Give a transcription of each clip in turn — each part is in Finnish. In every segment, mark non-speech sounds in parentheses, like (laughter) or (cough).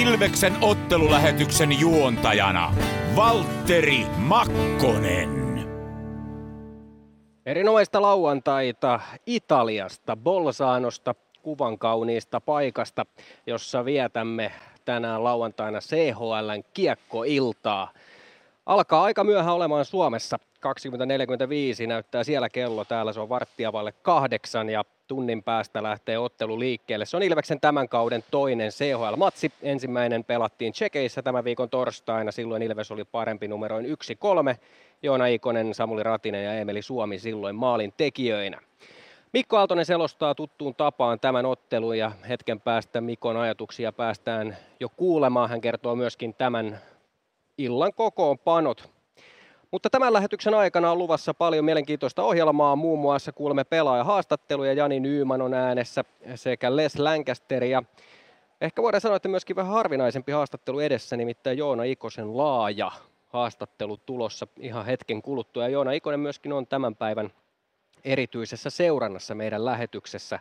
Ilveksen ottelulähetyksen juontajana Valtteri Makkonen. Erinomaista lauantaita Italiasta, Bolsaanosta, kuvan kauniista paikasta, jossa vietämme tänään lauantaina CHLn kiekkoiltaa. Alkaa aika myöhään olemaan Suomessa. 20.45 näyttää siellä kello. Täällä se on varttia vaille kahdeksan ja tunnin päästä lähtee ottelu liikkeelle. Se on Ilveksen tämän kauden toinen CHL-matsi. Ensimmäinen pelattiin Tsekeissä tämän viikon torstaina. Silloin Ilves oli parempi numeroin 1-3. Joona Ikonen, Samuli Ratinen ja Emeli Suomi silloin maalin tekijöinä. Mikko Aaltonen selostaa tuttuun tapaan tämän ottelun ja hetken päästä Mikon ajatuksia päästään jo kuulemaan. Hän kertoo myöskin tämän illan kokoonpanot. Mutta tämän lähetyksen aikana on luvassa paljon mielenkiintoista ohjelmaa. Muun muassa kuulemme pelaaja-haastatteluja. Jani Nyyman on äänessä sekä Les Lancaster ja ehkä voidaan sanoa, että myöskin vähän harvinaisempi haastattelu edessä, nimittäin Joona Ikosen laaja haastattelu tulossa ihan hetken kuluttua. Ja Joona Ikonen myöskin on tämän päivän erityisessä seurannassa meidän lähetyksessä.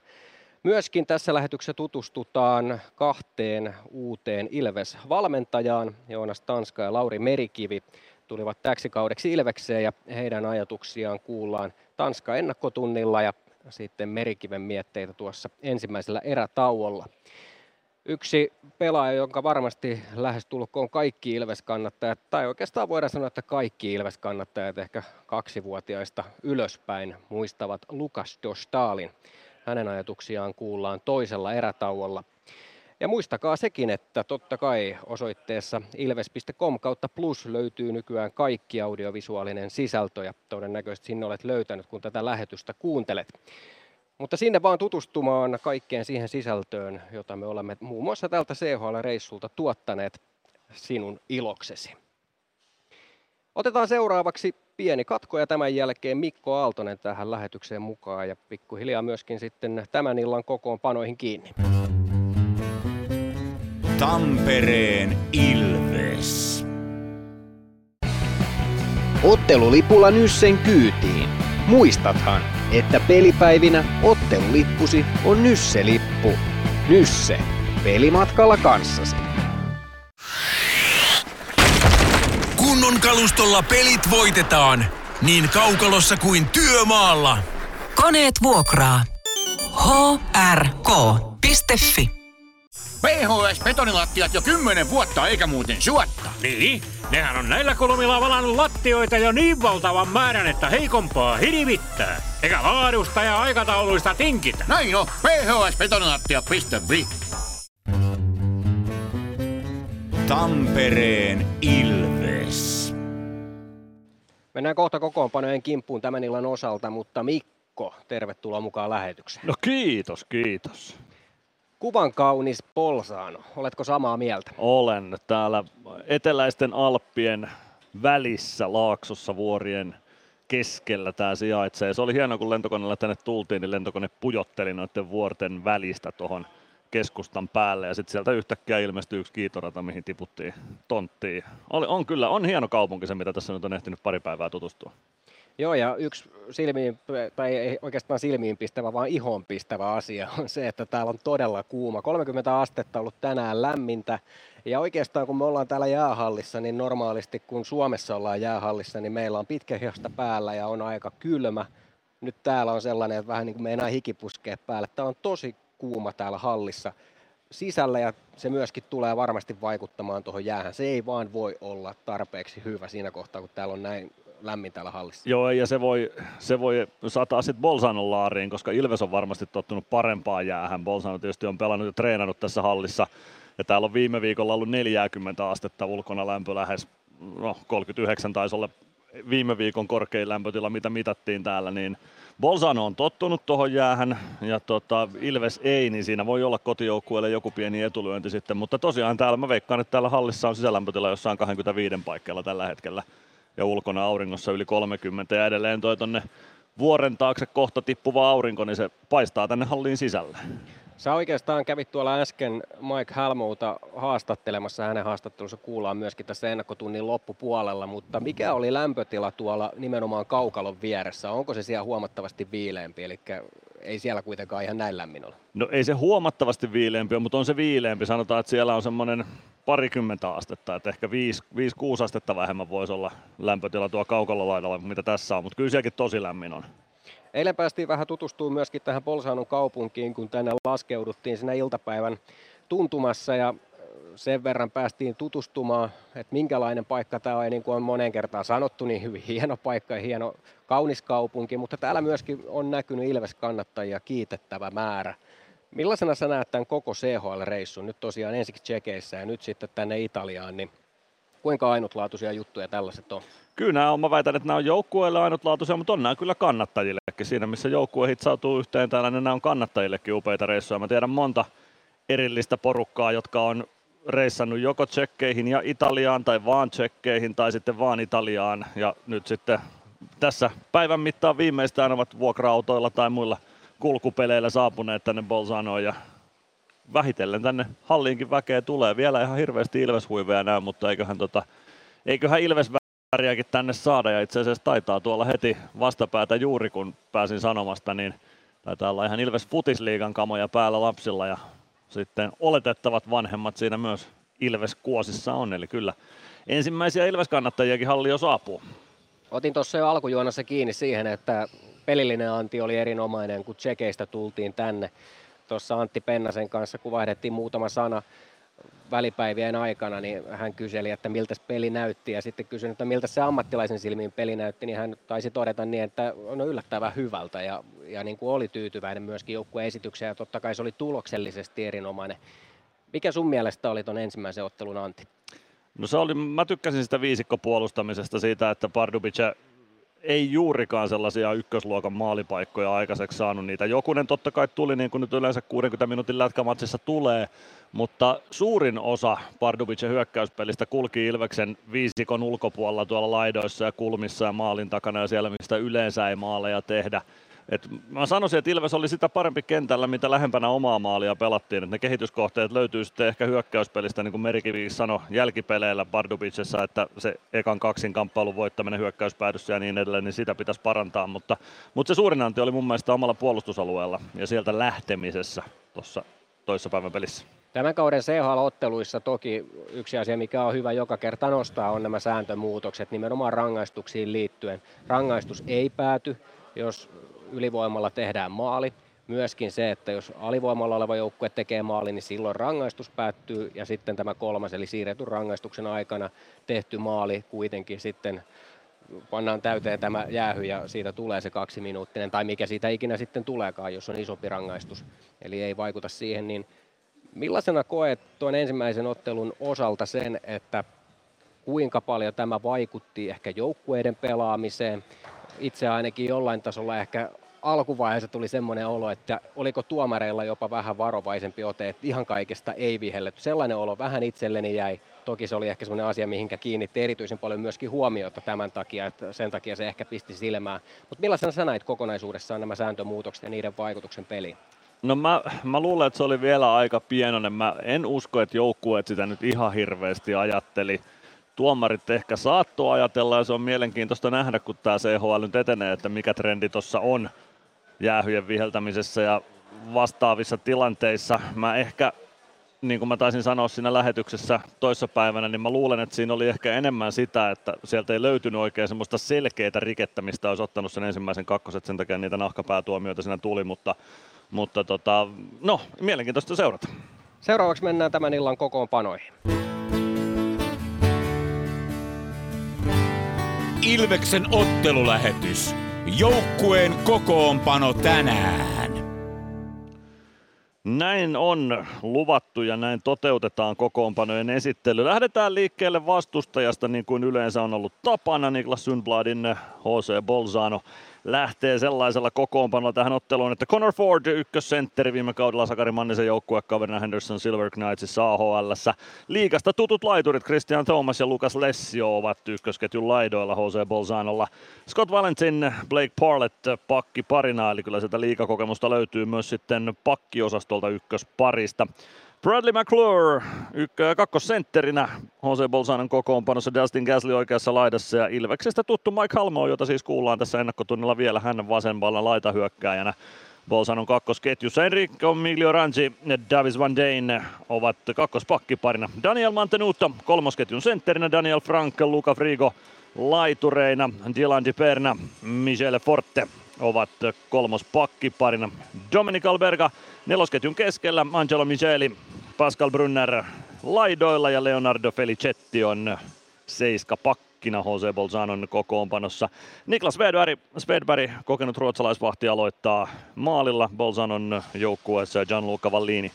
Myöskin tässä lähetyksessä tutustutaan kahteen uuteen Ilves-valmentajaan, Joonas Tanska ja Lauri Merikivi tulivat täksi kaudeksi Ilvekseen ja heidän ajatuksiaan kuullaan Tanska ennakkotunnilla ja sitten Merikiven mietteitä tuossa ensimmäisellä erätauolla. Yksi pelaaja, jonka varmasti lähestulkoon kaikki Ilves-kannattajat, tai oikeastaan voidaan sanoa, että kaikki Ilves-kannattajat ehkä kaksivuotiaista ylöspäin muistavat Lukas Dostalin. Hänen ajatuksiaan kuullaan toisella erätauolla. Ja muistakaa sekin, että totta kai osoitteessa ilves.com kautta plus löytyy nykyään kaikki audiovisuaalinen sisältö ja todennäköisesti sinne olet löytänyt, kun tätä lähetystä kuuntelet. Mutta sinne vaan tutustumaan kaikkeen siihen sisältöön, jota me olemme muun muassa tältä CHL-reissulta tuottaneet sinun iloksesi. Otetaan seuraavaksi pieni katko ja tämän jälkeen Mikko Aaltonen tähän lähetykseen mukaan ja pikkuhiljaa myöskin sitten tämän illan kokoonpanoihin kiinni. Tampereen Ilves. Ottelulipulla Nyssen kyytiin. Muistathan, että pelipäivinä ottelulippusi on Nysse-lippu. Nysse. Pelimatkalla kanssasi. Kunnon kalustolla pelit voitetaan. Niin kaukalossa kuin työmaalla. Koneet vuokraa. hrk.fi PHS-betonilattiat jo kymmenen vuotta eikä muuten suotta. Niin, nehän on näillä kolmilla valannut lattioita jo niin valtavan määrän, että heikompaa hirvittää. Eikä laadusta ja aikatauluista tinkitä. Näin on, phsbetonilattia.fi Tampereen Ilves. Mennään kohta kokoonpanojen kimppuun tämän illan osalta, mutta Mikko, tervetuloa mukaan lähetykseen. No kiitos, kiitos. Kuvan kaunis Polsaano, oletko samaa mieltä? Olen täällä eteläisten Alppien välissä Laaksossa vuorien keskellä tämä sijaitsee. Se oli hienoa, kun lentokoneella tänne tultiin, niin lentokone pujotteli noiden vuorten välistä tuohon keskustan päälle ja sitten sieltä yhtäkkiä ilmestyi yksi kiitorata, mihin tiputtiin tonttiin. Oli, on kyllä, on hieno kaupunki se, mitä tässä nyt on ehtinyt pari päivää tutustua. Joo, ja yksi silmiin, tai ei oikeastaan silmiin pistävä, vaan ihon pistävä asia on se, että täällä on todella kuuma. 30 astetta ollut tänään lämmintä. Ja oikeastaan kun me ollaan täällä jäähallissa, niin normaalisti kun Suomessa ollaan jäähallissa, niin meillä on pitkä hiosta päällä ja on aika kylmä. Nyt täällä on sellainen, että vähän niin kuin meinaa hikipuskea päälle. Tämä on tosi kuuma täällä hallissa sisällä ja se myöskin tulee varmasti vaikuttamaan tuohon jäähän. Se ei vaan voi olla tarpeeksi hyvä siinä kohtaa, kun täällä on näin lämmin täällä hallissa. Joo, ja se voi, se voi sataa sitten Bolsanon laariin, koska Ilves on varmasti tottunut parempaan jäähän. Bolsano tietysti on pelannut ja treenannut tässä hallissa, ja täällä on viime viikolla ollut 40 astetta ulkona lämpö lähes, no 39 taisi olla viime viikon korkein lämpötila, mitä mitattiin täällä, niin Bolzano on tottunut tuohon jäähän ja tota, Ilves ei, niin siinä voi olla kotijoukkueelle joku pieni etulyönti sitten, mutta tosiaan täällä mä veikkaan, että täällä hallissa on sisälämpötila jossain 25 paikkeilla tällä hetkellä ja ulkona auringossa yli 30 ja edelleen toi tonne vuoren taakse kohta tippuva aurinko, niin se paistaa tänne halliin sisälle. Sä oikeastaan kävit tuolla äsken Mike Halmouta haastattelemassa. Hänen haastattelussa kuullaan myöskin tässä ennakkotunnin loppupuolella, mutta mikä oli lämpötila tuolla nimenomaan kaukalon vieressä? Onko se siellä huomattavasti viileämpi? Eli ei siellä kuitenkaan ihan näin lämmin ole. No ei se huomattavasti viileämpi ole, mutta on se viileämpi. Sanotaan, että siellä on semmoinen parikymmentä astetta, että ehkä 5-6 astetta vähemmän voisi olla lämpötila tuo kaukololaidalla, mitä tässä on, mutta kyllä sielläkin tosi lämmin on. Eilen päästiin vähän tutustumaan myöskin tähän Bolsanon kaupunkiin, kun tänne laskeuduttiin siinä iltapäivän tuntumassa ja sen verran päästiin tutustumaan, että minkälainen paikka tämä on, ja niin kuin on monen kertaan sanottu, niin hyvin hieno paikka ja hieno kaunis kaupunki, mutta täällä myöskin on näkynyt Ilves-kannattajia kiitettävä määrä. Millaisena sä näet tämän koko CHL-reissun, nyt tosiaan ensiksi Tsekeissä ja nyt sitten tänne Italiaan, niin kuinka ainutlaatuisia juttuja tällaiset on? Kyllä nämä on, mä väitän, että nämä on joukkueille ainutlaatuisia, mutta on nämä kyllä kannattajillekin. Siinä missä joukkue hitsautuu yhteen täällä, niin nämä on kannattajillekin upeita reissuja. Mä tiedän monta erillistä porukkaa, jotka on reissannut joko tsekkeihin ja Italiaan tai vaan tsekkeihin tai sitten vaan Italiaan. Ja nyt sitten tässä päivän mittaan viimeistään ovat vuokra-autoilla tai muilla kulkupeleillä saapuneet tänne Bolzanoon ja vähitellen tänne halliinkin väkeä tulee. Vielä ihan hirveästi Ilves-huiveja näy, mutta eiköhän, tota, eiköhän Ilves väriäkin tänne saada ja itse asiassa taitaa tuolla heti vastapäätä juuri kun pääsin sanomasta, niin taitaa olla ihan Ilves Futisliigan kamoja päällä lapsilla ja sitten oletettavat vanhemmat siinä myös Ilves kuosissa on, eli kyllä ensimmäisiä Ilves-kannattajiakin halli jo saapuu. Otin tuossa jo alkujuonnossa kiinni siihen, että pelillinen anti oli erinomainen, kun Tsekeistä tultiin tänne. Tuossa Antti Pennasen kanssa, kun vaihdettiin muutama sana välipäivien aikana, niin hän kyseli, että miltä peli näytti ja sitten kysyi, että miltä se ammattilaisen silmiin peli näytti, niin hän taisi todeta niin, että on yllättävän hyvältä ja, ja niin kuin oli tyytyväinen myöskin joukkueen esitykseen ja totta kai se oli tuloksellisesti erinomainen. Mikä sun mielestä oli tuon ensimmäisen ottelun anti? No se oli, mä tykkäsin sitä viisikkopuolustamisesta siitä, että Pardubic ei juurikaan sellaisia ykkösluokan maalipaikkoja aikaiseksi saanut niitä. Jokunen totta kai tuli niin kuin nyt yleensä 60 minuutin lätkämatsissa tulee, mutta suurin osa Pardubicin hyökkäyspelistä kulki Ilveksen viisikon ulkopuolella tuolla laidoissa ja kulmissa ja maalin takana ja siellä, mistä yleensä ei maaleja tehdä. Et mä sanoisin, että Ilves oli sitä parempi kentällä, mitä lähempänä omaa maalia pelattiin. Et ne kehityskohteet löytyy sitten ehkä hyökkäyspelistä, niin kuin Merikivi sanoi jälkipeleillä Bardubicessa, että se ekan kaksin kamppailun voittaminen hyökkäyspäädyssä ja niin edelleen, niin sitä pitäisi parantaa. Mutta, mutta se suurin anti oli mun mielestä omalla puolustusalueella ja sieltä lähtemisessä tuossa toissapäivän pelissä. Tämän kauden CHL-otteluissa toki yksi asia, mikä on hyvä joka kerta nostaa, on nämä sääntömuutokset nimenomaan rangaistuksiin liittyen. Rangaistus ei pääty, jos ylivoimalla tehdään maali. Myöskin se, että jos alivoimalla oleva joukkue tekee maali, niin silloin rangaistus päättyy ja sitten tämä kolmas, eli siirretyn rangaistuksen aikana tehty maali kuitenkin sitten pannaan täyteen tämä jäähy ja siitä tulee se kaksi minuuttinen tai mikä siitä ikinä sitten tuleekaan, jos on isompi rangaistus. Eli ei vaikuta siihen, niin millaisena koet tuon ensimmäisen ottelun osalta sen, että kuinka paljon tämä vaikutti ehkä joukkueiden pelaamiseen, itse ainakin jollain tasolla ehkä alkuvaiheessa tuli semmoinen olo, että oliko tuomareilla jopa vähän varovaisempi ote, että ihan kaikesta ei vihelletty. Sellainen olo vähän itselleni jäi. Toki se oli ehkä semmoinen asia, mihinkä kiinnitti erityisen paljon myöskin huomiota tämän takia, että sen takia se ehkä pisti silmään. Mutta millaisena sä näit kokonaisuudessaan nämä sääntömuutokset ja niiden vaikutuksen peliin? No mä, mä luulen, että se oli vielä aika pienoinen. Mä en usko, että joukkueet sitä nyt ihan hirveästi ajatteli tuomarit ehkä saattoi ajatella ja se on mielenkiintoista nähdä, kun tämä CHL nyt etenee, että mikä trendi tuossa on jäähyjen viheltämisessä ja vastaavissa tilanteissa. Mä ehkä, niin kuin mä taisin sanoa siinä lähetyksessä toissapäivänä, niin mä luulen, että siinä oli ehkä enemmän sitä, että sieltä ei löytynyt oikein semmoista selkeää rikettä, mistä olisi ottanut sen ensimmäisen kakkoset, sen takia niitä nahkapäätuomioita siinä tuli, mutta, mutta tota, no, mielenkiintoista seurata. Seuraavaksi mennään tämän illan kokoonpanoihin. Ilveksen ottelulähetys. Joukkueen kokoonpano tänään. Näin on luvattu ja näin toteutetaan kokoonpanojen esittely. Lähdetään liikkeelle vastustajasta niin kuin yleensä on ollut tapana. Niklas Sundbladin HC Bolzano lähtee sellaisella kokoonpanolla tähän otteluun, että Connor Ford ykkössentteri viime kaudella Sakari Mannisen joukkue kaverina Henderson Silver Knightsissa AHL. Liikasta tutut laiturit Christian Thomas ja Lukas Lessio ovat ykkösketjun laidoilla HC Bolzanolla. Scott Valentin, Blake Parlett pakki parina, eli kyllä sieltä liikakokemusta löytyy myös sitten pakkiosastolta ykkösparista. Bradley McClure ykkö- ja kakkosentterinä Jose Bolzanon kokoonpanossa, Dustin Gasly oikeassa laidassa ja Ilveksestä tuttu Mike Halmo, jota siis kuullaan tässä ennakkotunnilla vielä hänen vasemmalle laitahyökkääjänä. Bolzanon kakkosketjussa. Enrico Migliorangi ja Davis Van Dane ovat kakkospakkiparina. Daniel Mantenuto kolmosketjun sentterinä, Daniel Frank, Luca Frigo laitureina, Dylan Di Perna, Michele Forte ovat kolmospakkiparina. Dominic Alberga nelosketjun keskellä, Angelo Micheli, Pascal Brunner laidoilla ja Leonardo Felicetti on seiska pakkina Jose Bolzanon kokoonpanossa. Niklas Svedberg, Svedberg kokenut ruotsalaisvahti aloittaa maalilla Bolzanon joukkueessa ja Gianluca Vallini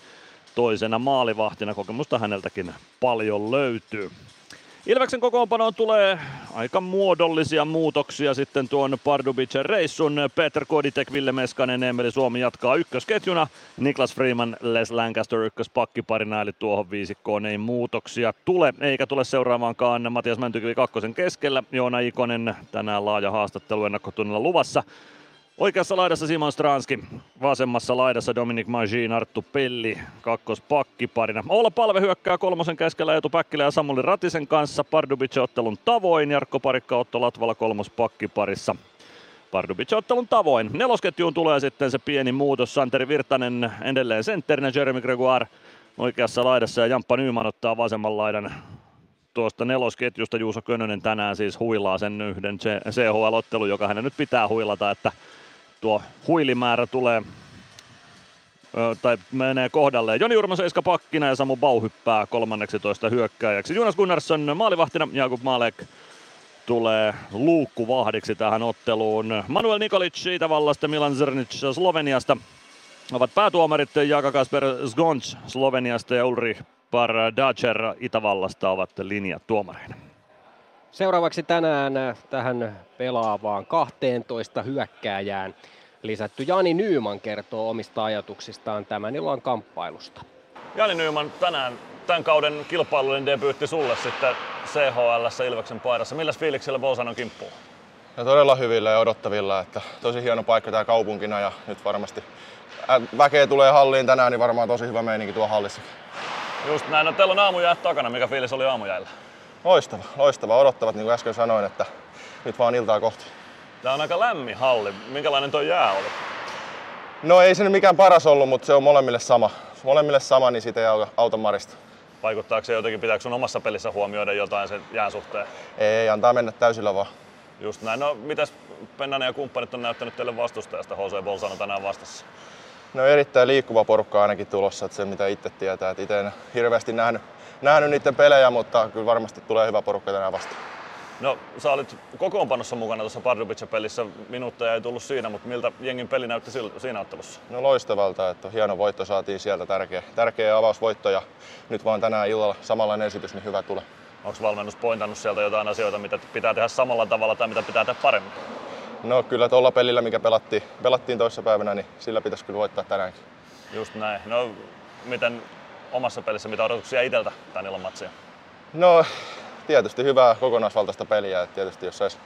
toisena maalivahtina. Kokemusta häneltäkin paljon löytyy. Ilveksen kokoonpanoon tulee aika muodollisia muutoksia sitten tuon Pardubicen reissun. Peter Koditek, Ville Meskanen, Emeli Suomi jatkaa ykkösketjuna. Niklas Freeman, Les Lancaster ykköspakkiparina, eli tuohon viisikkoon ei muutoksia tule, eikä tule seuraavaankaan Matias Mäntykivi kakkosen keskellä. Joona Ikonen tänään laaja haastattelu ennakkotunnilla luvassa. Oikeassa laidassa Simon Stranski, vasemmassa laidassa Dominic Magin, Arttu Pelli, kakkospakkiparina. Olla palve hyökkää kolmosen keskellä Eetu Päkkilä ja Samuli Ratisen kanssa Pardubic ottelun tavoin. Jarkko Parikka Otto Latvala kolmospakkiparissa. Pardubic ottelun tavoin. Nelosketjuun tulee sitten se pieni muutos. Santeri Virtanen edelleen sentterinä, Jeremy Gregoire oikeassa laidassa ja Jamppa Nyman ottaa vasemman laidan tuosta nelosketjusta Juuso Könönen tänään siis huilaa sen yhden CHL-ottelu, joka hänen nyt pitää huilata, että tuo huilimäärä tulee tai menee kohdalleen. Joni Urmo seiska pakkina ja Samu Bau hyppää 13 hyökkääjäksi. Jonas Gunnarsson maalivahtina, Jakub Malek tulee luukkuvahdiksi tähän otteluun. Manuel Nikolic Itävallasta, Milan Zrnic Sloveniasta ovat päätuomarit Jaka Kasper Zgonc Sloveniasta ja Ulrich Dacer Itävallasta ovat linjatuomareina. Seuraavaksi tänään tähän pelaavaan 12 hyökkääjään lisätty Jani Nyyman kertoo omista ajatuksistaan tämän illan kamppailusta. Jani Nyyman, tänään tämän kauden kilpailullinen debyytti sulle sitten CHL Ilveksen paidassa. Milläs fiiliksellä Bolsanon kimppuu? Ja todella hyvillä ja odottavilla, että tosi hieno paikka tämä kaupunkina ja nyt varmasti väkeä tulee halliin tänään, niin varmaan tosi hyvä meininki tuo hallissa. Just näin, no teillä on aamujäät takana. Mikä fiilis oli aamujäillä? Loistava, loistava. Odottavat, niin kuin äsken sanoin, että nyt vaan iltaa kohti. Tämä on aika lämmin halli. Minkälainen tuo jää oli? No ei se nyt mikään paras ollut, mutta se on molemmille sama. Molemmille sama, niin siitä ei auta marista. Vaikuttaako se jotenkin, pitääkö sun omassa pelissä huomioida jotain sen jään suhteen? Ei, antaa mennä täysillä vaan. Just näin. No mitäs Pennanen ja kumppanit on näyttänyt teille vastustajasta HC Bolsano tänään vastassa? No erittäin liikkuva porukka ainakin tulossa, että se mitä itse tietää. Itse en hirveästi nähnyt, nähnyt niiden pelejä, mutta kyllä varmasti tulee hyvä porukka tänään vastaan. No, sä olit kokoonpanossa mukana tuossa Pardubicin pelissä. Minuutteja ei tullut siinä, mutta miltä jengin peli näytti siinä ottelussa? No loistavalta, että hieno voitto saatiin sieltä, tärkeä, tärkeä avausvoitto ja nyt vaan tänään illalla samanlainen esitys, niin hyvä tulee. Onko valmennus pointannut sieltä jotain asioita, mitä pitää tehdä samalla tavalla tai mitä pitää tehdä paremmin? No kyllä tuolla pelillä, mikä pelattiin, pelattiin toissa päivänä, niin sillä pitäisi kyllä voittaa tänäänkin. Just näin. No miten omassa pelissä, mitä odotuksia itseltä tämän illan matsia? No tietysti hyvää kokonaisvaltaista peliä. Et tietysti jos saisi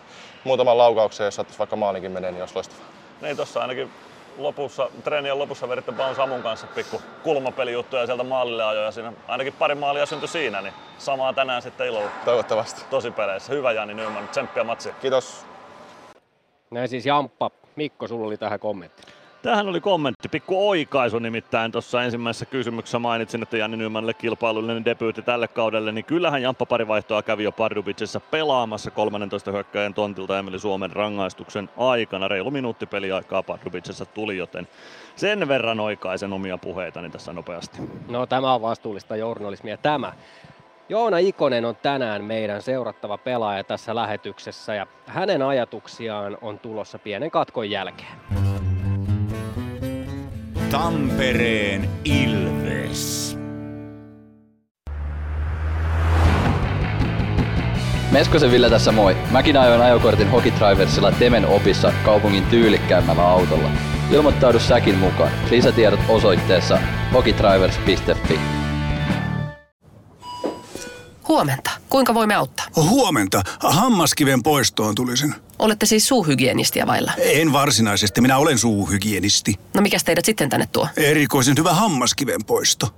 muutaman laukauksen, jos saattaisi vaikka maalinkin menee, niin olisi loistavaa. Niin tuossa ainakin lopussa, treenien lopussa veritte vaan Samun kanssa pikku kulmapelijuttuja sieltä maalille ajoja. Ja siinä ainakin pari maalia syntyi siinä, niin samaa tänään sitten ilolla. Toivottavasti. Tosi peleissä. Hyvä Jani Nyman, tsemppiä matsia. Kiitos. Näin siis Jamppa. Mikko, sulla oli tähän kommentti. Tähän oli kommentti, pikku oikaisu nimittäin tuossa ensimmäisessä kysymyksessä mainitsin, että Janni Nymanille kilpailullinen debyytti tälle kaudelle, niin kyllähän Jamppa pari vaihtoa kävi jo Pardubicissa pelaamassa 13 hyökkäjän tontilta Emeli Suomen rangaistuksen aikana. Reilu minuutti peliaikaa Pardubicissa tuli, joten sen verran oikaisen omia puheitani tässä nopeasti. No tämä on vastuullista journalismia tämä. Joona Ikonen on tänään meidän seurattava pelaaja tässä lähetyksessä ja hänen ajatuksiaan on tulossa pienen katkon jälkeen. Tampereen Ilves. Meskosen Ville tässä moi. Mäkin ajoin ajokortin Hokitriversilla Temen opissa kaupungin tyylikkäämmällä autolla. Ilmoittaudu säkin mukaan. Lisätiedot osoitteessa hokitrivers.fi. Huomenta. Kuinka voimme auttaa? Huomenta. Hammaskiven poistoon tulisin. Olette siis suuhygienistiä vailla? En varsinaisesti. Minä olen suuhygienisti. No mikä teidät sitten tänne tuo? Erikoisen hyvä hammaskiven poisto.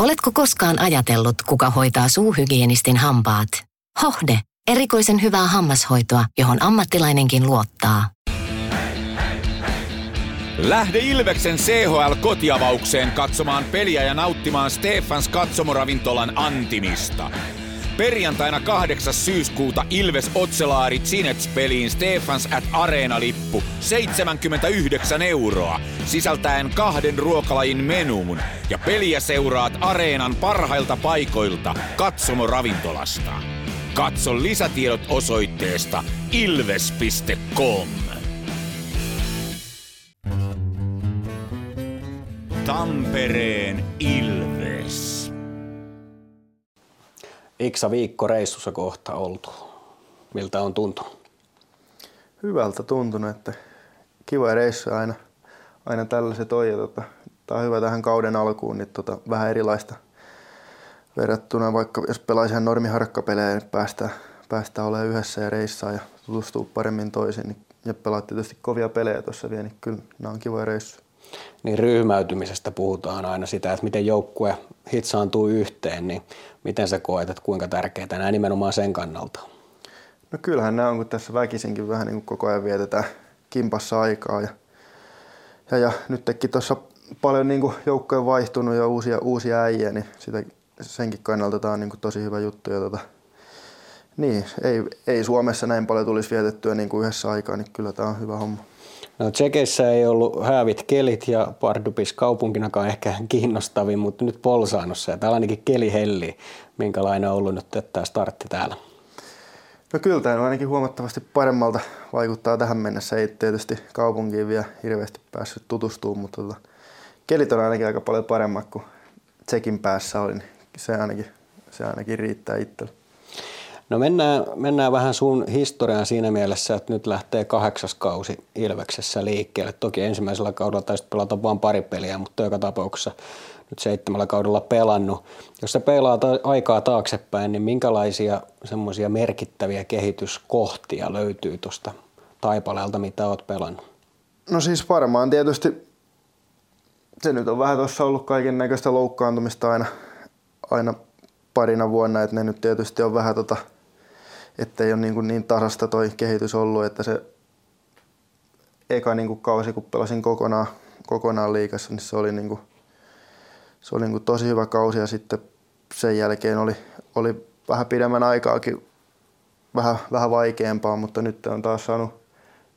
Oletko koskaan ajatellut, kuka hoitaa suuhygienistin hampaat? Hohde. Erikoisen hyvää hammashoitoa, johon ammattilainenkin luottaa. Lähde Ilveksen CHL-kotiavaukseen katsomaan peliä ja nauttimaan Stefans katsomoravintolan antimista. Perjantaina 8. syyskuuta Ilves Otselaari Cinets-peliin Stefans at Areena-lippu 79 euroa, sisältäen kahden ruokalajin menuun ja peliä seuraat Areenan parhailta paikoilta katsomoravintolasta. Katso lisätiedot osoitteesta ilves.com. Tampereen Ilves. Iksa viikko reissussa kohta oltu. Miltä on tuntunut? Hyvältä tuntunut, että kiva reissu aina, aina tällaiset on. Ja tota, tää on hyvä tähän kauden alkuun, niin tota, vähän erilaista verrattuna vaikka jos pelaisi ihan normiharkkapelejä, niin päästään, päästään olemaan yhdessä ja reissaa ja tutustuu paremmin toisiin. Niin, ja pelaat tietysti kovia pelejä tuossa vielä, niin kyllä nämä on kivoja reissuja niin ryhmäytymisestä puhutaan aina sitä, että miten joukkue hitsaantuu yhteen, niin miten sä koet, että kuinka tärkeää nämä nimenomaan sen kannalta? No kyllähän nämä on, kun tässä väkisinkin vähän niin kuin koko ajan vietetään kimpassa aikaa ja, ja, ja nyt teki tuossa paljon niin joukkoja vaihtunut ja uusia, uusia äijä, niin sitä, senkin kannalta tämä on niin kuin tosi hyvä juttu. Ja tota, niin, ei, ei Suomessa näin paljon tulisi vietettyä niin kuin yhdessä aikaa, niin kyllä tämä on hyvä homma. No Tsekeissä ei ollut häävit kelit ja Pardubis kaupunkinakaan ehkä kiinnostavin, mutta nyt Polsaanossa ja täällä ainakin keli helli. Minkälainen on ollut nyt tämä startti täällä? No kyllä tämä on ainakin huomattavasti paremmalta vaikuttaa tähän mennessä. Ei tietysti kaupunkiin vielä hirveästi päässyt tutustumaan, mutta tota, kelit on ainakin aika paljon paremmat kuin Tsekin päässä oli. Niin se ainakin, se ainakin riittää itselle. No mennään, mennään vähän sun historiaan siinä mielessä, että nyt lähtee kahdeksas kausi Ilveksessä liikkeelle. Toki ensimmäisellä kaudella taisi pelata vain pari peliä, mutta joka tapauksessa nyt seitsemällä kaudella pelannut. Jos sä pelaat aikaa taaksepäin, niin minkälaisia semmoisia merkittäviä kehityskohtia löytyy tuosta taipaleelta, mitä oot pelannut? No siis varmaan tietysti se nyt on vähän tuossa ollut kaiken näköistä loukkaantumista aina, aina parina vuonna, että ne nyt tietysti on vähän tota – että ei ole niin, kuin niin tasasta toi kehitys ollut, että se eka niin kuin kausi, kun pelasin kokonaan, kokonaan liikassa, niin se oli, niin kuin, se oli niin kuin tosi hyvä kausi ja sitten sen jälkeen oli, oli vähän pidemmän aikaakin vähän, vähän vaikeampaa, mutta nyt on taas saanut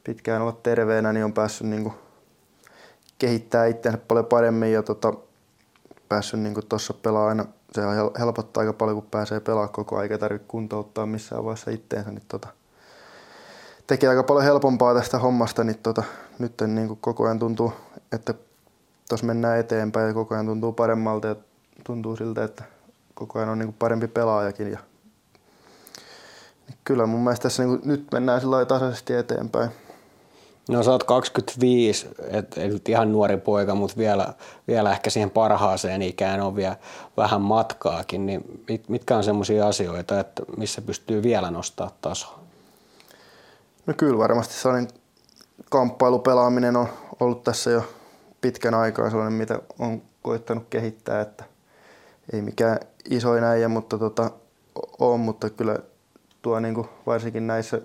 pitkään olla terveenä, niin on päässyt niin kuin kehittää itseänsä paljon paremmin ja tota, päässyt niin tuossa pelaa aina se helpottaa aika paljon, kun pääsee pelaamaan koko ajan, eikä tarvitse kuntouttaa missään vaiheessa itteensä. Niin tota, tekee aika paljon helpompaa tästä hommasta, niin tota, nyt niin kuin koko ajan tuntuu, että tuossa mennään eteenpäin ja koko ajan tuntuu paremmalta ja tuntuu siltä, että koko ajan on niin kuin parempi pelaajakin. Ja, niin kyllä mun mielestä tässä niin kuin, nyt mennään sillä tasaisesti eteenpäin. No sä oot 25, et, et ihan nuori poika, mutta vielä, vielä ehkä siihen parhaaseen ikään on vielä vähän matkaakin, niin mit, mitkä on semmoisia asioita, että missä pystyy vielä nostaa tasoa? No kyllä varmasti sellainen kamppailupelaaminen on ollut tässä jo pitkän aikaa sellainen, mitä on koittanut kehittää, että ei mikään iso äijä, mutta tota, on, mutta kyllä tuo niin kuin varsinkin näissä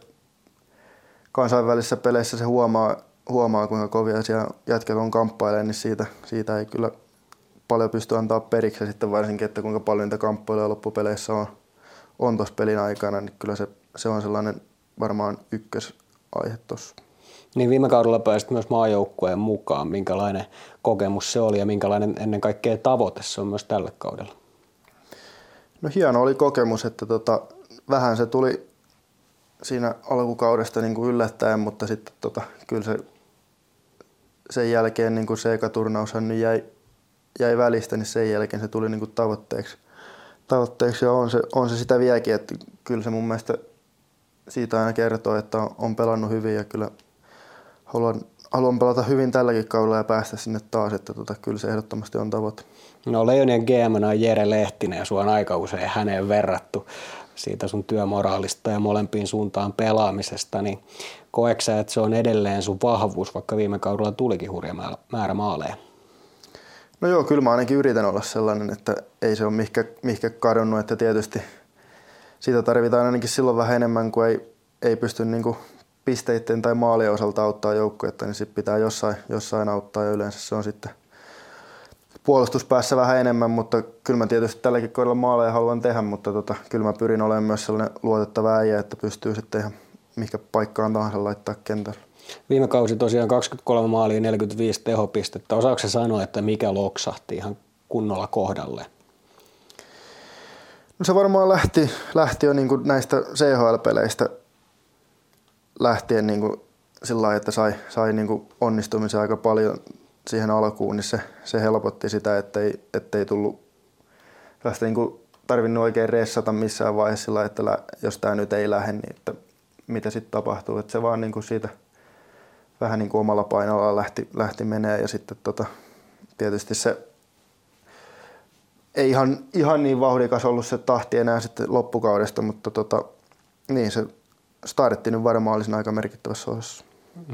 kansainvälisissä peleissä se huomaa, huomaa kuinka kovia siellä jätkät on kamppailemaan, niin siitä, siitä ei kyllä paljon pysty antaa periksi. Sitten varsinkin, että kuinka paljon niitä kamppailuja loppupeleissä on, on tuossa pelin aikana, niin kyllä se, se on sellainen varmaan ykkösaihe tuossa. Niin viime kaudella pääsit myös maajoukkueen mukaan. Minkälainen kokemus se oli ja minkälainen ennen kaikkea tavoite se on myös tällä kaudella? No hieno oli kokemus, että tota, vähän se tuli siinä alkukaudesta niin kuin yllättäen, mutta sitten tota, kyllä se sen jälkeen niin kuin se eka turnaushan niin jäi, jäi välistä, niin sen jälkeen se tuli niin kuin tavoitteeksi. tavoitteeksi ja on se, on se sitä vieläkin, että kyllä se mun mielestä siitä aina kertoo, että on, on pelannut hyvin ja kyllä haluan, haluan pelata hyvin tälläkin kaudella ja päästä sinne taas, että tota, kyllä se ehdottomasti on tavoite. No Leijonien GM on Jere Lehtinen ja sua on aika usein häneen verrattu siitä sun työmoraalista ja molempiin suuntaan pelaamisesta, niin koeksä, että se on edelleen sun vahvuus, vaikka viime kaudella tulikin hurja määrä maaleja? No joo, kyllä mä ainakin yritän olla sellainen, että ei se ole mihkä, mihkä kadonnut, että tietysti siitä tarvitaan ainakin silloin vähän enemmän, kun ei, ei pysty niin kuin pisteiden tai maalien osalta auttaa joukkuetta, niin sitten pitää jossain, jossain auttaa ja yleensä se on sitten puolustuspäässä vähän enemmän, mutta kyllä mä tietysti tälläkin kohdalla maaleja haluan tehdä, mutta tota, kyllä mä pyrin olemaan myös sellainen luotettava äijä, että pystyy sitten ihan mikä paikkaan tahansa laittaa kentällä. Viime kausi tosiaan 23 maalia 45 tehopistettä. Osaako se sanoa, että mikä loksahti ihan kunnolla kohdalle? No se varmaan lähti, lähti jo niin kuin näistä CHL-peleistä lähtien niin kuin sillä lailla, että sai, sai niin kuin onnistumisen aika paljon siihen alkuun, niin se, se helpotti sitä, ettei, ettei tullut tästä niin tarvinnut oikein ressata missään vaiheessa sillä että jos tämä nyt ei lähde, niin että mitä sitten tapahtuu. Että se vaan niin kuin siitä vähän niin kuin omalla painolla lähti, lähti menee ja sitten tota, tietysti se ei ihan, ihan niin vauhdikas ollut se tahti enää sitten loppukaudesta, mutta tota, niin se startti nyt varmaan olisi aika merkittävässä osassa.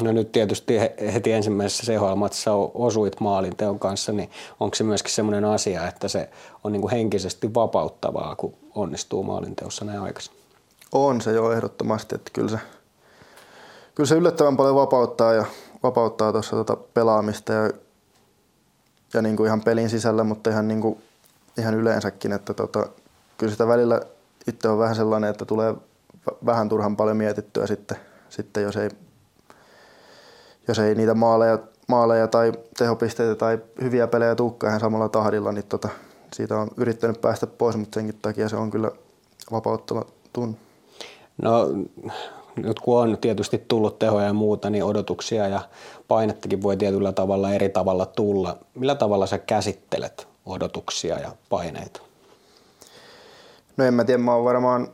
No nyt tietysti heti ensimmäisessä CHL-matsissa osuit maalin teon kanssa, niin onko se myöskin semmoinen asia, että se on niin kuin henkisesti vapauttavaa, kun onnistuu maalinteossa näin aikaisin? On se jo ehdottomasti, että kyllä se, kyllä se yllättävän paljon vapauttaa ja vapauttaa tuossa tota pelaamista ja, ja niin kuin ihan pelin sisällä, mutta ihan, niin kuin, ihan yleensäkin, että tota, kyllä sitä välillä itse on vähän sellainen, että tulee vähän turhan paljon mietittyä sitten, sitten jos, ei, jos ei niitä maaleja, maaleja tai tehopisteitä tai hyviä pelejä tulekaan ihan samalla tahdilla, niin tota, siitä on yrittänyt päästä pois, mutta senkin takia se on kyllä vapauttava tunne. No nyt kun on tietysti tullut tehoja ja muuta, niin odotuksia ja painettakin voi tietyllä tavalla eri tavalla tulla. Millä tavalla sä käsittelet odotuksia ja paineita? No en mä tiedä, mä oon varmaan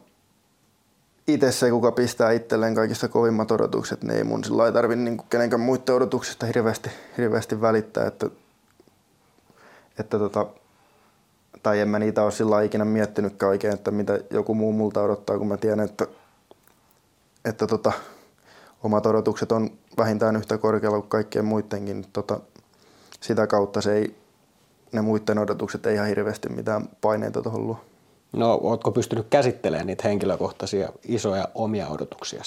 itse se, kuka pistää itselleen kaikista kovimmat odotukset, niin ei mun sillä ei tarvi niin kenenkään muiden odotuksista hirveästi, hirveästi välittää, että, että tota, tai en mä niitä ole sillä ikinä miettinytkään oikein, että mitä joku muu multa odottaa, kun mä tiedän, että, että tota, omat odotukset on vähintään yhtä korkealla kuin kaikkien muidenkin. Tota, sitä kautta se ei, ne muiden odotukset ei ihan hirveästi mitään paineita tuohon luo. No, ootko pystynyt käsittelemään niitä henkilökohtaisia isoja omia odotuksia?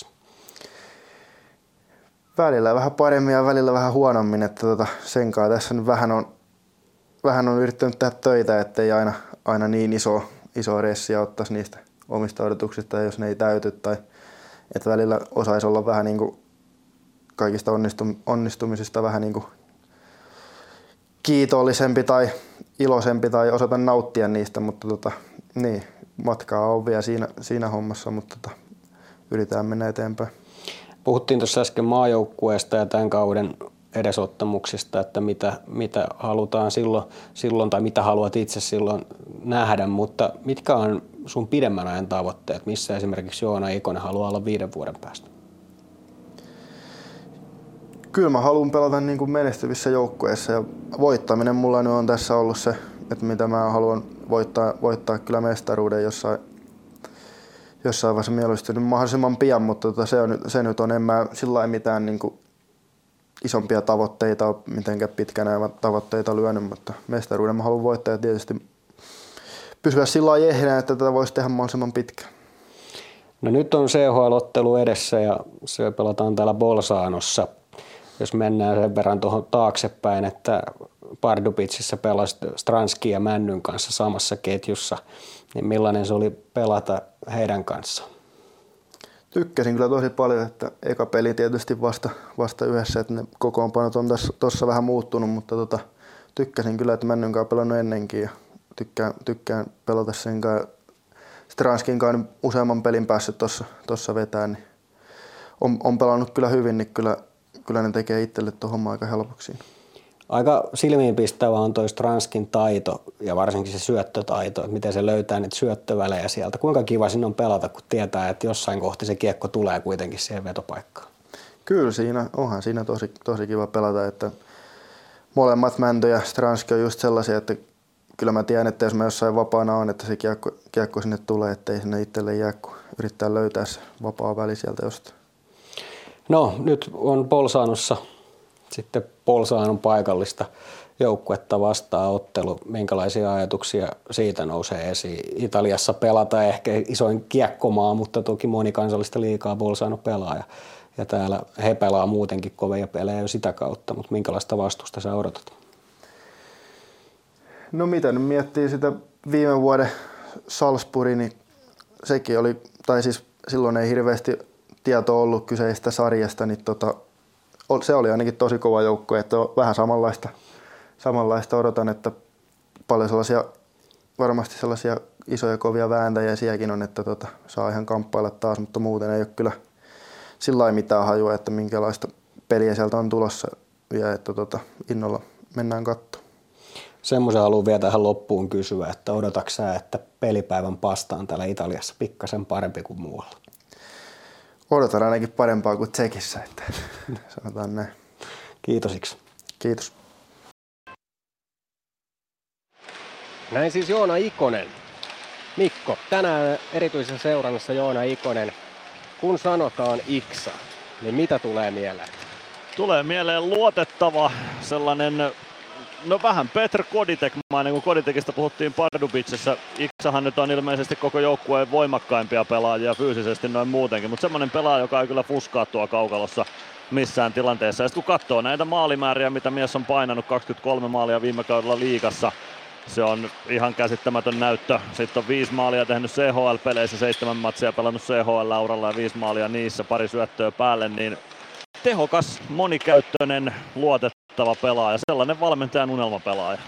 Välillä vähän paremmin ja välillä vähän huonommin, että tota, sen kanssa tässä nyt vähän on, vähän on yrittänyt tehdä töitä, ettei aina, aina niin iso, iso ressiä ottaisi niistä omista odotuksista, jos ne ei täyty. Tai että välillä osaisi olla vähän niin kuin kaikista onnistumisista vähän niin kuin kiitollisempi tai iloisempi tai osata nauttia niistä, mutta tota, niin, matkaa on vielä siinä, siinä hommassa, mutta tota, yritetään mennä eteenpäin. Puhuttiin tuossa äsken maajoukkueesta ja tämän kauden edesottamuksista, että mitä, mitä halutaan silloin, silloin tai mitä haluat itse silloin nähdä, mutta mitkä on sun pidemmän ajan tavoitteet, missä esimerkiksi Joona Ikonen haluaa olla viiden vuoden päästä? Kyllä mä haluan pelata niin kuin menestyvissä joukkueissa ja voittaminen mulla nyt on tässä ollut se, että mitä mä haluan voittaa, voittaa kyllä mestaruuden jossain, jossain vaiheessa mieluusti mahdollisimman pian, mutta tota, se, on, se nyt on, en mä sillä mitään niin kuin isompia tavoitteita mitenkään pitkänä tavoitteita lyönyt, mutta mestaruuden mä haluan voittaa ja tietysti pysyä sillä lailla että tätä voisi tehdä mahdollisimman pitkään. No nyt on CHL-ottelu edessä ja se pelataan täällä Bolsaanossa. Jos mennään sen verran tuohon taaksepäin, että Pardubicissa pelasi Stranski ja Männyn kanssa samassa ketjussa, niin millainen se oli pelata heidän kanssaan? Tykkäsin kyllä tosi paljon, että eka peli tietysti vasta, vasta yhdessä, että ne kokoonpanot on tuossa vähän muuttunut, mutta tota, tykkäsin kyllä, että Männyn kanssa pelannut ennenkin ja tykkään, tykkään pelata sen kanssa. Stranskin kanssa useamman pelin päässyt tuossa vetää, niin on, on, pelannut kyllä hyvin, niin kyllä, kyllä ne tekee itselle tuohon aika helpoksi. Aika silmiinpistävä on toi Stranskin taito ja varsinkin se syöttötaito, että miten se löytää niitä syöttövälejä sieltä. Kuinka kiva sinne on pelata, kun tietää, että jossain kohti se kiekko tulee kuitenkin siihen vetopaikkaan. Kyllä siinä, onhan siinä tosi, tosi kiva pelata, että molemmat Mäntö ja Stranski on just sellaisia, että kyllä mä tiedän, että jos mä jossain vapaana on, että se kiekko, kiekko sinne tulee, ettei sinne itselle jää, kun yrittää löytää se vapaa väli sieltä jostain. No nyt on Polsaanossa sitten Polsaanon paikallista joukkuetta vastaan ottelu. Minkälaisia ajatuksia siitä nousee esiin? Italiassa pelata ehkä isoin kiekkomaa, mutta toki monikansallista liikaa Bolsano pelaa. Ja, ja täällä he pelaa muutenkin kovia pelejä jo sitä kautta, mutta minkälaista vastusta sä odotat? No mitä nyt miettii sitä viime vuoden Salzburgi, niin sekin oli, tai siis silloin ei hirveästi tietoa ollut kyseistä sarjasta, niin tota, se oli ainakin tosi kova joukko, että on vähän samanlaista, samanlaista odotan, että paljon sellaisia, varmasti sellaisia isoja kovia vääntäjiä sielläkin on, että tota, saa ihan kamppailla taas, mutta muuten ei ole kyllä sillä mitään hajua, että minkälaista peliä sieltä on tulossa vielä, että tota, innolla mennään katsomaan. Semmoisen haluan vielä tähän loppuun kysyä, että odotatko sä, että pelipäivän pasta on täällä Italiassa pikkasen parempi kuin muualla? Odotan ainakin parempaa kuin Tsekissä, että (laughs) sanotaan näin. Kiitosiksi. Kiitos. Näin siis Joona Ikonen. Mikko, tänään erityisessä seurannassa Joona Ikonen. Kun sanotaan Iksa, niin mitä tulee mieleen? Tulee mieleen luotettava sellainen No vähän Petr Koditek-mainen, kun Koditekista puhuttiin Pardubicissa. Iksahan nyt on ilmeisesti koko joukkueen voimakkaimpia pelaajia fyysisesti noin muutenkin, mutta semmoinen pelaaja, joka ei kyllä fuskaa tuo kaukalossa missään tilanteessa. Ja kun katsoo näitä maalimääriä, mitä mies on painanut, 23 maalia viime kaudella liigassa, se on ihan käsittämätön näyttö. Sitten on viisi maalia tehnyt CHL-peleissä, seitsemän matsia pelannut CHL-lauralla ja viisi maalia niissä, pari syöttöä päälle, niin tehokas, monikäyttöinen, luotettava pelaaja, sellainen valmentajan unelmapelaaja.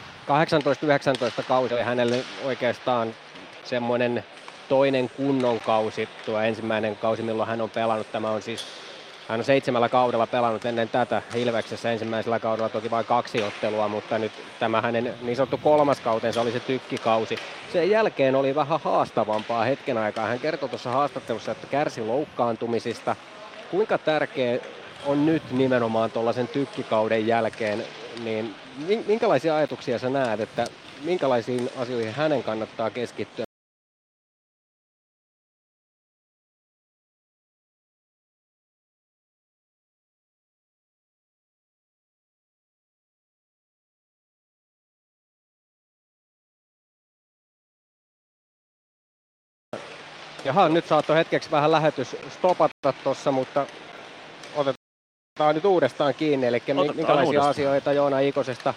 18-19 kausi oli hänelle oikeastaan semmoinen toinen kunnon kausi, tuo ensimmäinen kausi, milloin hän on pelannut. Tämä on siis hän on seitsemällä kaudella pelannut ennen tätä Hilveksessä ensimmäisellä kaudella toki vain kaksi ottelua, mutta nyt tämä hänen niin sanottu kolmas kautensa oli se tykkikausi. Sen jälkeen oli vähän haastavampaa hetken aikaa. Hän kertoi tuossa haastattelussa, että kärsi loukkaantumisista. Kuinka tärkeä on nyt nimenomaan tuollaisen tykkikauden jälkeen, niin minkälaisia ajatuksia sä näet, että minkälaisiin asioihin hänen kannattaa keskittyä? Jaha, nyt saattoi hetkeksi vähän lähetys stopata tuossa, mutta otetaan nyt uudestaan kiinni. Eli Otetaan minkälaisia uudestaan. asioita Joona Ikosesta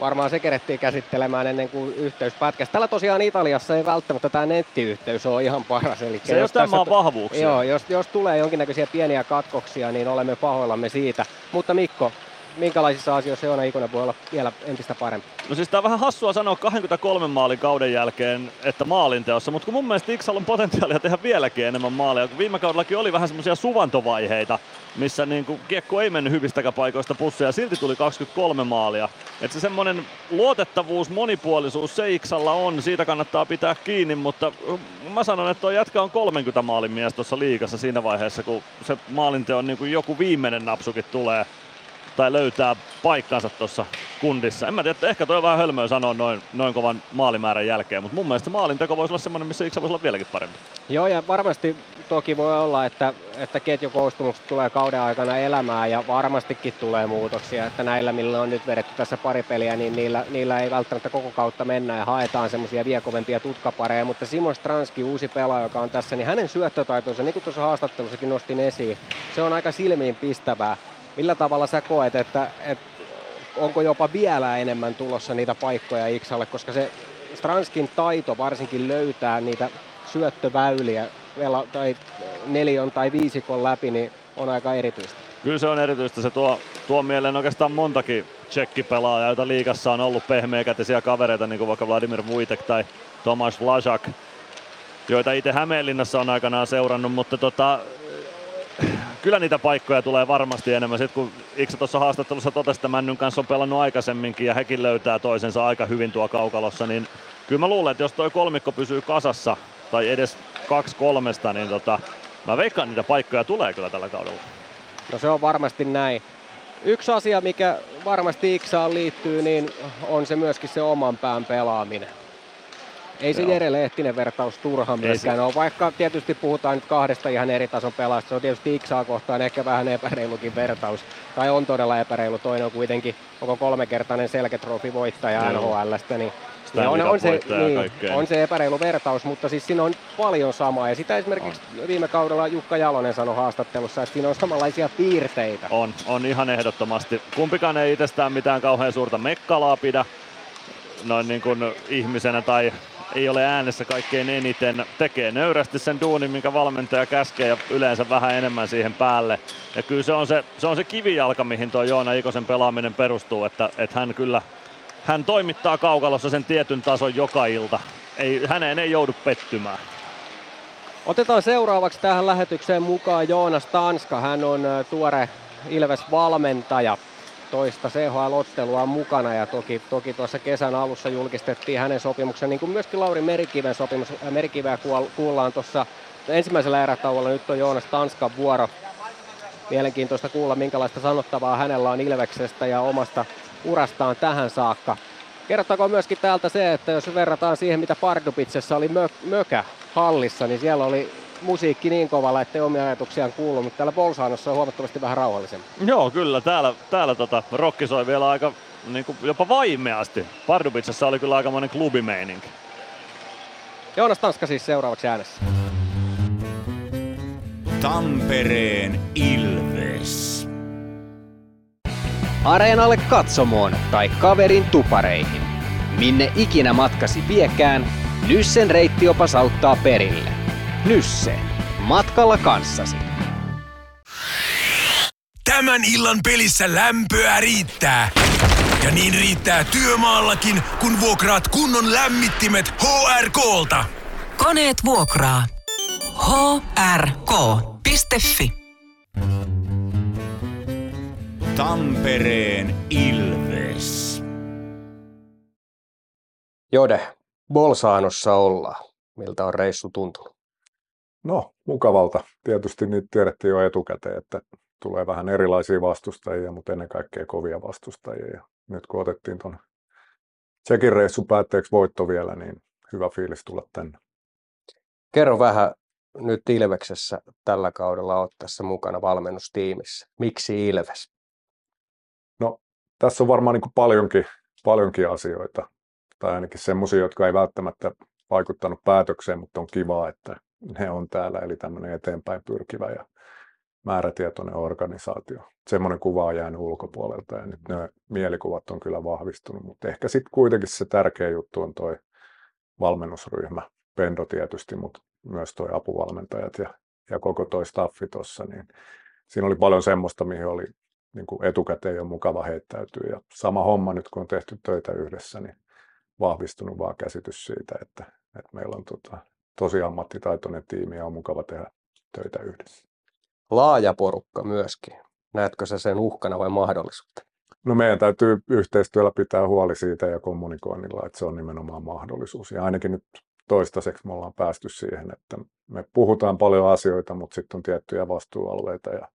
varmaan se kerettiin käsittelemään ennen kuin yhteys pätkäsi. Tällä tosiaan Italiassa ei välttämättä tämä nettiyhteys ole ihan paras. Eli se jos tämä on vahvuuksia. Joo, jos, jos tulee jonkinnäköisiä pieniä katkoksia, niin olemme pahoillamme siitä. Mutta Mikko, minkälaisissa asioissa Joona Ikonen voi olla vielä entistä parempi? No siis tämä on vähän hassua sanoa 23 maalin kauden jälkeen, että maalinteossa, mutta kun mun mielestä Iksalla on potentiaalia tehdä vieläkin enemmän maaleja, kun viime kaudellakin oli vähän semmoisia suvantovaiheita, missä niin kuin kiekko ei mennyt hyvistäkään paikoista pusseja ja silti tuli 23 maalia. Että se semmoinen luotettavuus, monipuolisuus se Iksalla on, siitä kannattaa pitää kiinni, mutta mä sanon, että tuo jätkä on 30 maalin mies tuossa liikassa siinä vaiheessa, kun se maalinteon niin kuin joku viimeinen napsukin tulee tai löytää paikkansa tuossa kundissa. En mä tiedä, ehkä toi on vähän hölmöä sanoa noin, noin kovan maalimäärän jälkeen, mutta mun mielestä maalinteko voisi olla semmoinen, missä Iksa voisi olla vieläkin parempi. Joo, ja varmasti toki voi olla, että, että ketjukoostumukset tulee kauden aikana elämään ja varmastikin tulee muutoksia, että näillä, millä on nyt vedetty tässä pari peliä, niin niillä, niillä ei välttämättä koko kautta mennä ja haetaan semmoisia viekovempia tutkapareja, mutta Simon Stranski, uusi pelaaja, joka on tässä, niin hänen syöttötaitonsa, niin kuin tuossa haastattelussakin nostin esiin, se on aika silmiin pistävää Millä tavalla sä koet, että, että onko jopa vielä enemmän tulossa niitä paikkoja Iksalle, koska se Stranskin taito varsinkin löytää niitä syöttöväyliä tai neljön tai viisikon läpi, niin on aika erityistä. Kyllä se on erityistä. Se tuo, tuo mieleen oikeastaan montakin tsekkipelaajaa, joita liigassa on ollut pehmeäkätisiä kavereita, niin kuin vaikka Vladimir Vuitek tai Tomas Vlasak, joita itse Hämeenlinnassa on aikanaan seurannut, mutta tota, kyllä niitä paikkoja tulee varmasti enemmän. Sitten kun Iksa tuossa haastattelussa totesi, että Männyn kanssa on pelannut aikaisemminkin ja hekin löytää toisensa aika hyvin tuo kaukalossa, niin kyllä mä luulen, että jos toi kolmikko pysyy kasassa tai edes kaksi kolmesta, niin tota, mä veikkaan niitä paikkoja tulee kyllä tällä kaudella. No se on varmasti näin. Yksi asia, mikä varmasti Iksaan liittyy, niin on se myöskin se oman pään pelaaminen. Ei se Jere Lehtinen vertaus turha myöskään ole, vaikka tietysti puhutaan nyt kahdesta ihan eri tason pelaajasta. Se on tietysti Iksaa kohtaan ehkä vähän epäreilukin vertaus, tai on todella epäreilu. Toinen on kuitenkin koko kolmekertainen selketrofi voittaja NHLstä, niin Stanley on, on, se, ja niin, on se epäreilu vertaus, mutta siis siinä on paljon samaa. Ja sitä esimerkiksi on. viime kaudella Jukka Jalonen sanoi haastattelussa, että siinä on samanlaisia piirteitä. On, on ihan ehdottomasti. Kumpikaan ei itsestään mitään kauhean suurta mekkalaa pidä noin niin kuin ihmisenä tai ei ole äänessä kaikkein eniten. Tekee nöyrästi sen duunin, minkä valmentaja käskee ja yleensä vähän enemmän siihen päälle. Ja kyllä se on se, se, on se kivijalka, mihin tuo Joona Ikosen pelaaminen perustuu, että, että hän kyllä hän toimittaa kaukalossa sen tietyn tason joka ilta. Ei, häneen ei joudu pettymään. Otetaan seuraavaksi tähän lähetykseen mukaan Joonas Tanska. Hän on tuore Ilves-valmentaja toista CHL-ottelua mukana ja toki, toki tuossa kesän alussa julkistettiin hänen sopimuksen, niin kuin myöskin Lauri Merikiven sopimus. Merikiveä kuullaan tuossa ensimmäisellä erätauolla, nyt on Joonas Tanskan vuoro. Mielenkiintoista kuulla, minkälaista sanottavaa hänellä on Ilveksestä ja omasta urastaan tähän saakka. Kerrottakoon myöskin täältä se, että jos verrataan siihen, mitä Pardubitsessa oli mö- mökä hallissa, niin siellä oli musiikki niin kovalla, ettei omia ajatuksiaan kuulu, mutta täällä Bolsanossa on huomattavasti vähän rauhallisempi. Joo, kyllä. Täällä, täällä tota, rokki soi vielä aika niin kuin jopa vaimeasti. Pardubitsessa oli kyllä aikamoinen klubimeininki. Joonas Tanska siis seuraavaksi äänessä. Tampereen Ilves. Areenalle katsomoon tai kaverin tupareihin. Minne ikinä matkasi viekään, Nyssen reittiopas auttaa perille. Nysse. Matkalla kanssasi. Tämän illan pelissä lämpöä riittää. Ja niin riittää työmaallakin, kun vuokraat kunnon lämmittimet HRKlta. Koneet vuokraa. hrk.fi Tampereen Ilves. Jode, Bolsaanossa ollaan. Miltä on reissu tuntunut? No, mukavalta. Tietysti nyt tiedettiin jo etukäteen, että tulee vähän erilaisia vastustajia, mutta ennen kaikkea kovia vastustajia. Ja nyt kun otettiin tuon Tsekin reissun päätteeksi voitto vielä, niin hyvä fiilis tulla tänne. Kerro vähän nyt Ilveksessä tällä kaudella olet tässä mukana valmennustiimissä. Miksi Ilves? No, tässä on varmaan niin kuin paljonkin, paljonkin asioita, tai ainakin semmoisia, jotka ei välttämättä vaikuttanut päätökseen, mutta on kiva, että ne on täällä, eli tämmöinen eteenpäin pyrkivä ja määrätietoinen organisaatio. Semmoinen kuva on jäänyt ulkopuolelta ja nyt ne mielikuvat on kyllä vahvistunut, mutta ehkä sitten kuitenkin se tärkeä juttu on toi valmennusryhmä, Pendo tietysti, mutta myös toi apuvalmentajat ja, ja koko toi staffi tuossa, niin siinä oli paljon semmoista, mihin oli niin kuin etukäteen jo mukava heittäytyä. Ja sama homma nyt, kun on tehty töitä yhdessä, niin vahvistunut vaan käsitys siitä, että, että meillä on tota, tosi ammattitaitoinen tiimi ja on mukava tehdä töitä yhdessä. Laaja porukka myöskin. Näetkö sä sen uhkana vai mahdollisuutta? No meidän täytyy yhteistyöllä pitää huoli siitä ja kommunikoinnilla, että se on nimenomaan mahdollisuus. Ja ainakin nyt toistaiseksi me ollaan päästy siihen, että me puhutaan paljon asioita, mutta sitten on tiettyjä vastuualueita ja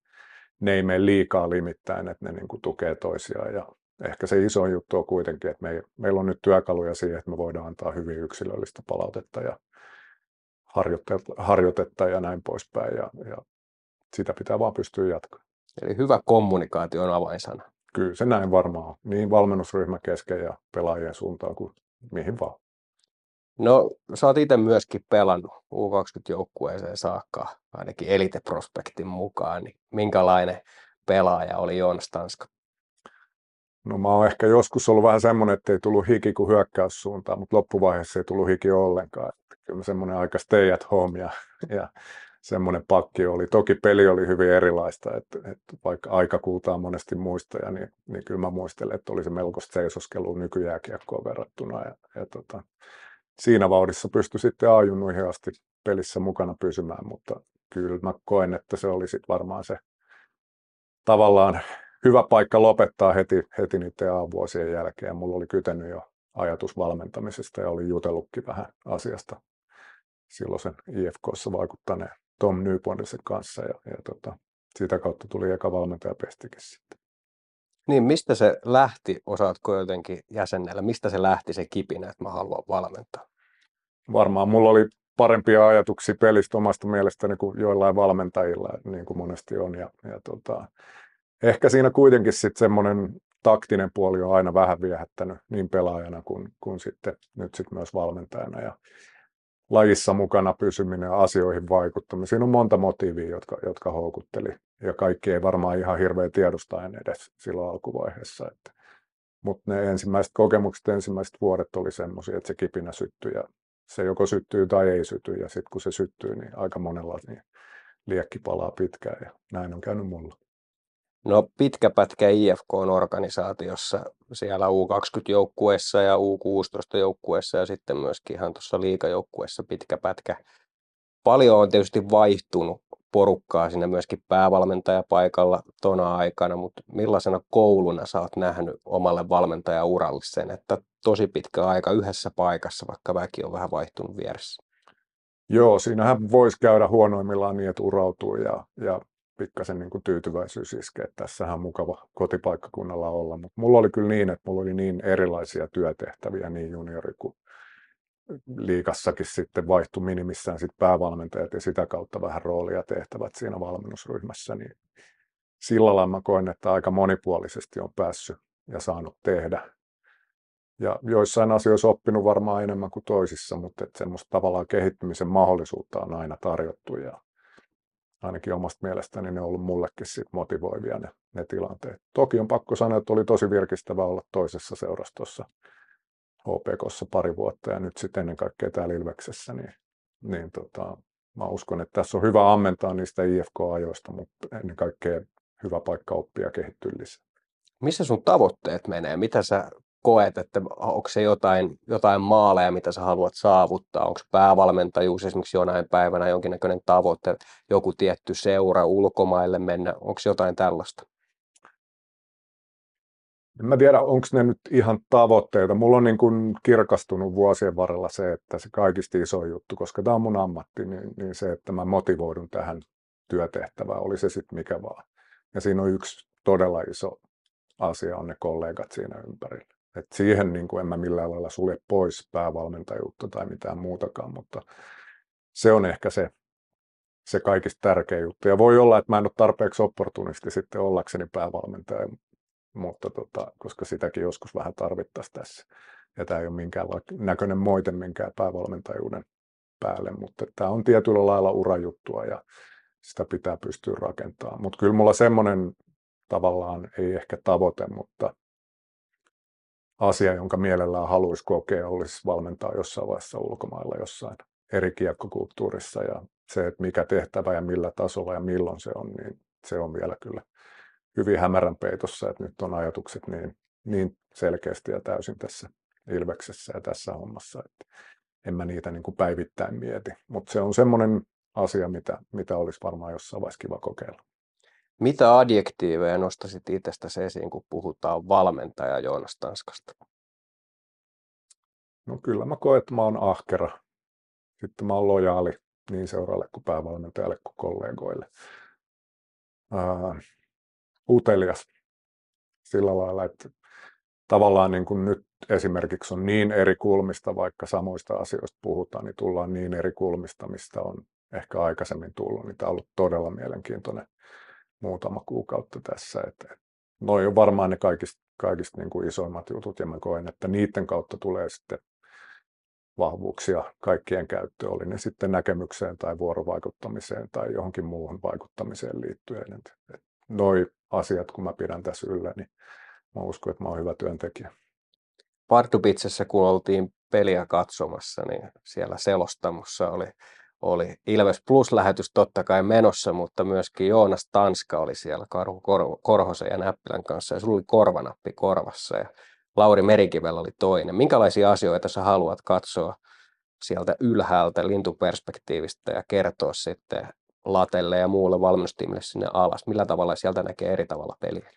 ne ei mene liikaa limittäin, että ne niin kuin tukee toisiaan. Ja ehkä se iso juttu on kuitenkin, että me, meillä on nyt työkaluja siihen, että me voidaan antaa hyvin yksilöllistä palautetta ja harjoitetta, ja näin poispäin. Ja, ja sitä pitää vaan pystyä jatkamaan. Eli hyvä kommunikaatio on avainsana. Kyllä se näin varmaan. Niin valmennusryhmä kesken ja pelaajien suuntaan kuin mihin vaan. No, sä oot itse myöskin pelannut U20-joukkueeseen saakka, ainakin Elite Prospektin mukaan, niin minkälainen pelaaja oli Joonas Tanska? No mä oon ehkä joskus ollut vähän semmoinen, että ei tullut hiki kuin hyökkäyssuuntaan, mutta loppuvaiheessa ei tullut hiki ollenkaan. Kyllä semmoinen aika stay at home ja, ja semmoinen pakki oli. Toki peli oli hyvin erilaista, että, että vaikka aika kuultaan monesti muistoja, niin, niin kyllä mä muistelen, että oli se melkoista seisoskelua nykyjääkiekkoon verrattuna. Ja, ja tota, siinä vauhdissa pystyi sitten ajunnuihin asti pelissä mukana pysymään, mutta kyllä mä koen, että se oli sitten varmaan se tavallaan hyvä paikka lopettaa heti, heti niiden A-vuosien jälkeen. Mulla oli kytennyt jo ajatus valmentamisesta ja oli jutellutkin vähän asiasta silloin sen IFKssa vaikuttaneen Tom Nyponisen kanssa ja, ja tota, sitä kautta tuli eka valmentaja pestikin sitten. Niin, mistä se lähti, osaatko jotenkin jäsennellä, mistä se lähti se kipinä, että mä haluan valmentaa? Varmaan mulla oli parempia ajatuksia pelistä omasta mielestäni kuin joillain valmentajilla, niin kuin monesti on. Ja, ja tota, ehkä siinä kuitenkin sitten semmoinen taktinen puoli on aina vähän viehättänyt niin pelaajana kuin, kuin sitten nyt sitten myös valmentajana. Ja lajissa mukana pysyminen ja asioihin vaikuttaminen. Siinä on monta motiivia, jotka, jotka houkutteli. Ja kaikki ei varmaan ihan hirveän tiedostaen edes silloin alkuvaiheessa. Että, mutta ne ensimmäiset kokemukset, ensimmäiset vuodet oli semmoisia, että se kipinä syttyi ja se joko syttyy tai ei syty. Ja sitten kun se syttyy, niin aika monella niin liekki palaa pitkään ja näin on käynyt mulla. No pitkä pätkä IFK-organisaatiossa, siellä U20-joukkueessa ja U16-joukkueessa ja sitten myöskin ihan tuossa liikajoukkueessa pitkä pätkä. Paljon on tietysti vaihtunut porukkaa sinne myöskin päävalmentajapaikalla tona aikana, mutta millaisena kouluna sä oot nähnyt omalle valmentajauralle sen, että tosi pitkä aika yhdessä paikassa, vaikka väki on vähän vaihtunut vieressä? Joo, siinähän voisi käydä huonoimmillaan niin, että urautuu ja, ja pikkasen niin kuin tyytyväisyys iskee, että tässähän on mukava kotipaikkakunnalla olla. Mutta mulla oli kyllä niin, että mulla oli niin erilaisia työtehtäviä niin juniori kuin liikassakin sitten vaihtui minimissään sit päävalmentajat ja sitä kautta vähän roolia tehtävät siinä valmennusryhmässä, niin sillä lailla mä koen, että aika monipuolisesti on päässyt ja saanut tehdä. Ja joissain asioissa oppinut varmaan enemmän kuin toisissa, mutta että semmoista tavallaan kehittymisen mahdollisuutta on aina tarjottu ja ainakin omasta mielestäni ne on ollut mullekin sit motivoivia ne, ne tilanteet. Toki on pakko sanoa, että oli tosi virkistävä olla toisessa seurastossa HPKssa pari vuotta ja nyt sitten ennen kaikkea täällä Ilveksessä, niin, niin tota, mä uskon, että tässä on hyvä ammentaa niistä IFK-ajoista, mutta ennen kaikkea hyvä paikka oppia kehittyä lisää. Missä sun tavoitteet menee? Mitä sä koet, että onko se jotain, jotain maaleja, mitä sä haluat saavuttaa? Onko päävalmentajuus esimerkiksi jonain päivänä jonkinnäköinen tavoite, joku tietty seura ulkomaille mennä? Onko jotain tällaista? En mä tiedä, onko ne nyt ihan tavoitteita. Mulla on niin kuin kirkastunut vuosien varrella se, että se kaikista iso juttu, koska tämä on mun ammatti, niin, niin se, että mä motivoidun tähän työtehtävään, oli se sitten mikä vaan. Ja siinä on yksi todella iso asia, on ne kollegat siinä ympärillä. Et siihen niin kuin en mä millään lailla sulje pois päävalmentajuutta tai mitään muutakaan, mutta se on ehkä se, se kaikista tärkein juttu. Ja voi olla, että mä en ole tarpeeksi opportunisti sitten ollakseni päävalmentaja, mutta tota, koska sitäkin joskus vähän tarvittaisiin tässä. Ja tämä ei ole minkään näköinen moite minkään päävalmentajuuden päälle, mutta tämä on tietyllä lailla urajuttua ja sitä pitää pystyä rakentamaan. Mutta kyllä mulla semmoinen tavallaan ei ehkä tavoite, mutta asia, jonka mielellään haluaisi kokea, olisi valmentaa jossain vaiheessa ulkomailla jossain eri kiekkokulttuurissa ja se, että mikä tehtävä ja millä tasolla ja milloin se on, niin se on vielä kyllä hyvin hämärän peitossa, että nyt on ajatukset niin, niin selkeästi ja täysin tässä Ilveksessä ja tässä hommassa, että en mä niitä niin kuin päivittäin mieti. Mutta se on semmoinen asia, mitä, mitä olisi varmaan jossain vaiheessa kiva kokeilla. Mitä adjektiiveja nostasit itsestäsi esiin, kun puhutaan valmentaja Joonas Tanskasta? No kyllä mä koen, että mä oon ahkera. Sitten mä oon lojaali niin seuraalle kuin päävalmentajalle kuin kollegoille. Ää, utelias sillä lailla, että tavallaan niin kuin nyt esimerkiksi on niin eri kulmista, vaikka samoista asioista puhutaan, niin tullaan niin eri kulmista, mistä on ehkä aikaisemmin tullut. Niin tämä on ollut todella mielenkiintoinen muutama kuukautta tässä. Että, noi on varmaan ne kaikista, kaikista niin kuin isoimmat jutut ja mä koen, että niiden kautta tulee sitten vahvuuksia kaikkien käyttöön, oli ne sitten näkemykseen tai vuorovaikuttamiseen tai johonkin muuhun vaikuttamiseen liittyen. Noi asiat, kun mä pidän tässä yllä, niin mä uskon, että mä oon hyvä työntekijä. Partupitsessä, kun oltiin peliä katsomassa, niin siellä selostamossa oli oli Ilves Plus-lähetys totta kai menossa, mutta myöskin Joonas Tanska oli siellä Karhu Korhosen ja Näppilän kanssa ja sulla oli korvanappi korvassa ja Lauri Merikivellä oli toinen. Minkälaisia asioita sä haluat katsoa sieltä ylhäältä lintuperspektiivistä ja kertoa sitten latelle ja muulle valmennustiimille sinne alas? Millä tavalla sieltä näkee eri tavalla peliä?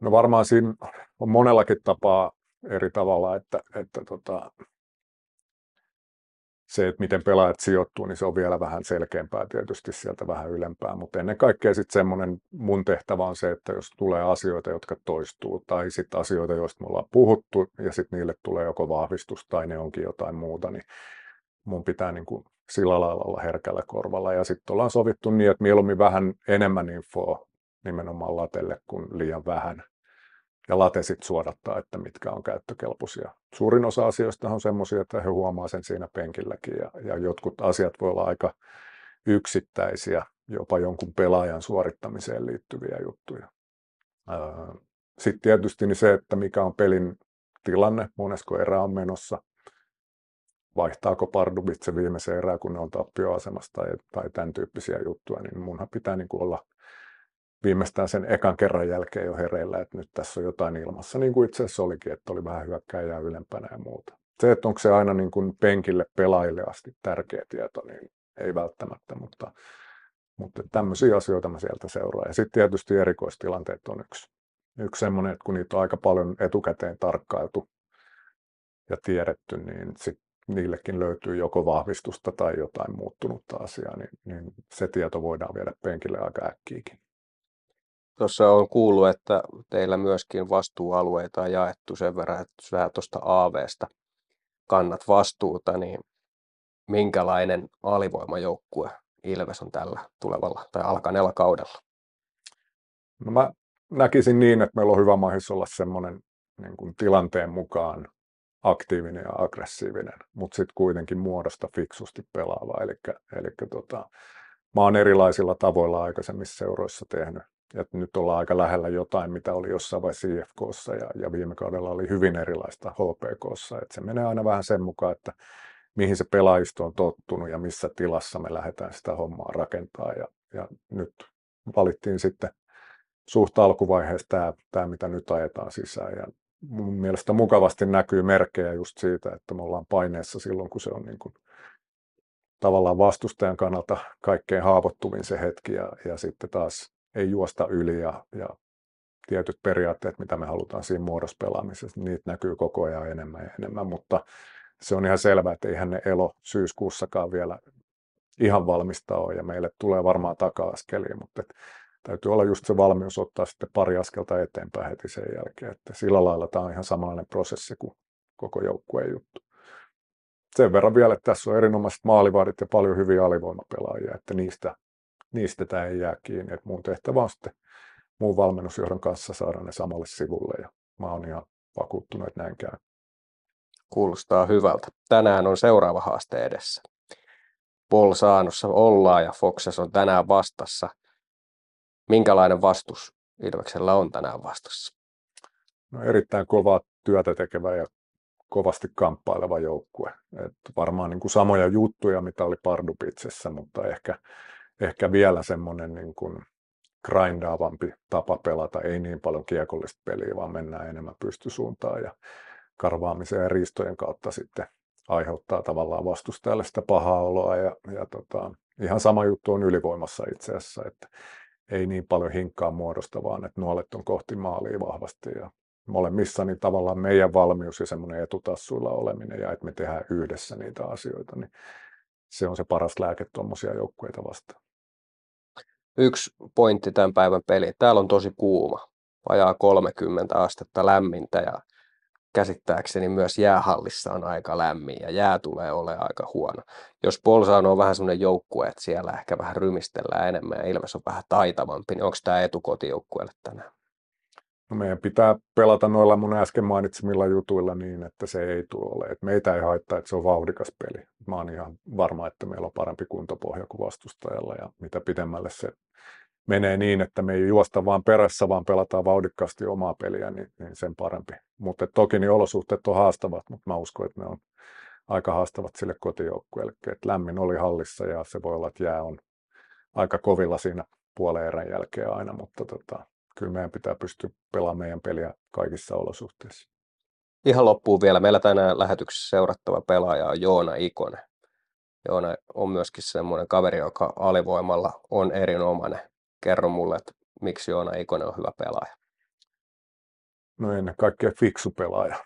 No varmaan siinä on monellakin tapaa eri tavalla, että, että tota, se, että miten pelaajat sijoittuu, niin se on vielä vähän selkeämpää tietysti sieltä vähän ylempää, mutta ennen kaikkea sitten semmoinen mun tehtävä on se, että jos tulee asioita, jotka toistuu, tai sitten asioita, joista me ollaan puhuttu, ja sitten niille tulee joko vahvistus tai ne onkin jotain muuta, niin mun pitää niin kuin sillä lailla olla herkällä korvalla. Ja sitten ollaan sovittu niin, että mieluummin vähän enemmän infoa nimenomaan latelle kuin liian vähän. Ja late sit suodattaa, että mitkä on käyttökelpoisia. Suurin osa asioista on semmoisia, että he huomaa sen siinä penkilläkin ja, ja jotkut asiat voi olla aika yksittäisiä, jopa jonkun pelaajan suorittamiseen liittyviä juttuja. Sitten tietysti niin se, että mikä on pelin tilanne, monesko erä on menossa, vaihtaako Pardubitse viimeisen erää, kun ne on tappioasemassa tai, tai tämän tyyppisiä juttuja, niin munhan pitää niin olla viimeistään sen ekan kerran jälkeen jo hereillä, että nyt tässä on jotain ilmassa, niin kuin itse asiassa olikin, että oli vähän hyökkäjää ylempänä ja muuta. Se, että onko se aina niin kuin penkille pelaajille asti tärkeä tieto, niin ei välttämättä, mutta, mutta tämmöisiä asioita mä sieltä seuraan. Ja sitten tietysti erikoistilanteet on yksi, yksi semmoinen, että kun niitä on aika paljon etukäteen tarkkailtu ja tiedetty, niin sit niillekin löytyy joko vahvistusta tai jotain muuttunutta asiaa, niin, niin se tieto voidaan viedä penkille aika äkkiäkin. Tuossa on kuullut, että teillä myöskin vastuualueita on jaettu sen verran, että sä tuosta AVsta kannat vastuuta, niin minkälainen alivoimajoukkue Ilves on tällä tulevalla tai alkaneella kaudella? No mä näkisin niin, että meillä on hyvä mahdollisuus olla semmoinen niin kuin tilanteen mukaan aktiivinen ja aggressiivinen, mutta sitten kuitenkin muodosta fiksusti pelaava. Eli, eli tota, mä oon erilaisilla tavoilla aikaisemmissa seuroissa tehnyt. Ja nyt ollaan aika lähellä jotain, mitä oli jossain vaiheessa IFKssa ja, ja viime kaudella oli hyvin erilaista HPKssa. Et se menee aina vähän sen mukaan, että mihin se pelaajisto on tottunut ja missä tilassa me lähdetään sitä hommaa rakentaa. Ja, ja nyt valittiin sitten suht alkuvaiheessa tämä, tämä, mitä nyt ajetaan sisään. Ja mun mielestä mukavasti näkyy merkkejä just siitä, että me ollaan paineessa silloin, kun se on niin kuin tavallaan vastustajan kannalta kaikkein haavoittuvin se hetki ja, ja sitten taas ei juosta yli ja, ja tietyt periaatteet, mitä me halutaan siinä muodossa pelaamisessa, niitä näkyy koko ajan enemmän ja enemmän, mutta se on ihan selvää, että eihän ne elo syyskuussakaan vielä ihan valmista ole ja meille tulee varmaan taka-askelia, mutta et täytyy olla just se valmius ottaa sitten pari askelta eteenpäin heti sen jälkeen, että sillä lailla tämä on ihan samanlainen prosessi kuin koko joukkueen juttu. Sen verran vielä, että tässä on erinomaiset maalivaadit ja paljon hyviä alivoimapelaajia, että niistä, niistä tämä ei jää kiinni. Että mun tehtävä on sitten muun valmennusjohdon kanssa saada ne samalle sivulle ja mä oon ihan vakuuttunut, että näin käy. Kuulostaa hyvältä. Tänään on seuraava haaste edessä. Bolsaanossa ollaan ja Foxes on tänään vastassa. Minkälainen vastus Ilveksellä on tänään vastassa? No erittäin kovaa työtä tekevä ja kovasti kamppaileva joukkue. Et varmaan niin kuin samoja juttuja, mitä oli Pardupitsessä, mutta ehkä, ehkä vielä semmoinen niin kuin grindaavampi tapa pelata. Ei niin paljon kiekollista peliä, vaan mennään enemmän pystysuuntaan ja karvaamisen ja riistojen kautta sitten aiheuttaa tavallaan vastustajalle sitä pahaa oloa. Ja, ja tota, ihan sama juttu on ylivoimassa itse asiassa, että ei niin paljon hinkkaa muodosta, vaan että nuolet on kohti maalia vahvasti ja molemmissa niin tavallaan meidän valmius ja semmoinen etutassuilla oleminen ja että me tehdään yhdessä niitä asioita, niin se on se paras lääke tuommoisia joukkueita vastaan. Yksi pointti tämän päivän peli. Täällä on tosi kuuma, vajaa 30 astetta lämmintä ja käsittääkseni myös jäähallissa on aika lämmin ja jää tulee olemaan aika huono. Jos Polsaan on vähän semmoinen joukkue, että siellä ehkä vähän rymistellään enemmän ja Ilves on vähän taitavampi, niin onko tämä etukotijoukkueelle tänään? No meidän pitää pelata noilla mun äsken mainitsemilla jutuilla niin, että se ei tule ole. Et meitä ei haittaa, että se on vauhdikas peli. Mä oon ihan varma, että meillä on parempi kuntopohja kuin vastustajalla ja mitä pidemmälle se menee niin, että me ei juosta vaan perässä, vaan pelataan vauhdikkaasti omaa peliä, niin, niin sen parempi. Mutta toki niin olosuhteet on haastavat, mutta mä uskon, että ne on aika haastavat sille kotijoukkueelle. Et lämmin oli hallissa ja se voi olla, että jää on aika kovilla siinä puolen erän jälkeen aina, mutta tota, kyllä meidän pitää pystyä pelaamaan meidän peliä kaikissa olosuhteissa. Ihan loppuun vielä. Meillä tänään lähetyksessä seurattava pelaaja on Joona Ikonen. Joona on myöskin semmoinen kaveri, joka alivoimalla on erinomainen. Kerro mulle, että miksi Joona Ikonen on hyvä pelaaja. No ennen kaikkea fiksu pelaaja.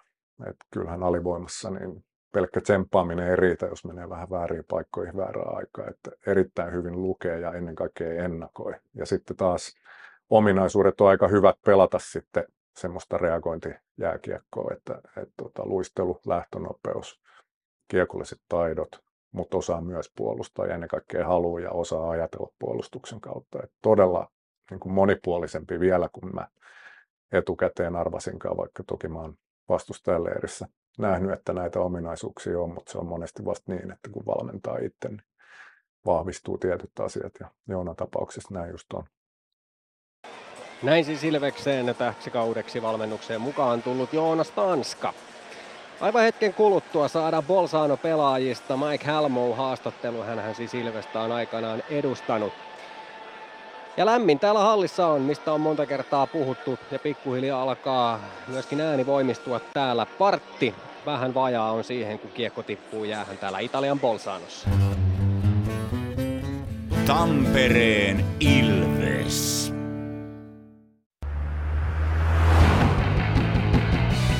Et kyllähän alivoimassa niin pelkkä tsemppaaminen ei riitä, jos menee vähän väärin paikkoihin väärään aikaan. Että erittäin hyvin lukee ja ennen kaikkea ennakoi. Ja sitten taas ominaisuudet on aika hyvät pelata sitten semmoista reagointijääkiekkoa, että, että, tota, luistelu, lähtönopeus, kiekolliset taidot, mutta osaa myös puolustaa ja ennen kaikkea haluaa ja osaa ajatella puolustuksen kautta. Että todella niin kuin monipuolisempi vielä kuin mä etukäteen arvasinkaan, vaikka toki mä oon vastustajaleirissä nähnyt, että näitä ominaisuuksia on, mutta se on monesti vasta niin, että kun valmentaa itse, niin vahvistuu tietyt asiat ja Joona tapauksessa näin just on. Näin siis Ilvekseen täksi kaudeksi valmennukseen mukaan tullut Joonas Tanska. Aivan hetken kuluttua saadaan Bolsano pelaajista Mike Halmo haastattelu. Hänhän siis Ilvestä on aikanaan edustanut. Ja lämmin täällä hallissa on, mistä on monta kertaa puhuttu ja pikkuhiljaa alkaa myöskin ääni voimistua täällä. Partti vähän vajaa on siihen, kun kiekko tippuu jäähän täällä Italian Bolsanossa. Tampereen Ilves.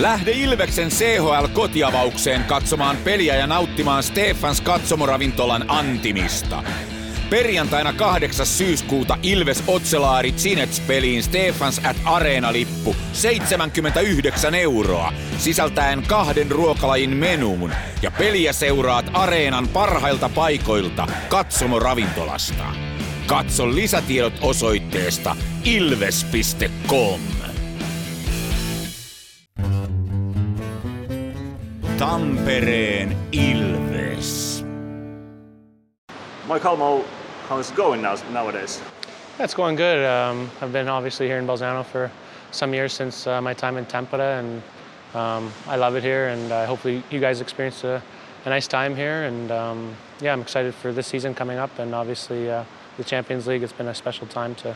Lähde Ilveksen CHL-kotiavaukseen katsomaan peliä ja nauttimaan Stefans katsomoravintolan antimista. Perjantaina 8. syyskuuta Ilves Otselaari Cinets-peliin Stefans at Areena-lippu 79 euroa, sisältäen kahden ruokalajin menuun. Ja peliä seuraat Areenan parhailta paikoilta katsomoravintolasta. Katso lisätiedot osoitteesta ilves.com. Tampereen Ilves. Mike Halmo, how is it going now, nowadays? It's going good. Um, I've been obviously here in Bolzano for some years since uh, my time in Tampere, and um, I love it here. And uh, hopefully, you guys experience a, a nice time here. And um, yeah, I'm excited for this season coming up, and obviously uh, the Champions League. It's been a special time to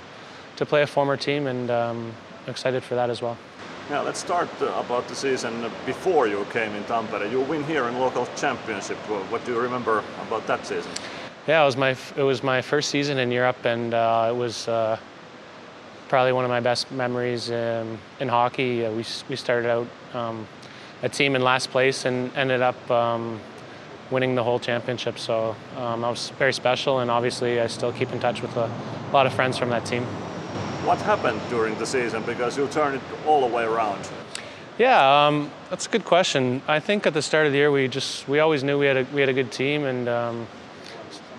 to play a former team, and um, excited for that as well. Yeah, let's start uh, about the season before you came in Tampere. You win here in local championship. What do you remember about that season? Yeah, it was my it was my first season in Europe, and uh, it was uh, probably one of my best memories um, in hockey. Uh, we we started out um, a team in last place and ended up um, winning the whole championship. So um, that was very special, and obviously I still keep in touch with a lot of friends from that team. What happened during the season? Because you turned it all the way around. Yeah, um, that's a good question. I think at the start of the year we just we always knew we had a we had a good team, and um,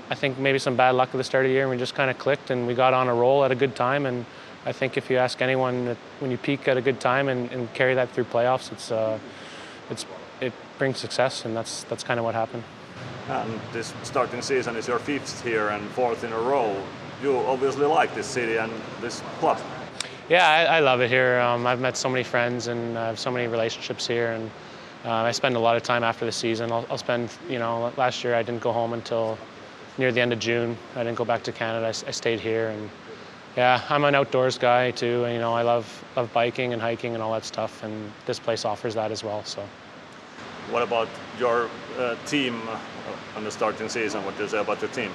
I think maybe some bad luck at the start of the year, and we just kind of clicked and we got on a roll at a good time. And I think if you ask anyone that when you peak at a good time and, and carry that through playoffs, it's uh, it's it brings success, and that's that's kind of what happened. And this starting season is your fifth here and fourth in a row. You obviously like this city and this club. Yeah, I, I love it here. Um, I've met so many friends and I have so many relationships here, and uh, I spend a lot of time after the season. I'll, I'll, spend, you know, last year I didn't go home until near the end of June. I didn't go back to Canada. I, I stayed here, and yeah, I'm an outdoors guy too. And, you know, I love love biking and hiking and all that stuff, and this place offers that as well. So. What about your uh, team on the starting season? What do you say about your team?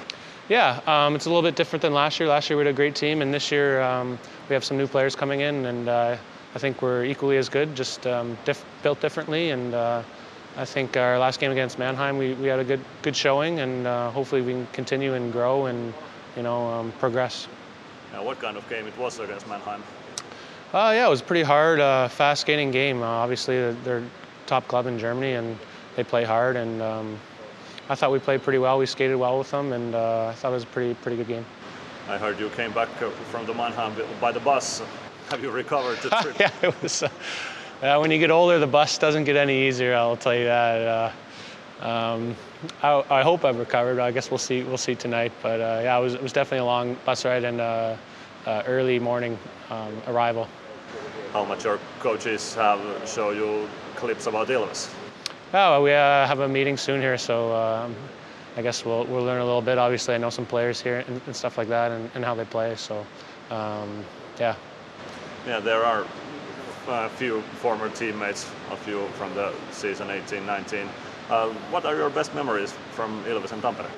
Yeah, um, it's a little bit different than last year. Last year we had a great team, and this year um, we have some new players coming in, and uh, I think we're equally as good, just um, diff- built differently. And uh, I think our last game against Mannheim, we, we had a good good showing, and uh, hopefully we can continue and grow and you know um, progress. Now, what kind of game it was against Mannheim? Uh, yeah, it was a pretty hard, uh, fast skating game. Uh, obviously, they're top club in Germany, and they play hard. And um, I thought we played pretty well. We skated well with them, and uh, I thought it was a pretty pretty good game. I heard you came back uh, from the Mannheim by the bus. Have you recovered the (laughs) trip? yeah, it was. Uh, yeah, when you get older, the bus doesn't get any easier. I'll tell you that. Uh, um, I, I, hope I've recovered. I guess we'll see. We'll see tonight. But uh, yeah, it was, it was definitely a long bus ride and uh, early morning um, arrival. How much your coaches have show you clips about Ilves? Oh, we uh, have a meeting soon here, so um, I guess we'll, we'll learn a little bit. Obviously, I know some players here and, and stuff like that and, and, how they play, so um, yeah. Yeah, there are a few former teammates a few from the season 18-19. Uh, what are your best memories from Ilves and Tampere?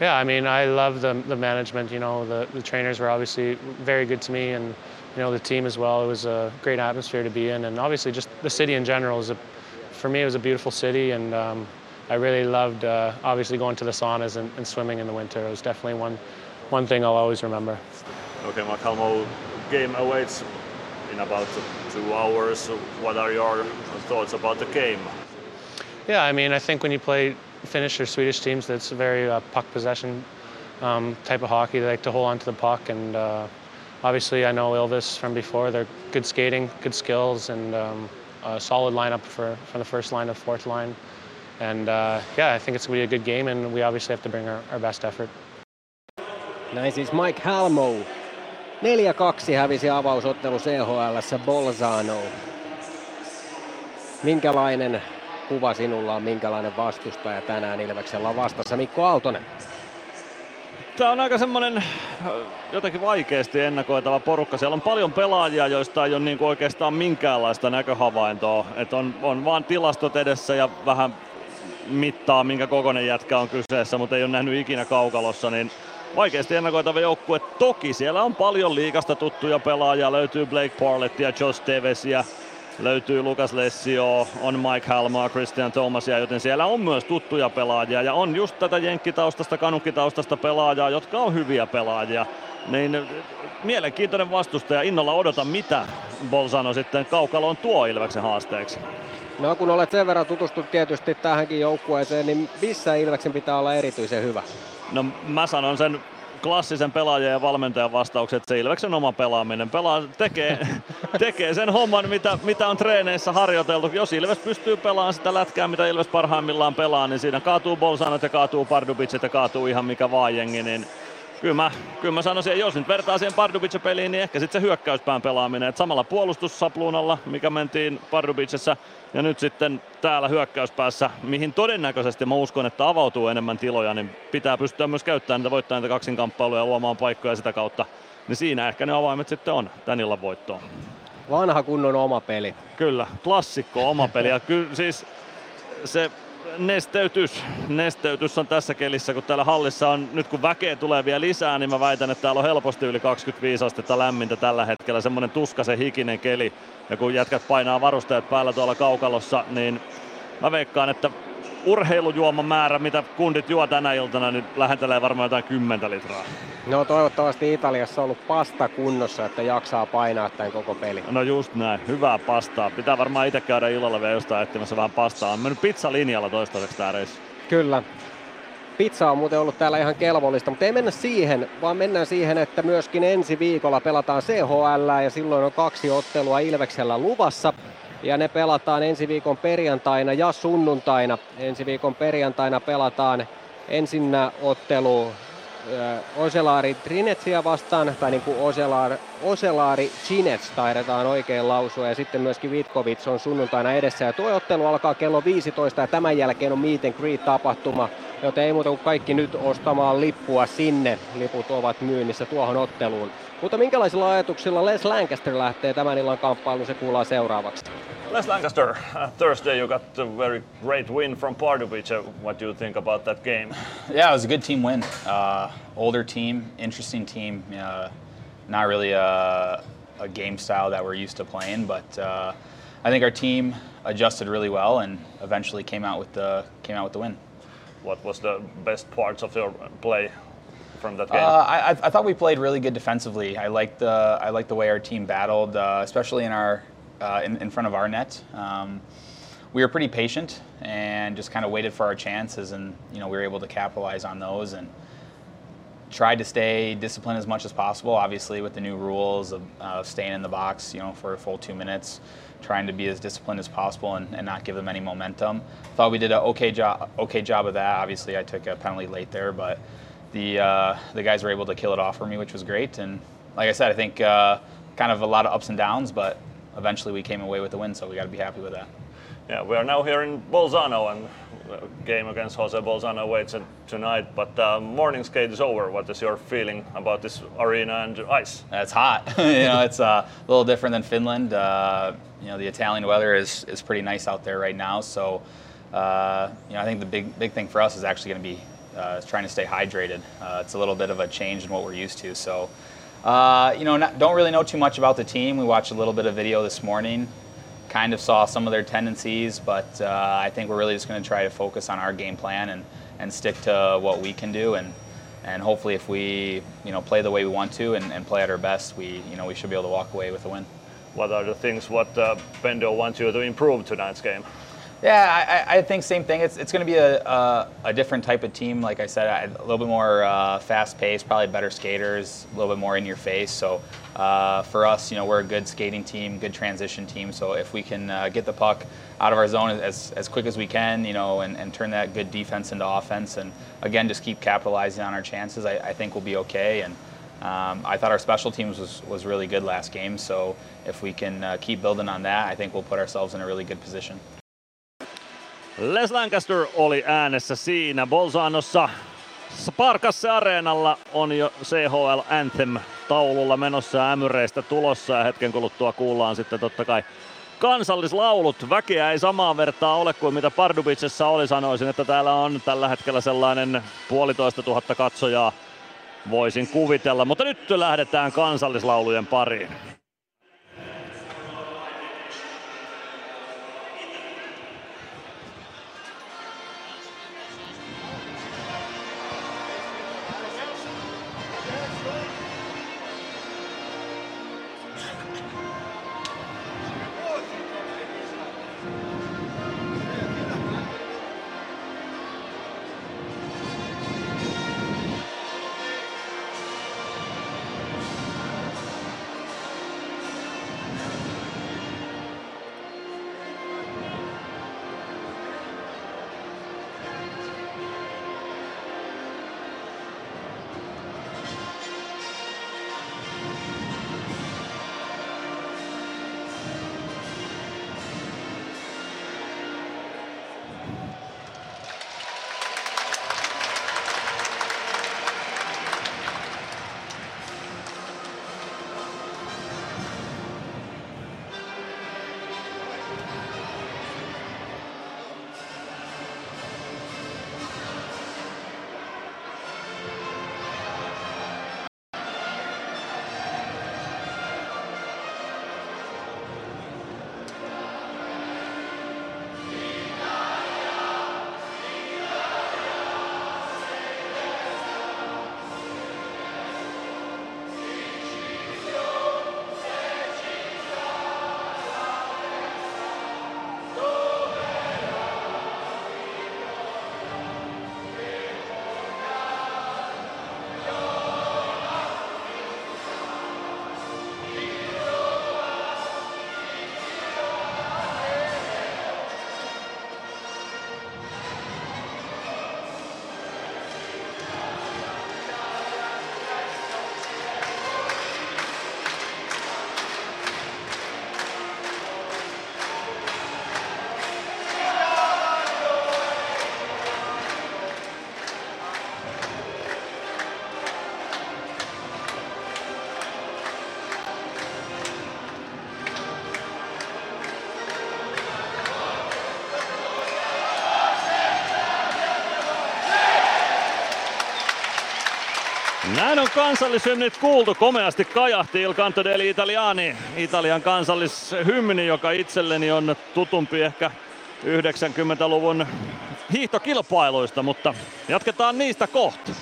Yeah, I mean, I love the, the management. You know, the, the trainers were obviously very good to me, and you know the team as well. It was a great atmosphere to be in, and obviously just the city in general is a for me, it was a beautiful city, and um, I really loved uh, obviously going to the saunas and, and swimming in the winter. It was definitely one one thing I'll always remember. Okay, Macalmo, game awaits in about two hours. What are your thoughts about the game? Yeah, I mean, I think when you play Finnish or Swedish teams, that's a very uh, puck possession um, type of hockey. They like to hold on to the puck, and uh, obviously, I know Ilves from before. They're good skating, good skills, and um, a solid lineup for from the first line to fourth line. And uh, yeah, I think it's going to be a good game, and we obviously have to bring our, our best effort. Näin siis Mike Halmo. 4-2 hävisi avausottelu CHL Bolzano. Minkälainen kuva sinulla on, minkälainen vastustaja tänään Ilveksellä on vastassa Mikko Aaltonen? Tämä on aika semmoinen jotenkin vaikeasti ennakoitava porukka. Siellä on paljon pelaajia, joista ei ole niin kuin oikeastaan minkäänlaista näköhavaintoa. Et on, on vaan tilastot edessä ja vähän mittaa, minkä kokoinen jätkä on kyseessä, mutta ei ole nähnyt ikinä kaukalossa, niin vaikeasti ennakoitava joukkue. Toki siellä on paljon liikasta tuttuja pelaajia. Löytyy Blake Parlettia, Josh Tevesia, löytyy Lukas Lessio, on Mike Halmaa, Christian Thomasia, joten siellä on myös tuttuja pelaajia ja on just tätä jenkkitaustasta, kanukkitaustasta pelaajaa, jotka on hyviä pelaajia. Niin mielenkiintoinen vastustaja, innolla odota mitä Bolzano sitten kaukaloon tuo Ilveksen haasteeksi. No kun olet sen verran tutustunut tietysti tähänkin joukkueeseen, niin missä Ilveksen pitää olla erityisen hyvä? No mä sanon sen klassisen pelaajan ja valmentajan vastauksen, että se Ilveksen oma pelaaminen. Pelaa, tekee, (laughs) tekee sen homman, mitä, mitä on treeneissä harjoiteltu. Jos Ilves pystyy pelaamaan sitä lätkää, mitä Ilves parhaimmillaan pelaa, niin siinä kaatuu Bolsanot ja kaatuu Pardubicet ja kaatuu ihan mikä vaan jengi, niin kyllä mä, kyllä mä sanoisin, että jos nyt vertaa siihen Pardubice-peliin, niin ehkä sitten se hyökkäyspään pelaaminen. Et samalla puolustussapluunalla, mikä mentiin Pardubicessa, ja nyt sitten täällä hyökkäyspäässä, mihin todennäköisesti mä uskon, että avautuu enemmän tiloja, niin pitää pystyä myös käyttämään niitä voittaa niitä kaksinkamppailuja ja luomaan paikkoja sitä kautta. Niin siinä ehkä ne avaimet sitten on tän illan voittoon. Vanha kunnon oma peli. Kyllä, klassikko oma peli. Ja kyllä siis se nesteytys. Nesteytys on tässä kelissä, kun täällä hallissa on, nyt kun väkeä tulee vielä lisää, niin mä väitän, että täällä on helposti yli 25 astetta lämmintä tällä hetkellä. Semmonen tuskasen hikinen keli. Ja kun jätkät painaa varustajat päällä tuolla kaukalossa, niin mä veikkaan, että urheilujuoman määrä, mitä kundit juo tänä iltana, niin lähentelee varmaan jotain 10 litraa. No toivottavasti Italiassa on ollut pasta kunnossa, että jaksaa painaa tämän koko peli. No just näin, hyvää pastaa. Pitää varmaan itse käydä illalla vielä jostain etsimässä vähän pastaa. On mennyt pizzalinjalla toistaiseksi tää reissu. Kyllä. Pizza on muuten ollut täällä ihan kelvollista, mutta ei mennä siihen, vaan mennään siihen, että myöskin ensi viikolla pelataan CHL ja silloin on kaksi ottelua Ilveksellä luvassa ja ne pelataan ensi viikon perjantaina ja sunnuntaina. Ensi viikon perjantaina pelataan ensinnä ottelu Oselaari Trinetsiä vastaan, tai niin kuin Oselaari, Oselaari Chinets taidetaan oikein lausua, ja sitten myöskin Vitkovits on sunnuntaina edessä. Ja tuo ottelu alkaa kello 15, ja tämän jälkeen on meet and greet tapahtuma, joten ei muuta kuin kaikki nyt ostamaan lippua sinne. Liput ovat myynnissä tuohon otteluun. Mutta minkälaisilla ajatuksilla Les Lancaster lähtee tämän illan kamppailuun, se kuullaan seuraavaksi. Les Lancaster, uh, Thursday you got a very great win from Pardubice. What do you think about that game? Yeah, it was a good team win. Uh, older team, interesting team. Uh, not really a, a, game style that we're used to playing, but uh, I think our team adjusted really well and eventually came out with the came out with the win. What was the best parts of your play from that game? Uh, I, I, thought we played really good defensively. I liked the I liked the way our team battled, uh, especially in our uh, in, in, front of our net. Um, we were pretty patient and just kind of waited for our chances, and you know we were able to capitalize on those and tried to stay disciplined as much as possible. Obviously, with the new rules of staying in the box, you know, for a full two minutes, trying to be as disciplined as possible and, and not give them any momentum. Thought we did an okay job, okay job of that. Obviously, I took a penalty late there, but the uh, the guys were able to kill it off for me, which was great. And like I said, I think uh, kind of a lot of ups and downs, but eventually we came away with the win, so we got to be happy with that. Yeah, we are now here in Bolzano and game against Jose Bolzano waits tonight, but uh, morning skate is over. What is your feeling about this arena and ice? It's hot. (laughs) you know, it's uh, a little different than Finland. Uh, you know, the Italian weather is, is pretty nice out there right now. So, uh, you know, I think the big big thing for us is actually going to be uh, trying to stay hydrated. Uh, it's a little bit of a change in what we're used to. So, you know, not, don't really know too much about the team. We watched a little bit of video this morning kind of saw some of their tendencies, but uh, I think we're really just going to try to focus on our game plan and, and stick to what we can do. And, and hopefully, if we you know play the way we want to and, and play at our best, we you know we should be able to walk away with a win. What are the things what uh, Pendo wants you to improve tonight's game? Yeah, I, I think same thing. It's, it's going to be a, a, a, different type of team. Like I said, a little bit more uh, fast paced, probably better skaters, a little bit more in your face. So uh, for us, you know, we're a good skating team, good transition team. So if we can uh, get the puck out of our zone as, as quick as we can, you know, and, and turn that good defense into offense, and again, just keep capitalizing on our chances, I, I think we'll be okay. And um, I thought our special teams was, was really good last game. So if we can uh, keep building on that, I think we'll put ourselves in a really good position. Les Lancaster oli äänessä siinä. Bolzanossa Sparkasse Areenalla on jo CHL Anthem taululla menossa ämyreistä tulossa ja hetken kuluttua kuullaan sitten totta kai kansallislaulut. Väkeä ei samaa vertaa ole kuin mitä Pardubicessa oli. Sanoisin, että täällä on tällä hetkellä sellainen puolitoista tuhatta katsojaa voisin kuvitella. Mutta nyt lähdetään kansallislaulujen pariin. Kansallisynnit kuultu. Komeasti kajahti Il Canto degli Italiani, Italian kansallishymni, joka itselleni on tutumpi ehkä 90-luvun hiihtokilpailuista, mutta jatketaan niistä kohta.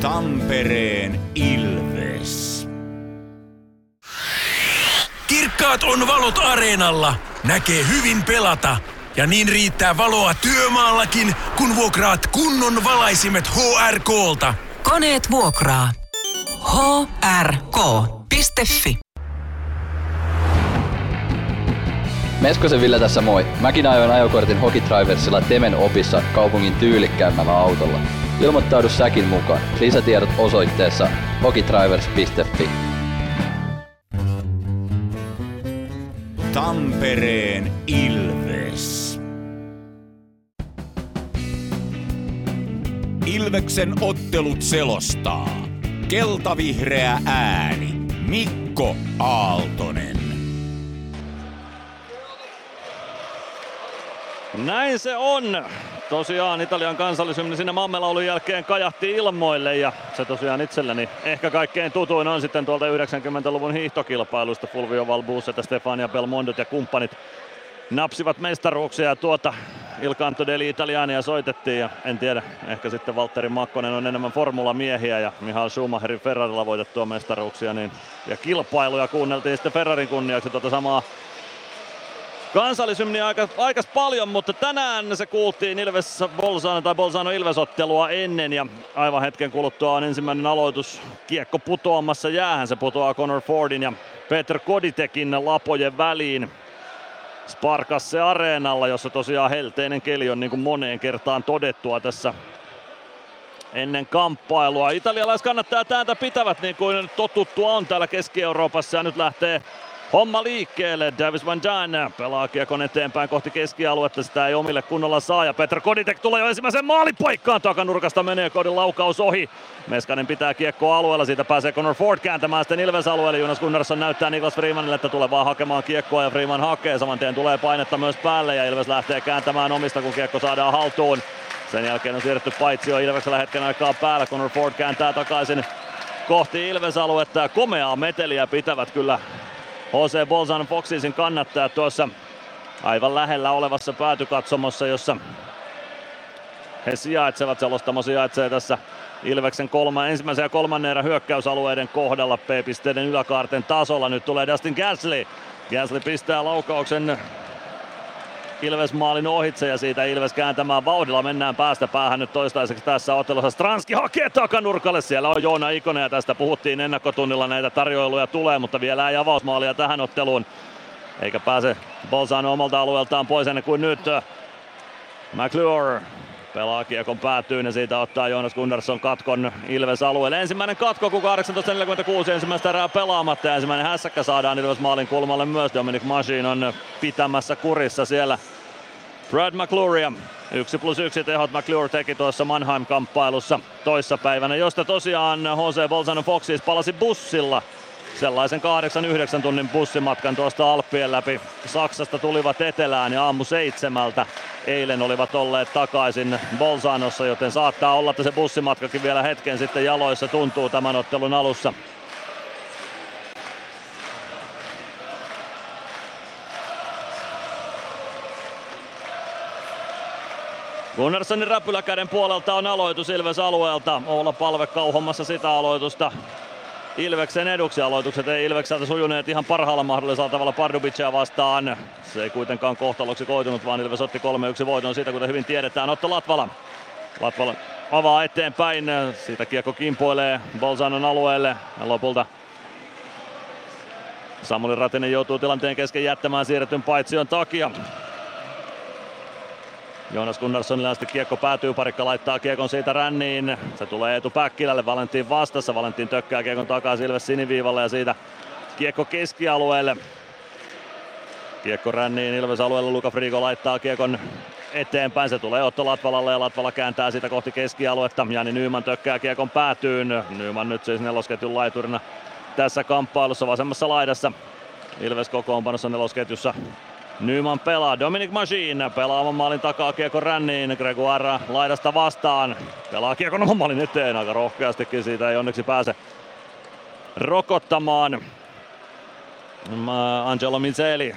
Tampereen Ilves. Kirkkaat on valot areenalla, näkee hyvin pelata ja niin riittää valoa työmaallakin, kun vuokraat kunnon valaisimet HRKlta. Koneet vuokraa. hrk.fi Meskosen Ville tässä moi. Mäkin ajoin ajokortin Hokitriversilla Temen opissa kaupungin tyylikkäämmällä autolla. Ilmoittaudu säkin mukaan. Lisätiedot osoitteessa hokitrivers.fi. Tampereen Ilves. Ilveksen ottelut selostaa. Keltavihreä ääni. Mikko Aaltonen. Näin se on. Tosiaan Italian kansallisymni sinne mammelaulun jälkeen kajahti ilmoille ja se tosiaan itselleni ehkä kaikkein tutuin on sitten tuolta 90-luvun hiihtokilpailusta Fulvio Valbuset, Stefania Belmondot ja kumppanit napsivat mestaruuksia ja tuota Il Canto degli Italiania soitettiin ja en tiedä, ehkä sitten Valtteri Makkonen on enemmän formulamiehiä ja Mihail Schumacherin Ferrarilla voitettua mestaruuksia niin, ja kilpailuja kuunneltiin sitten Ferrarin kunniaksi tuota samaa kansallisymniä aika, aika paljon, mutta tänään se kuultiin Ilves Bolzano tai Bolzano Ilvesottelua ennen ja aivan hetken kuluttua on ensimmäinen aloitus. Kiekko putoamassa jäähän, se putoaa Connor Fordin ja Peter Koditekin lapojen väliin. Sparkasse Areenalla, jossa tosiaan helteinen keli on niin kuin moneen kertaan todettua tässä ennen kamppailua. Italialaiskannattajat täältä pitävät niin kuin totuttua on täällä Keski-Euroopassa ja nyt lähtee homma liikkeelle. Davis Van Daan pelaa kiekon eteenpäin kohti keskialuetta. Sitä ei omille kunnolla saa ja Petr Koditek tulee jo ensimmäisen maalipaikkaan. Takanurkasta menee Kodin laukaus ohi. Meskanen pitää kiekkoa alueella. Siitä pääsee Connor Ford kääntämään sitten Ilves alueelle. Jonas Gunnarsson näyttää Niklas Freemanille, että tulee vaan hakemaan kiekkoa ja Freeman hakee. Saman tien tulee painetta myös päälle ja Ilves lähtee kääntämään omista kun kiekko saadaan haltuun. Sen jälkeen on siirretty paitsio Ilveksellä hetken aikaa päällä. Connor Ford kääntää takaisin kohti Ilves-aluetta. Komeaa meteliä pitävät kyllä Jose Bolzan Foxisin kannattaa tuossa aivan lähellä olevassa päätykatsomossa, jossa he sijaitsevat. Selostamo sijaitsee tässä Ilveksen kolma, ensimmäisen ja kolmannen erän hyökkäysalueiden kohdalla P-pisteiden yläkaarten tasolla. Nyt tulee Dustin Gasly. Gasly pistää laukauksen Ilves maalin ohitse ja siitä Ilves kääntämään vauhdilla. Mennään päästä päähän nyt toistaiseksi tässä ottelussa. Stranski hakee takanurkalle. Siellä on Joona Ikonen ja tästä puhuttiin ennakkotunnilla. Näitä tarjoiluja tulee, mutta vielä ei avausmaalia tähän otteluun. Eikä pääse Bolzano omalta alueeltaan pois ennen kuin nyt. McClure pelaa kiekon päätyyn ja siitä ottaa Joonas Gunnarsson katkon Ilves alueelle. Ensimmäinen katko, kun 18.46 ensimmäistä erää pelaamatta ensimmäinen hässäkkä saadaan Ilves maalin kulmalle myös. Dominic Machine on pitämässä kurissa siellä Brad McCluria. Yksi plus yksi tehot McClure teki tuossa Mannheim-kamppailussa toissapäivänä, josta tosiaan Jose Bolzano Foxis palasi bussilla sellaisen 8-9 tunnin bussimatkan tuosta Alppien läpi. Saksasta tulivat etelään ja aamu seitsemältä eilen olivat olleet takaisin Bolzanossa, joten saattaa olla, että se bussimatkakin vielä hetken sitten jaloissa tuntuu tämän ottelun alussa. Gunnarssonin räpyläkäden puolelta on aloitus Ilves alueelta. Olla palve kauhommassa sitä aloitusta. Ilveksen eduksi. Aloitukset ei Ilvekseltä sujuneet ihan parhaalla mahdollisella tavalla Pardubicia vastaan. Se ei kuitenkaan kohtaloksi koitunut, vaan Ilves otti 3-1 voiton siitä, kuten hyvin tiedetään. Otto Latvala. Latvala avaa eteenpäin. Siitä kiekko kimpoilee Bolzanon alueelle. Ja lopulta Samuli Ratinen joutuu tilanteen kesken jättämään siirretyn paitsion takia. Joonas Gunnarssonille asti kiekko päätyy, parikka laittaa kiekon siitä ränniin. Se tulee Eetu Päkkilälle, Valentin vastassa. Valentin tökkää kiekon takaisin Ilves siniviivalle ja siitä kiekko keskialueelle. Kiekko ränniin Ilves alueella, Luka Frigo laittaa kiekon eteenpäin. Se tulee Otto Latvalalle ja Latvala kääntää sitä kohti keskialuetta. Jani Nyyman tökkää kiekon päätyyn. Nyyman nyt siis nelosketjun laiturina tässä kamppailussa vasemmassa laidassa. Ilves kokoonpanossa nelosketjussa Nyman pelaa, Dominic Machine pelaa oman maalin takaa kiekko ränniin, Gregoire laidasta vastaan, pelaa kiekon oman maalin eteen aika rohkeastikin, siitä ei onneksi pääse rokottamaan. Angelo Mizeli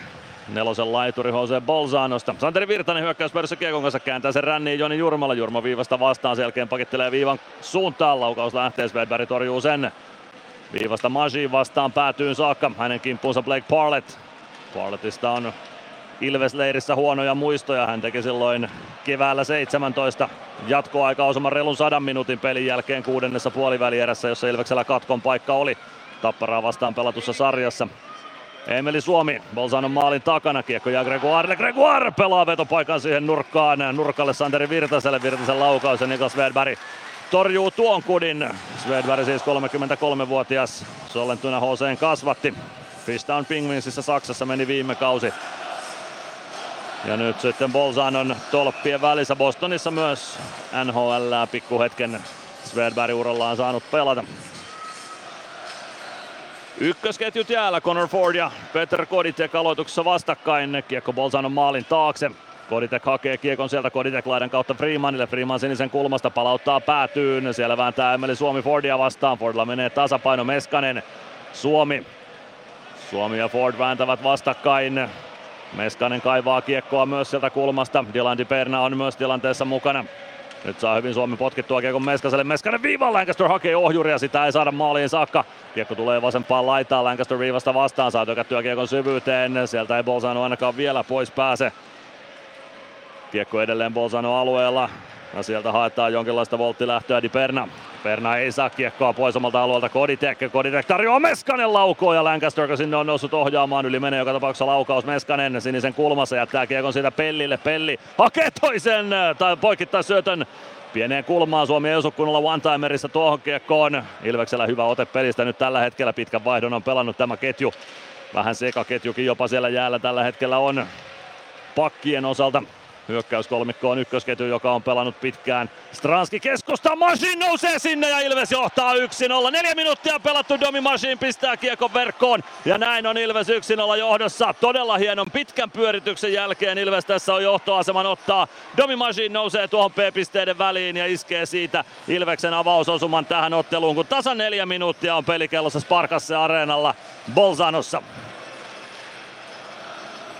nelosen laituri Jose Bolzanosta. Santeri Virtanen hyökkäysperissä kiekon kanssa kääntää sen ränniin Joni Jurmala. Jurma viivasta vastaan, sen jälkeen pakittelee viivan suuntaan. Laukaus lähtee, Svedberg torjuu sen. Viivasta Magi vastaan päätyyn saakka. Hänen kimppuunsa Blake Parlett. Parlettista on Ilves-leirissä huonoja muistoja. Hän teki silloin keväällä 17 jatkoaika osuman relun sadan minuutin pelin jälkeen kuudennessa puolivälierässä, jossa Ilveksellä katkon paikka oli Tapparaa vastaan pelatussa sarjassa. Emeli Suomi Bolzanon maalin takana, kiekko ja Gregoire. Gregoire pelaa vetopaikan siihen nurkkaan, nurkalle Santeri Virtaselle, Virtasen laukaus ja Niklas Svedberg torjuu tuon kudin. Svedberg siis 33-vuotias, Sollentuna HCn kasvatti. Fishtown Penguinsissa Saksassa meni viime kausi. Ja nyt sitten Bolzanon tolppien välissä Bostonissa myös NHL pikkuhetken Svedberg urallaan saanut pelata. Ykkösketjut jäällä Connor Ford ja Peter Koditek aloituksessa vastakkain. Kiekko Bolzanon maalin taakse. Koditek hakee kiekon sieltä Koditek laidan kautta Freemanille. Freeman sinisen kulmasta palauttaa päätyyn. Siellä vääntää Emeli Suomi Fordia vastaan. Fordilla menee tasapaino Meskanen. Suomi. Suomi ja Ford vääntävät vastakkain. Meskanen kaivaa kiekkoa myös sieltä kulmasta. Dylan Perna on myös tilanteessa mukana. Nyt saa hyvin Suomi potkittua kiekon Meskaselle. Meskanen viivan Lancaster hakee ohjuria, sitä ei saada maaliin saakka. Kiekko tulee vasempaan laitaan, Lancaster viivasta vastaan, saa tökättyä kiekon syvyyteen. Sieltä ei Bolzano ainakaan vielä pois pääse. Kiekko edelleen Bolzano alueella. Ja sieltä haetaan jonkinlaista volttilähtöä Di Perna. Perna ei saa kiekkoa pois omalta alueelta Koditek. Koditek tarjoaa Meskanen laukoa ja Lancaster, joka sinne on noussut ohjaamaan. Yli menee joka tapauksessa laukaus Meskanen sinisen kulmassa. Jättää kiekon siitä Pellille. Pelli hakee toisen tai poikittaa syötön Pieneen kulmaan Suomi ei osu kunnolla one-timerissa tuohon kiekkoon. Ilveksellä hyvä ote pelistä nyt tällä hetkellä. Pitkän vaihdon on pelannut tämä ketju. Vähän sekaketjukin jopa siellä jäällä tällä hetkellä on pakkien osalta. Hyökkäyskolmikko on ykkösketju, joka on pelannut pitkään. Stranski keskusta, Masin nousee sinne ja Ilves johtaa 1-0. Neljä minuuttia pelattu, Domi Masin pistää kiekon verkkoon ja näin on Ilves 1-0 johdossa. Todella hienon pitkän pyörityksen jälkeen Ilves tässä on johtoaseman ottaa. Domi Masin nousee tuohon P-pisteiden väliin ja iskee siitä Ilveksen avausosuman tähän otteluun, kun tasan neljä minuuttia on pelikellossa Sparkasse Areenalla Bolzanossa.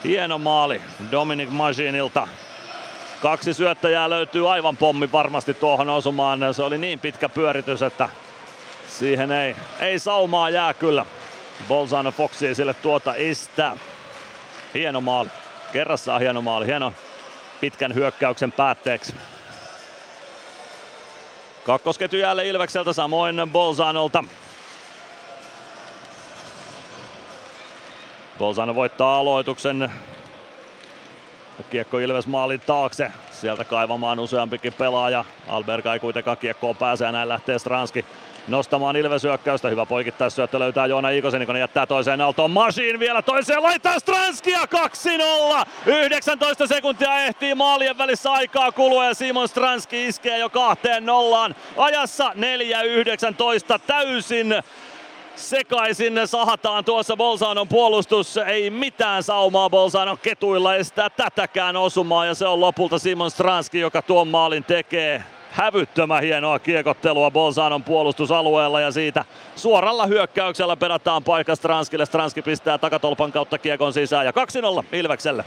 Hieno maali Dominic Masinilta. Kaksi syöttäjää löytyy aivan pommi varmasti tuohon osumaan. Se oli niin pitkä pyöritys, että siihen ei, ei saumaa jää kyllä. Bolzano Foxi sille tuota estää. Hieno maali. Kerrassaan hieno maali. Hieno pitkän hyökkäyksen päätteeksi. Kakkosketju jälleen Ilvekseltä, samoin Bolzanolta. Bolzano voittaa aloituksen Kiekko Ilves maalin taakse. Sieltä kaivamaan useampikin pelaaja. Alberga ei kuitenkaan kiekkoon pääse ja näin lähtee Stranski nostamaan Ilves hyökkäystä. Hyvä poikittaisyöttö löytää Joona Ikosen, kun jättää toiseen Aaltoon. Machine vielä toiseen laittaa Stranskia 2-0. 19 sekuntia ehtii maalien välissä aikaa kulua ja Simon Stranski iskee jo kahteen nollaan. Ajassa 4-19 täysin sekaisin sahataan tuossa Bolzanon puolustus. Ei mitään saumaa Bolzanon ketuilla estää tätäkään osumaa ja se on lopulta Simon Stranski, joka tuon maalin tekee. Hävyttömän hienoa kiekottelua Bolzanon puolustusalueella ja siitä suoralla hyökkäyksellä perataan paikka Stranskille. Stranski pistää takatolpan kautta kiekon sisään ja 2-0 Ilvekselle.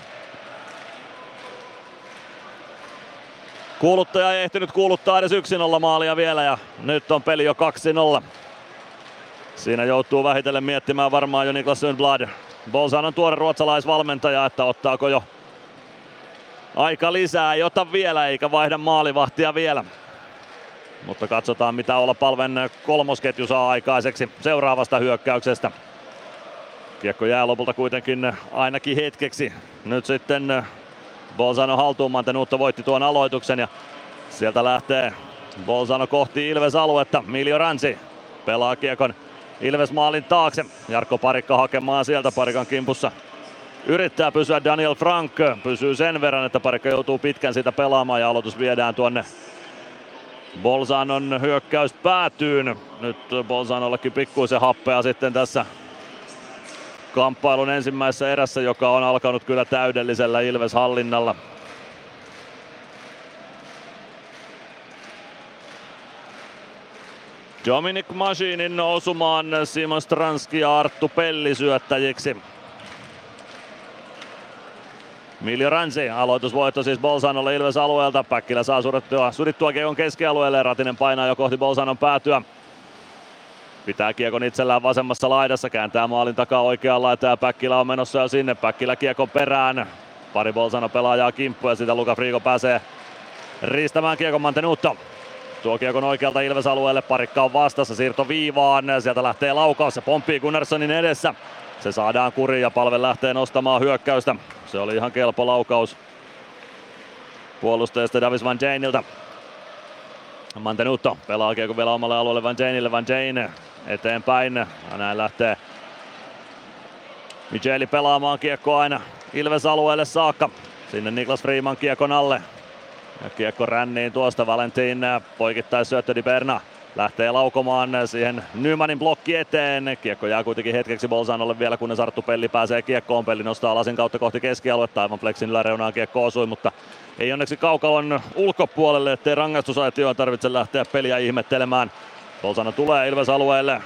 Kuuluttaja ei ehtinyt kuuluttaa edes 1-0 maalia vielä ja nyt on peli jo 2-0. Siinä joutuu vähitellen miettimään varmaan jo Niklas Sundblad. Bolzan on tuore ruotsalaisvalmentaja, että ottaako jo aika lisää. Ei ota vielä eikä vaihda maalivahtia vielä. Mutta katsotaan mitä olla palven kolmosketju saa aikaiseksi seuraavasta hyökkäyksestä. Kiekko jää lopulta kuitenkin ainakin hetkeksi. Nyt sitten Bolzano haltuun Mantenuutto voitti tuon aloituksen ja sieltä lähtee Bolzano kohti Ilves aluetta. Miljo Ransi pelaa kiekon Ilves maalin taakse. Jarkko Parikka hakemaan sieltä Parikan kimpussa. Yrittää pysyä Daniel Frank. Pysyy sen verran, että Parikka joutuu pitkän siitä pelaamaan ja aloitus viedään tuonne Bolzanon hyökkäys päätyyn. Nyt Bolzanollekin pikkuisen happea sitten tässä kamppailun ensimmäisessä erässä, joka on alkanut kyllä täydellisellä Ilves-hallinnalla. Dominic Masinin osumaan Simon Stranski ja Arttu Pelli syöttäjiksi. Miljo Ransi, aloitusvoitto siis Bolzanolle Ilves alueelta. Päkkilä saa surittua, surittua kiekon keskialueelle. Ratinen painaa jo kohti Bolzanon päätyä. Pitää kiekon itsellään vasemmassa laidassa, kääntää maalin takaa oikeaan laitaan ja Päkkilä on menossa jo sinne. Päkkilä kiekon perään. Pari Bolzano pelaajaa kimppu ja sitä Luka Frigo pääsee riistämään kiekon Mantenuutto. Tuo kiekon oikealta Ilves-alueelle, parikka on vastassa, siirto viivaan, sieltä lähtee laukaus, se pomppii Gunnarssonin edessä. Se saadaan kuriin ja palve lähtee nostamaan hyökkäystä. Se oli ihan kelpo laukaus puolustajasta Davis Van Jainilta. Mantenuto pelaa kiekon vielä omalle alueelle Van Jainille, Van Jain eteenpäin. Ja näin lähtee Micheli pelaamaan kiekko aina Ilves-alueelle saakka. Sinne Niklas Freeman kiekon alle. Kiekko ränniin tuosta Valentin poikittais syöttö Di Berna. lähtee laukomaan siihen Nymanin blokki eteen. Kiekko jää kuitenkin hetkeksi Bolzanolle vielä, kunnes Arttu Pelli pääsee kiekkoon. Pelli nostaa lasin kautta kohti keskialuetta. Aivan Flexin yläreunaan kiekko osui, mutta ei onneksi kaukalon ulkopuolelle, ettei rangaistusaitioon tarvitse lähteä peliä ihmettelemään. Bolzano tulee Ilves alueelle.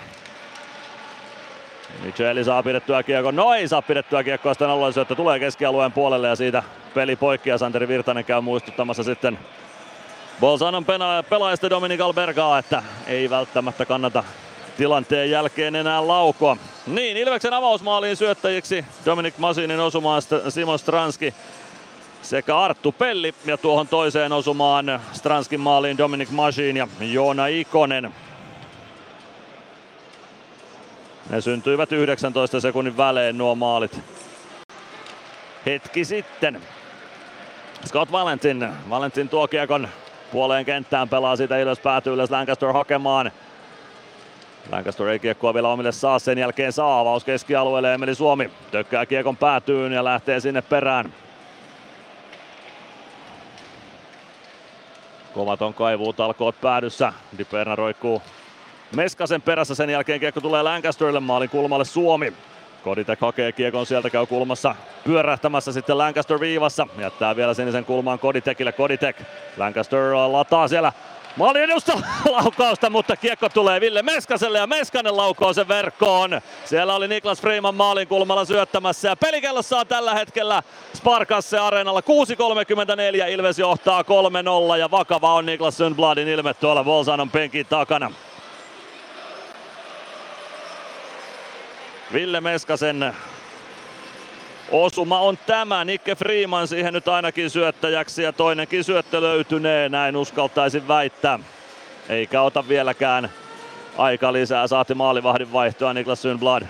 Micheli saa pidettyä kiekko, no ei saa pidettyä kiekkoa, sitten alueen syöttö tulee keskialueen puolelle ja siitä peli poikki ja Santeri Virtanen käy muistuttamassa sitten Bolzanon pelaajista Dominic Albergaa, että ei välttämättä kannata tilanteen jälkeen enää laukoa. Niin, Ilveksen avausmaaliin syöttäjiksi Dominic Masinin osumaan Simon Stranski sekä Arttu Pelli ja tuohon toiseen osumaan Stranskin maaliin Dominic Masin ja Joona Ikonen. Ne syntyivät 19 sekunnin välein nuo maalit hetki sitten. Scott Valentin. Valentin tuo kiekon puoleen kenttään, pelaa siitä ylös, päätyy ylös Lancaster hakemaan. Lancaster ei kiekkoa vielä omille saa, sen jälkeen saa avaus keskialueelle Emeli Suomi. Tökkää kiekon päätyyn ja lähtee sinne perään. Kovaton kaivuu talkoot päädyssä. Diperna roikkuu Meskasen perässä, sen jälkeen kiekko tulee Lancasterille maalin kulmalle Suomi. Koditek hakee kiekon, sieltä käy kulmassa pyörähtämässä sitten Lancaster viivassa. Jättää vielä sinisen kulmaan Koditekille. Koditek, Lancaster lataa siellä Maali edusta (laughs) laukausta, mutta kiekko tulee Ville Meskaselle ja Meskanen laukoo sen verkkoon. Siellä oli Niklas Freeman maalin kulmalla syöttämässä ja pelikellossa on tällä hetkellä Sparkasse Areenalla 6.34. Ilves johtaa 3-0 ja vakava on Niklas Sundbladin ilme tuolla Bolzanon penkin takana. Ville Meskasen osuma on tämä. Nikke Freeman siihen nyt ainakin syöttäjäksi ja toinenkin syöttö löytynee, näin uskaltaisin väittää. Eikä ota vieläkään aika lisää, saati maalivahdin vaihtoa Niklas Sundblad.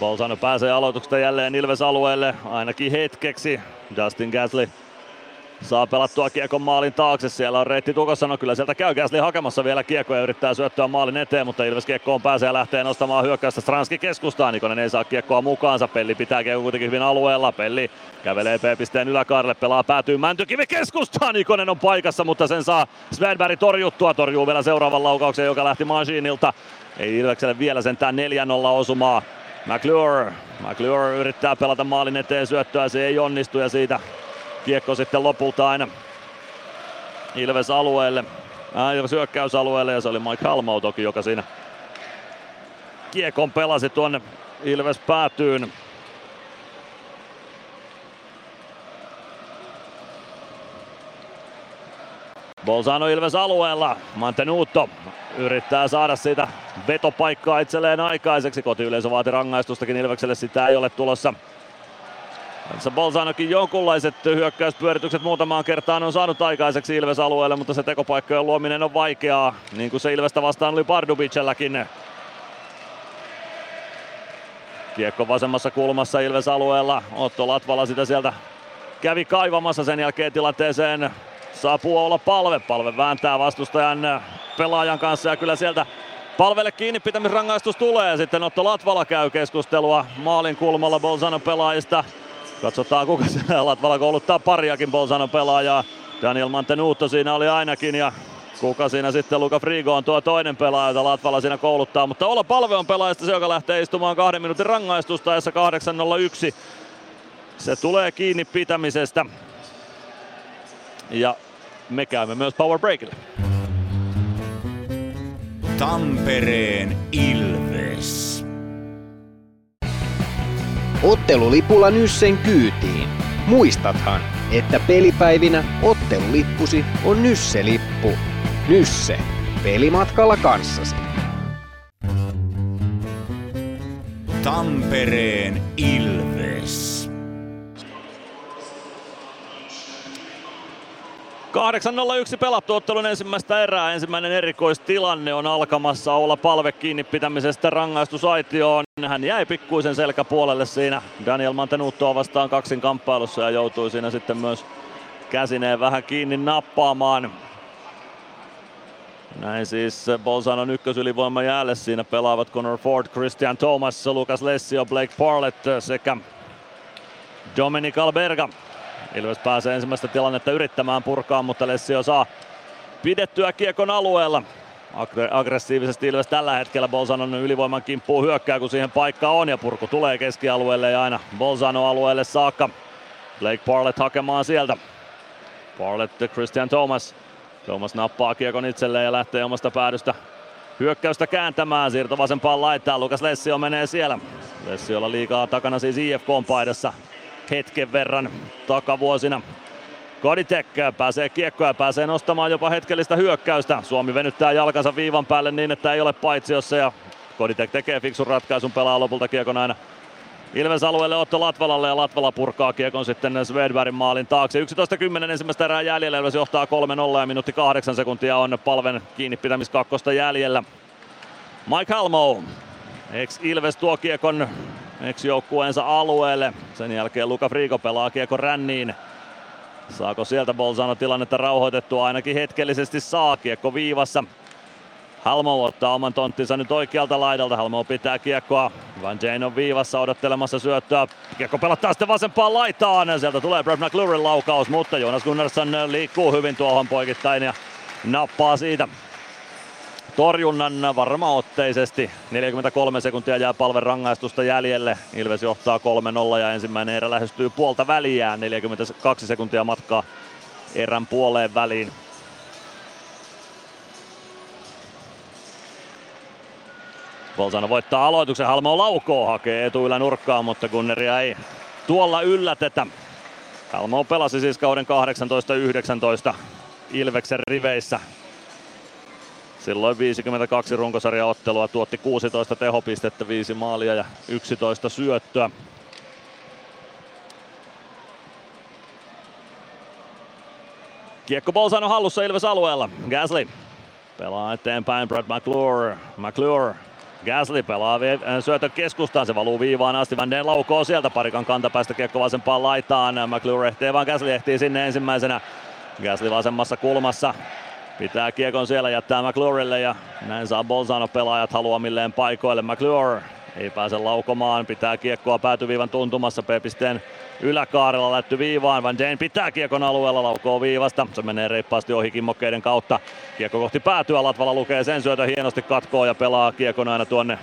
Bolzano pääsee aloituksesta jälleen Ilves alueelle, ainakin hetkeksi. Justin Gasly saa pelattua kiekon maalin taakse. Siellä on reitti tukossa, no kyllä sieltä käy Gasly hakemassa vielä kiekko ja yrittää syöttöä maalin eteen, mutta Ilves kiekkoon pääsee ja lähtee nostamaan hyökkäystä. Stranski keskustaa, Nikonen ei saa kiekkoa mukaansa. Pelli pitää kiekko kuitenkin hyvin alueella. Pelli kävelee P-pisteen yläkaarelle, pelaa päätyy Mäntykivi keskustaa. Nikonen on paikassa, mutta sen saa Svedberg torjuttua. Torjuu vielä seuraavan laukauksen, joka lähti Masinilta. Ei Ilvekselle vielä sentään 4-0 osumaa. McClure. McClure yrittää pelata maalin eteen syöttöä, se ei onnistu ja siitä kiekko sitten lopulta aina Ilves alueelle. Äh, Ilves hyökkäysalueelle ja se oli Mike Halmau toki, joka siinä kiekon pelasi tuonne Ilves päätyyn. Bolzano Ilves alueella. Mantenuutto yrittää saada siitä vetopaikkaa itselleen aikaiseksi. Kotiyleisö vaati rangaistustakin Ilvekselle, sitä ei ole tulossa. Tässä Bolzanokin jonkunlaiset hyökkäyspyöritykset muutamaan kertaan on saanut aikaiseksi Ilves alueelle, mutta se tekopaikkojen luominen on vaikeaa, niin kuin se Ilvestä vastaan oli Pardubicelläkin. Kiekko vasemmassa kulmassa Ilves alueella. Otto Latvala sitä sieltä kävi kaivamassa sen jälkeen tilanteeseen saapuu olla palve. Palve vääntää vastustajan äh, pelaajan kanssa ja kyllä sieltä palvelle kiinni pitämisrangaistus tulee. Sitten Otto Latvala käy keskustelua maalin kulmalla Bolzano pelaajista. Katsotaan kuka siellä (laughs) Latvala kouluttaa pariakin Bolzano pelaajaa. Daniel Mantenuutto siinä oli ainakin ja kuka siinä sitten Luka Frigo on tuo toinen pelaaja, jota Latvala siinä kouluttaa. Mutta olla palve on pelaajista se, joka lähtee istumaan kahden minuutin rangaistusta 8.01. Se tulee kiinni pitämisestä. Ja me käymme myös Power Breakille. Tampereen Ilves. Ottelulipulla Nyssen kyytiin. Muistathan, että pelipäivinä ottelulippusi on Nysse-lippu. Nysse. Pelimatkalla kanssasi. Tampereen Ilves. 8.01 pelattu ottelun ensimmäistä erää. Ensimmäinen erikoistilanne on alkamassa olla palve kiinni pitämisestä rangaistusaitioon. Hän jäi pikkuisen selkäpuolelle siinä Daniel Mantenuuttoa vastaan kaksin kamppailussa ja joutui siinä sitten myös käsineen vähän kiinni nappaamaan. Näin siis Bolzanon ykkösylivoima jäälle. Siinä pelaavat Connor Ford, Christian Thomas, Lucas Lessio, Blake Parlett sekä Dominic Alberga. Ilves pääsee ensimmäistä tilannetta yrittämään purkaa, mutta Lessio saa pidettyä kiekon alueella. Aggressiivisesti Ilves tällä hetkellä Bolzanon ylivoiman kimppuu hyökkää, kun siihen paikka on ja purku tulee keskialueelle ja aina Bolzano alueelle saakka. Blake Parlett hakemaan sieltä. Parlett Christian Thomas. Thomas nappaa kiekon itselleen ja lähtee omasta päädystä hyökkäystä kääntämään. Siirto vasempaan laittaa. Lukas Lessio menee siellä. Lessiolla liikaa takana siis IFK paidassa hetken verran takavuosina. Koditek pääsee kiekkoa ja pääsee nostamaan jopa hetkellistä hyökkäystä. Suomi venyttää jalkansa viivan päälle niin, että ei ole paitsiossa ja Koditek tekee fiksun ratkaisun, pelaa lopulta kiekon aina Ilves alueelle Otto Latvalalle ja Latvala purkaa kiekon sitten Svedbergin maalin taakse. 11.10 ensimmäistä erää jäljellä, Ilves johtaa 3-0 ja minuutti 8 sekuntia on palven kiinni pitämiskakkosta jäljellä. Mike Halmo, ex-Ilves tuo kiekon ex-joukkueensa alueelle. Sen jälkeen Luka Friiko pelaa kiekon ränniin. Saako sieltä Bolzano tilannetta rauhoitettua? Ainakin hetkellisesti saa kiekko viivassa. Halmo ottaa oman tonttinsa nyt oikealta laidalta. Halmo pitää kiekkoa. Van Jane on viivassa odottelemassa syöttöä. Kiekko pelattaa sitten vasempaan laitaan. Sieltä tulee Brad McLaurin laukaus, mutta Jonas Gunnarsson liikkuu hyvin tuohon poikittain ja nappaa siitä torjunnan varmaotteisesti. 43 sekuntia jää palven rangaistusta jäljelle. Ilves johtaa 3-0 ja ensimmäinen erä lähestyy puolta väliään. 42 sekuntia matkaa erän puoleen väliin. Bolzano voittaa aloituksen, Halmo laukoo, hakee etuilla nurkkaan, mutta Gunneria ei tuolla yllätetä. Halmo pelasi siis kauden 18-19 Ilveksen riveissä. Silloin 52 runkosarjaottelua tuotti 16 tehopistettä, 5 maalia ja 11 syöttöä. Kiekko Bolzano hallussa Ilves alueella. Gasly pelaa eteenpäin Brad McClure. McClure Gasly pelaa äh, syötön keskustaan, se valuu viivaan asti. Van Den laukoo sieltä parikan kantapäästä kiekko vasempaan laitaan. McClure ehtii vaan Gasly ehtii sinne ensimmäisenä. Gasly vasemmassa kulmassa. Pitää kiekon siellä, jättää McClurelle ja näin saa Bolzano pelaajat haluamilleen paikoille. McClure ei pääse laukomaan, pitää kiekkoa päätyviivan tuntumassa P-pisteen yläkaarella lätty viivaan. Van Deen pitää kiekon alueella, laukoo viivasta. Se menee reippaasti ohi kimmokkeiden kautta. Kiekko kohti päätyä, Latvala lukee sen syötä hienosti katkoo ja pelaa kiekon aina tuonne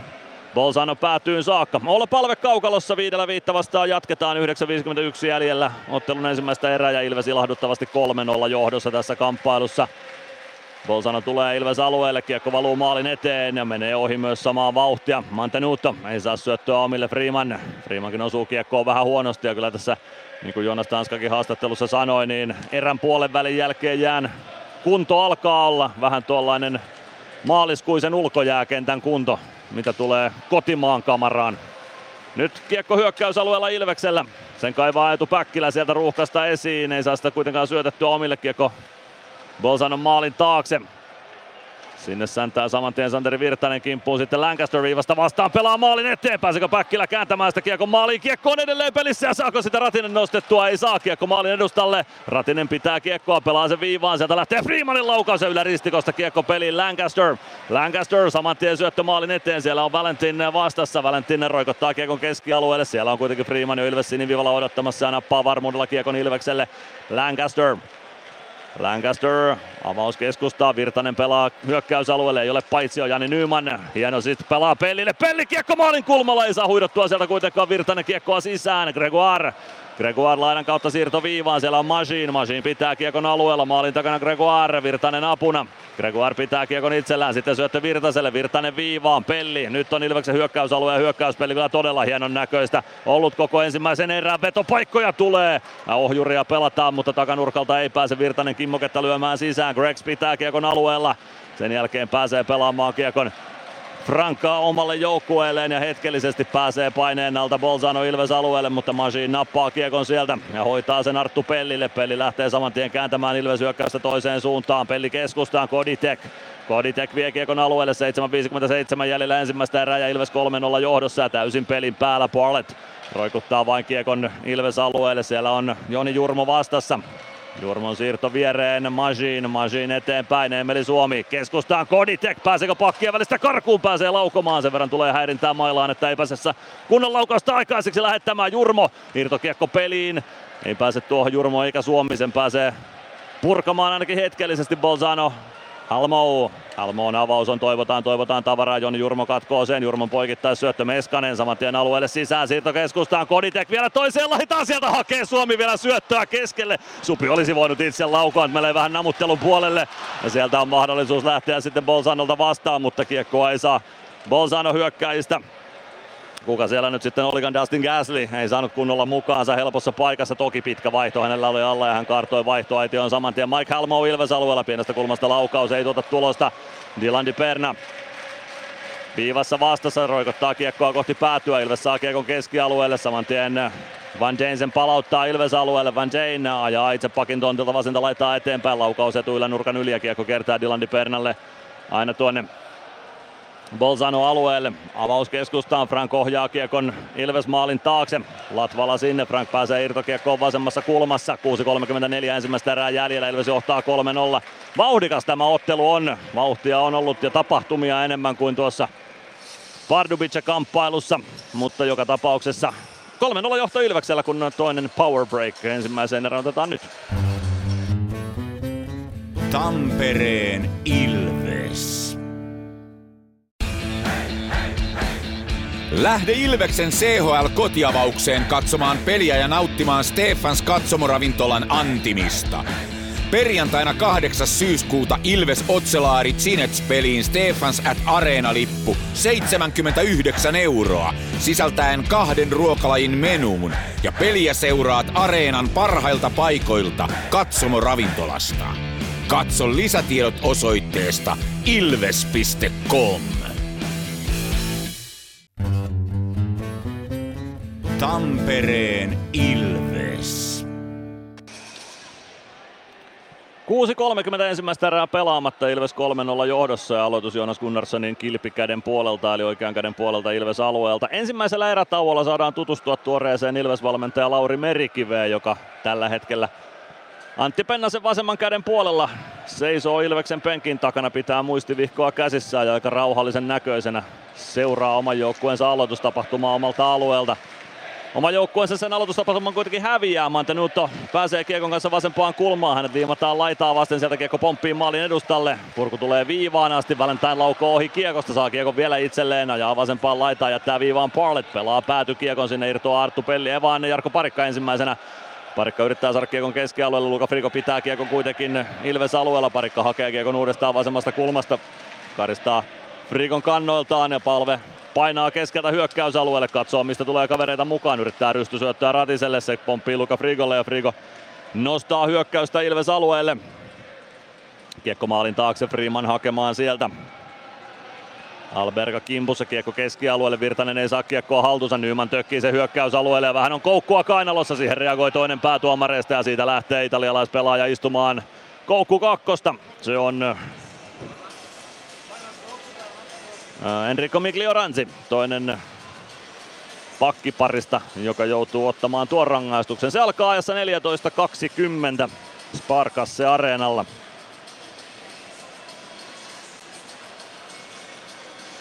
Bolzano päätyyn saakka. Olla palve kaukalossa viidellä viitta vastaan jatketaan 9.51 jäljellä. Ottelun ensimmäistä erää ja Ilves ilahduttavasti 3-0 johdossa tässä kamppailussa. Bolzano tulee Ilves alueelle, kiekko valuu maalin eteen ja menee ohi myös samaa vauhtia. Mantenuutto ei saa syöttöä omille Freeman. Freemankin osuu kiekkoon vähän huonosti ja kyllä tässä, niin kuin Jonas Tanskakin haastattelussa sanoi, niin erän puolen välin jälkeen jään kunto alkaa olla vähän tuollainen maaliskuisen ulkojääkentän kunto, mitä tulee kotimaan kamaraan. Nyt kiekko hyökkäysalueella Ilveksellä. Sen kaivaa etu Päkkilä sieltä ruuhkasta esiin. Ei saa sitä kuitenkaan syötettyä omille kiekko Bolzanon maalin taakse. Sinne säntää saman tien Santeri Virtanen kimppuun sitten Lancaster viivasta vastaan pelaa maalin eteen. Pääseekö Päkkilä kääntämään sitä kiekko maaliin? Kiekko on edelleen pelissä ja saako sitä Ratinen nostettua? Ei saa kiekko maalin edustalle. Ratinen pitää kiekkoa, pelaa sen viivaan. Sieltä lähtee Freemanin laukaus ja yläristikosta kiekko peliin Lancaster. Lancaster saman tien syöttö maalin eteen. Siellä on Valentin vastassa. Valentin roikottaa kiekon keskialueelle. Siellä on kuitenkin Freeman jo Ilves sinivivalla odottamassa nappaa varmuudella kiekon Ilvekselle. Lancaster Lancaster avaus keskustaa, Virtanen pelaa hyökkäysalueelle, ei ole paitsi Jani Nyman. Hieno sitten pelaa Pellille, Pelli kiekko maalin kulmalla, ei saa huidottua sieltä kuitenkaan Virtanen kiekkoa sisään. Gregoire Gregoire laidan kautta siirto viivaan, siellä on Machine. Machine pitää kiekon alueella, maalin takana Gregoire, Virtanen apuna. Gregoire pitää kiekon itsellään, sitten syöttö Virtaselle, Virtanen viivaan, Pelli. Nyt on Ilveksen hyökkäysalue ja hyökkäyspeli kyllä todella hienon näköistä. Ollut koko ensimmäisen erään, vetopaikkoja tulee. Ohjuria pelataan, mutta takanurkalta ei pääse Virtanen kimmoketta lyömään sisään. Gregs pitää kiekon alueella. Sen jälkeen pääsee pelaamaan kiekon Frankaa omalle joukkueelleen ja hetkellisesti pääsee paineen alta Bolzano Ilves alueelle, mutta Machine nappaa kiekon sieltä ja hoitaa sen Arttu Pellille. Pelli lähtee saman tien kääntämään Ilves hyökkäystä toiseen suuntaan. Pelli keskustaan, Koditek. Koditek vie kiekon alueelle 7.57 jäljellä ensimmäistä erää ja Ilves 3-0 johdossa ja täysin pelin päällä Barlett roikuttaa vain kiekon Ilves alueelle. Siellä on Joni Jurmo vastassa. Jurmon siirto viereen, Majin, Majin eteenpäin, Emeli Suomi keskustaan, Koditek, pääseekö pakkien välistä karkuun, pääsee laukomaan, sen verran tulee häirintää mailaan, että ei pääse kunnon laukausta aikaiseksi lähettämään Jurmo, irtokiekko peliin, ei pääse tuohon Jurmo eikä Suomi, sen pääsee purkamaan ainakin hetkellisesti Bolzano Halmo. Halmoon avaus on toivotaan, toivotaan tavaraa. Joni Jurmo katkoo sen. Jurmon poikittais syöttö Meskanen saman tien alueelle sisään. Siirtokeskustaan Koditek vielä toiseen laitaan. Sieltä hakee Suomi vielä syöttöä keskelle. Supi olisi voinut itse laukoa, menee vähän namuttelun puolelle. Ja sieltä on mahdollisuus lähteä sitten Bolzanolta vastaan, mutta kiekkoa ei saa Bolzano hyökkäistä kuka siellä nyt sitten olikaan? Dustin Gasly, ei saanut kunnolla mukaansa helpossa paikassa, toki pitkä vaihto hänellä oli alla ja hän kartoi vaihtoaitioon saman tien. Mike Halmo Ilves alueella, pienestä kulmasta laukaus, ei tuota tulosta, Dylan Perna viivassa vastassa, roikottaa kiekkoa kohti päätyä, Ilves saa kiekon keskialueelle, saman tien Van Deen palauttaa Ilves alueelle, Van Deen ajaa itse pakin tontilta. Vasenta laittaa eteenpäin, laukaus etuilla nurkan yli ja kiekko kertaa Dylan Pernalle. Aina tuonne Bolzano alueelle. Avaus keskustaan. Frank ohjaa kiekon Ilves maalin taakse. Latvala sinne. Frank pääsee irtokiekkoon vasemmassa kulmassa. 6.34 ensimmäistä erää jäljellä. Ilves johtaa 3-0. Vauhdikas tämä ottelu on. Vauhtia on ollut ja tapahtumia enemmän kuin tuossa Pardubice-kamppailussa. Mutta joka tapauksessa 3-0 johto Ilveksellä, kun toinen power break ensimmäiseen erään otetaan nyt. Tampereen Ilves. Lähde Ilveksen CHL-kotiavaukseen katsomaan peliä ja nauttimaan Stefans katsomoravintolan antimista. Perjantaina 8. syyskuuta Ilves Otselaari Cinets peliin Stefans at Areena-lippu 79 euroa sisältäen kahden ruokalajin menuun ja peliä seuraat Areenan parhailta paikoilta katsomoravintolasta. Katso lisätiedot osoitteesta ilves.com. Tampereen Ilves. 6.30 ensimmäistä erää pelaamatta Ilves 3-0 johdossa ja aloitus Jonas Gunnarssonin kilpikäden puolelta eli oikean käden puolelta Ilves alueelta. Ensimmäisellä erätauolla saadaan tutustua tuoreeseen Ilves-valmentaja Lauri Merikiveen, joka tällä hetkellä Antti Pennasen vasemman käden puolella seisoo Ilveksen penkin takana, pitää muistivihkoa käsissään ja aika rauhallisen näköisenä seuraa oman joukkueensa aloitustapahtumaa omalta alueelta. Oma joukkueensa sen aloitustapahtuman kuitenkin häviää. Mantenuto pääsee kiekon kanssa vasempaan kulmaan. Hänet viimataan laitaa vasten. Sieltä kiekko pomppii maalin edustalle. Purku tulee viivaan asti. Valentine laukoo ohi kiekosta. Saa kiekon vielä itselleen. Ajaa vasempaan laitaan. Jättää viivaan Parlet. Pelaa pääty kiekon sinne. Irtoaa Arttu Pelli Evaan Jarkko Parikka ensimmäisenä. Parikka yrittää saada kiekon keskialueelle. Luka Frigo pitää kiekon kuitenkin Ilves alueella. Parikka hakee kiekon uudestaan vasemmasta kulmasta. Karistaa Frigon kannoiltaan ja palve painaa keskeltä hyökkäysalueelle, katsoo mistä tulee kavereita mukaan, yrittää rystysyöttöä Ratiselle, se pomppii Luka Frigolle ja Frigo nostaa hyökkäystä Ilves alueelle. Kiekko maalin taakse Freeman hakemaan sieltä. Alberga kimpussa kiekko keskialueelle, Virtanen ei saa kiekkoa haltuunsa, Nyman tökkii se hyökkäysalueelle ja vähän on koukkua kainalossa, siihen reagoi toinen päätuomareista ja siitä lähtee italialaispelaaja istumaan koukku kakkosta. Se on Enrico Miglioranzi, toinen pakkiparista, joka joutuu ottamaan tuon rangaistuksen. Se alkaa ajassa 14.20 Sparkasse Areenalla.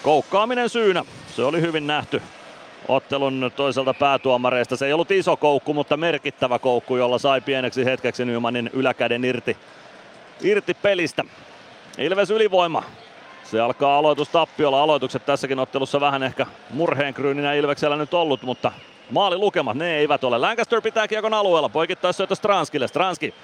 Koukkaaminen syynä, se oli hyvin nähty ottelun toiselta päätuomareista. Se ei ollut iso koukku, mutta merkittävä koukku, jolla sai pieneksi hetkeksi Nymanin yläkäden irti, irti pelistä. Ilves ylivoima se alkaa aloitustappiolla. Aloitukset tässäkin ottelussa vähän ehkä murheenkryyninä Ilveksellä nyt ollut, mutta maali lukemat, ne eivät ole. Lancaster pitää kiekon alueella, poikittaisi Stranskille. Stranski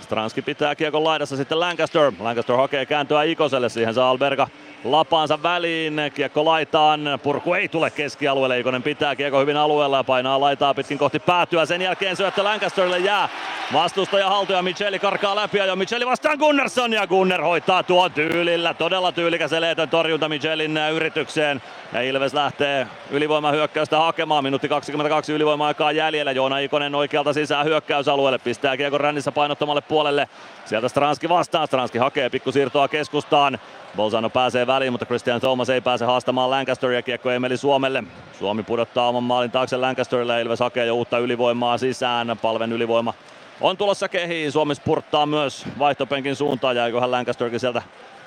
Stranski pitää kiekon laidassa sitten Lancaster. Lancaster hakee kääntöä Ikoselle, siihen saa Alberga lapaansa väliin. Kiekko laitaan, purku ei tule keskialueelle. Ikonen pitää kiekko hyvin alueella ja painaa laitaa pitkin kohti päätyä. Sen jälkeen syöttö Lancasterille jää vastustaja haltu ja Micheli karkaa läpi ja Micheli vastaan Gunnarsson ja Gunnar hoitaa tuon tyylillä. Todella tyylikäs eleetön torjunta Michelin yritykseen. Ja Ilves lähtee ylivoimahyökkäystä hakemaan. Minuutti 22 ylivoima-aikaa jäljellä. Joona Ikonen oikealta sisään hyökkäysalueelle. Pistää kiekon rännissä painottomalle puolelle. Sieltä Stranski vastaan. Stranski hakee pikkusiirtoa keskustaan. Bolzano pääsee väliin, mutta Christian Thomas ei pääse haastamaan Lancasteria. Kiekko Emeli Suomelle. Suomi pudottaa oman maalin taakse Lancasterille. Ilves hakee jo uutta ylivoimaa sisään. Palven ylivoima on tulossa kehiin. Suomi spurttaa myös vaihtopenkin suuntaan. Jäiköhän Lancasterkin sieltä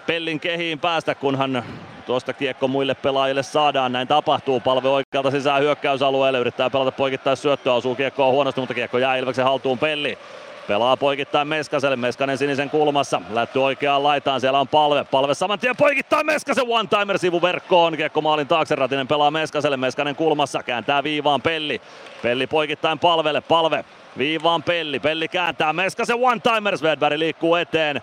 pellin kehiin päästä, kunhan tuosta kiekko muille pelaajille saadaan. Näin tapahtuu. Palve oikealta sisään hyökkäysalueelle. Yrittää pelata poikittain syöttöä. Osuu kiekkoa huonosti, mutta kiekko jää Ilveksen haltuun pelli. Pelaa poikittain Meskaselle, Meskanen sinisen kulmassa, lätty oikeaan laitaan, siellä on palve, palve saman tien poikittain Meskasen. One-timer sivuverkkoon, kiekko maalin taakse, Ratinen pelaa Meskaselle, Meskanen kulmassa, kääntää viivaan Pelli, Pelli poikittain palvelle, palve viivaan Pelli, Pelli kääntää Meskasen. One-timer, Svedberg liikkuu eteen,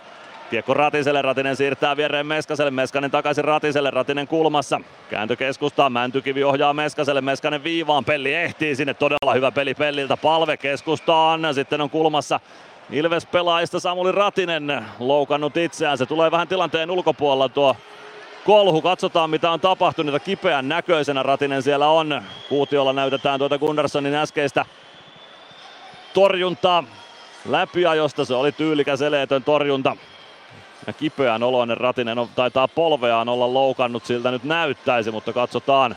Kiekko Ratiselle, Ratinen siirtää viereen Meskaselle, Meskanen takaisin Ratiselle, Ratinen kulmassa. Kääntö keskustaa, Mäntykivi ohjaa Meskaselle, Meskanen viivaan, Pelli ehtii sinne, todella hyvä peli Pelliltä, palve keskustaan, sitten on kulmassa Ilves pelaajista Samuli Ratinen loukannut itseään, se tulee vähän tilanteen ulkopuolella tuo kolhu. Katsotaan mitä on tapahtunut. Kipeän näköisenä Ratinen siellä on. Kuutiolla näytetään tuota Gunnarssonin äskeistä torjuntaa läpiajosta. Se oli tyylikäs eleetön torjunta. Ja kipeän oloinen Ratinen on, taitaa polveaan olla loukannut, siltä nyt näyttäisi, mutta katsotaan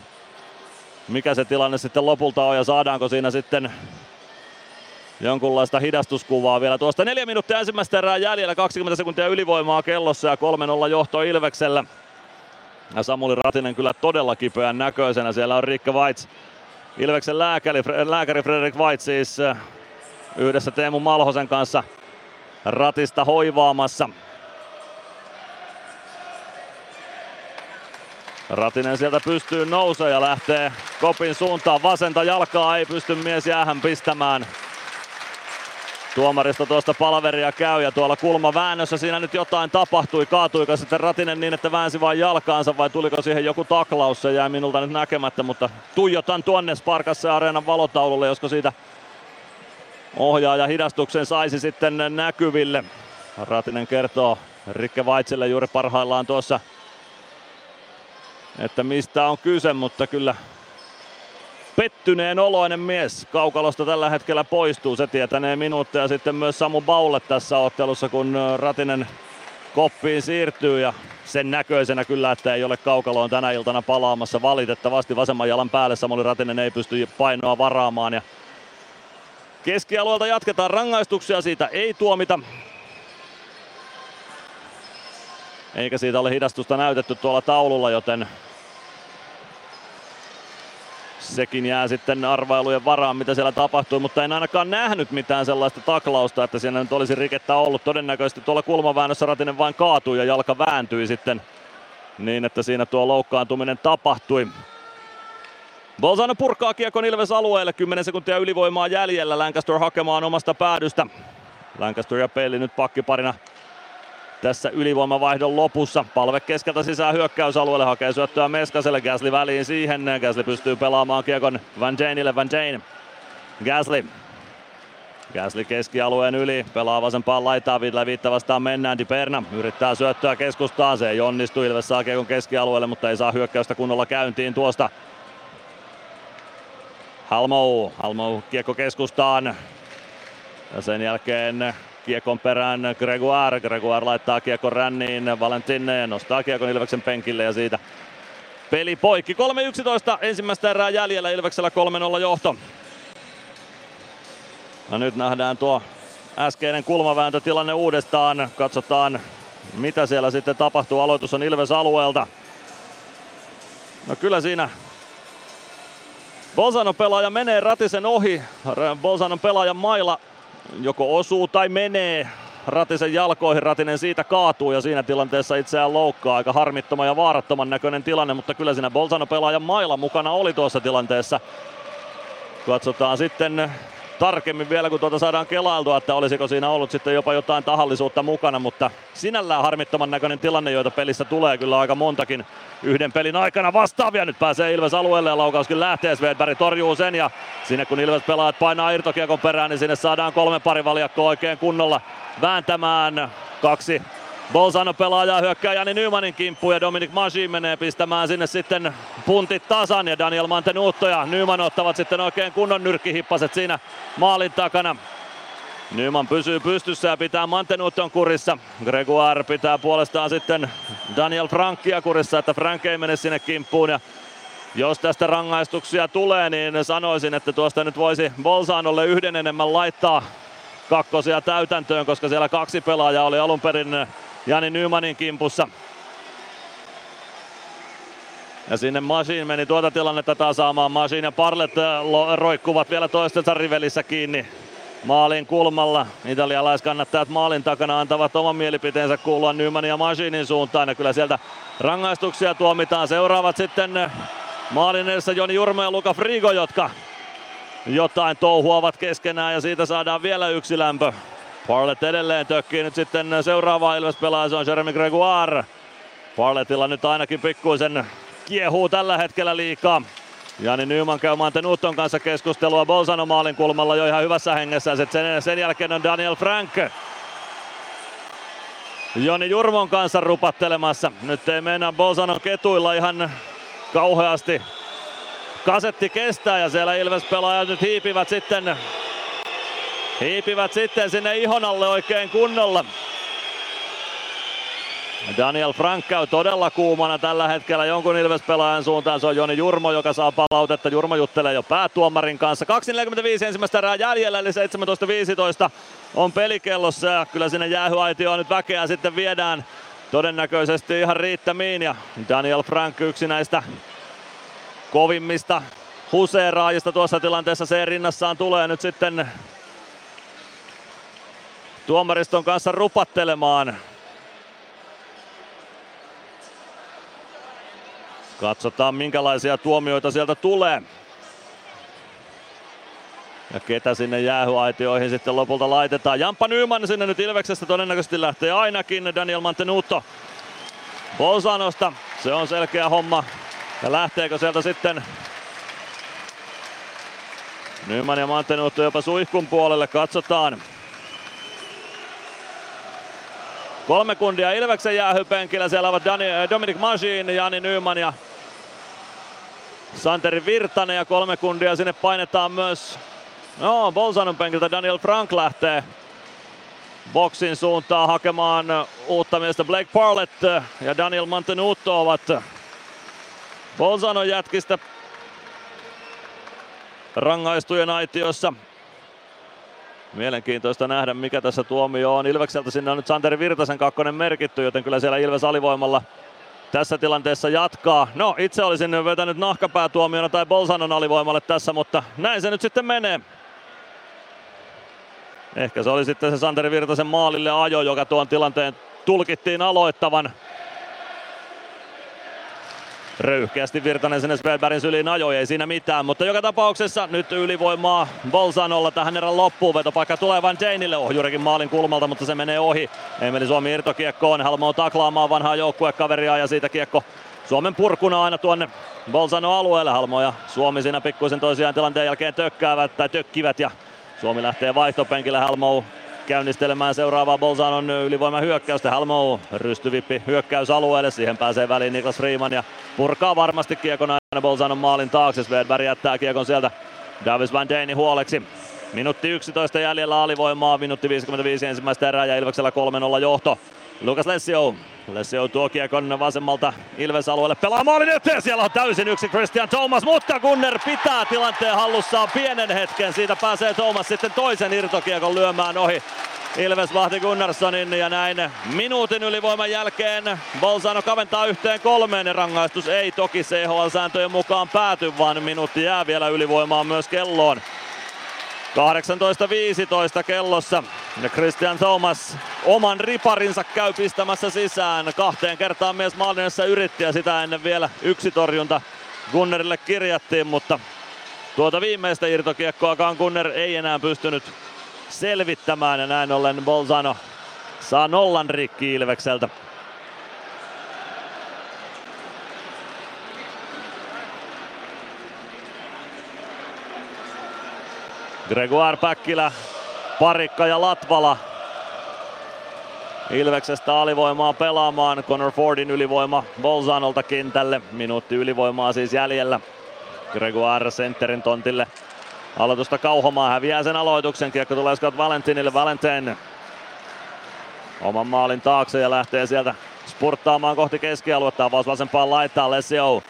mikä se tilanne sitten lopulta on ja saadaanko siinä sitten jonkunlaista hidastuskuvaa vielä tuosta. Neljä minuuttia ensimmäistä erää jäljellä, 20 sekuntia ylivoimaa kellossa ja 3-0 johto Ilveksellä. Ja Samuli Ratinen kyllä todella kipeän näköisenä. Siellä on Riikka Weitz, Ilveksen lääkäri, lääkäri Fredrik Weitz siis eh, yhdessä Teemu Malhosen kanssa ratista hoivaamassa. Ratinen sieltä pystyy nousee ja lähtee kopin suuntaan. Vasenta jalkaa ei pysty mies jäähän pistämään. Tuomarista tuosta palveria käy ja tuolla kulmaväännössä siinä nyt jotain tapahtui. Kaatuiko sitten Ratinen niin, että väänsi vain jalkaansa vai tuliko siihen joku taklaus? Se jää minulta nyt näkemättä, mutta tuijotan tuonne Sparkassa Areenan valotaululle, josko siitä ohjaaja hidastuksen saisi sitten näkyville. Ratinen kertoo Rikke Vaitselle juuri parhaillaan tuossa että mistä on kyse, mutta kyllä pettyneen oloinen mies kaukalosta tällä hetkellä poistuu. Se tietänee minuutteja sitten myös Samu Baulle tässä ottelussa, kun Ratinen koppiin siirtyy ja sen näköisenä kyllä, että ei ole kaukaloon tänä iltana palaamassa valitettavasti. Vasemman jalan päälle Samuli Ratinen ei pysty painoa varaamaan ja keskialueelta jatketaan rangaistuksia, siitä ei tuomita. Eikä siitä ole hidastusta näytetty tuolla taululla, joten sekin jää sitten arvailujen varaan, mitä siellä tapahtui, mutta en ainakaan nähnyt mitään sellaista taklausta, että siinä nyt olisi rikettä ollut. Todennäköisesti tuolla kulmaväännössä Ratinen vain kaatui ja jalka vääntyi sitten niin, että siinä tuo loukkaantuminen tapahtui. Bolzano purkaa kiekon Ilves alueelle, 10 sekuntia ylivoimaa jäljellä, Lancaster hakemaan omasta päädystä. Lancaster ja Pelli nyt pakkiparina tässä ylivoimavaihdon lopussa. Palve keskeltä sisään hyökkäysalueelle, hakee syöttöä Meskaselle, Gasly väliin siihen. Gasly pystyy pelaamaan kiekon Van Janeille, Van Jane. Gasly. Gasly keskialueen yli, pelaa vasempaan laitaan, viittä vastaan mennään, Di Perna yrittää syöttöä keskustaan, se ei onnistu, Ilves saa kiekon keskialueelle, mutta ei saa hyökkäystä kunnolla käyntiin tuosta. Halmou, Halmou kiekko keskustaan, ja sen jälkeen kiekon perään Gregoire. Gregoire laittaa kiekon ränniin. Valentin nostaa kiekon Ilveksen penkille ja siitä peli poikki. 3-11 ensimmäistä erää jäljellä Ilveksellä 3-0 johto. No nyt nähdään tuo äskeinen kulmavääntötilanne uudestaan. Katsotaan mitä siellä sitten tapahtuu. Aloitus on Ilves alueelta. No kyllä siinä Bolzano pelaaja menee Ratisen ohi. Bolzanon pelaajan maila joko osuu tai menee Ratisen jalkoihin, Ratinen siitä kaatuu ja siinä tilanteessa itseään loukkaa. Aika harmittoman ja vaarattoman näköinen tilanne, mutta kyllä siinä Bolzano pelaajan mailla mukana oli tuossa tilanteessa. Katsotaan sitten tarkemmin vielä, kun tuota saadaan kelailtua, että olisiko siinä ollut sitten jopa jotain tahallisuutta mukana, mutta sinällään harmittoman näköinen tilanne, joita pelissä tulee kyllä aika montakin yhden pelin aikana vastaavia. Nyt pääsee Ilves alueelle ja laukauskin lähtee, Svedberg torjuu sen ja sinne kun Ilves pelaajat painaa irtokiekon perään, niin sinne saadaan kolme parivaljakkoa oikein kunnolla vääntämään. Kaksi Bolzano pelaaja hyökkää Jani Nymanin kimppuun ja Dominic Magi menee pistämään sinne sitten puntit tasan ja Daniel Mantenuutto ja Nyman ottavat sitten oikein kunnon nyrkkihippaset siinä maalin takana. Nyman pysyy pystyssä ja pitää Mantenuuton kurissa. Gregoire pitää puolestaan sitten Daniel Frankia kurissa, että Frank ei mene sinne kimppuun. Ja jos tästä rangaistuksia tulee, niin sanoisin, että tuosta nyt voisi Bolzanolle yhden enemmän laittaa kakkosia täytäntöön, koska siellä kaksi pelaajaa oli alun perin Jani Nymanin kimpussa. Ja sinne Machine meni tuota tilannetta tasaamaan. Machine ja Parlet roikkuvat vielä toistensa rivelissä kiinni maalin kulmalla. Italialaiskannattajat maalin takana antavat oman mielipiteensä kuulua Nymanin ja Machinin suuntaan. Ja kyllä sieltä rangaistuksia tuomitaan. Seuraavat sitten maalin edessä Joni Jurmo ja Luka Frigo, jotka jotain touhuavat keskenään ja siitä saadaan vielä yksi lämpö. Parlet edelleen tökkii nyt sitten seuraava Ilves-pelaaja, se on Jeremy Gregoire. Parletilla nyt ainakin pikkuisen kiehuu tällä hetkellä liikaa. Jani Nyman käy Mantenuton kanssa keskustelua Bolzano maalin kulmalla jo ihan hyvässä hengessä. Sen, sen jälkeen on Daniel Frank Joni Jurmon kanssa rupattelemassa. Nyt ei mennä Bolzanon ketuilla ihan kauheasti. Kasetti kestää ja siellä Ilves-pelaajat nyt hiipivät sitten hiipivät sitten sinne ihon alle oikein kunnolla. Daniel Frank käy todella kuumana tällä hetkellä jonkun Ilves-pelaajan suuntaan. Se on Joni Jurmo, joka saa palautetta. Jurmo juttelee jo päätuomarin kanssa. 2.45 ensimmäistä erää jäljellä, eli 17.15 on pelikellossa. Ja kyllä sinne jäähyaitioon nyt väkeä sitten viedään todennäköisesti ihan riittämiin. Ja Daniel Frank yksi näistä kovimmista huseeraajista tuossa tilanteessa. Se rinnassaan tulee nyt sitten tuomariston kanssa rupattelemaan. Katsotaan minkälaisia tuomioita sieltä tulee. Ja ketä sinne jäähyaitioihin sitten lopulta laitetaan. Jampa Nyman sinne nyt Ilveksestä todennäköisesti lähtee ainakin. Daniel Mantenuto Bolzanosta. Se on selkeä homma. Ja lähteekö sieltä sitten Nyman ja Mantenuto jopa suihkun puolelle. Katsotaan. Kolme kundia Ilveksen jäähypenkillä. Siellä ovat Dani, Dominic Majin, Jani Nyman ja Santeri Virtanen ja kolme kundia sinne painetaan myös No, Bolzanon penkiltä Daniel Frank lähtee boksin suuntaan hakemaan uutta miestä. Blake Parlett ja Daniel Mantenuto ovat Bolzanon jätkistä rangaistujen aitiossa. Mielenkiintoista nähdä, mikä tässä tuomio on. Ilvekseltä sinne on nyt Santeri Virtasen kakkonen merkitty, joten kyllä siellä Ilves alivoimalla tässä tilanteessa jatkaa. No, itse olisin vetänyt nahkapäätuomiona tai Bolsanon alivoimalle tässä, mutta näin se nyt sitten menee. Ehkä se oli sitten se Santeri Virtasen maalille ajo, joka tuon tilanteen tulkittiin aloittavan. Röyhkeästi Virtanen sinne Svedbergin syliin ajoi, ei siinä mitään, mutta joka tapauksessa nyt ylivoimaa Bolzanolla tähän erän loppuun. Vetopaikka tulee Van Danelle ohjurikin maalin kulmalta, mutta se menee ohi. Emeli Suomi irtokiekkoon, Halmo taklaamaan vanhaa joukkuekaveria ja siitä kiekko Suomen purkuna aina tuonne Bolzano alueelle. Halmo ja Suomi siinä pikkuisen toisiaan tilanteen jälkeen tökkäävät tai tökkivät ja Suomi lähtee vaihtopenkille Halmo käynnistelemään seuraavaa Bolzanon ylivoimahyökkäystä. Halmo rystyvippi hyökkäysalueelle, siihen pääsee väliin Niklas Riemann ja purkaa varmasti kiekon aina Bolzanon maalin taakse. Svedberg jättää kiekon sieltä Davis Van Deini huoleksi. Minuutti 11 jäljellä alivoimaa, minuutti 55 ensimmäistä erää ja Ilveksellä 3-0 johto. Lukas Lessio. Lessio tuo kiekon vasemmalta Ilves-alueelle. Pelaa maalin eteen. Siellä on täysin yksi Christian Thomas, mutta Gunner pitää tilanteen hallussaan pienen hetken. Siitä pääsee Thomas sitten toisen irtokiekon lyömään ohi. Ilves vahti Gunnarssonin ja näin minuutin ylivoiman jälkeen Bolzano kaventaa yhteen kolmeen ja rangaistus ei toki CHL-sääntöjen mukaan pääty, vaan minuutti jää vielä ylivoimaan myös kelloon. 18.15 kellossa Christian Thomas oman riparinsa käy pistämässä sisään. Kahteen kertaan mies maalinessa yritti ja sitä ennen vielä yksi torjunta Gunnerille kirjattiin, mutta tuota viimeistä irtokiekkoakaan Gunner ei enää pystynyt selvittämään ja näin ollen Bolzano saa nollan rikki Ilvekseltä. Gregoire Päkkilä, Parikka ja Latvala Ilveksestä alivoimaa pelaamaan. Connor Fordin ylivoima Bolzanolta kentälle. Minuutti ylivoimaa siis jäljellä. Gregoire Centerin tontille. Aloitusta Kauhomaa häviää sen aloituksen. Kiekko tulee Scott Valentinille. Valentin oman maalin taakse ja lähtee sieltä spurttaamaan kohti keskialuetta. Avaus vasempaan laittaa Lesio.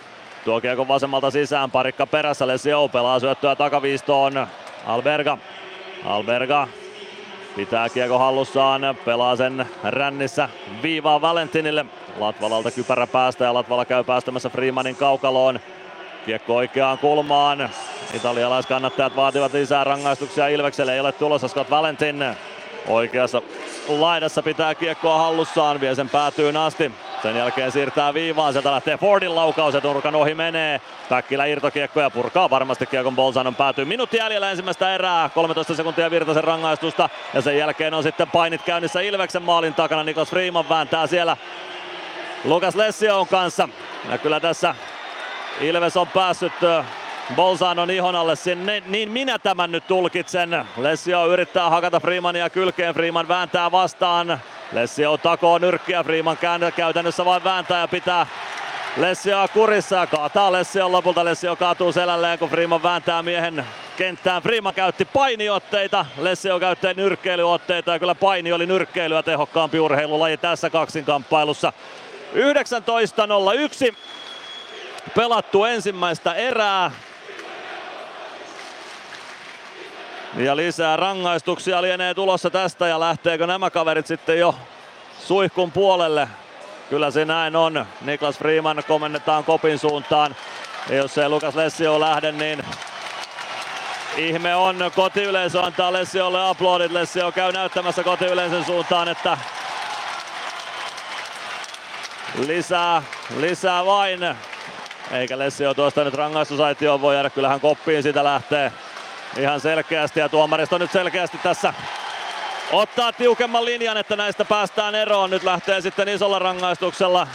Tuo kiekko vasemmalta sisään. Parikka perässä. Lesio pelaa syöttöä takaviistoon. Alberga. Alberga Pitää kiekko hallussaan, pelaa sen rännissä viivaa Valentinille. Latvalalta kypärä päästä ja Latvala käy päästämässä Freemanin kaukaloon. Kiekko oikeaan kulmaan. Italialaiskannattajat vaativat lisää rangaistuksia Ilvekselle. Ei ole tulossa Scott Valentin. Oikeassa laidassa pitää kiekkoa hallussaan, vie sen päätyyn asti. Sen jälkeen siirtää viivaan, sieltä lähtee Fordin laukaus ja nurkan ohi menee. Päkkilä irtokiekko ja purkaa varmasti kiekon Bolzanon päätyy. Minuutti jäljellä ensimmäistä erää, 13 sekuntia Virtasen rangaistusta. Ja sen jälkeen on sitten painit käynnissä Ilveksen maalin takana. Niklas Freeman vääntää siellä Lukas Lession kanssa. Ja kyllä tässä Ilves on päässyt Bolzanon ihon alle sinne, niin minä tämän nyt tulkitsen. Lessio yrittää hakata Freemania kylkeen, Freeman vääntää vastaan. Lessio takoo nyrkkiä, Freeman käännä käytännössä vain vääntää ja pitää Lessioa kurissa ja kaataa Lessio lopulta. Lessio kaatuu selälleen, kun Freeman vääntää miehen kenttään. Freeman käytti painiotteita, Lessio käytti nyrkkeilyotteita ja kyllä paini oli nyrkkeilyä tehokkaampi urheilulaji tässä kaksinkamppailussa. 19.01 pelattu ensimmäistä erää. Ja lisää rangaistuksia lienee tulossa tästä ja lähteekö nämä kaverit sitten jo suihkun puolelle? Kyllä se näin on. Niklas Freeman komennetaan kopin suuntaan. Ja jos ei Lukas Lessio lähde, niin ihme on. Kotiyleisö antaa Lessiolle aplodit. Lessio käy näyttämässä kotiyleisön suuntaan, että lisää, lisää vain. Eikä Lessio tuosta nyt rangaistusaitioon voi jäädä. Kyllähän koppiin siitä lähtee ihan selkeästi ja tuomaristo nyt selkeästi tässä ottaa tiukemman linjan, että näistä päästään eroon. Nyt lähtee sitten isolla rangaistuksella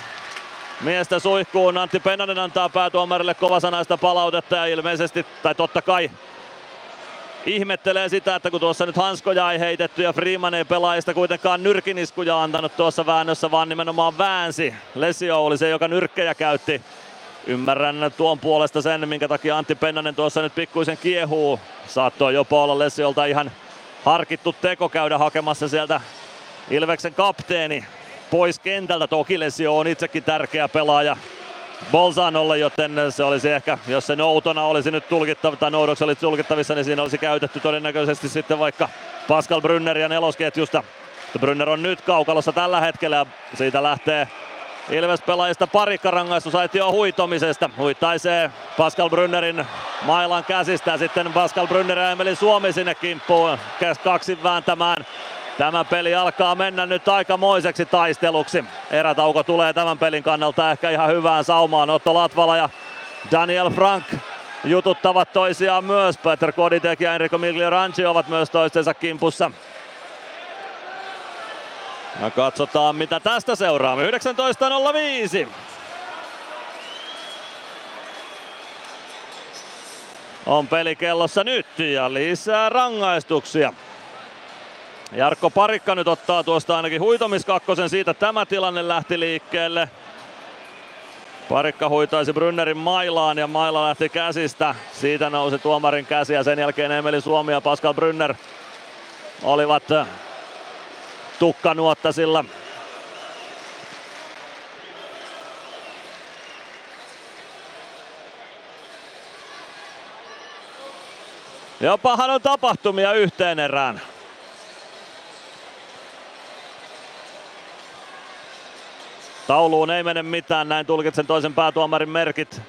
miestä suihkuun. Antti Pennanen antaa päätuomarille kovasanaista palautetta ja ilmeisesti, tai totta kai, ihmettelee sitä, että kun tuossa nyt hanskoja ei heitetty ja Freeman ei pelaajista kuitenkaan nyrkiniskuja antanut tuossa väännössä, vaan nimenomaan väänsi. Lesio oli se, joka nyrkkejä käytti. Ymmärrän tuon puolesta sen, minkä takia Antti Pennanen tuossa nyt pikkuisen kiehuu. Saattoi jopa olla Lesiolta ihan harkittu teko käydä hakemassa sieltä Ilveksen kapteeni pois kentältä. Toki Lesio on itsekin tärkeä pelaaja Bolzanolle, joten se olisi ehkä, jos se noutona olisi nyt tulkittavissa, tai noudoksi olisi tulkittavissa, niin siinä olisi käytetty todennäköisesti sitten vaikka Pascal Brynner ja nelosketjusta. Brynner on nyt kaukalossa tällä hetkellä ja siitä lähtee Ilves pelaajista parikka rangaistusaitio huitomisesta. Huittaisee Pascal Brynnerin mailan käsistä sitten Pascal Brynner ja Emeli Suomi sinne kimppuun kaksi vääntämään. Tämä peli alkaa mennä nyt aikamoiseksi taisteluksi. Erätauko tulee tämän pelin kannalta ehkä ihan hyvään saumaan. Otto Latvala ja Daniel Frank jututtavat toisiaan myös. Peter Koditek ja Enrico Miglioranci ovat myös toistensa kimpussa. Ja katsotaan mitä tästä seuraamme. 19.05. On pelikellossa nyt ja lisää rangaistuksia. Jarkko Parikka nyt ottaa tuosta ainakin huitomiskakkosen siitä tämä tilanne lähti liikkeelle. Parikka huitaisi Brynnerin mailaan ja maila lähti käsistä. Siitä nousi tuomarin käsi ja sen jälkeen Emeli Suomi ja Pascal Brynner olivat tukkanuottasilla. Jopahan on tapahtumia yhteen erään. Tauluun ei mene mitään, näin tulkitsen toisen päätuomarin merkit.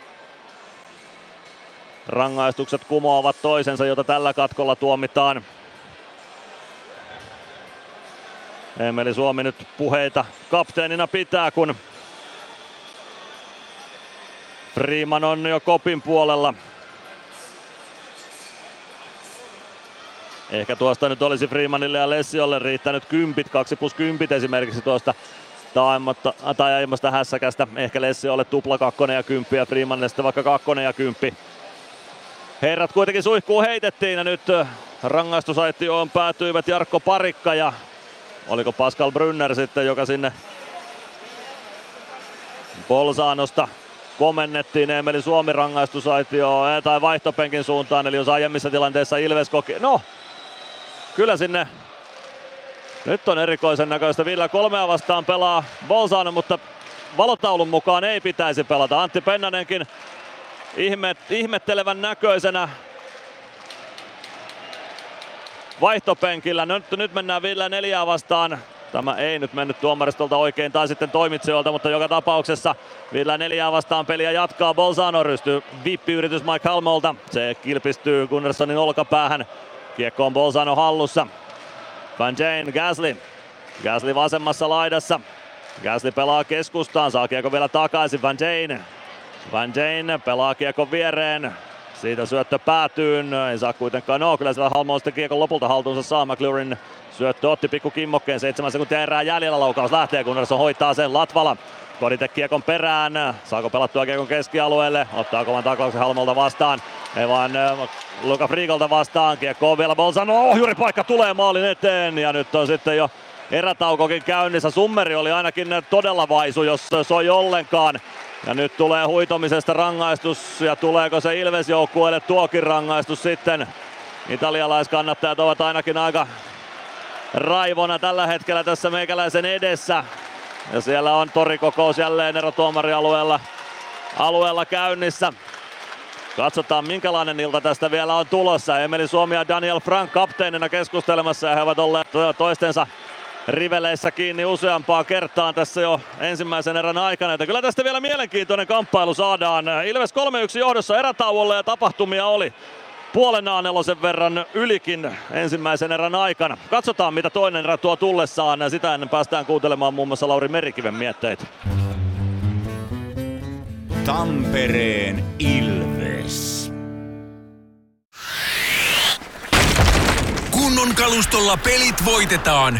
Rangaistukset kumoavat toisensa, jota tällä katkolla tuomitaan. Emeli Suomi nyt puheita kapteenina pitää, kun Freeman on jo kopin puolella. Ehkä tuosta nyt olisi Freemanille ja Lessiolle riittänyt kympit, 2 plus kympit esimerkiksi tuosta taimatta, tai aiemmasta hässäkästä. Ehkä Lessiolle tupla kakkonen ja kymppi ja Freemanille sitten vaikka kakkonen ja kymppi. Herrat kuitenkin suihkuun heitettiin ja nyt rangaistusaitioon päätyivät Jarkko Parikka ja oliko Pascal Brynner sitten, joka sinne Bolzanosta komennettiin Emeli Suomi rangaistusaitio tai vaihtopenkin suuntaan, eli jos aiemmissa tilanteissa Ilves koki... No, kyllä sinne nyt on erikoisen näköistä. Villa kolmea vastaan pelaa Bolzano, mutta valotaulun mukaan ei pitäisi pelata. Antti Pennanenkin ihme, ihmettelevän näköisenä vaihtopenkillä. Nyt, nyt mennään Ville neljää vastaan. Tämä ei nyt mennyt tuomaristolta oikein tai sitten toimitsijoilta, mutta joka tapauksessa Villa neljää vastaan peliä jatkaa. Bolzano rystyy vippiyritys Mike Halmolta. Se kilpistyy Gunnarssonin olkapäähän. Kiekko on Bolzano hallussa. Van Jane, Gasly. Gasly vasemmassa laidassa. Gasly pelaa keskustaan, saa kiekko vielä takaisin Van Jane. Van Jane pelaa kiekko viereen. Siitä syöttö päätyy, ei saa kuitenkaan, no kyllä sillä Halmo sitten kiekon lopulta haltuunsa. Saa McLaurin syöttö otti pikku kimmokkeen, seitsemän sekuntia erää jäljellä, laukaus lähtee, Gunnarsson hoitaa sen Latvala. Kodite kiekon perään, saako pelattua kiekon keskialueelle, ottaa kovan taklauksen Halmolta vastaan, ei vaan Luka Friikolta vastaan, kiekko on vielä Bolzano, paikka tulee maalin eteen. Ja nyt on sitten jo erätaukokin käynnissä. Summeri oli ainakin todella vaisu, jos soi ollenkaan. Ja nyt tulee huitomisesta rangaistus ja tuleeko se Ilves joukkueelle tuokin rangaistus sitten. Italialaiskannattajat ovat ainakin aika raivona tällä hetkellä tässä meikäläisen edessä. Ja siellä on torikokous jälleen erotuomarialueella alueella käynnissä. Katsotaan minkälainen ilta tästä vielä on tulossa. Emeli Suomi ja Daniel Frank kapteenina keskustelemassa ja he ovat olleet toistensa riveleissä kiinni useampaa kertaa tässä jo ensimmäisen erän aikana. Että kyllä tästä vielä mielenkiintoinen kamppailu saadaan. Ilves 3-1 johdossa erätauolle ja tapahtumia oli puolen nelosen verran ylikin ensimmäisen erän aikana. Katsotaan mitä toinen erä tuo tullessaan. Sitä ennen päästään kuuntelemaan muun muassa Lauri Merikiven mietteitä. Tampereen Ilves. Kunnon kalustolla pelit voitetaan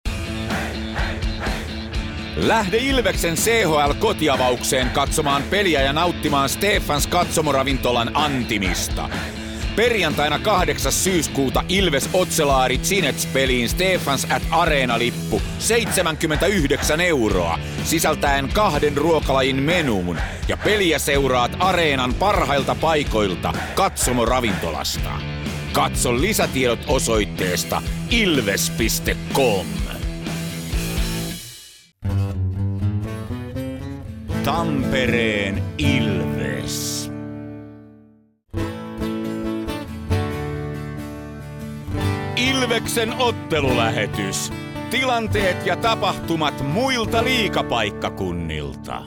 Lähde Ilveksen CHL-kotiavaukseen katsomaan peliä ja nauttimaan Stefans katsomoravintolan antimista. Perjantaina 8. syyskuuta Ilves Otselaari Cinets peliin Stefans at Areena-lippu 79 euroa, sisältäen kahden ruokalajin menuun. Ja peliä seuraat Areenan parhailta paikoilta katsomoravintolasta. Katso lisätiedot osoitteesta ilves.com. Tampereen Ilves. Ilveksen ottelulähetys. Tilanteet ja tapahtumat muilta liikapaikkakunnilta.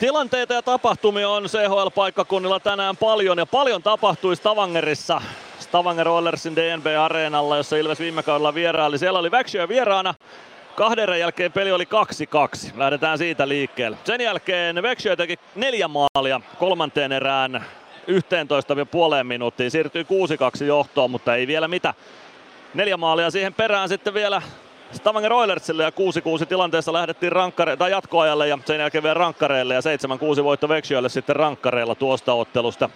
Tilanteita ja tapahtumia on CHL-paikkakunnilla tänään paljon ja paljon tapahtui Stavangerissa. Stavanger Oilersin DNB-areenalla, jossa Ilves viime kaudella vieraili. Siellä oli Växjö vieraana. Kahden jälkeen peli oli 2-2. Lähdetään siitä liikkeelle. Sen jälkeen Växjö teki neljä maalia kolmanteen erään 11,5 minuuttiin. Siirtyi 6-2 johtoon, mutta ei vielä mitä. Neljä maalia siihen perään sitten vielä Stavanger Oilersille ja 6-6 tilanteessa lähdettiin rankkare- tai jatkoajalle ja sen jälkeen vielä rankkareille ja 7-6 voitto Växjölle sitten rankkareilla tuosta ottelusta.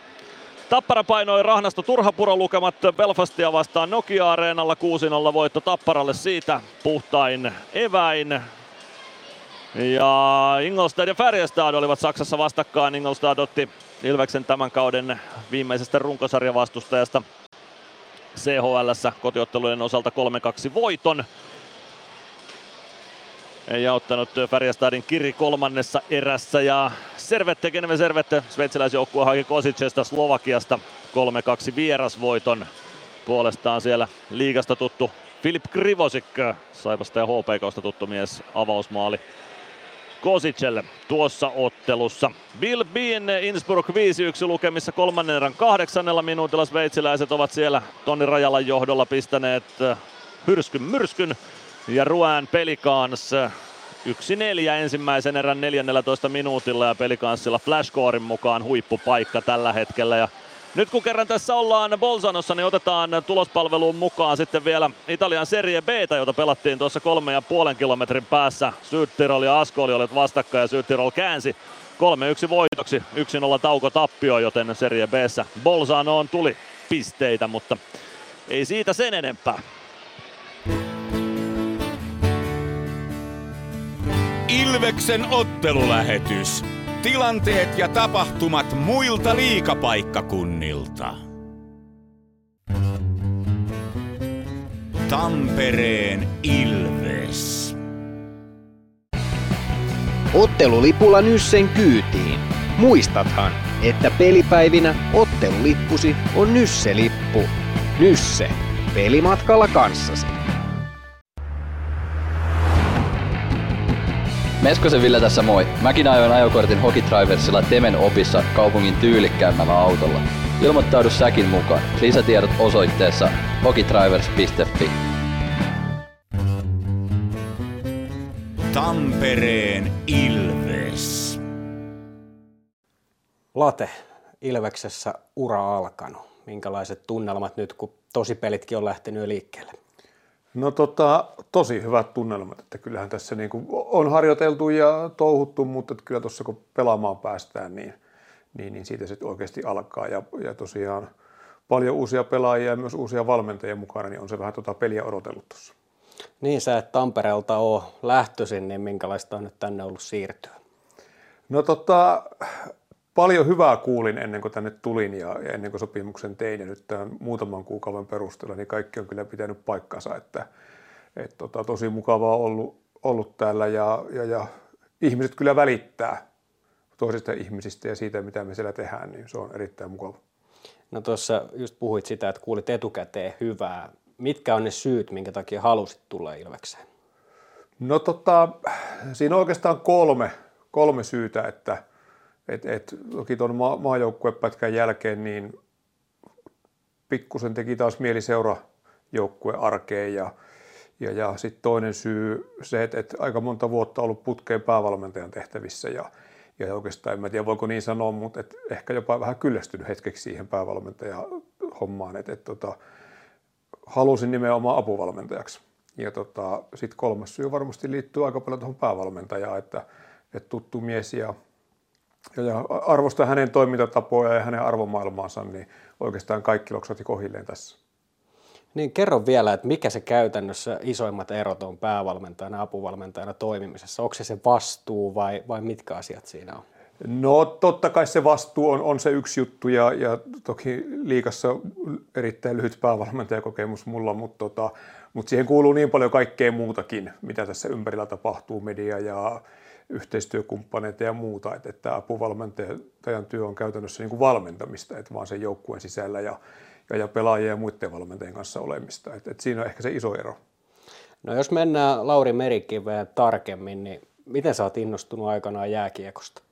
Tappara painoi Rahnasto Turhapuro lukemat Belfastia vastaan Nokia-areenalla 6-0 voitto Tapparalle siitä puhtain eväin. Ja Ingolstad ja Färjestad olivat Saksassa vastakkain. Ingolstad otti Ilveksen tämän kauden viimeisestä runkosarjavastustajasta CHL kotiottelujen osalta 3-2 voiton. Ja ottanut Färjestadin Kiri kolmannessa erässä ja Servette, Geneve Servette, sveitsiläisjoukkue haki Kosicesta Slovakiasta 3-2 vierasvoiton. Puolestaan siellä liigasta tuttu Filip Krivosik, Saipasta ja HPKsta tuttu mies, avausmaali Kosicelle tuossa ottelussa. Bill Bean Innsbruck 5-1 lukemissa kolmannen erän kahdeksannella minuutilla. Sveitsiläiset ovat siellä Toni Rajalan johdolla pistäneet hyrskyn myrskyn. Ja Ruään Pelikans 1-4 ensimmäisen erän 14 minuutilla ja Pelikanssilla flashcorein mukaan huippupaikka tällä hetkellä. Ja nyt kun kerran tässä ollaan Bolzanossa, niin otetaan tulospalveluun mukaan sitten vielä Italian Serie B, jota pelattiin tuossa kolme ja puolen kilometrin päässä. Sydtirol ja Ascoli olivat vastakkain ja Sydtirol käänsi 3-1 voitoksi, 1-0 tauko tappio, joten Serie b Bolzanoon tuli pisteitä, mutta Ei siitä sen enempää. Ilveksen ottelulähetys. Tilanteet ja tapahtumat muilta liikapaikkakunnilta. Tampereen Ilves. Ottelulipulla Nyssen kyytiin. Muistathan, että pelipäivinä ottelulippusi on Nysse-lippu. Nysse. Pelimatkalla kanssasi. Meskosen Ville tässä moi. Mäkin ajoin ajokortin Hokitriversilla Temen opissa kaupungin tyylikkäämmällä autolla. Ilmoittaudu säkin mukaan. Lisätiedot osoitteessa hokitrivers.fi. Tampereen Ilves. Late, Ilveksessä ura alkanut. Minkälaiset tunnelmat nyt, kun tosipelitkin on lähtenyt jo liikkeelle? No tota, tosi hyvät tunnelmat, että kyllähän tässä niin kuin on harjoiteltu ja touhuttu, mutta että kyllä tuossa kun pelaamaan päästään, niin, niin, niin siitä sitten oikeasti alkaa. Ja, ja tosiaan paljon uusia pelaajia ja myös uusia valmentajia mukana, niin on se vähän tota peliä odotellut tuossa. Niin sä et Tampereelta ole lähtöisin, niin minkälaista on nyt tänne ollut siirtyä? No tota, paljon hyvää kuulin ennen kuin tänne tulin ja, ennen kuin sopimuksen tein ja nyt tämän muutaman kuukauden perusteella, niin kaikki on kyllä pitänyt paikkansa, että et tota, tosi mukavaa ollut, ollut täällä ja, ja, ja ihmiset kyllä välittää toisista ihmisistä ja siitä, mitä me siellä tehdään, niin se on erittäin mukava. No tuossa just puhuit sitä, että kuulit etukäteen hyvää. Mitkä on ne syyt, minkä takia halusit tulla Ilvekseen? No tota, siinä on oikeastaan kolme, kolme syytä, että et, et, toki tuon ma- maajoukkuepätkän jälkeen niin pikkusen teki taas mieli seura joukkue arkeen ja, ja, ja sitten toinen syy se, että, että aika monta vuotta ollut putkeen päävalmentajan tehtävissä ja, ja oikeastaan en mä tiedä voiko niin sanoa, mutta et ehkä jopa vähän kyllästynyt hetkeksi siihen päävalmentajan hommaan, että et, tota, halusin nimenomaan apuvalmentajaksi. Ja tota, sitten kolmas syy varmasti liittyy aika paljon tuohon päävalmentajaan, että, että tuttu mies ja, ja arvostaa hänen toimintatapoja ja hänen arvomaailmaansa, niin oikeastaan kaikki loksati kohilleen tässä. Niin kerro vielä, että mikä se käytännössä isoimmat erot on päävalmentajana ja apuvalmentajana toimimisessa? Onko se se vastuu vai, vai mitkä asiat siinä on? No totta kai se vastuu on, on se yksi juttu ja, ja toki liikassa erittäin lyhyt päävalmentajakokemus mulla, mutta, tota, mutta siihen kuuluu niin paljon kaikkea muutakin, mitä tässä ympärillä tapahtuu, media ja yhteistyökumppaneita ja muuta, että, että apuvalmentajan työ on käytännössä niin kuin valmentamista, että vaan sen joukkueen sisällä ja, ja, ja pelaajien ja muiden valmentajien kanssa olemista. Että, että siinä on ehkä se iso ero. No jos mennään Lauri Merikiveen tarkemmin, niin miten sä oot innostunut aikanaan jääkiekosta?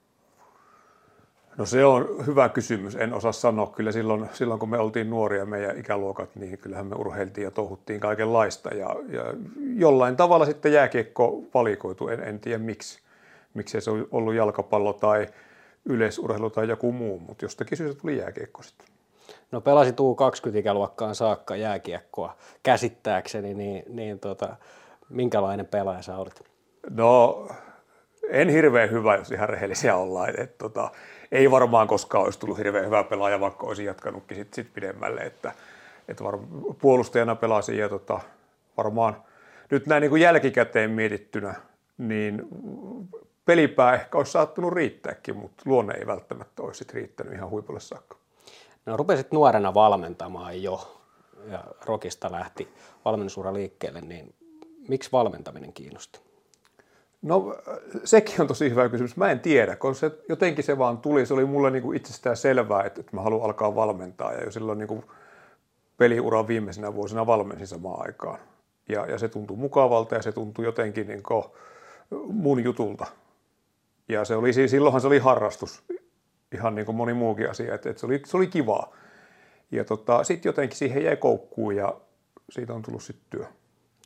No se on hyvä kysymys. En osaa sanoa. Kyllä silloin, silloin kun me oltiin nuoria, meidän ikäluokat, niin kyllähän me urheiltiin ja touhuttiin kaikenlaista. Ja, ja jollain tavalla sitten jääkiekko valikoitu. En, en tiedä miksi. Miksi se on ollut jalkapallo tai yleisurheilu tai joku muu, mutta jostakin syystä tuli jääkiekko sitten. No pelasit U20-ikäluokkaan saakka jääkiekkoa käsittääkseni, niin, niin tota, minkälainen pelaaja sä olit? No en hirveän hyvä, jos ihan rehellisiä ollaan. Et, tota, ei varmaan koskaan olisi tullut hirveän hyvä pelaaja, vaikka olisin jatkanutkin sit, sit pidemmälle. Että, et var, puolustajana pelasin ja tota, varmaan nyt näin niin kuin jälkikäteen mietittynä, niin pelipää ehkä olisi saattanut riittääkin, mutta luonne ei välttämättä olisi riittänyt ihan huipulle saakka. No rupesit nuorena valmentamaan jo ja Rokista lähti valmennusura liikkeelle, niin miksi valmentaminen kiinnosti? No sekin on tosi hyvä kysymys. Mä en tiedä, kun se, jotenkin se vaan tuli. Se oli mulle niin kuin itsestään selvää, että, että mä haluan alkaa valmentaa. Ja jo silloin niin kuin peliuran viimeisenä vuosina valmensin samaan aikaan. Ja, ja se tuntui mukavalta ja se tuntui jotenkin niin kuin mun jutulta. Ja se oli, silloinhan se oli harrastus, ihan niin kuin moni muukin asia, että, että se, oli, se oli kivaa. Ja tota, sitten jotenkin siihen jäi koukkuun ja siitä on tullut sitten työ.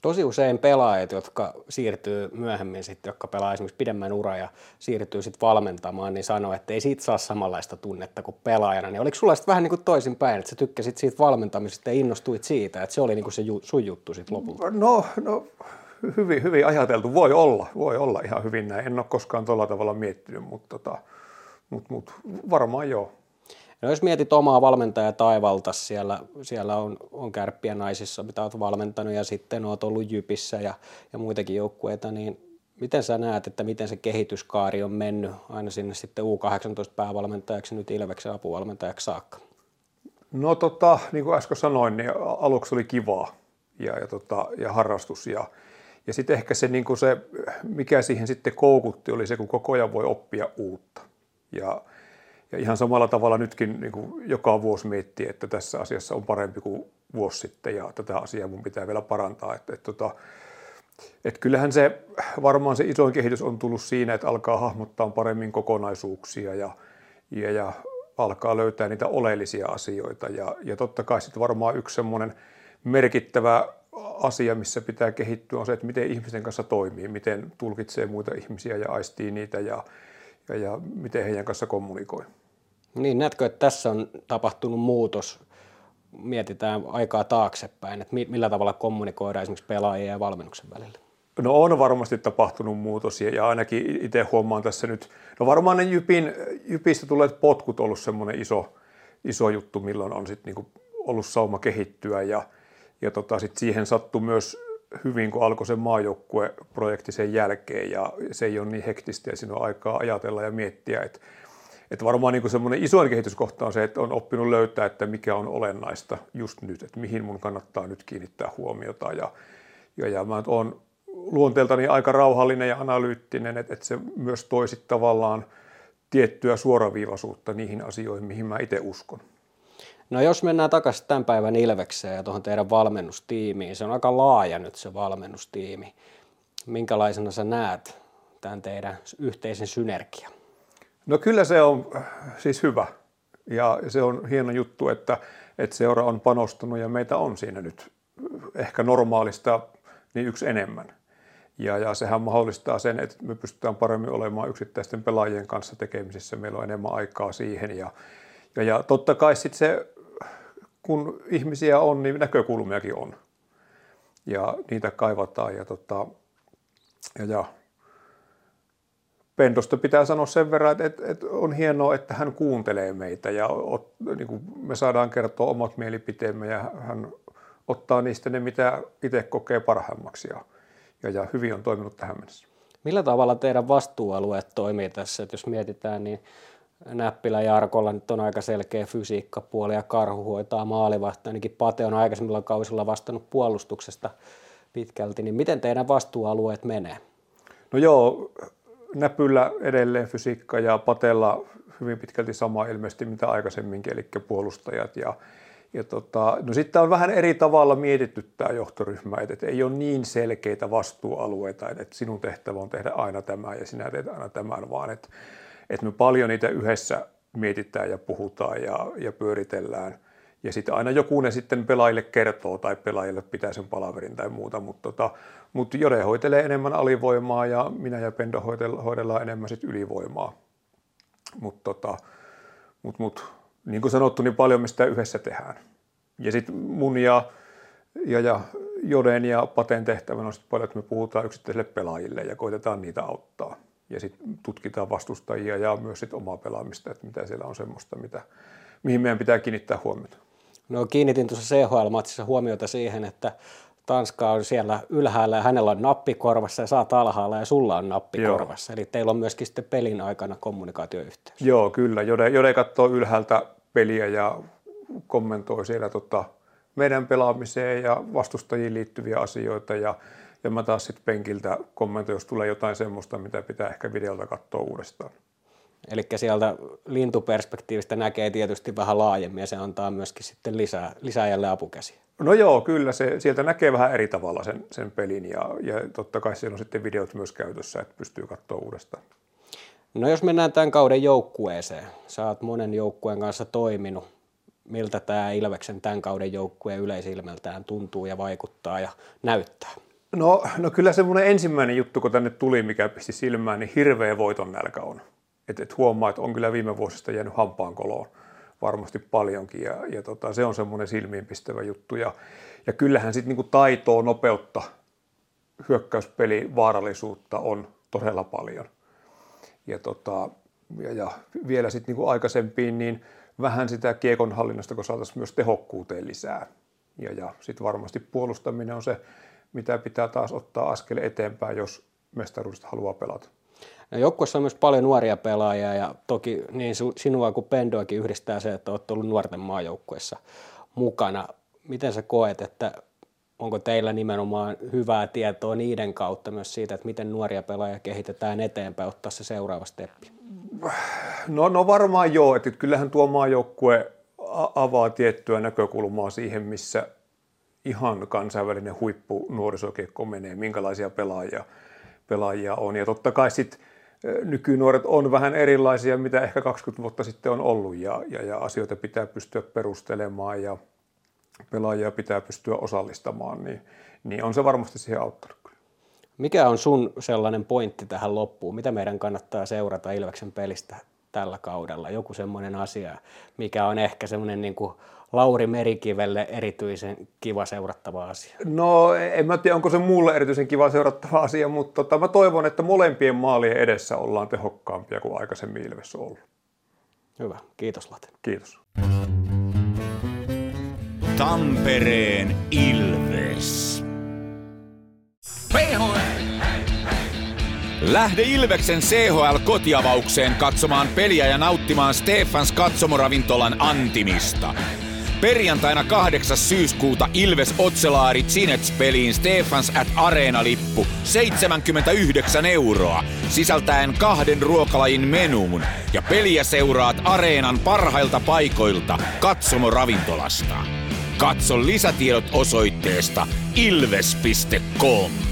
Tosi usein pelaajat, jotka siirtyy myöhemmin sitten, jotka pelaa esimerkiksi pidemmän ura ja siirtyy sitten valmentamaan, niin sanoo, että ei siitä saa samanlaista tunnetta kuin pelaajana. Niin oliko sulla sitten vähän niin kuin toisinpäin, että sä tykkäsit siitä valmentamisesta ja innostuit siitä, että se oli niin kuin se ju- sun juttu sitten lopulta? No, no hyvin, hyvin ajateltu. Voi olla, voi olla ihan hyvin näin. En ole koskaan tuolla tavalla miettinyt, mutta, tota, mutta, mutta varmaan joo. No jos mietit omaa valmentajaa Taivalta, siellä, siellä on, on kärppiä naisissa, mitä olet valmentanut ja sitten olet ollut Jypissä ja, ja muitakin joukkueita, niin miten sä näet, että miten se kehityskaari on mennyt aina sinne sitten U18 päävalmentajaksi nyt Ilveksen apuvalmentajaksi saakka? No tota, niin kuin äsken sanoin, niin aluksi oli kivaa ja, ja, tota, ja harrastus ja, ja sitten ehkä se, niin se, mikä siihen sitten koukutti, oli se, kun koko ajan voi oppia uutta. Ja, ja ihan samalla tavalla nytkin niin kuin joka vuosi miettii, että tässä asiassa on parempi kuin vuosi sitten ja tätä asiaa mun pitää vielä parantaa. Että, että, että, että kyllähän se varmaan se isoin kehitys on tullut siinä, että alkaa hahmottaa paremmin kokonaisuuksia ja, ja, ja alkaa löytää niitä oleellisia asioita. Ja, ja totta kai sitten varmaan yksi semmoinen merkittävä asia, missä pitää kehittyä, on se, että miten ihmisten kanssa toimii, miten tulkitsee muita ihmisiä ja aistii niitä ja, ja, ja miten heidän kanssa kommunikoi. Niin, näetkö, että tässä on tapahtunut muutos, mietitään aikaa taaksepäin, että millä tavalla kommunikoidaan esimerkiksi pelaajien ja valmennuksen välillä? No on varmasti tapahtunut muutos ja ainakin itse huomaan tässä nyt, no varmaan ne Jypin, Jypistä tulleet potkut ollut semmoinen iso, iso juttu, milloin on sitten niinku ollut sauma kehittyä ja, ja tota sit siihen sattui myös hyvin, kun alkoi se maajoukkueprojekti sen jälkeen ja se ei ole niin hektistä ja siinä on aikaa ajatella ja miettiä, että että varmaan niin semmoinen isoin kehityskohta on se, että on oppinut löytää, että mikä on olennaista just nyt, että mihin mun kannattaa nyt kiinnittää huomiota. Ja, ja, ja mä oon luonteeltani aika rauhallinen ja analyyttinen, että, että se myös toisi tavallaan tiettyä suoraviivaisuutta niihin asioihin, mihin mä itse uskon. No jos mennään takaisin tämän päivän Ilvekseen ja tuohon teidän valmennustiimiin, se on aika laaja nyt se valmennustiimi. Minkälaisena sä näet tämän teidän yhteisen synergian? No kyllä se on siis hyvä ja se on hieno juttu, että, että seura on panostanut ja meitä on siinä nyt ehkä normaalista niin yksi enemmän. Ja, ja sehän mahdollistaa sen, että me pystytään paremmin olemaan yksittäisten pelaajien kanssa tekemisissä. Meillä on enemmän aikaa siihen. Ja, ja, ja totta kai sitten se, kun ihmisiä on, niin näkökulmiakin on. Ja niitä kaivataan. Ja, tota, ja, ja Pentosta pitää sanoa sen verran, että, että, että on hienoa, että hän kuuntelee meitä ja ot, niin kuin me saadaan kertoa omat mielipiteemme ja hän ottaa niistä ne, mitä itse kokee parhaimmaksi ja, ja, ja hyvin on toiminut tähän mennessä. Millä tavalla teidän vastuualueet toimii tässä, että jos mietitään, niin Näppilä Jarkolla nyt on aika selkeä fysiikkapuoli ja Karhu hoitaa maalivahti. Ainakin Pate on aikaisemmilla kausilla vastannut puolustuksesta pitkälti, niin miten teidän vastuualueet menee? No joo, Näpyllä edelleen fysiikka ja Patella hyvin pitkälti sama ilmeisesti mitä aikaisemminkin, eli puolustajat. Ja, ja tota, no sitten on vähän eri tavalla mietitty tämä johtoryhmä, että, että ei ole niin selkeitä vastuualueita, että, että sinun tehtävä on tehdä aina tämä ja sinä teet aina tämän, vaan että, että me paljon niitä yhdessä mietitään ja puhutaan ja, ja pyöritellään – ja sitten aina joku ne sitten pelaajille kertoo tai pelaajille pitää sen palaverin tai muuta, mutta tota, mut Jode hoitelee enemmän alivoimaa ja minä ja Pendo hoidellaan enemmän sitten ylivoimaa. Mutta tota, mut, mut, niin kuin sanottu, niin paljon me sitä yhdessä tehdään. Ja sitten mun ja, ja, ja Joden ja Paten tehtävänä on sitten paljon, että me puhutaan yksittäisille pelaajille ja koitetaan niitä auttaa. Ja sitten tutkitaan vastustajia ja myös sit omaa pelaamista, että mitä siellä on semmoista, mitä, mihin meidän pitää kiinnittää huomiota. No kiinnitin tuossa CHL-matsissa huomiota siihen, että Tanska on siellä ylhäällä ja hänellä on nappikorvassa ja saat alhaalla ja sulla on nappikorvassa. Joo. Eli teillä on myöskin sitten pelin aikana kommunikaatioyhteys. Joo, kyllä. Jode, Jode katsoo ylhäältä peliä ja kommentoi siellä tota, meidän pelaamiseen ja vastustajiin liittyviä asioita ja, ja mä taas sitten penkiltä kommentoin, jos tulee jotain semmoista, mitä pitää ehkä videolta katsoa uudestaan. Eli sieltä lintuperspektiivistä näkee tietysti vähän laajemmin ja se antaa myöskin sitten lisää, lisää jälleen apukäsiä. No joo, kyllä. Se, sieltä näkee vähän eri tavalla sen, sen pelin ja, ja totta kai siellä on sitten videot myös käytössä, että pystyy katsoa uudestaan. No jos mennään tämän kauden joukkueeseen. Sä oot monen joukkueen kanssa toiminut. Miltä tämä Ilveksen tämän kauden joukkue yleisilmeltään tuntuu ja vaikuttaa ja näyttää? No, no kyllä semmoinen ensimmäinen juttu, kun tänne tuli, mikä pisti silmään, niin hirveä voiton nälkä on. Et, et huomaa, että on kyllä viime vuosista jäänyt hampaan koloon varmasti paljonkin ja, ja tota, se on semmoinen silmiinpistävä juttu. Ja, ja kyllähän sitten niinku taitoa, nopeutta, hyökkäyspeli, vaarallisuutta on todella paljon. Ja tota, ja, ja vielä sitten niin aikaisempiin, niin vähän sitä kiekon hallinnasta, kun saataisiin myös tehokkuuteen lisää. Ja, ja sitten varmasti puolustaminen on se, mitä pitää taas ottaa askel eteenpäin, jos mestaruudesta haluaa pelata. No, joukkueessa on myös paljon nuoria pelaajia ja toki niin sinua kuin Pendoakin yhdistää se, että olet ollut nuorten maajoukkueessa mukana. Miten sä koet, että onko teillä nimenomaan hyvää tietoa niiden kautta myös siitä, että miten nuoria pelaajia kehitetään eteenpäin, ottaa se seuraava steppi? No, no varmaan joo, että kyllähän tuo maajoukkue avaa tiettyä näkökulmaa siihen, missä ihan kansainvälinen huippu nuorisokiekko menee, minkälaisia pelaajia, pelaajia on. Ja totta kai sitten nykynuoret on vähän erilaisia, mitä ehkä 20 vuotta sitten on ollut ja, ja, ja asioita pitää pystyä perustelemaan ja pelaajia pitää pystyä osallistamaan, niin, niin on se varmasti siihen auttanut. Mikä on sun sellainen pointti tähän loppuun? Mitä meidän kannattaa seurata Ilveksen pelistä tällä kaudella? Joku semmoinen asia, mikä on ehkä semmoinen niin kuin Lauri Merikivelle erityisen kiva seurattava asia? No en mä tiedä, onko se mulle erityisen kiva seurattava asia, mutta tota, mä toivon, että molempien maalien edessä ollaan tehokkaampia kuin aikaisemmin Ilves on ollut. Hyvä, kiitos Late. Kiitos. Tampereen Ilves. Lähde Ilveksen CHL-kotiavaukseen katsomaan peliä ja nauttimaan Stefans katsomoravintolan antimista. Perjantaina 8. syyskuuta Ilves Otselaari Cinets-peliin Stefans at Areena-lippu 79 euroa, sisältäen kahden ruokalajin menuun. Ja peliä seuraat Areenan parhailta paikoilta katsomoravintolasta. Katso lisätiedot osoitteesta ilves.com.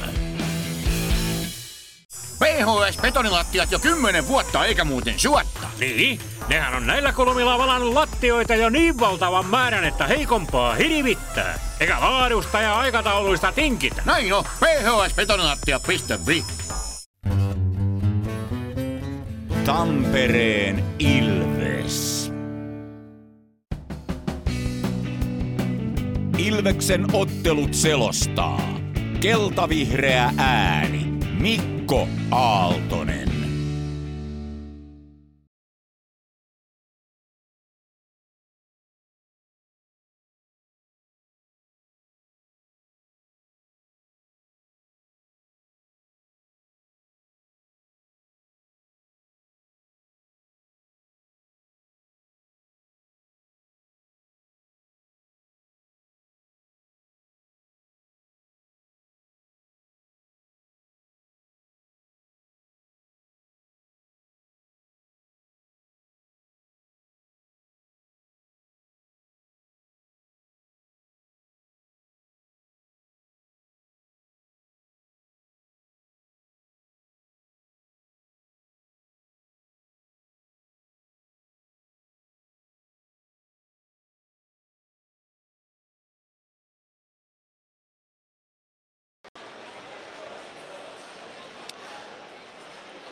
PHS-betonilattiat jo kymmenen vuotta eikä muuten suotta. Niin, nehän on näillä kolmilla valannut lattioita jo niin valtavan määrän, että heikompaa hirvittää. Eikä laadusta ja aikatauluista tinkitä. Näin on, phsbetonilattia.fi. Tampereen Ilves. Ilveksen ottelut selostaa. Keltavihreä ääni. Mikko Aaltonen.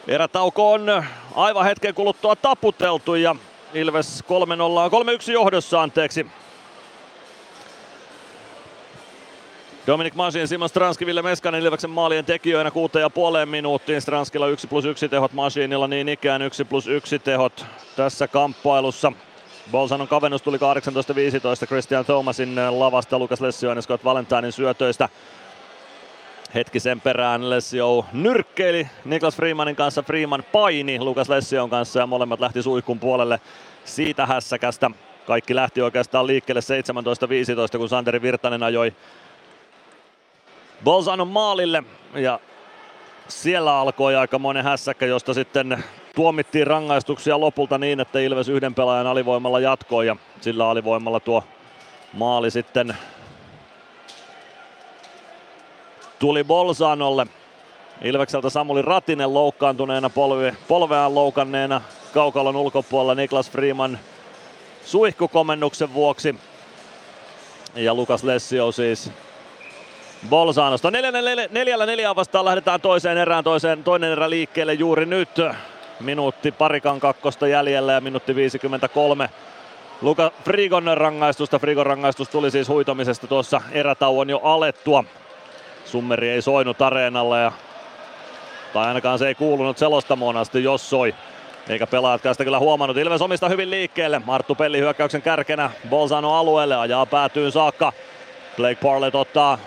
Erätauko on aivan hetken kuluttua taputeltu ja Ilves 3-0, 3-1 johdossa anteeksi. Dominik Masin, Simon Stranski, Ville Meskanen Ilveksen maalien tekijöinä kuuteen ja puoleen minuuttiin. Stranskilla 1 plus 1 tehot, Masinilla niin ikään 1 plus 1 tehot tässä kamppailussa. Bolsanon kavennus tuli 18-15 Christian Thomasin lavasta, Lukas Lessioinen Scott Valentinin syötöistä. Hetki sen perään. Lessio nyrkkeili Niklas Freemanin kanssa, Freeman paini Lukas Lession kanssa ja molemmat lähti suihkun puolelle siitä hässäkästä. Kaikki lähti oikeastaan liikkeelle 17-15, kun Santeri Virtanen ajoi Bolzanon maalille. Ja siellä alkoi aika monen hässäkkä, josta sitten tuomittiin rangaistuksia lopulta niin, että Ilves yhden pelaajan alivoimalla jatkoi. Ja sillä alivoimalla tuo maali sitten tuli Bolzanolle. Ilvekseltä Samuli Ratinen loukkaantuneena polve, polveaan loukanneena kaukalon ulkopuolella Niklas Freeman suihkukomennuksen vuoksi. Ja Lukas Lessio siis Bolzanosta. Neljällä, neljää vastaan lähdetään toiseen erään, toiseen, toinen erä liikkeelle juuri nyt. Minuutti parikan kakkosta jäljellä ja minuutti 53 Luka Frigon rangaistusta. Frigon rangaistus tuli siis huitomisesta tuossa erätauon jo alettua. Summeri ei soinut areenalle ja tai ainakaan se ei kuulunut selostamoon asti, jos soi. eikä pelaajatkaan sitä kyllä huomannut. Ilves omista hyvin liikkeelle. Marttu Pelli hyökkäyksen kärkenä Bolzano alueelle, ajaa päätyyn saakka. Blake Parlett ottaa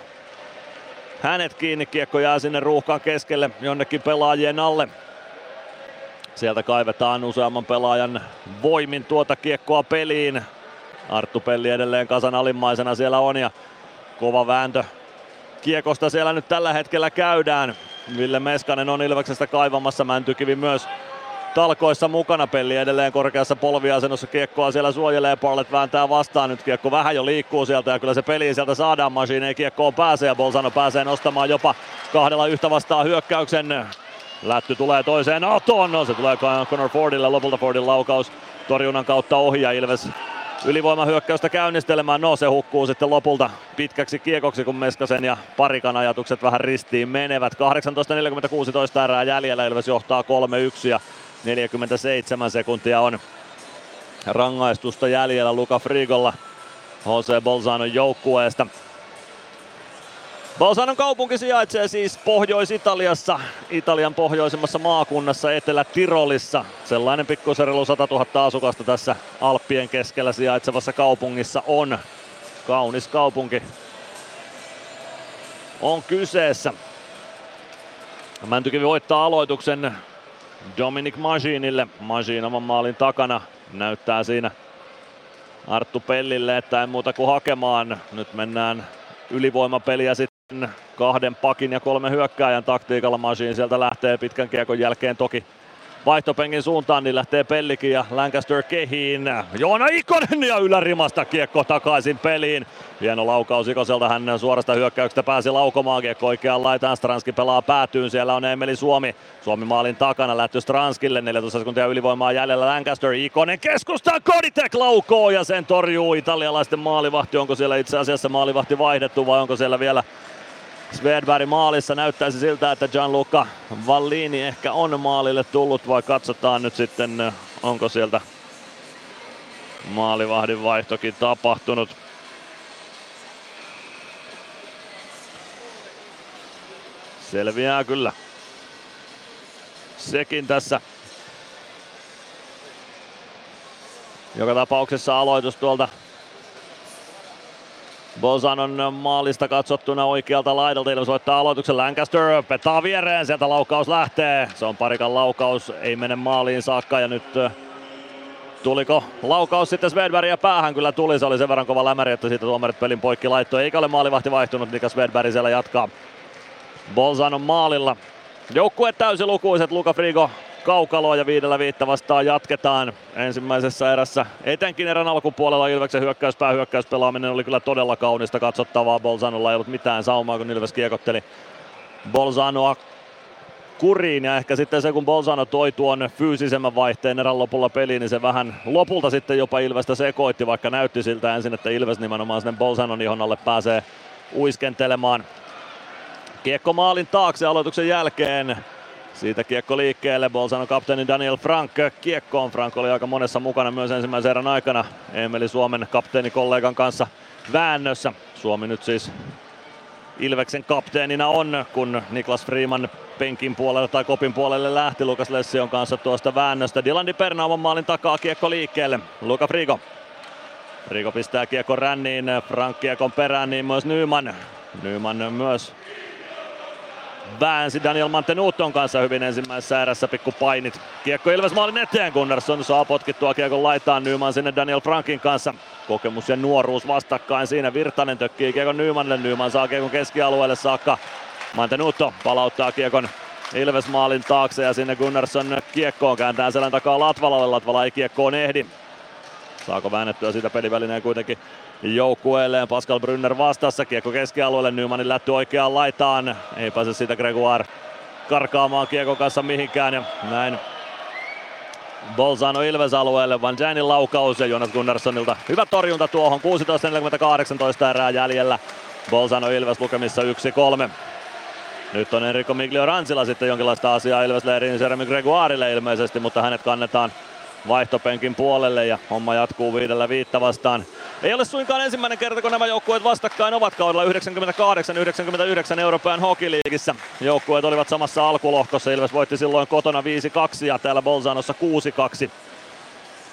hänet kiinni, kiekko jää sinne ruuhkan keskelle jonnekin pelaajien alle. Sieltä kaivetaan useamman pelaajan voimin tuota kiekkoa peliin. Arttu Pelli edelleen kasan alimmaisena siellä on ja kova vääntö kiekosta siellä nyt tällä hetkellä käydään. Ville Meskanen on Ilveksestä kaivamassa, Mäntykivi myös talkoissa mukana. Pelli edelleen korkeassa polviasennossa kiekkoa siellä suojelee, Parlet vääntää vastaan. Nyt kiekko vähän jo liikkuu sieltä ja kyllä se peli sieltä saadaan. Machine ei kiekkoon pääse ja Bolzano pääsee nostamaan jopa kahdella yhtä vastaan hyökkäyksen. Lätty tulee toiseen Aton, no se tulee Connor Fordille, lopulta Fordin laukaus torjunnan kautta ohi ja Ilves ylivoimahyökkäystä käynnistelemään. No se hukkuu sitten lopulta pitkäksi kiekoksi, kun Meskasen ja Parikan ajatukset vähän ristiin menevät. 18.46 erää jäljellä Ilves johtaa 3-1 ja 47 sekuntia on rangaistusta jäljellä Luka Frigolla Jose Bolzanon joukkueesta. Bolzanon kaupunki sijaitsee siis Pohjois-Italiassa, Italian pohjoisimmassa maakunnassa Etelä-Tirolissa. Sellainen pikkuserilu 100 000 asukasta tässä Alppien keskellä sijaitsevassa kaupungissa on. Kaunis kaupunki on kyseessä. Mäntykivi voittaa aloituksen Dominic Maginille. Magin oman maalin takana näyttää siinä Arttu Pellille, että ei muuta kuin hakemaan. Nyt mennään ylivoimapeliä sitten kahden pakin ja kolme hyökkääjän taktiikalla. Magin sieltä lähtee pitkän kiekon jälkeen toki vaihtopengin suuntaan, niin lähtee Pellikin ja Lancaster kehiin. Joona Ikonen ja ylärimasta kiekko takaisin peliin. Hieno laukaus Ikoselta, hän suorasta hyökkäyksestä pääsi laukomaan kiekko oikeaan laitaan. Stranski pelaa päätyyn, siellä on Emeli Suomi. Suomi maalin takana, lähtö Stranskille, 14 sekuntia ylivoimaa jäljellä Lancaster. Ikonen keskustaa, Koditek laukoo ja sen torjuu italialaisten maalivahti. Onko siellä itse asiassa maalivahti vaihdettu vai onko siellä vielä Svedberg maalissa näyttäisi siltä, että Gianluca Vallini ehkä on maalille tullut vai katsotaan nyt sitten onko sieltä maalivahdin vaihtokin tapahtunut. Selviää kyllä. Sekin tässä. Joka tapauksessa aloitus tuolta Bozanon maalista katsottuna oikealta laidalta Ilves voittaa aloituksen Lancaster, petaa viereen, sieltä laukaus lähtee. Se on parikan laukaus, ei mene maaliin saakka ja nyt Tuliko laukaus sitten Svedbergia päähän? Kyllä tuli, se oli sen verran kova lämäri, että siitä tuomarit pelin poikki laittoi. Eikä ole maalivahti vaihtunut, Nika Svedberg siellä jatkaa. Bolzanon maalilla. Joukkue täysilukuiset, Luka Frigo kaukaloa ja viidellä viittä vastaan jatketaan ensimmäisessä erässä. Etenkin erän alkupuolella Ilveksen hyökkäyspää hyökkäyspelaaminen oli kyllä todella kaunista katsottavaa. Bolzanolla ei ollut mitään saumaa, kun Ilves kiekotteli Bolzanoa kuriin ja ehkä sitten se kun Bolzano toi tuon fyysisemmän vaihteen erän lopulla peliin, niin se vähän lopulta sitten jopa Ilvestä sekoitti, vaikka näytti siltä ensin, että Ilves nimenomaan sinne Bolzanon ihon alle pääsee uiskentelemaan. Kiekko maalin taakse aloituksen jälkeen. Siitä kiekko liikkeelle, Bolzano kapteeni Daniel Frank kiekkoon. Frank oli aika monessa mukana myös ensimmäisen erän aikana Emeli Suomen kapteenikollegan kanssa väännössä. Suomi nyt siis Ilveksen kapteenina on, kun Niklas Freeman penkin puolelle tai kopin puolelle lähti Lukas Lession kanssa tuosta väännöstä. Dylan Perna oman maalin takaa kiekko liikkeelle. Luka Frigo. Frigo pistää kiekko ränniin, Frank kiekon perään, niin myös Nyman. Nyman myös väänsi Daniel Mantenuton kanssa hyvin ensimmäisessä erässä pikku painit. Kiekko Ilves maalin eteen, Gunnarsson saa potkittua kiekon laitaan Nyman sinne Daniel Frankin kanssa. Kokemus ja nuoruus vastakkain siinä, Virtanen tökkii kiekon Nymanille, Nyman saa kiekon keskialueelle saakka. Mantenuto palauttaa kiekon Ilves maalin taakse ja sinne Gunnarsson kiekkoon kääntää selän takaa Latvalalle, Latvala ei kiekkoon ehdi. Saako väännettyä siitä pelivälineen kuitenkin joukkueelleen. Pascal Brynner vastassa, kiekko keskialueelle, Nymanin lätty oikeaan laitaan. Ei pääse siitä Gregoire karkaamaan kiekon kanssa mihinkään ja näin Bolzano Ilves alueelle, Van Janin laukaus ja Jonas Gunnarssonilta hyvä torjunta tuohon, 16.48 erää jäljellä. Bolzano Ilves lukemissa 1-3. Nyt on Enrico Miglio Ransila sitten jonkinlaista asiaa Ilves-leiriin Jeremy Gregoirelle ilmeisesti, mutta hänet kannetaan vaihtopenkin puolelle ja homma jatkuu viidellä viitta vastaan. Ei ole suinkaan ensimmäinen kerta, kun nämä joukkueet vastakkain ovat kaudella 98-99 Euroopan hokiliigissä. Joukkueet olivat samassa alkulohkossa. Ilves voitti silloin kotona 5-2 ja täällä Bolzanossa 6-2.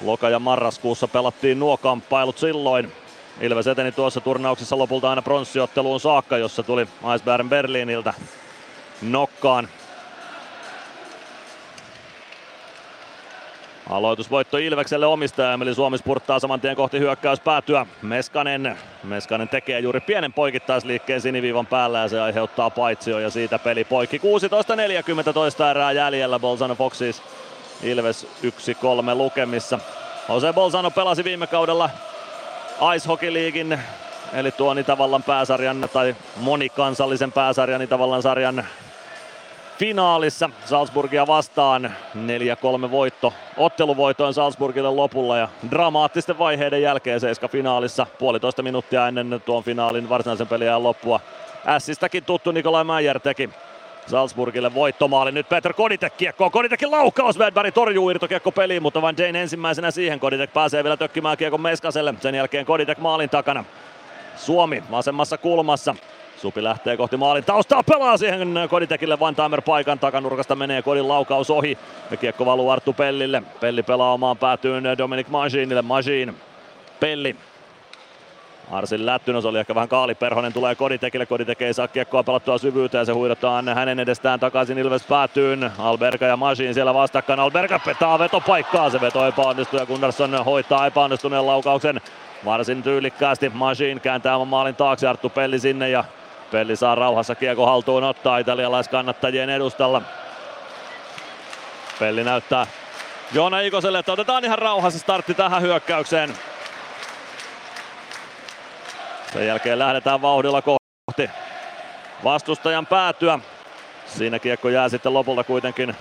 Loka- ja marraskuussa pelattiin nuo kamppailut silloin. Ilves eteni tuossa turnauksessa lopulta aina pronssiotteluun saakka, jossa tuli Eisbären Berliiniltä nokkaan. Aloitusvoitto Ilvekselle omistaja, eli Suomi spurttaa saman tien kohti hyökkäyspäätyä. Meskanen, Meskanen tekee juuri pienen poikittaisliikkeen siniviivan päällä ja se aiheuttaa paitsio ja siitä peli poikki. 16.40 toista erää jäljellä Bolzano Foxis. Ilves 1-3 lukemissa. Jose Bolzano pelasi viime kaudella Ice Hockey Leaguein, eli tuon Itävallan pääsarjan tai monikansallisen pääsarjan Itävallan sarjan finaalissa Salzburgia vastaan 4-3 voitto. Otteluvoitoin Salzburgille lopulla ja dramaattisten vaiheiden jälkeen Seiska finaalissa puolitoista minuuttia ennen tuon finaalin varsinaisen peliään loppua. Ässistäkin tuttu Nikolai Meijer teki Salzburgille voittomaali. Nyt Peter Koditek kiekko. Koditekin laukaus. Wedberg torjuu irtokiekko peliin, mutta Van Dane ensimmäisenä siihen. Koditek pääsee vielä tökkimään kiekon Meskaselle. Sen jälkeen Koditek maalin takana. Suomi vasemmassa kulmassa. Supi lähtee kohti maalin taustaa, pelaa siihen Koditekille, Van Timer paikan takanurkasta menee Kodin laukaus ohi. Kiekko valuu Arttu Pellille. Pelli pelaa omaan päätyyn Dominic Maginille. Magin, Pelli. Arsin Lättynös oli ehkä vähän kaaliperhonen, tulee Koditekille. Koditek ei saa kiekkoa pelattua syvyyteen, se huidotaan hänen edestään takaisin Ilves päätyyn. Alberga ja Magin siellä vastakkain. Alberga petaa vetopaikkaa, se veto epäonnistuu ja Gunnarsson hoitaa epäonnistuneen laukauksen varsin tyylikkäästi. Magin kääntää maalin taakse, Arttu Pelli sinne ja Pelli saa rauhassa kiekko haltuun ottaa italialaiskannattajien edustalla. Pelli näyttää Joona Ikoselle, että otetaan ihan rauhassa startti tähän hyökkäykseen. Sen jälkeen lähdetään vauhdilla kohti vastustajan päätyä. Siinä kiekko jää sitten lopulta kuitenkin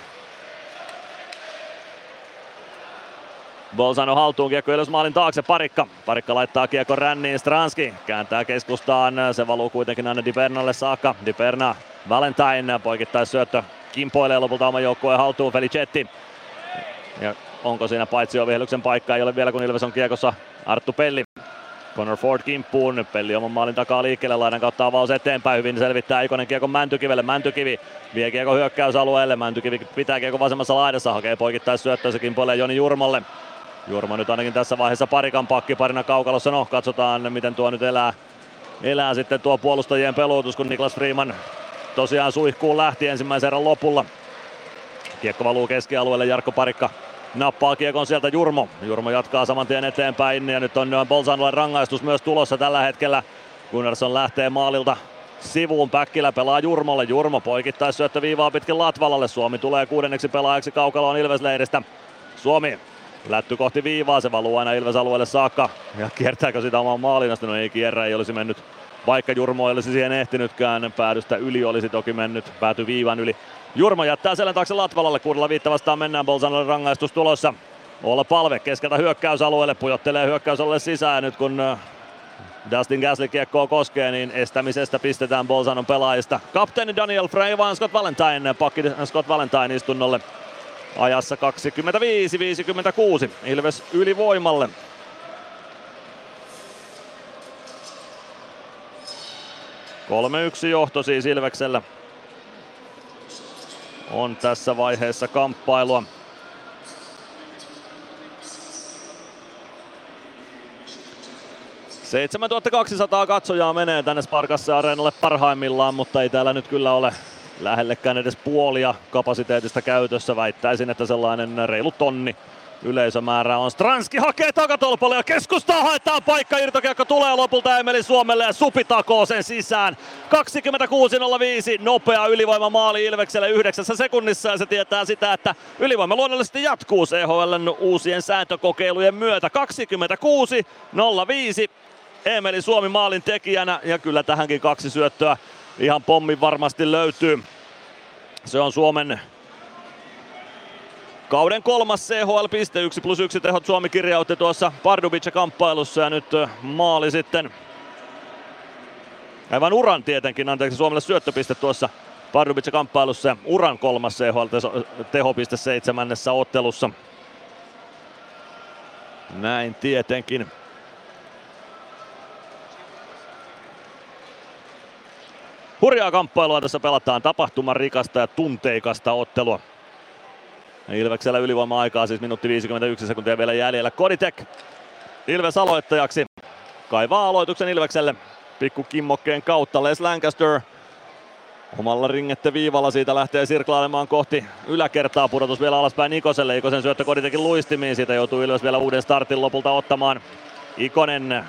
Bolzano haltuun kiekko maalin taakse Parikka. Parikka laittaa kiekko ränniin Stranski. Kääntää keskustaan. Se valuu kuitenkin aina Dipernalle saakka. Diperna Valentine poikittais syöttö kimpoilee lopulta oman joukkueen haltuun Felicetti. Ja onko siinä paitsi ovihelyksen paikka? Ei ole vielä kun Ilves on kiekossa Arttu Pelli. Connor Ford kimppuun, Pelli oman maalin takaa liikkeelle, laidan kautta avaus eteenpäin, hyvin selvittää Ikonen kiekon Mäntykivelle, Mäntykivi vie kiekko hyökkäysalueelle, Mäntykivi pitää kiekko vasemmassa laidassa, hakee poikittais syöttöä, se kimpoilee Joni Jurmolle. Jurmo nyt ainakin tässä vaiheessa parikan pakkiparina kaukalossa. No, katsotaan miten tuo nyt elää, elää sitten tuo puolustajien peluutus, kun Niklas Freeman tosiaan suihkuun lähti ensimmäisen erän lopulla. Kiekko valuu keskialueelle, Jarkko Parikka nappaa kiekon sieltä Jurmo. Jurmo jatkaa saman tien eteenpäin ja nyt on Bolzanolle rangaistus myös tulossa tällä hetkellä. Gunnarsson lähtee maalilta sivuun. Päkkilä pelaa Jurmolle. Jurmo poikittaisi syöttö viivaa pitkin Latvalalle. Suomi tulee kuudenneksi pelaajaksi kaukaloon Ilvesleiristä. Suomi Lätty kohti viivaa, se valuu aina Ilves alueelle saakka. Ja kiertääkö sitä oman maalinasta? No ei kierrä, ei olisi mennyt. Vaikka Jurmo ei olisi siihen ehtinytkään, päädystä yli olisi toki mennyt, pääty viivan yli. Jurmo jättää selän taakse Latvalalle, kuudella viitta vastaan mennään, Bolzanolle rangaistus tulossa. Olla palve keskeltä hyökkäysalueelle, pujottelee hyökkäysalueelle sisään nyt kun äh, Dustin Gasly kiekkoa koskee, niin estämisestä pistetään Bolzanon pelaajista. Kapteeni Daniel Frey vaan Scott Valentine, pakki Scott Valentine istunnolle ajassa 25-56. Ilves ylivoimalle. Kolme yksi johto siis Ilveksellä on tässä vaiheessa kamppailua. – 7200 katsojaa menee tänne Sparkassa areenalle parhaimmillaan, mutta ei täällä nyt kyllä ole lähellekään edes puolia kapasiteetista käytössä. Väittäisin, että sellainen reilu tonni yleisömäärä on. Stranski hakee takatolpalle ja keskustaa haetaan paikka. Irtokiekko tulee lopulta Emeli Suomelle ja Supi takoo sen sisään. 26.05 nopea ylivoima maali Ilvekselle yhdeksässä sekunnissa ja se tietää sitä, että ylivoima luonnollisesti jatkuu CHLn uusien sääntökokeilujen myötä. 26.05 Emeli Suomi maalin tekijänä ja kyllä tähänkin kaksi syöttöä ihan pommi varmasti löytyy. Se on Suomen kauden kolmas CHL-piste, 1 plus 1 tehot Suomi kirjautti tuossa Pardubice-kamppailussa ja nyt maali sitten aivan uran tietenkin, anteeksi Suomelle syöttöpiste tuossa Pardubice-kamppailussa ja uran kolmas CHL-tehopiste seitsemännessä ottelussa. Näin tietenkin. Hurjaa kamppailua tässä pelataan tapahtuman rikasta ja tunteikasta ottelua. Ilveksellä ylivoima-aikaa siis minuutti 51 sekuntia vielä jäljellä. Koditek Ilves aloittajaksi. Kaivaa aloituksen Ilvekselle. Pikku kimmokkeen kautta Les Lancaster Omalla ringette viivalla siitä lähtee sirklailemaan kohti yläkertaa. Pudotus vielä alaspäin Ikoselle. Ikosen syöttö Koditekin luistimiin. Siitä joutuu Ilves vielä uuden startin lopulta ottamaan. Ikonen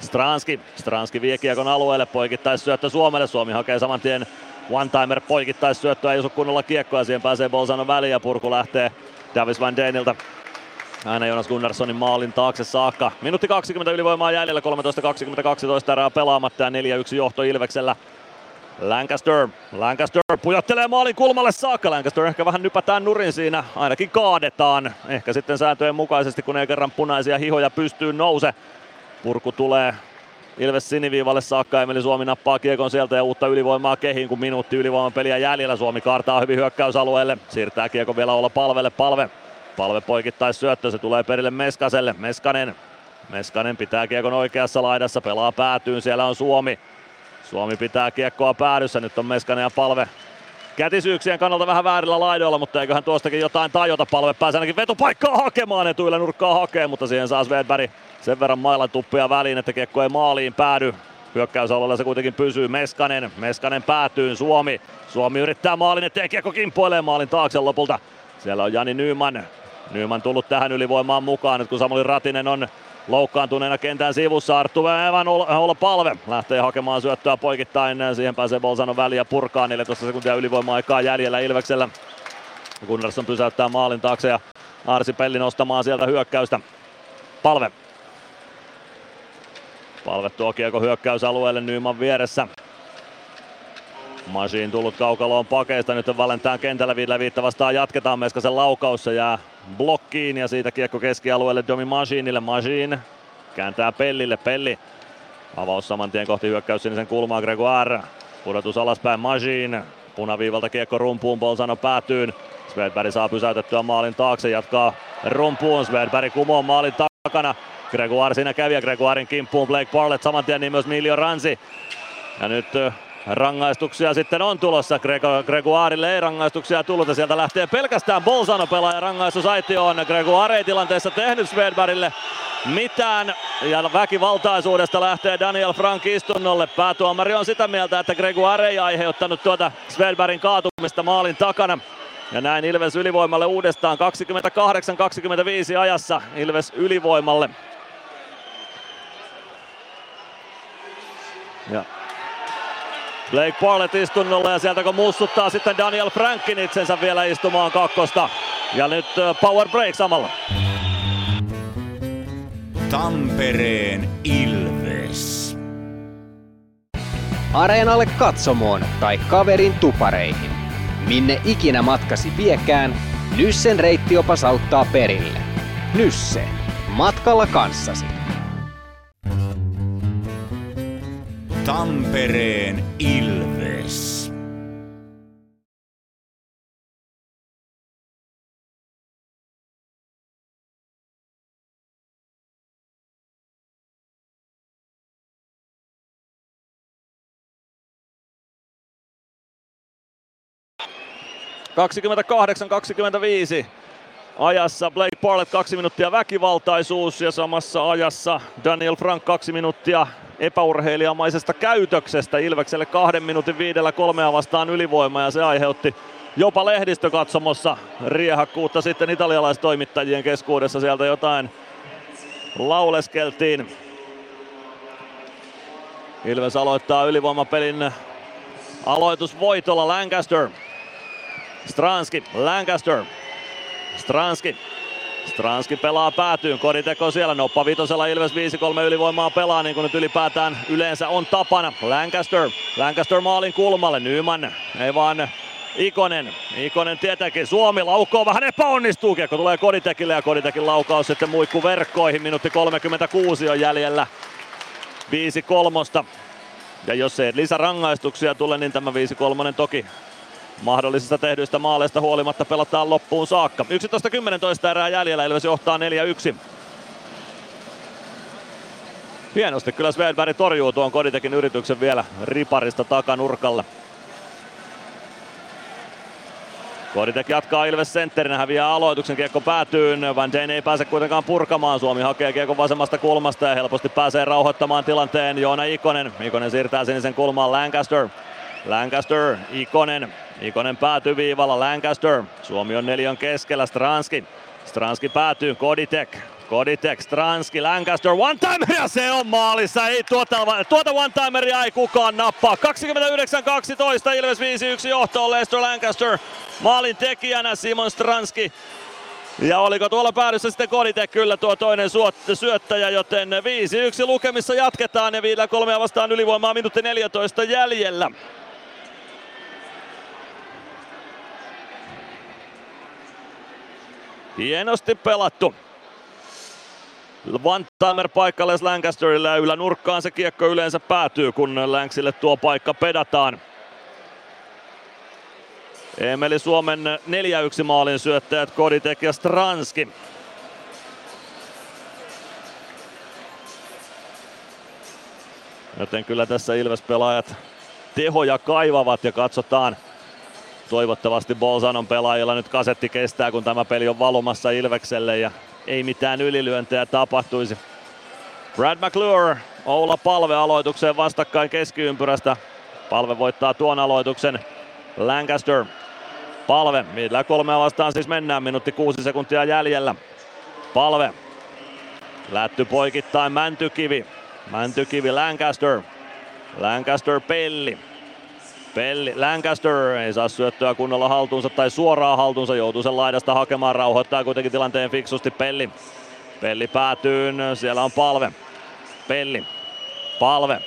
Stranski. Stranski vie kiekon alueelle. Poikittais syöttö Suomelle. Suomi hakee saman tien one-timer poikittais syöttöä. Ei osu kunnolla kiekkoa. Siihen pääsee Bolzano väliin ja purku lähtee Davis Van Deniltä aina Jonas Gunnarssonin maalin taakse saakka. Minuutti 20 ylivoimaa jäljellä, 13-20-12 erää pelaamatta ja 4-1 johto Ilveksellä. Lancaster, Lancaster pujottelee maalin kulmalle saakka. Lancaster ehkä vähän nypätään nurin siinä, ainakin kaadetaan. Ehkä sitten sääntöjen mukaisesti, kun ei kerran punaisia hihoja pystyy nouse. Purku tulee Ilves siniviivalle saakka, Emeli Suomi nappaa kiekon sieltä ja uutta ylivoimaa kehiin, kun minuutti ylivoiman peliä jäljellä. Suomi kaartaa hyvin hyökkäysalueelle, siirtää kiekon vielä olla palvelle, palve. Palve poikittais syöttö, se tulee perille Meskaselle. Meskanen, Meskanen pitää kiekon oikeassa laidassa, pelaa päätyyn, siellä on Suomi. Suomi pitää kiekkoa päädyssä, nyt on Meskanen ja Palve kätisyyksien kannalta vähän väärillä laidoilla, mutta eiköhän tuostakin jotain tajota. Palve pääsee ainakin vetupaikkaa hakemaan, etuilla nurkkaa hakee, mutta siihen saa Svedberg sen verran mailan tuppia väliin, että kiekko ei maaliin päädy. Hyökkäysalueella se kuitenkin pysyy Meskanen. Meskanen päätyy Suomi. Suomi yrittää maalin eteen, kiekko kimppoilee maalin taakse lopulta. Siellä on Jani Nyman. Nyman tullut tähän ylivoimaan mukaan, nyt kun Samuli Ratinen on loukkaantuneena kentän sivussa. Arttu Evan olla palve lähtee hakemaan syöttöä poikittain. Siihen pääsee Bolzano väliin ja purkaa 14 sekuntia ylivoima-aikaa jäljellä Ilveksellä. Gunnarsson pysäyttää maalin taakse ja Arsi Pelli nostamaan sieltä hyökkäystä. Palve. Palve tuo kiekko hyökkäysalueelle Nyman vieressä. Masiin tullut kaukaloon pakeista. Nyt Valentään kentällä viittä vastaan jatketaan. Meskasen laukaus se jää blokkiin ja siitä kiekko keskialueelle Domi Masiinille. Masiin kääntää Pellille. Pelli avaus saman tien kohti hyökkäys sinisen kulmaa Gregoire. Pudotus alaspäin Masiin. Punaviivalta kiekko rumpuun, Bolzano päätyyn. Svedberg saa pysäytettyä maalin taakse, jatkaa rumpuun. Svedberg kumoon maalin takana. Gregoire siinä kävi ja Gregoirin kimppuun Blake Barlett, saman tien niin myös Miljo Ransi. Ja nyt Rangaistuksia sitten on tulossa. Grego, ei rangaistuksia tullut ja sieltä lähtee pelkästään Bolzano pelaaja rangaistus on. Gregoire ei tilanteessa tehnyt Svedbergille mitään ja väkivaltaisuudesta lähtee Daniel Frank istunnolle. Päätuomari on sitä mieltä, että Gregoire ei aiheuttanut tuota Svedbergin kaatumista maalin takana. Ja näin Ilves ylivoimalle uudestaan 28-25 ajassa Ilves ylivoimalle. Ja Blake Barlett istunnolla ja sieltä kun mussuttaa sitten Daniel Frankin itsensä vielä istumaan kakkosta. Ja nyt power break samalla. Tampereen Ilves. Areenalle katsomoon tai kaverin tupareihin. Minne ikinä matkasi viekään, Nyssen reittiopas auttaa perille. Nysse. Matkalla kanssasi. Tampereen Ilves. Kaksikymmentäkahdeksan, 25 ajassa Blake Barlett kaksi minuuttia väkivaltaisuus ja samassa ajassa Daniel Frank kaksi minuuttia epäurheilijamaisesta käytöksestä Ilvekselle kahden minuutin viidellä kolmea vastaan ylivoima ja se aiheutti jopa lehdistökatsomossa riehakkuutta sitten italialaistoimittajien keskuudessa sieltä jotain lauleskeltiin. Ilves aloittaa ylivoimapelin aloitusvoitolla Lancaster. Stranski, Lancaster. Stranski. Stranski pelaa päätyyn, koditeko siellä, Noppa vitosella Ilves 5-3 ylivoimaa pelaa niin kuin nyt ylipäätään yleensä on tapana. Lancaster, Lancaster maalin kulmalle, Nyman, ei vaan Ikonen, Ikonen tietenkin, Suomi laukoo. Vähän epäonnistuu, kiekko tulee Koditekille ja Koditekin laukaus sitten muikku verkkoihin, minuutti 36 on jäljellä 5 kolmosta. Ja jos ei lisärangaistuksia tule, niin tämä 5-3 toki mahdollisista tehdyistä maaleista huolimatta pelataan loppuun saakka. 11-10 erää jäljellä, Ilves johtaa 4-1. Hienosti kyllä Svedberg torjuu tuon Koditekin yrityksen vielä riparista takanurkalle. Koditek jatkaa Ilves sentterinä, häviää aloituksen, kiekko päätyy. Van Dane ei pääse kuitenkaan purkamaan. Suomi hakee kiekko vasemmasta kulmasta ja helposti pääsee rauhoittamaan tilanteen. Joona Ikonen. Ikonen siirtää sinisen kulmaan Lancaster. Lancaster, Ikonen. Ikonen päätyy viivalla, Lancaster. Suomi on neljän keskellä, Stranski. Stranski päätyy, Koditek. Koditek, Stranski, Lancaster, one timer ja se on maalissa. Ei tuota, tuota one timeria ei kukaan nappaa. 29-12 Ilves 5-1 johtoon Lester Lancaster. Maalin tekijänä Simon Stranski. Ja oliko tuolla päädyssä sitten Koditek kyllä tuo toinen syöttäjä, joten 5-1 lukemissa jatketaan ja vielä kolmea vastaan ylivoimaa minuutti 14 jäljellä. Hienosti pelattu. One timer paikalle Lancasterille ja ylänurkkaan se kiekko yleensä päätyy, kun Länksille tuo paikka pedataan. Emeli Suomen 4-1 maalin syöttäjät Koditek ja Stranski. Joten kyllä tässä Ilves-pelaajat tehoja kaivavat ja katsotaan. Toivottavasti Bolzanon pelaajilla nyt kasetti kestää, kun tämä peli on valumassa Ilvekselle ja ei mitään ylilyöntejä tapahtuisi. Brad McClure, Oula Palve aloitukseen vastakkain keskiympyrästä. Palve voittaa tuon aloituksen. Lancaster. Palve, millä kolmea vastaan siis mennään, minuutti kuusi sekuntia jäljellä. Palve. Lätty poikittain Mäntykivi. Mäntykivi Lancaster. Lancaster Pelli. Pelli Lancaster ei saa syöttöä kunnolla haltuunsa tai suoraan haltuunsa, joutuu sen laidasta hakemaan, rauhoittaa kuitenkin tilanteen fiksusti Pelli. Pelli päätyy, siellä on palve. Pelli, palve.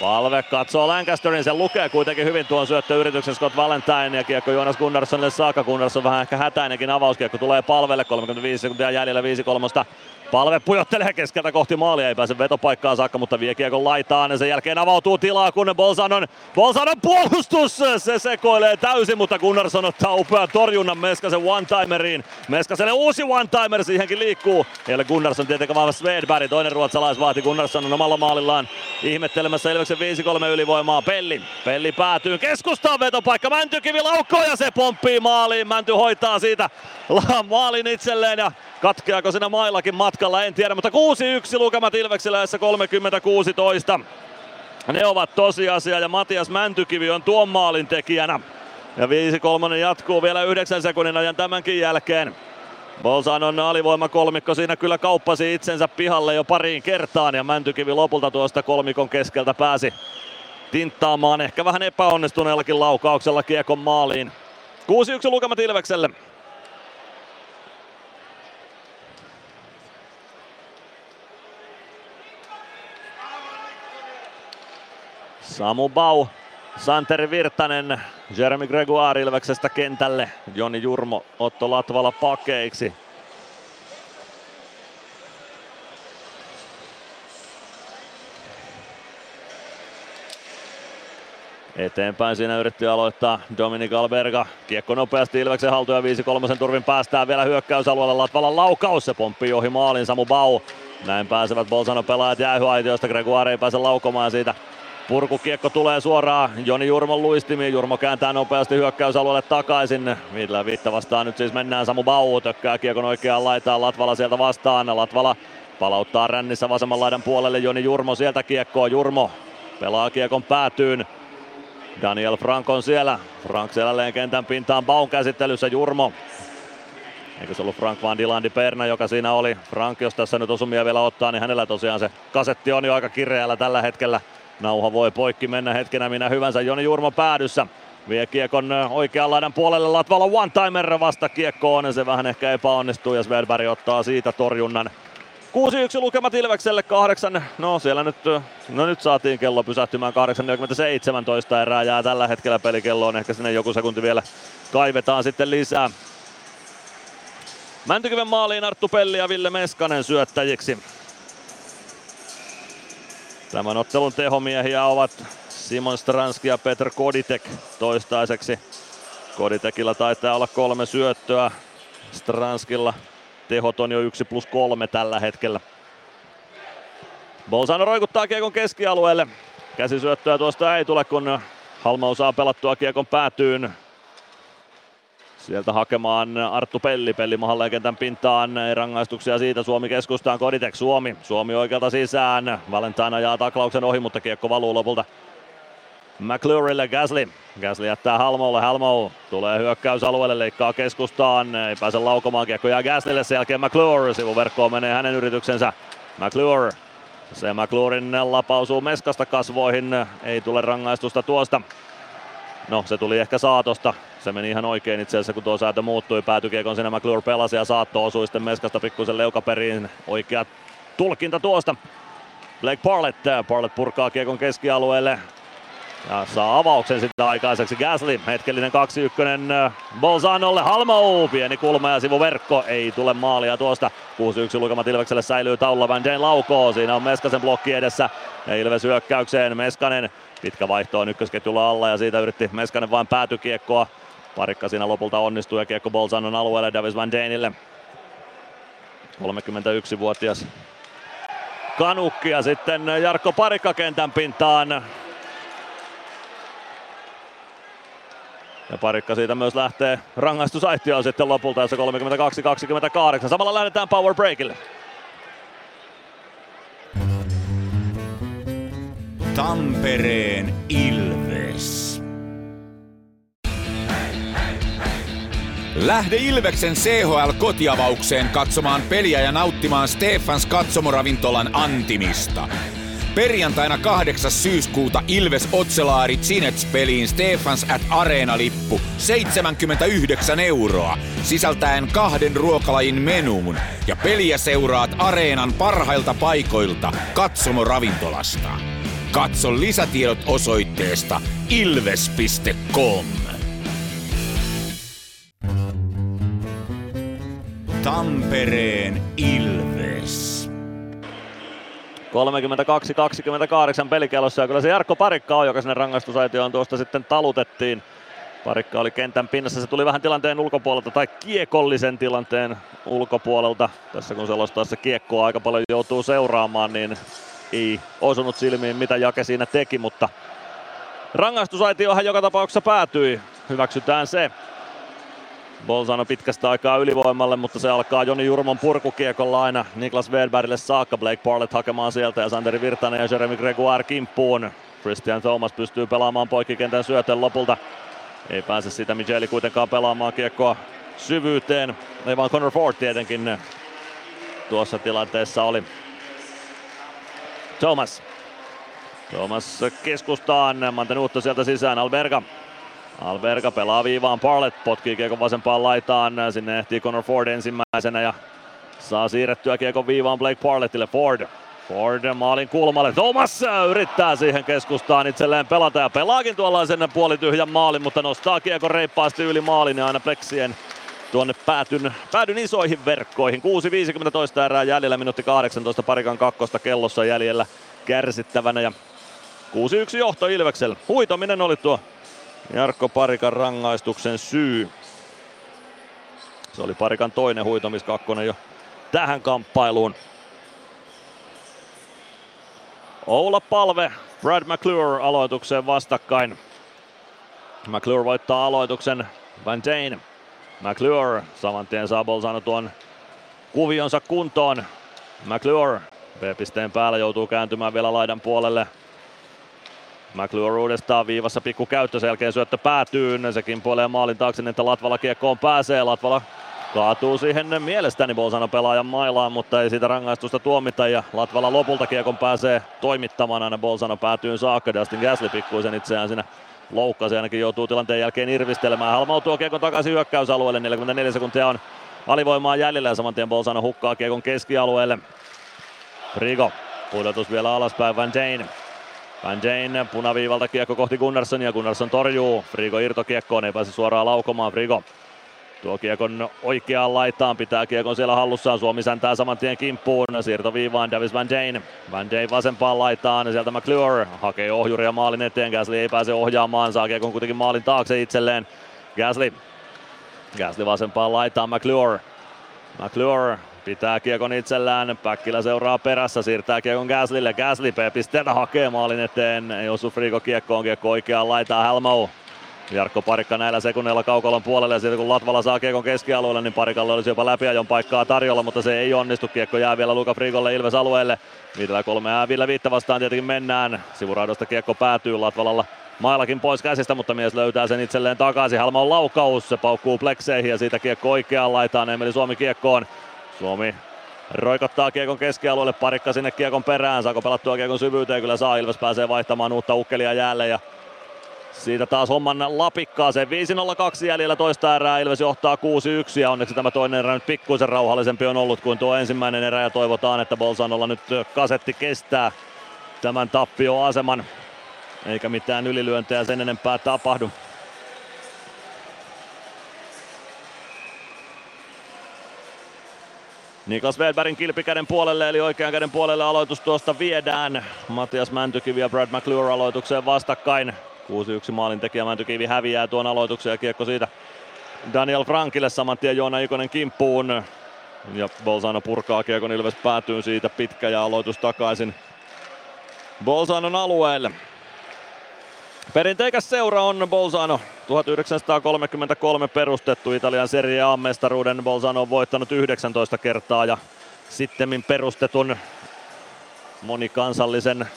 Palve katsoo Lancasterin, sen lukee kuitenkin hyvin tuon syöttöyrityksen Scott Valentine ja kiekko Jonas Gunnarssonille saakka. Gunnarsson vähän ehkä hätäinenkin avauskiekko tulee palvelle, 35 sekuntia jäljellä 5-3. Palve pujottelee keskeltä kohti maalia, ei pääse vetopaikkaan saakka, mutta vie kiekon laitaan. Ja sen jälkeen avautuu tilaa, kun Bolzanon, Bolzanon puolustus, se sekoilee täysin, mutta Gunnarsson ottaa upean torjunnan Meskasen one-timeriin. Meskaselle uusi one-timer, siihenkin liikkuu. Ole Gunnarsson tietenkään vaan Svedberg, toinen ruotsalais vaati Gunnarsson on omalla maalillaan ihmettelemässä Ilveksen 5-3 ylivoimaa. Pelli, Pelli päätyy. Keskustaan vetopaikka, Mäntykivi laukkoo ja se pomppii maaliin. Mänty hoitaa siitä (laughs) maalin itselleen ja katkeako siinä maillakin matkalla, en tiedä, mutta 6-1 lukemat Ilveksellä 30-16. Ne ovat tosiasia ja Matias Mäntykivi on tuon maalin tekijänä. Ja 5-3 jatkuu vielä 9 sekunnin ajan tämänkin jälkeen. Bolzanon alivoima kolmikko siinä kyllä kauppasi itsensä pihalle jo pariin kertaan ja Mäntykivi lopulta tuosta kolmikon keskeltä pääsi tinttaamaan ehkä vähän epäonnistuneellakin laukauksella kiekon maaliin. 6-1 lukemat Ilvekselle. Samu Bau, Santeri Virtanen, Jeremy Gregoire Ilveksestä kentälle, Joni Jurmo, Otto Latvala pakeiksi. Eteenpäin siinä yritti aloittaa Dominik Alberga. Kiekko nopeasti Ilveksen haltuja 5-3 turvin päästään vielä hyökkäysalueelle. Latvalan laukaus, se pomppii ohi maalin Samu Bau. Näin pääsevät Bolzano pelaajat jäähyaitiosta. Gregoire ei pääse laukomaan siitä Purkukiekko tulee suoraan Joni Jurmon luistimiin. Jurmo kääntää nopeasti hyökkäysalueelle takaisin. Millä viitta vastaan nyt siis mennään Samu Bau. Tökkää kiekon oikeaan laitaan. Latvala sieltä vastaan. Latvala palauttaa rännissä vasemman laidan puolelle. Joni Jurmo sieltä kiekkoa. Jurmo pelaa kiekon päätyyn. Daniel Frank on siellä. Frank siellä kentän pintaan Baun käsittelyssä. Jurmo Eikö se ollut Frank Van Dilandi Perna, joka siinä oli? Frank, jos tässä nyt osumia vielä ottaa, niin hänellä tosiaan se kasetti on jo aika kireällä tällä hetkellä. Nauha voi poikki mennä hetkenä minä hyvänsä. Joni Jurmo päädyssä. Vie kiekon oikean laidan puolelle Latvala one-timer vasta kiekkoon. Se vähän ehkä epäonnistuu ja Svedberg ottaa siitä torjunnan. 6-1 lukemat Ilvekselle, kahdeksan, no siellä nyt, no nyt saatiin kello pysähtymään 8.47 erää jää tällä hetkellä pelikelloon, ehkä sinne joku sekunti vielä kaivetaan sitten lisää. Mäntykiven maaliin Arttu Pelli ja Ville Meskanen syöttäjiksi. Tämän ottelun tehomiehiä ovat Simon Stranski ja Petr Koditek toistaiseksi. Koditekilla taitaa olla kolme syöttöä. Stranskilla tehot on jo 1 plus 3 tällä hetkellä. Bolzano roikuttaa kiekon keskialueelle. Käsisyöttöä tuosta ei tule, kun Halmau saa pelattua kiekon päätyyn. Sieltä hakemaan Arttu Pelli, Pelli mahalleen kentän pintaan, ei rangaistuksia siitä, Suomi keskustaan, Koditek Suomi, Suomi oikealta sisään, Valentine ajaa taklauksen ohi, mutta kiekko valuu lopulta McClurille Gasly. Gasly jättää Halmolle, Halmo tulee hyökkäysalueelle, leikkaa keskustaan, ei pääse laukomaan, kiekko jää Gaslylle, sen jälkeen McClure, sivuverkkoon menee hänen yrityksensä. McClure, se McClurin lapausuu meskasta kasvoihin, ei tule rangaistusta tuosta. No, se tuli ehkä saatosta. Se meni ihan oikein itse asiassa, kun tuo säätö muuttui. Päätykiekon sinne McClure pelasi ja saatto osui sitten meskasta pikkusen leukaperiin. Oikea tulkinta tuosta. Blake Parlett. Parlett purkaa kiekon keskialueelle. Ja saa avauksen sitten aikaiseksi Gasly. Hetkellinen 2-1 Bolzanolle. Halmo. Pieni kulma ja sivuverkko. Ei tule maalia tuosta. 6-1 lukemat Ilvekselle säilyy taululla. Van Dane laukoo. Siinä on Meskasen blokki edessä. Ja Ilves hyökkäykseen. Meskanen pitkä vaihto on ykkösketjulla alla ja siitä yritti Meskanen vain päätykiekkoa. Parikka siinä lopulta onnistui ja kiekko Bolzanon alueelle Davis Van Danelle. 31-vuotias kanukki ja sitten Jarkko Parikka kentän pintaan. Ja parikka siitä myös lähtee rangaistusaitioon sitten lopulta, jossa 32-28. Samalla lähdetään power breakille. Tampereen Ilves. Lähde Ilveksen CHL-kotiavaukseen katsomaan peliä ja nauttimaan Stefans katsomoravintolan antimista. Perjantaina 8. syyskuuta Ilves Otselaari Cinets-peliin Stefans at Areena-lippu 79 euroa, sisältäen kahden ruokalajin menuun. Ja peliä seuraat Areenan parhailta paikoilta katsomoravintolasta. Katso lisätiedot osoitteesta ilves.com. Tampereen Ilves. 32-28 pelikellossa ja kyllä se Jarkko Parikka on, joka sinne rangaistusaitioon tuosta sitten talutettiin. Parikka oli kentän pinnassa, se tuli vähän tilanteen ulkopuolelta tai kiekollisen tilanteen ulkopuolelta. Tässä kun selostaessa kiekkoa aika paljon joutuu seuraamaan, niin ei osunut silmiin mitä Jake siinä teki, mutta rangaistusaitiohan joka tapauksessa päätyi. Hyväksytään se. Bolzano pitkästä aikaa ylivoimalle, mutta se alkaa Joni Jurmon purkukiekolla aina Niklas Wedbergille saakka. Blake Parlett hakemaan sieltä ja Santeri Virtanen ja Jeremy Gregoire kimppuun. Christian Thomas pystyy pelaamaan poikkikentän syötön lopulta. Ei pääse sitä Micheli kuitenkaan pelaamaan kiekkoa syvyyteen. Ei vaan Connor Ford tietenkin tuossa tilanteessa oli. Thomas. Thomas keskustaan. Mantenuutto sieltä sisään. Alberga Alberga pelaa viivaan, Parlett potkii kiekon vasempaan laitaan, sinne ehtii Connor Ford ensimmäisenä ja saa siirrettyä kiekon viivaan Blake Parlettille, Ford. Ford maalin kulmalle, Thomas yrittää siihen keskustaan itselleen pelata ja pelaakin tuollaisen puolityhjän maalin, mutta nostaa kiekon reippaasti yli maalin ja aina pleksien tuonne päätyn, päädyn isoihin verkkoihin. 6.50 erää jäljellä, minuutti 18 parikan kakkosta kellossa jäljellä kärsittävänä ja 6-1 johto Ilveksellä. Huitominen oli tuo Jarkko Parikan rangaistuksen syy. Se oli Parikan toinen huitomiskakkonen jo tähän kamppailuun. Oula Palve, Brad McClure aloitukseen vastakkain. McClure voittaa aloituksen Van Dane. McClure saman tien saa Bolzano tuon kuvionsa kuntoon. McClure B-pisteen päällä joutuu kääntymään vielä laidan puolelle. McClure uudestaan viivassa pikku käyttö, sen jälkeen syöttö päätyy, sekin puolee maalin taakse, niin että Latvala kiekkoon pääsee. Latvala kaatuu siihen mielestäni Bolzano pelaajan mailaan, mutta ei siitä rangaistusta tuomita ja Latvala lopulta kiekon pääsee toimittamaan aina Bolzano päätyyn saakka. Dustin Gasly pikkuisen itseään siinä loukkasi, ainakin joutuu tilanteen jälkeen irvistelemään. Halmau tuo kiekon takaisin hyökkäysalueelle, 44 sekuntia on alivoimaa jäljellä ja saman tien Bolzano hukkaa kiekon keskialueelle. Rigo, pudotus vielä alaspäin Van Dane. Van Dane punaviivalta kiekko kohti Gunnarssonia, Gunnarsson torjuu, Frigo irtokiekkoon, ei pääse suoraan laukomaan, Frigo tuo kiekon oikeaan laitaan, pitää kiekon siellä hallussaan, Suomi säntää saman tien kimppuun, siirtoviivaan Davis Van Dane, Van Dane vasempaan laitaan, sieltä McClure hakee ohjuria maalin eteen, Gasly ei pääse ohjaamaan, saa kiekon kuitenkin maalin taakse itselleen, Gasly, Gasly vasempaan laitaan, McClure, McClure Pitää kiekon itsellään. Päkkilä seuraa perässä, siirtää kiekon Gaslille. Gasly pisteitä hakee maalin eteen. Ei osu Frigo kiekkoon, kiekko oikeaan laitaa Helmau. Jarkko Parikka näillä sekunneilla kaukolon puolelle ja sitten kun Latvala saa kiekon keskialueelle, niin Parikalle olisi jopa läpiajon paikkaa tarjolla, mutta se ei onnistu. Kiekko jää vielä Luka Frigolle Ilves alueelle. Viidellä kolme äävillä viittä vastaan tietenkin mennään. Sivuraidosta kiekko päätyy Latvalalla mailakin pois käsistä, mutta mies löytää sen itselleen takaisin. Halma on laukaus, se paukkuu plekseihin ja siitä kiekko oikeaan laitaan. Emeli Suomi kiekkoon. Suomi roikottaa kiekon keskialueelle, parikka sinne kiekon perään. Saako pelattua kiekon syvyyteen? Kyllä saa. Ilves pääsee vaihtamaan uutta ukkelia jälleen ja siitä taas homman lapikkaaseen. 5-0-2 jäljellä toista erää. Ilves johtaa 6-1 ja onneksi tämä toinen erä nyt pikkuisen rauhallisempi on ollut kuin tuo ensimmäinen erä ja toivotaan, että Bolsanolla nyt kasetti kestää tämän tappioaseman. Eikä mitään ylilyöntejä sen enempää tapahdu. Niklas Wedbergin kilpikäden puolelle eli oikean käden puolelle aloitus tuosta viedään. Matias Mäntykivi ja Brad McClure aloitukseen vastakkain. 6-1 maalin tekijä Mäntykivi häviää tuon aloituksen ja kiekko siitä Daniel Frankille saman tien Joona Ikonen kimppuun. Ja Bolzano purkaa kiekon Ilves päätyy siitä pitkä ja aloitus takaisin Bolzanon alueelle. Perinteikäs seura on Bolzano. 1933 perustettu Italian Serie A-mestaruuden. Bolzano on voittanut 19 kertaa ja sitten perustetun monikansallisen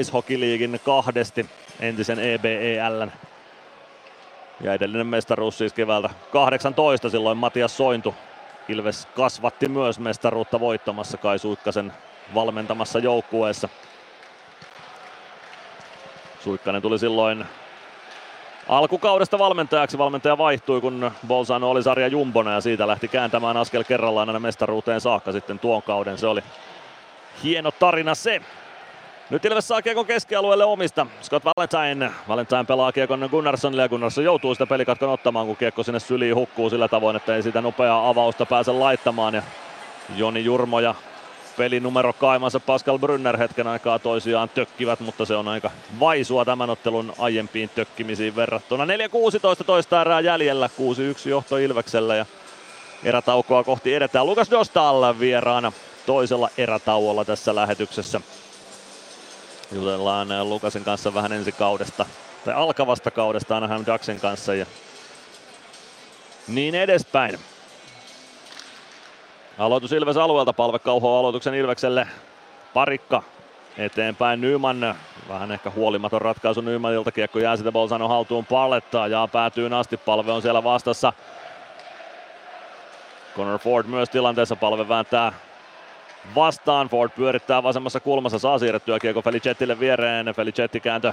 Ice Hockey Leaguein kahdesti entisen EBEL. Ja edellinen mestaruus siis keväältä 18 silloin Matias Sointu. Ilves kasvatti myös mestaruutta voittamassa Kai Suikkasen valmentamassa joukkueessa. Suikkanen tuli silloin alkukaudesta valmentajaksi. Valmentaja vaihtui, kun Bolzano oli sarja jumbona ja siitä lähti kääntämään askel kerrallaan aina mestaruuteen saakka sitten tuon kauden. Se oli hieno tarina se. Nyt Ilves saa kiekon keskialueelle omista. Scott Valentine. Valentine pelaa kiekon Gunnarssonille ja Gunnarsson joutuu sitä pelikatkon ottamaan, kun kiekko sinne syliin hukkuu sillä tavoin, että ei sitä nopeaa avausta pääse laittamaan. Ja Joni Jurmo ja pelinumero kaimansa Pascal Brynner hetken aikaa toisiaan tökkivät, mutta se on aika vaisua tämän ottelun aiempiin tökkimisiin verrattuna. 4-16 toista erää jäljellä, 6-1 johto Ilveksellä ja erätaukoa kohti edetään. Lukas Dostal vieraana toisella erätauolla tässä lähetyksessä. Jutellaan Lukasen kanssa vähän ensi kaudesta, tai alkavasta kaudesta Anaheim Ducksen kanssa ja niin edespäin. Aloitus Ilves alueelta, palve kauhoa aloituksen Ilvekselle. Parikka eteenpäin Nyman. Vähän ehkä huolimaton ratkaisu Nymanilta. Kiekko jää sitä Bolzano haltuun pallettaa ja päätyy asti. Palve on siellä vastassa. Connor Ford myös tilanteessa. Palve vääntää vastaan. Ford pyörittää vasemmassa kulmassa. Saa siirrettyä kiekko Felicettille viereen. Felicetti kääntö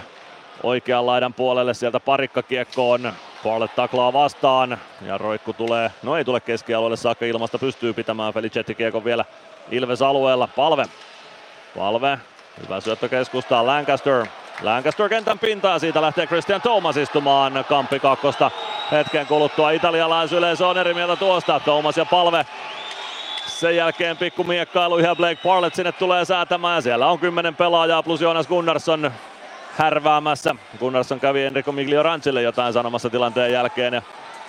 oikean laidan puolelle. Sieltä parikka kiekkoon. Barlett taklaa vastaan ja roikku tulee, no ei tule keskialueelle saakka ilmasta, pystyy pitämään Felicetti kiekon vielä Ilves alueella. Palve. Palve. Hyvä syöttö keskustaan Lancaster. Lancaster kentän pintaan, siitä lähtee Christian Thomas istumaan Kampi kakkosta. Hetken kuluttua italialaisyleisö on eri mieltä tuosta. Thomas ja Palve sen jälkeen pikku miekkailu ja Blake Parlett sinne tulee säätämään. Siellä on kymmenen pelaajaa plus Jonas Gunnarsson härväämässä. Gunnarsson kävi Enrico Migliorancille jotain sanomassa tilanteen jälkeen. Ja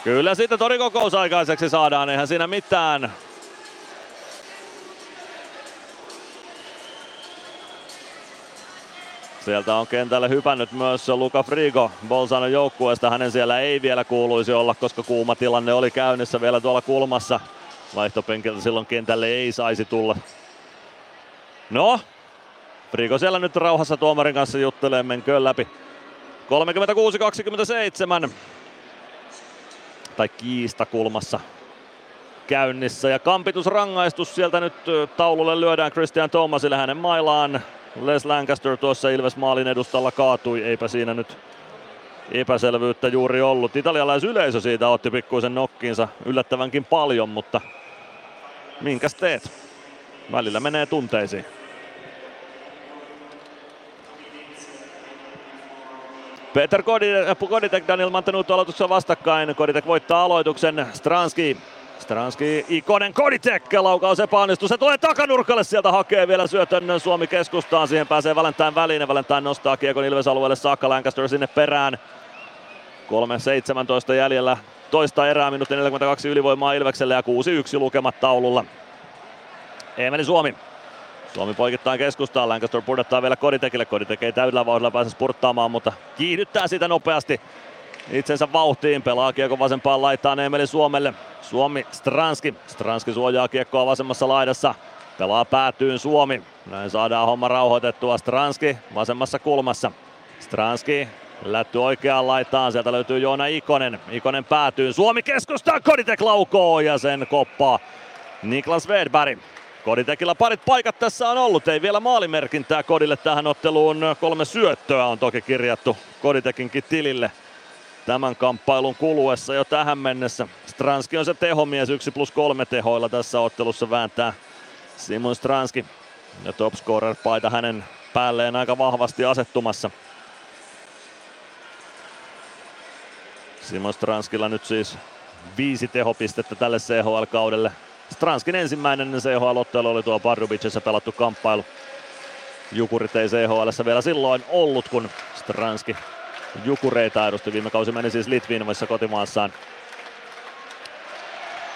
kyllä sitten torikokous aikaiseksi saadaan, eihän siinä mitään. Sieltä on kentälle hypännyt myös Luka Frigo Bolzanon joukkueesta. Hänen siellä ei vielä kuuluisi olla, koska kuuma tilanne oli käynnissä vielä tuolla kulmassa. Vaihtopenkiltä silloin kentälle ei saisi tulla. No, Frigo siellä nyt rauhassa tuomarin kanssa juttelee, menköön läpi. 36-27. Tai kiista kulmassa käynnissä. Ja kampitusrangaistus sieltä nyt taululle lyödään Christian Thomasille hänen mailaan. Les Lancaster tuossa Ilves maalin edustalla kaatui, eipä siinä nyt epäselvyyttä juuri ollut. Italialaisyleisö siitä otti pikkuisen nokkiinsa yllättävänkin paljon, mutta minkäs teet? Välillä menee tunteisiin. Peter Koditek, Daniel Mantenuto aloituksessa vastakkain. Koditek voittaa aloituksen. Stranski Stranski, Ikonen, Koditek, laukaus epäonnistuu. Se tulee takanurkalle, sieltä hakee vielä syötön Suomi keskustaan. Siihen pääsee Valentine väliin ja Valentine nostaa kiekon Ilves-alueelle saakka. Lancaster sinne perään. 3.17 jäljellä toista erää, minuutti 42 ylivoimaa Ilvekselle ja 6-1 lukemat taululla. Emeli Suomi. Suomi poikittaa keskustaan, Lancaster pudottaa vielä Koditekille. Koditek ei täydellä vauhdilla pääse spurttaamaan, mutta kiihdyttää sitä nopeasti itsensä vauhtiin. Pelaa kiekko vasempaan laitaan Emeli Suomelle. Suomi Stranski. Stranski suojaa kiekkoa vasemmassa laidassa. Pelaa päätyyn Suomi. Näin saadaan homma rauhoitettua. Stranski vasemmassa kulmassa. Stranski lätty oikeaan laitaan. Sieltä löytyy Joona Ikonen. Ikonen päätyy. Suomi keskustaa. Koditek laukoo ja sen koppaa Niklas Wedberg. Koditekilla parit paikat tässä on ollut. Ei vielä maalimerkintää Kodille tähän otteluun. Kolme syöttöä on toki kirjattu Koditekinkin tilille tämän kamppailun kuluessa jo tähän mennessä. Stranski on se tehomies, 1 plus 3 tehoilla tässä ottelussa vääntää Simon Stranski. Ja topscorer-paita hänen päälleen aika vahvasti asettumassa. Simon Stranskilla nyt siis viisi tehopistettä tälle CHL-kaudelle. Stranskin ensimmäinen CHL-ottelu oli tuo Pardubicissa pelattu kamppailu. Jukurit ei CHL vielä silloin ollut, kun Stranski Jukureita edusti. Viime kausi meni siis Litvinvoissa kotimaassaan.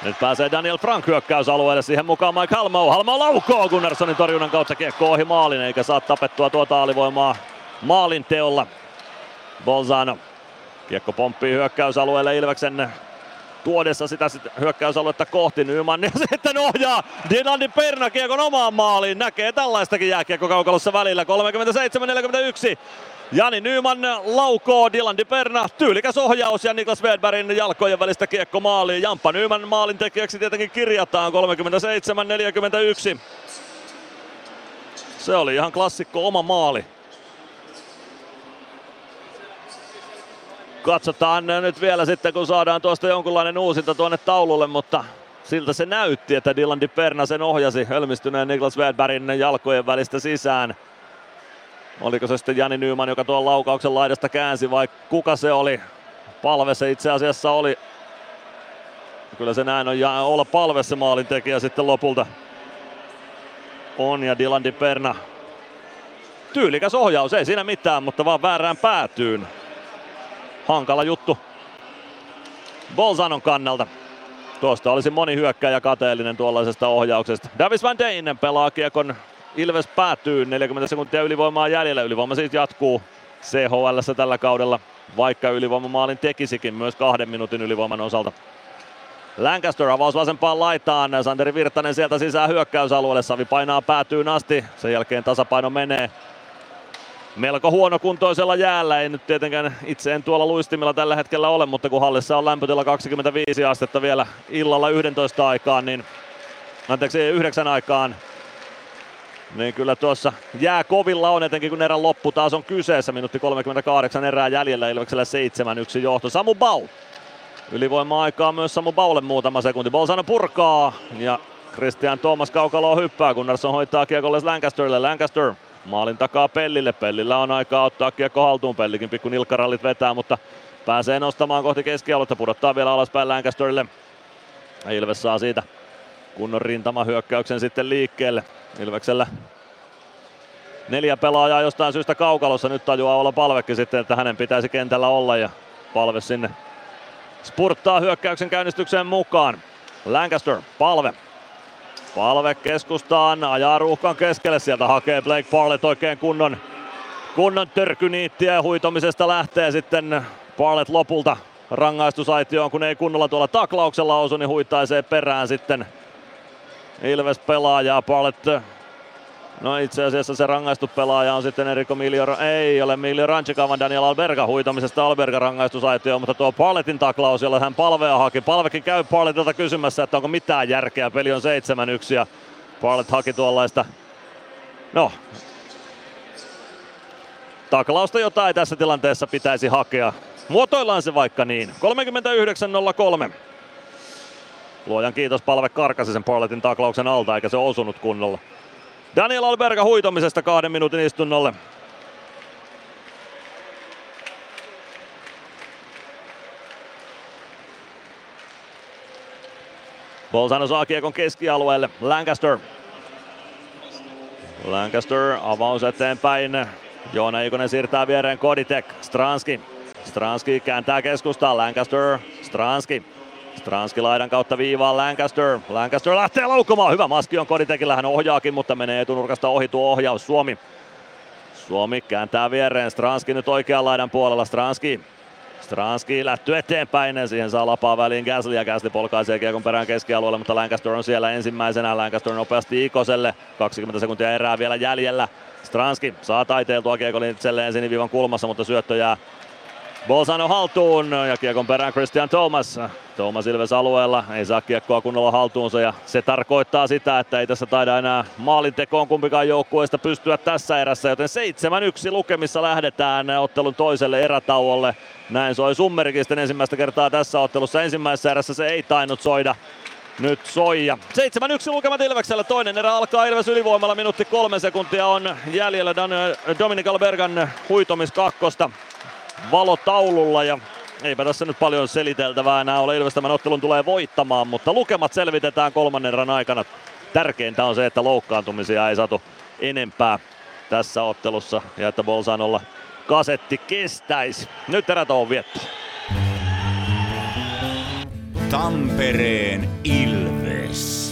Nyt pääsee Daniel Frank hyökkäysalueelle, siihen mukaan Mike Halmo. Halmo laukoo Gunnarssonin torjunnan kautta kiekko ohi maalin, eikä saa tapettua tuota alivoimaa maalin teolla. Bolzano. Kiekko pomppii hyökkäysalueelle Ilveksen tuodessa sitä sit hyökkäysaluetta kohti Nyman (laughs) ja sitten ohjaa Dinaldi Perna kiekon omaan maaliin. Näkee tällaistakin jääkiekko kaukalossa välillä. 37-41. Jani Nyman laukoo Dylan Di Perna, tyylikäs ohjaus ja Niklas Wedbergin jalkojen välistä kiekko maaliin. Jamppa Nyman maalin tekijäksi tietenkin kirjataan 37-41. Se oli ihan klassikko oma maali. Katsotaan nyt vielä sitten, kun saadaan tuosta jonkunlainen uusinta tuonne taululle, mutta siltä se näytti, että Dylan Di Perna sen ohjasi hölmistyneen Niklas Wedbergin jalkojen välistä sisään. Oliko se sitten Jani Nyman, joka tuon laukauksen laidasta käänsi vai kuka se oli? Palve se itse asiassa oli. Kyllä se näin on ja olla palve se maalintekijä sitten lopulta. On ja Dylan Di Perna. Tyylikäs ohjaus, ei siinä mitään, mutta vaan väärään päätyyn. Hankala juttu Bolzanon kannalta. Tuosta olisi moni hyökkäjä kateellinen tuollaisesta ohjauksesta. Davis Van Deinen pelaa kiekon Ilves päätyy 40 sekuntia ylivoimaa jäljellä. Ylivoima siis jatkuu CHL tällä kaudella, vaikka ylivoimamaalin tekisikin myös kahden minuutin ylivoiman osalta. Lancaster avaus vasempaan laitaan. Santeri Virtanen sieltä sisään hyökkäysalueelle. Savi painaa päätyyn asti. Sen jälkeen tasapaino menee melko huonokuntoisella jäällä. Ei nyt tietenkään itse en tuolla luistimilla tällä hetkellä ole, mutta kun hallissa on lämpötila 25 astetta vielä illalla 11 aikaan, niin anteeksi 9 aikaan, niin kyllä tuossa jää kovilla on, etenkin kun erän loppu taas on kyseessä. Minuutti 38 erää jäljellä Ilveksellä 7-1 johto. Samu Bau. Ylivoima-aikaa myös Samu Baulle muutama sekunti. Bolsano purkaa ja Christian Thomas kaukalo hyppää. Gunnarsson hoitaa kiekolle Lancasterille. Lancaster maalin takaa Pellille. Pellillä on aikaa ottaa kiekko haltuun. Pellikin pikku nilkkarallit vetää, mutta pääsee nostamaan kohti keskialuetta. Pudottaa vielä alaspäin Lancasterille. Ilves saa siitä kunnon rintamahyökkäyksen sitten liikkeelle. Ilveksellä neljä pelaajaa jostain syystä kaukalossa. Nyt tajuaa olla palvekin sitten, että hänen pitäisi kentällä olla ja palve sinne spurttaa hyökkäyksen käynnistykseen mukaan. Lancaster, palve. Palve keskustaan, ajaa ruuhkan keskelle, sieltä hakee Blake Parlett oikein kunnon, kunnon törkyniittiä ja huitomisesta lähtee sitten Parlett lopulta rangaistusaitioon, kun ei kunnolla tuolla taklauksella osu, niin huitaisee perään sitten Ilves pelaajaa. Parlett No itse asiassa se rangaistu pelaaja on sitten Eriko Miljo, ei ole Miljo Ranchika, vaan Daniel Alberga huitamisesta Alberga rangaistusaitio, mutta tuo Parletin taklaus, jolla hän palvea haki. Palvekin käy Parletilta kysymässä, että onko mitään järkeä, peli on 7-1 ja Parlet haki tuollaista, no, taklausta jotain tässä tilanteessa pitäisi hakea. Muotoillaan se vaikka niin. 39.03. Luojan kiitos palve karkasi sen Parletin taklauksen alta, eikä se osunut kunnolla. Daniel Alberga huitomisesta kahden minuutin istunnolle. Bolzano saa kiekon keskialueelle. Lancaster. Lancaster avaus eteenpäin. Joona Ikonen siirtää viereen Koditek. Stranski. Stranski kääntää keskustaan. Lancaster. Stranski. Stranski laidan kautta viivaan Lancaster. Lancaster lähtee laukkomaan. Hyvä maski on Koditekillä. Hän ohjaakin, mutta menee etunurkasta ohi tuo ohjaus. Suomi. Suomi kääntää viereen. Stranski nyt oikean laidan puolella. Stranski Stranski lähtyy eteenpäin ja siihen saa lapaa väliin Gasly ja Gasly polkaisee kiekon perään keskialueelle, mutta Lancaster on siellä ensimmäisenä. Lancaster nopeasti Ikoselle, 20 sekuntia erää vielä jäljellä. Stranski saa taiteiltua kiekon itselleen siniviivan kulmassa, mutta syöttö jää Bolzano haltuun ja kiekon perään Christian Thomas. Thomas Ilves alueella ei saa kiekkoa kunnolla haltuunsa ja se tarkoittaa sitä, että ei tässä taida enää maalintekoon kumpikaan joukkueesta pystyä tässä erässä, joten 7-1 lukemissa lähdetään ottelun toiselle erätauolle. Näin soi Summerikin sitten ensimmäistä kertaa tässä ottelussa. Ensimmäisessä erässä se ei tainnut soida. Nyt soi ja 7-1 lukemat Ilveksellä. Toinen erä alkaa Ilves ylivoimalla. Minuutti kolme sekuntia on jäljellä Dominic Albergan huitomis kakkosta valotaululla ja eipä tässä nyt paljon seliteltävää enää ole. Ilves tämän ottelun tulee voittamaan, mutta lukemat selvitetään kolmannen erän aikana. Tärkeintä on se, että loukkaantumisia ei saatu enempää tässä ottelussa ja että Bolzanolla kasetti kestäisi. Nyt on vietto. Tampereen Ilves.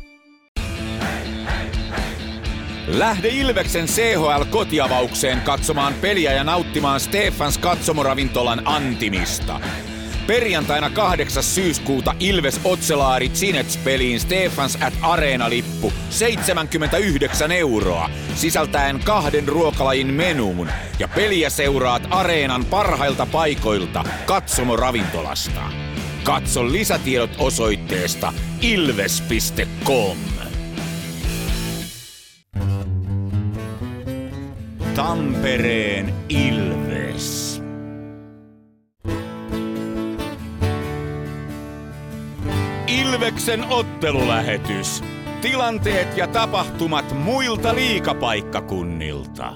Lähde Ilveksen CHL-kotiavaukseen katsomaan peliä ja nauttimaan Stefans katsomoravintolan antimista. Perjantaina 8. syyskuuta Ilves Otselaari Cinets peliin Stefans at Areena-lippu 79 euroa, sisältäen kahden ruokalajin menuun. Ja peliä seuraat Areenan parhailta paikoilta katsomoravintolasta. Katso lisätiedot osoitteesta ilves.com. Tampereen Ilves. Ilveksen ottelulähetys. Tilanteet ja tapahtumat muilta liikapaikkakunnilta.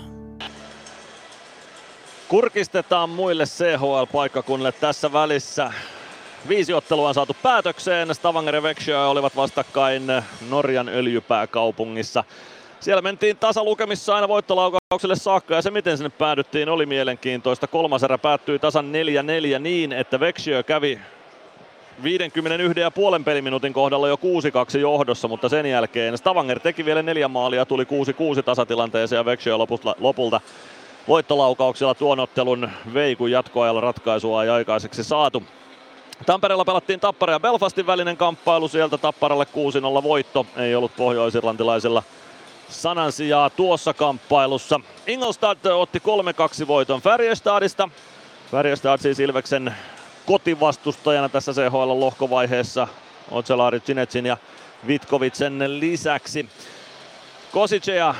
Kurkistetaan muille CHL-paikkakunnille tässä välissä. Viisi ottelua on saatu päätökseen. Stavanger ja Växjö olivat vastakkain Norjan öljypääkaupungissa. Siellä mentiin tasalukemissa aina voittolaukaukselle saakka ja se miten sinne päädyttiin oli mielenkiintoista. Kolmas erä päättyi tasan 4-4 niin, että Vexiö kävi 51,5 peliminuutin kohdalla jo 6-2 johdossa, mutta sen jälkeen Stavanger teki vielä neljä maalia, tuli 6-6 tasatilanteeseen ja Vexiö lopulta, lopulta voittolaukauksella tuon ottelun vei, kun jatkoajalla ratkaisua ei aikaiseksi saatu. Tampereella pelattiin Tappara ja Belfastin välinen kamppailu, sieltä Tapparalle 6-0 voitto, ei ollut pohjoisirlantilaisilla sanan sijaa tuossa kamppailussa. Ingolstad otti 3-2 voiton Färjestadista. Färjestad siis Ilveksen kotivastustajana tässä CHL lohkovaiheessa Otselaari Cinetsin ja Vitkovitsen lisäksi. Kosice ja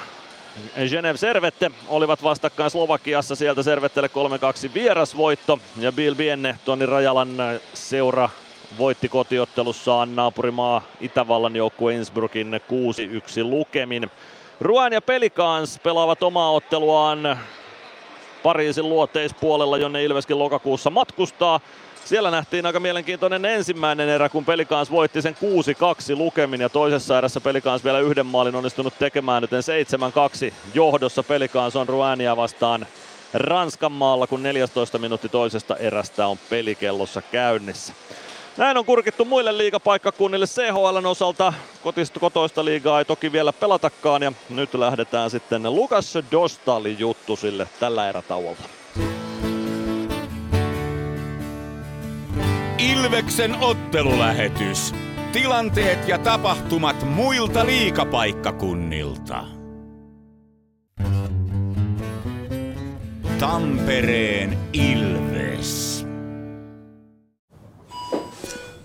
Genev Servette olivat vastakkain Slovakiassa. Sieltä Servettelle 3-2 vierasvoitto. Ja Bill Bienne, Toni Rajalan seura, voitti kotiottelussaan naapurimaa Itävallan joukkue Innsbruckin 6-1 lukemin. Ruan ja Pelikans pelaavat omaa otteluaan Pariisin luoteispuolella, jonne Ilveskin lokakuussa matkustaa. Siellä nähtiin aika mielenkiintoinen ensimmäinen erä, kun Pelikans voitti sen 6-2 lukemin ja toisessa erässä Pelikans vielä yhden maalin onnistunut tekemään, joten 7-2 johdossa Pelikans on Ruania vastaan Ranskan maalla, kun 14 minuutti toisesta erästä on pelikellossa käynnissä. Näin on kurkittu muille liigapaikkakunnille CHLn osalta. Kotista kotoista liigaa ei toki vielä pelatakaan ja nyt lähdetään sitten Lukas Dostali juttu sille tällä erätauolla. Ilveksen ottelulähetys. Tilanteet ja tapahtumat muilta liigapaikkakunnilta. Tampereen Ilves.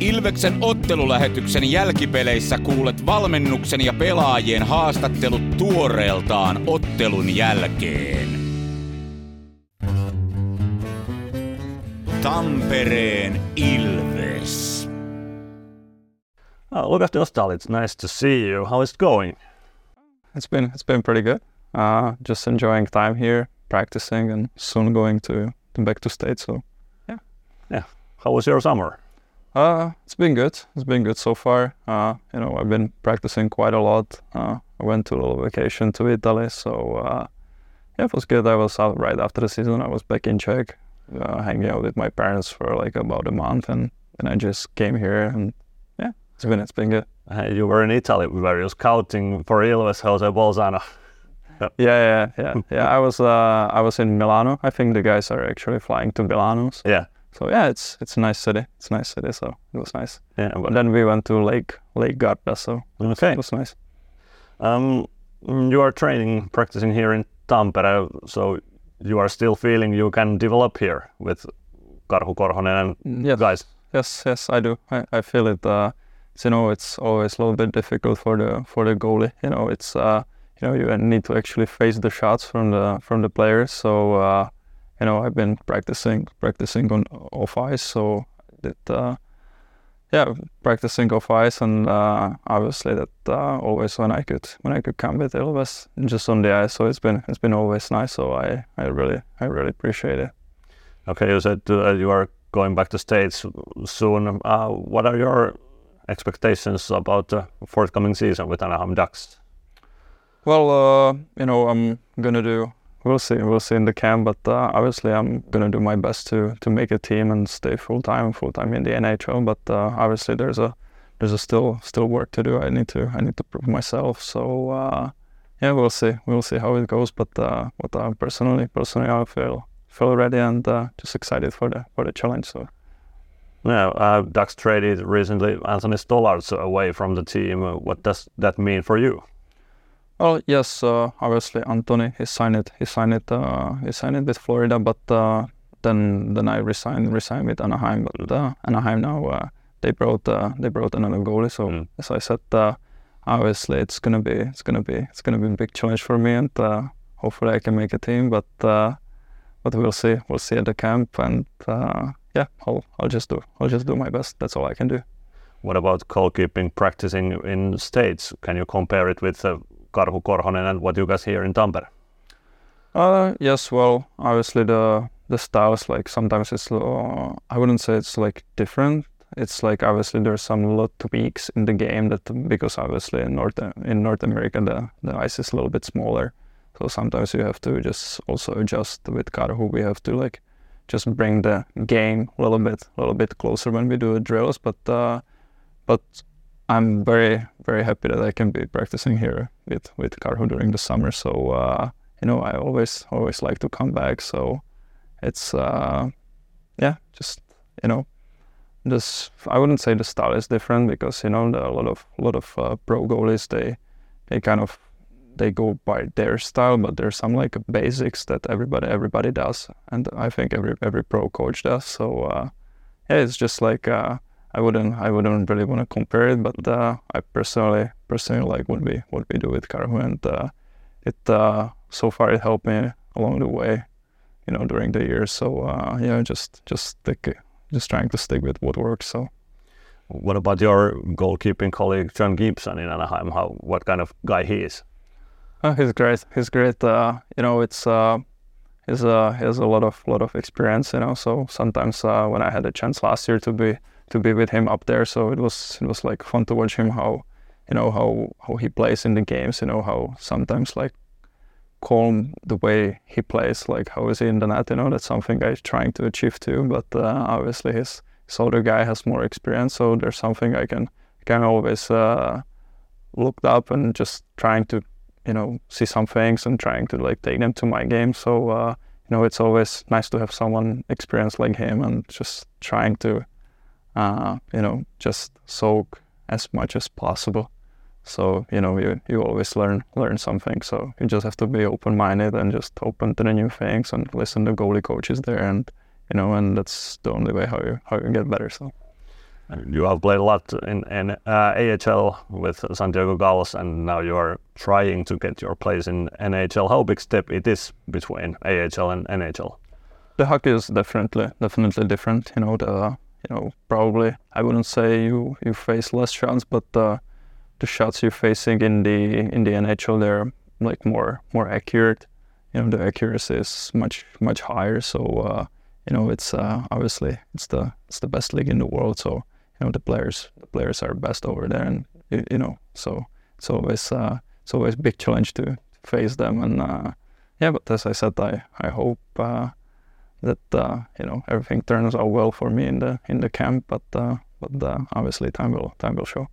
Ilveksen ottelulähetyksen jälkipeleissä kuulet valmennuksen ja pelaajien haastattelut tuoreeltaan ottelun jälkeen. Tampereen Ilves. Oh, Lukas Dostal, it's nice to see you. How is it going? It's been it's been pretty good. Uh, just enjoying time here, practicing, and soon going to, to back to state. So, yeah, yeah. How was your summer? Uh, it's been good. It's been good so far. Uh, you know, I've been practicing quite a lot. Uh, I went to a little vacation to Italy, so uh, yeah, it was good. I was out right after the season. I was back in Czech, uh, hanging out with my parents for like about a month, and then I just came here, and yeah, it's been it's been good. Hey, you were in Italy. Were you scouting for Ilves, Jose Bolzano? (laughs) yeah, yeah, yeah, yeah. I was uh, I was in Milano. I think the guys are actually flying to Milano. So. Yeah. So yeah, it's it's a nice city. It's a nice city. So it was nice. Yeah. But then we went to Lake Lake Garda. So okay, it was nice. Um, you are training, practicing here in Tampere. So you are still feeling you can develop here with Karhu Korhonen and yes. guys. Yes, yes, I do. I, I feel it. Uh, you know, it's always a little bit difficult for the for the goalie. You know, it's uh, you know you need to actually face the shots from the from the players. So uh, you know, I've been practicing practicing on off ice. So that uh, yeah, practicing off ice, and uh, obviously that uh, always when I could when I could come with Ilves just on the ice. So it's been it's been always nice. So I I really I really appreciate it. Okay, you said uh, you are going back to states soon. Uh, what are your expectations about the forthcoming season with Anaheim Ducks? Well, uh, you know, I'm gonna do. We'll see. We'll see in the camp, but uh, obviously, I'm gonna do my best to to make a team and stay full time, full time in the NHL. But uh, obviously, there's a there's a still still work to do. I need to I need to prove myself. So uh, yeah, we'll see. We'll see how it goes. But uh, but uh, personally, personally, I feel feel ready and uh, just excited for the for the challenge. So. Yeah, uh, Ducks traded recently Anthony Stollards away from the team. Uh, what does that mean for you? Well, yes, uh, obviously Anthony he signed it. He signed it. Uh, he signed it with Florida, but uh, then then I resigned resigned with Anaheim. But uh, Anaheim now uh, they brought uh, they brought another goalie. So Mm. as I said, uh, obviously it's gonna be it's gonna be it's gonna be a big challenge for me, and uh, hopefully I can make a team. But uh, but we'll see. We'll see at the camp, and uh, yeah, I'll I'll just do I'll just do my best. That's all I can do. What about goalkeeping practicing in states? Can you compare it with uh, Karhu Korhonen and what you guys here in Tampere? Uh, yes, well, obviously the the styles like sometimes it's uh, I wouldn't say it's like different. It's like obviously there's some little tweaks in the game that because obviously in North in North America the the ice is a little bit smaller, so sometimes you have to just also adjust with Karhu. We have to like just bring the game a little bit a little bit closer when we do drills, but uh, but I'm very very happy that I can be practicing here with with Karhu during the summer. So uh, you know I always always like to come back. So it's uh, yeah, just you know this I wouldn't say the style is different because you know a lot of a lot of uh, pro goalies they they kind of they go by their style, but there's some like basics that everybody everybody does, and I think every every pro coach does. So uh, yeah, it's just like uh, I wouldn't I wouldn't really want to compare it, but uh, I personally personally like what we what we do with Karhu, and uh, it uh, so far it helped me along the way, you know, during the years. So uh, yeah, just just stick just trying to stick with what works. So. What about your goalkeeping colleague John Gibson in Anaheim? How what kind of guy he is? Oh, he's great. He's great. Uh, you know, it's uh, he's uh, he has a lot of lot of experience. You know, so sometimes uh, when I had a chance last year to be to be with him up there, so it was it was like fun to watch him how you know how how he plays in the games. You know how sometimes like calm the way he plays, like how is he in the net. You know, that's something I'm trying to achieve too. But uh, obviously his older guy has more experience, so there's something I can can always uh, look up and just trying to you know see some things and trying to like take them to my game so uh, you know it's always nice to have someone experienced like him and just trying to uh, you know just soak as much as possible so you know you, you always learn learn something. So you just have to be open minded and just open to the new things and listen to goalie coaches there, and you know, and that's the only way how you how you get better. So. You have played a lot in, in uh, AHL with Santiago Gulls, and now you are trying to get your place in NHL. How big step it is between AHL and NHL? The hockey is definitely definitely different. You know, the you know probably I wouldn't say you you face less shots, but uh, the shots you're facing in the in the NHL they're like more more accurate. You know, the accuracy is much much higher. So uh, you know, it's uh, obviously it's the it's the best league in the world. So you know the players the players are best over there, and you, you know so it's always uh, it's always a big challenge to face them. And uh, yeah, but as I said, I I hope uh, that uh, you know everything turns out well for me in the in the camp. But uh, but uh, obviously time will time will show.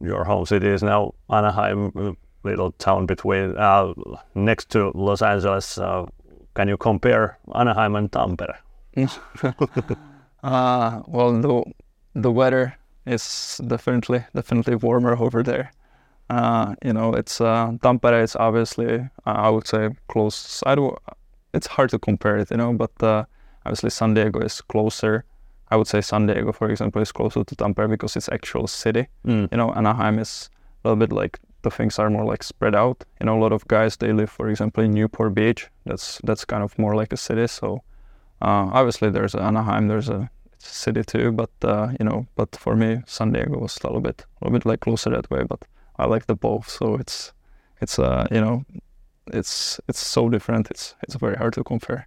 Your home city is now Anaheim, a little town between uh, next to Los Angeles. Uh, can you compare Anaheim and Tampere? (laughs) uh, well, the the weather is definitely definitely warmer over there. Uh, you know, it's uh, Tampere is obviously uh, I would say close. I do. It's hard to compare it, you know, but uh, obviously San Diego is closer. I would say San Diego, for example, is closer to Tampere because it's actual city. Mm. You know, Anaheim is a little bit like the things are more like spread out. You know, a lot of guys they live, for example, in Newport Beach. That's that's kind of more like a city. So uh, obviously there's Anaheim, there's a city too, but uh, you know, but for me, San Diego was a little bit, a little bit like closer that way. But I like the both, so it's, it's uh, you know, it's it's so different. It's it's very hard to compare.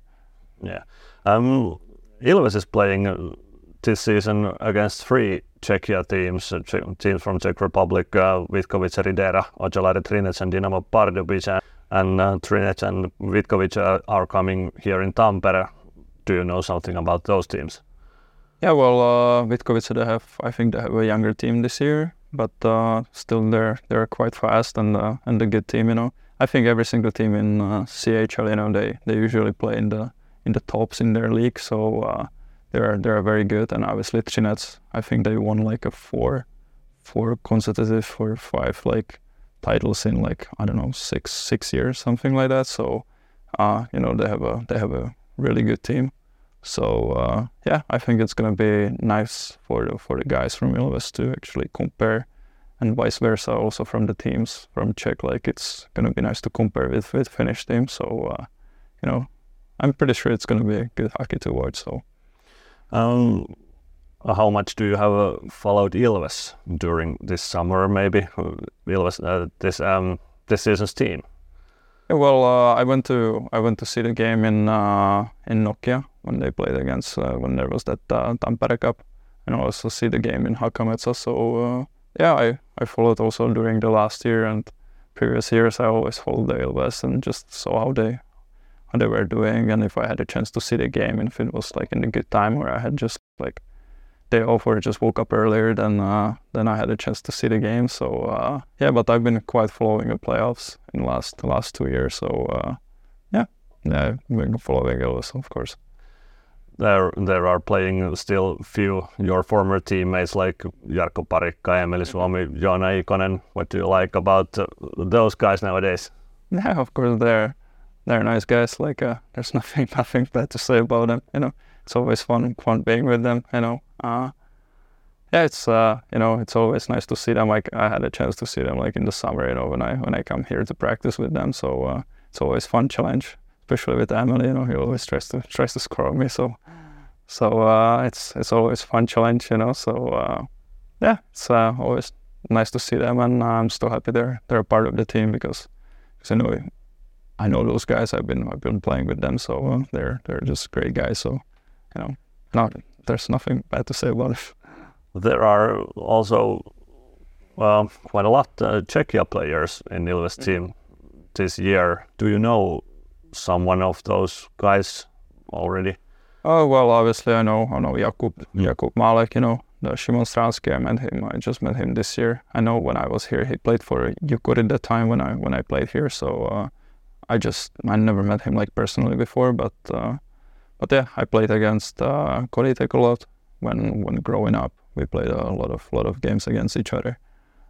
Yeah, um, Ilves is playing uh, this season against three Czechia teams, uh, teams from Czech Republic, uh, Vitkovice, Ridera, Ojalari Trinec and Dinamo Pardubice. And uh, Trinec and Vitkovice are, are coming here in Tampere. Do you know something about those teams? Yeah, well, uh, Vitkovice they have, I think they have a younger team this year, but uh, still they're they're quite fast and uh, and a good team. You know, I think every single team in uh, CHL, you know, they they usually play in the in the tops in their league, so uh, they're they're very good. And obviously Trinec, I think they won like a four four consecutive or five like titles in like I don't know six six years something like that. So uh, you know they have a they have a really good team. So uh, yeah, I think it's gonna be nice for the, for the guys from Ilves to actually compare, and vice versa also from the teams from Czech. Like it's gonna be nice to compare with with Finnish teams. So uh, you know, I'm pretty sure it's gonna be a good hockey to watch. So. Um, how much do you have uh, followed Ilves during this summer? Maybe Ilves uh, this um, this season's team. Yeah, well, uh, I went to I went to see the game in uh, in Nokia when they played against uh, when there was that uh, Tampere Cup, and I also see the game in Hakametsä. So uh, yeah, I, I followed also during the last year and previous years. I always followed the Ilves and just saw how they how they were doing, and if I had a chance to see the game, and if it was like in a good time, or I had just like day off or just woke up earlier, then uh, then I had a chance to see the game. So uh, yeah, but I've been quite following the playoffs in the last the last two years. So uh, yeah, yeah, I've been following Ilves, of course. There, there are playing still few your former teammates like Jarkko Parikka, Emeli Suomi, Joona Ikonen. What do you like about uh, those guys nowadays? Yeah, of course they're they're nice guys. Like uh, there's (laughs) nothing nothing bad to say about them. You know, it's always fun fun being with them. You know, uh, yeah, it's uh, you know it's always nice to see them. Like I had a chance to see them like in the summer. You know, when I when I come here to practice with them. So uh, it's always fun challenge, especially with Emeli. You know, he always tries to tries to score on me. So so uh, it's it's always fun challenge. You know, so uh, yeah, it's uh, always nice to see them, and I'm still happy they're they're a part of the team because because I know I know those guys. I've been I've been playing with them, so uh, they're they're just great guys. So you know, not there's nothing bad to say about it. There are also well, quite a lot uh, Czechia players in Ilves team this year. Do you know someone of those guys already? Oh well, obviously I know I know Jakub Jakub Malek. You know the Shimon Stransky. I met him. I just met him this year. I know when I was here, he played for Jukur at that time when I when I played here. So uh, I just I never met him like personally before, but uh, but yeah, I played against uh, Koditek a lot when when growing up. We played a lot of lot of games against each other.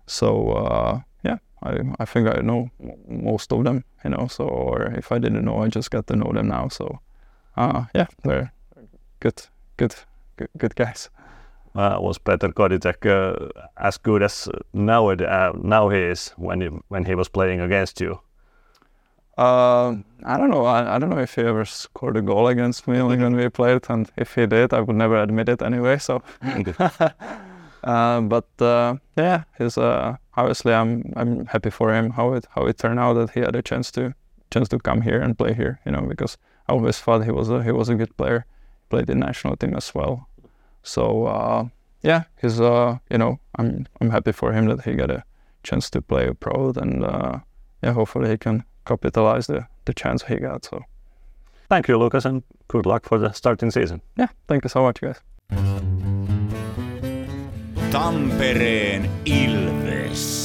So uh, yeah, I I think I know most of them, you know. So or if I didn't know, I just got to know them now. So uh, yeah, they're good, good, good, good guys. Uh, was Peter Koditek uh, as good as now, uh, now he is when he, when he was playing against you? Uh, I don't know. I, I don't know if he ever scored a goal against me like when we played, and if he did, I would never admit it anyway. So, (laughs) uh, but uh, yeah, he's uh, obviously I'm I'm happy for him how it how it turned out that he had a chance to chance to come here and play here. You know, because I always thought he was a he was a good player, played in national team as well. So uh, yeah, he's uh, you know I'm I'm happy for him that he got a chance to play abroad, and uh, yeah, hopefully he can capitalize the, the chance he got. So thank you, Lucas, and good luck for the starting season. Yeah, thank you so much, guys. Tampereen Ilves.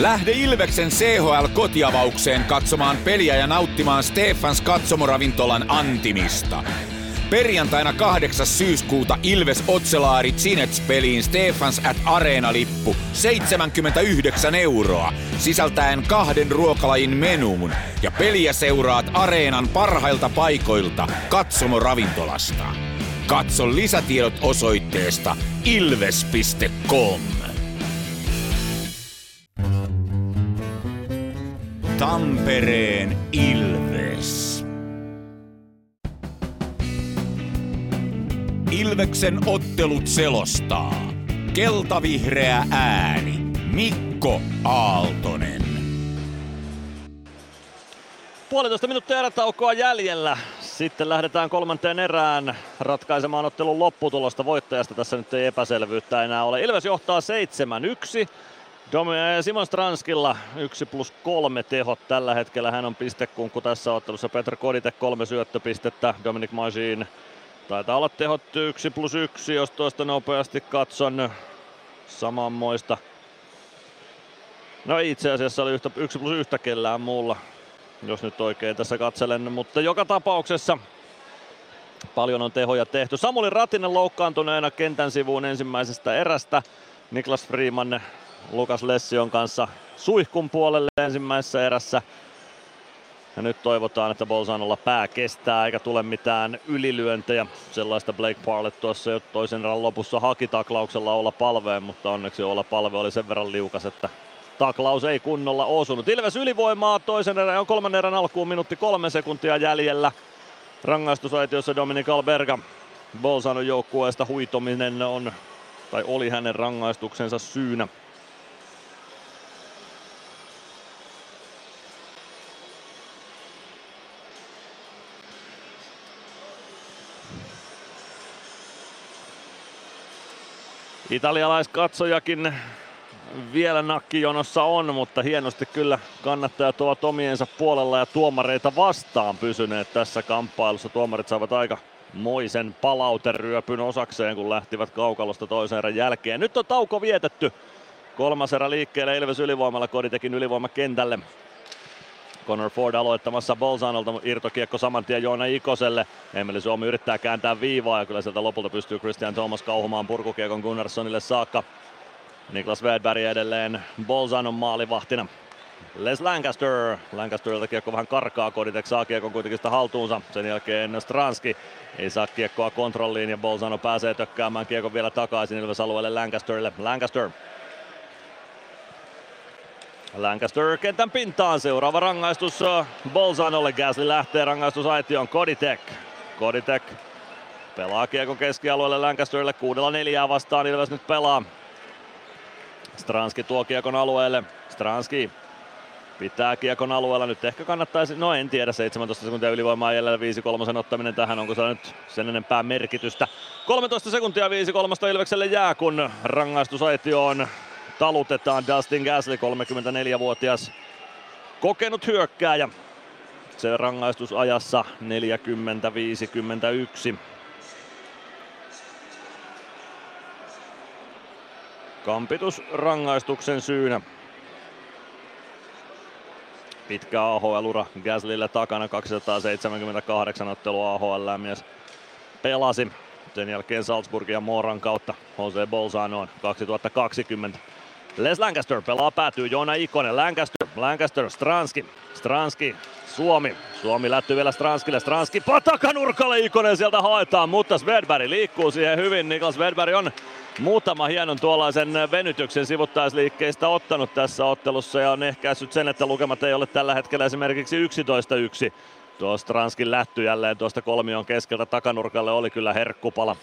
Lähde Ilveksen CHL-kotiavaukseen katsomaan peliä ja nauttimaan Stefans katsomoravintolan antimista. Perjantaina 8. syyskuuta Ilves Otselaari Cinets-peliin Stefans at Areena-lippu 79 euroa, sisältäen kahden ruokalajin menuun. Ja peliä seuraat Areenan parhailta paikoilta katsomoravintolasta. Katso lisätiedot osoitteesta ilves.com. Tampereen Ilves. Ilveksen ottelut selostaa. Keltavihreä ääni. Mikko Aaltonen. Puolitoista minuuttia erätaukoa jäljellä. Sitten lähdetään kolmanteen erään ratkaisemaan ottelun lopputulosta. Voittajasta tässä nyt ei epäselvyyttä enää ole. Ilves johtaa 7-1. Simon Stranskilla 1 plus 3 tehot tällä hetkellä. Hän on pistekunkku tässä ottelussa. Petr Kodite kolme syöttöpistettä. Dominic Magin taitaa olla tehot 1 plus 1, jos tuosta nopeasti katson. Samanmoista. No itse asiassa oli yhtä, 1 plus yhtä kellään muulla, jos nyt oikein tässä katselen. Mutta joka tapauksessa paljon on tehoja tehty. Samuli Ratinen loukkaantuneena kentän sivuun ensimmäisestä erästä. Niklas Freeman Lukas Lession kanssa suihkun puolelle ensimmäisessä erässä. Ja nyt toivotaan, että Bolzanolla pää kestää eikä tule mitään ylilyöntejä. Sellaista Blake Parlett tuossa jo toisen erän lopussa haki taklauksella olla palveen, mutta onneksi olla palve oli sen verran liukas, että taklaus ei kunnolla osunut. Ilves ylivoimaa toisen erän on kolmannen erän alkuun minuutti kolme sekuntia jäljellä. Rangaistusaitiossa Dominic Alberga. Bolzanon joukkueesta huitominen on, tai oli hänen rangaistuksensa syynä. Italialaiskatsojakin vielä nakkijonossa on, mutta hienosti kyllä kannattajat ovat omiensa puolella ja tuomareita vastaan pysyneet tässä kamppailussa. Tuomarit saavat aika moisen palauteryöpyn osakseen, kun lähtivät kaukalosta toisen erän jälkeen. Nyt on tauko vietetty. Kolmas erä liikkeelle Ilves ylivoimalla, Koditekin ylivoima kentälle. Connor Ford aloittamassa Bolzanolta irtokiekko saman tien Joona Ikoselle. Emeli Suomi yrittää kääntää viivaa ja kyllä sieltä lopulta pystyy Christian Thomas kauhumaan purkukiekon Gunnarssonille saakka. Niklas Wedberg edelleen Bolzanon maalivahtina. Les Lancaster. Lancasterilta kiekko vähän karkaa, Koditek saa kiekon kuitenkin sitä haltuunsa. Sen jälkeen Stranski ei saa kiekkoa kontrolliin ja Bolzano pääsee tökkäämään kiekon vielä takaisin Ilves alueelle Lancasterille. Lancaster Lancaster kentän pintaan. Seuraava rangaistus äh, Bolzanolle. Gasly lähtee rangaistusaitioon. Koditek. Koditek pelaa kiekko keskialueelle Lancasterille. Kuudella neljää vastaan Ilves nyt pelaa. Stranski tuo kiekon alueelle. Stranski pitää kiekon alueella. Nyt ehkä kannattaisi, no en tiedä, 17 sekuntia ylivoimaa jäljellä 5-3 ottaminen tähän. Onko se nyt sen enempää merkitystä? 13 sekuntia 5-3 Ilvekselle jää, kun rangaistusaitioon talutetaan Dustin Gasly, 34-vuotias kokenut hyökkääjä. Se rangaistusajassa 40-51. Kampitus rangaistuksen syynä. Pitkä AHL-ura Gaslylle takana, 278 ottelua AHL mies pelasi. Sen jälkeen Salzburgin ja Moran kautta Jose Bolzanoon 2020. Les Lancaster pelaa päätyy Joona Ikonen, Lancaster, Lancaster, Stranski, Stranski, Suomi. Suomi lättyy vielä Stranskille, Stranski takanurkalle Ikonen sieltä haetaan, mutta Svedberg liikkuu siihen hyvin. Niklas Svedberg on muutama hienon tuollaisen venytyksen sivuttaisliikkeistä ottanut tässä ottelussa ja on ehkäissyt sen, että lukemat ei ole tällä hetkellä esimerkiksi 11-1. Tuo Stranskin lähty jälleen tuosta kolmion keskeltä takanurkalle oli kyllä herkkupala.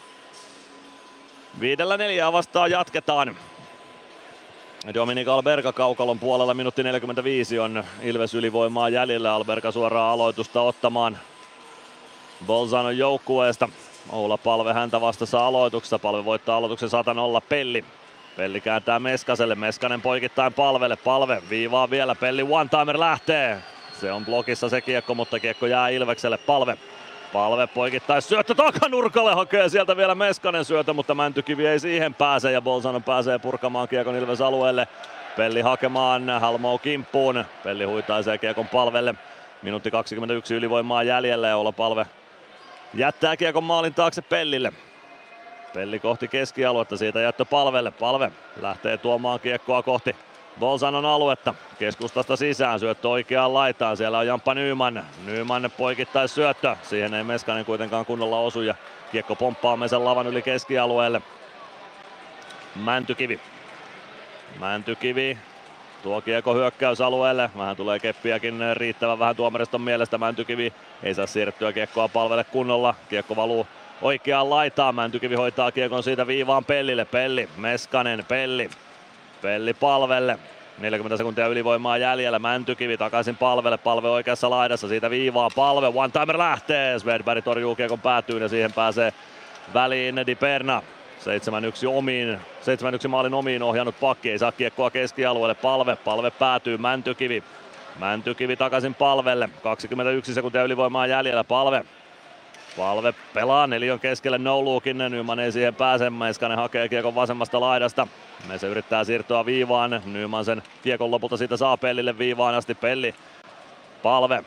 Viidellä neljää vastaan jatketaan. Dominik Alberga kaukalon puolella minuutti 45 on Ilves ylivoimaa jäljellä. Alberga suoraan aloitusta ottamaan Bolzanon joukkueesta. Oula Palve häntä vastassa aloituksessa. Palve voittaa aloituksen 100 Pelli. Pelli kääntää Meskaselle. Meskanen poikittain Palvelle. Palve viivaa vielä. Pelli one-timer lähtee. Se on blokissa se kiekko, mutta kiekko jää Ilvekselle. Palve. Palve poikittais syöttö takanurkalle, hakee sieltä vielä Meskanen syötö, mutta Mäntykivi ei siihen pääse ja Bolzano pääsee purkamaan kiekon Ilves alueelle. Pelli hakemaan Halmo kimppuun. Pelli huitaisee kiekon palvelle. Minuutti 21 ylivoimaa jäljellä ja olla palve jättää kiekon maalin taakse Pellille. Pelli kohti keskialuetta, siitä jättö palvelle. Palve lähtee tuomaan kiekkoa kohti Bolzanon aluetta. Keskustasta sisään, syöttö oikeaan laitaan. Siellä on Jamppa Nyman. Nyman poikittais syöttö. Siihen ei Meskanen kuitenkaan kunnolla osu ja kiekko pomppaa Mesen lavan yli keskialueelle. Mäntykivi. Mäntykivi Tuo kiekko hyökkäysalueelle. Vähän tulee keppiäkin riittävän vähän tuomariston mielestä. Mäntykivi ei saa siirtyä kiekkoa palvelle kunnolla. Kiekko valuu oikeaan laitaan. Mäntykivi hoitaa kiekon siitä viivaan Pellille. Pelli, Meskanen, Pelli. Pelli palvelle. 40 sekuntia ylivoimaa jäljellä. Mäntykivi takaisin palvelle. Palve oikeassa laidassa. Siitä viivaa palve. One timer lähtee. Svedberg torjuu kiekon päätyyn ja siihen pääsee väliin Di Perna. 7-1 omiin, 7-1 maalin omiin ohjannut pakki, ei saa kiekkoa keskialueelle, palve, palve päätyy, Mäntykivi. Mäntykivi takaisin palvelle, 21 sekuntia ylivoimaa jäljellä, palve. Palve pelaa neliön keskelle Nouluukin, Nyman ei siihen pääse, Meiskanen hakee kiekon vasemmasta laidasta. Mese yrittää siirtyä viivaan, Nyman sen kiekon lopulta siitä saa Pellille viivaan asti, Pelli. Palve,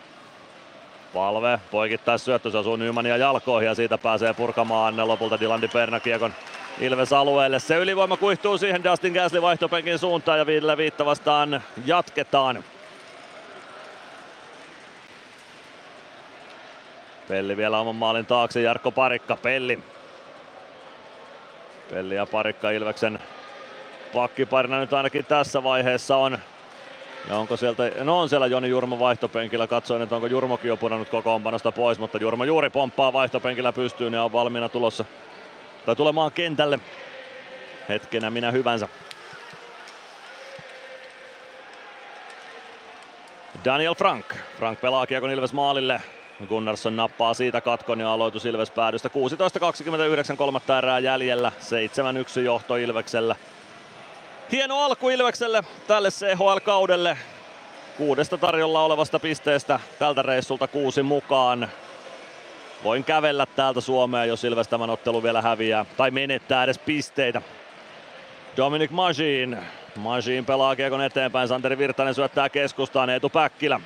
Palve poikittais syöttö, se osuu Nymania jalkoihin ja siitä pääsee purkamaan lopulta Dilandi Perna kiekon Ilves alueelle. Se ylivoima kuihtuu siihen Dustin Gasly vaihtopenkin suuntaan ja viidellä viitta vastaan jatketaan. Pelli vielä oman maalin taakse, Jarkko Parikka, Pelli. Pelli ja Parikka Ilveksen pakkiparina nyt ainakin tässä vaiheessa on. Ja onko sieltä, no on siellä Joni Jurmo vaihtopenkillä, katsoin, että onko Jurmokin jo pudonnut kokoonpanosta pois, mutta Jurmo juuri pomppaa vaihtopenkillä pystyyn ja on valmiina tulossa tai tulemaan kentälle hetkenä minä hyvänsä. Daniel Frank. Frank pelaa kiekon Ilves maalille. Gunnarsson nappaa siitä katkon ja aloitus Ilves päädystä. 16.29 kolmatta erää jäljellä. 7-1 johto Ilveksellä. Hieno alku Ilvekselle tälle CHL-kaudelle. Kuudesta tarjolla olevasta pisteestä tältä reissulta kuusi mukaan voin kävellä täältä Suomeen, jos Ilves tämän ottelun vielä häviää tai menettää edes pisteitä. Dominic Majin. Majin pelaa kiekon eteenpäin. Santeri Virtanen syöttää keskustaan. Eetu Päkkilä.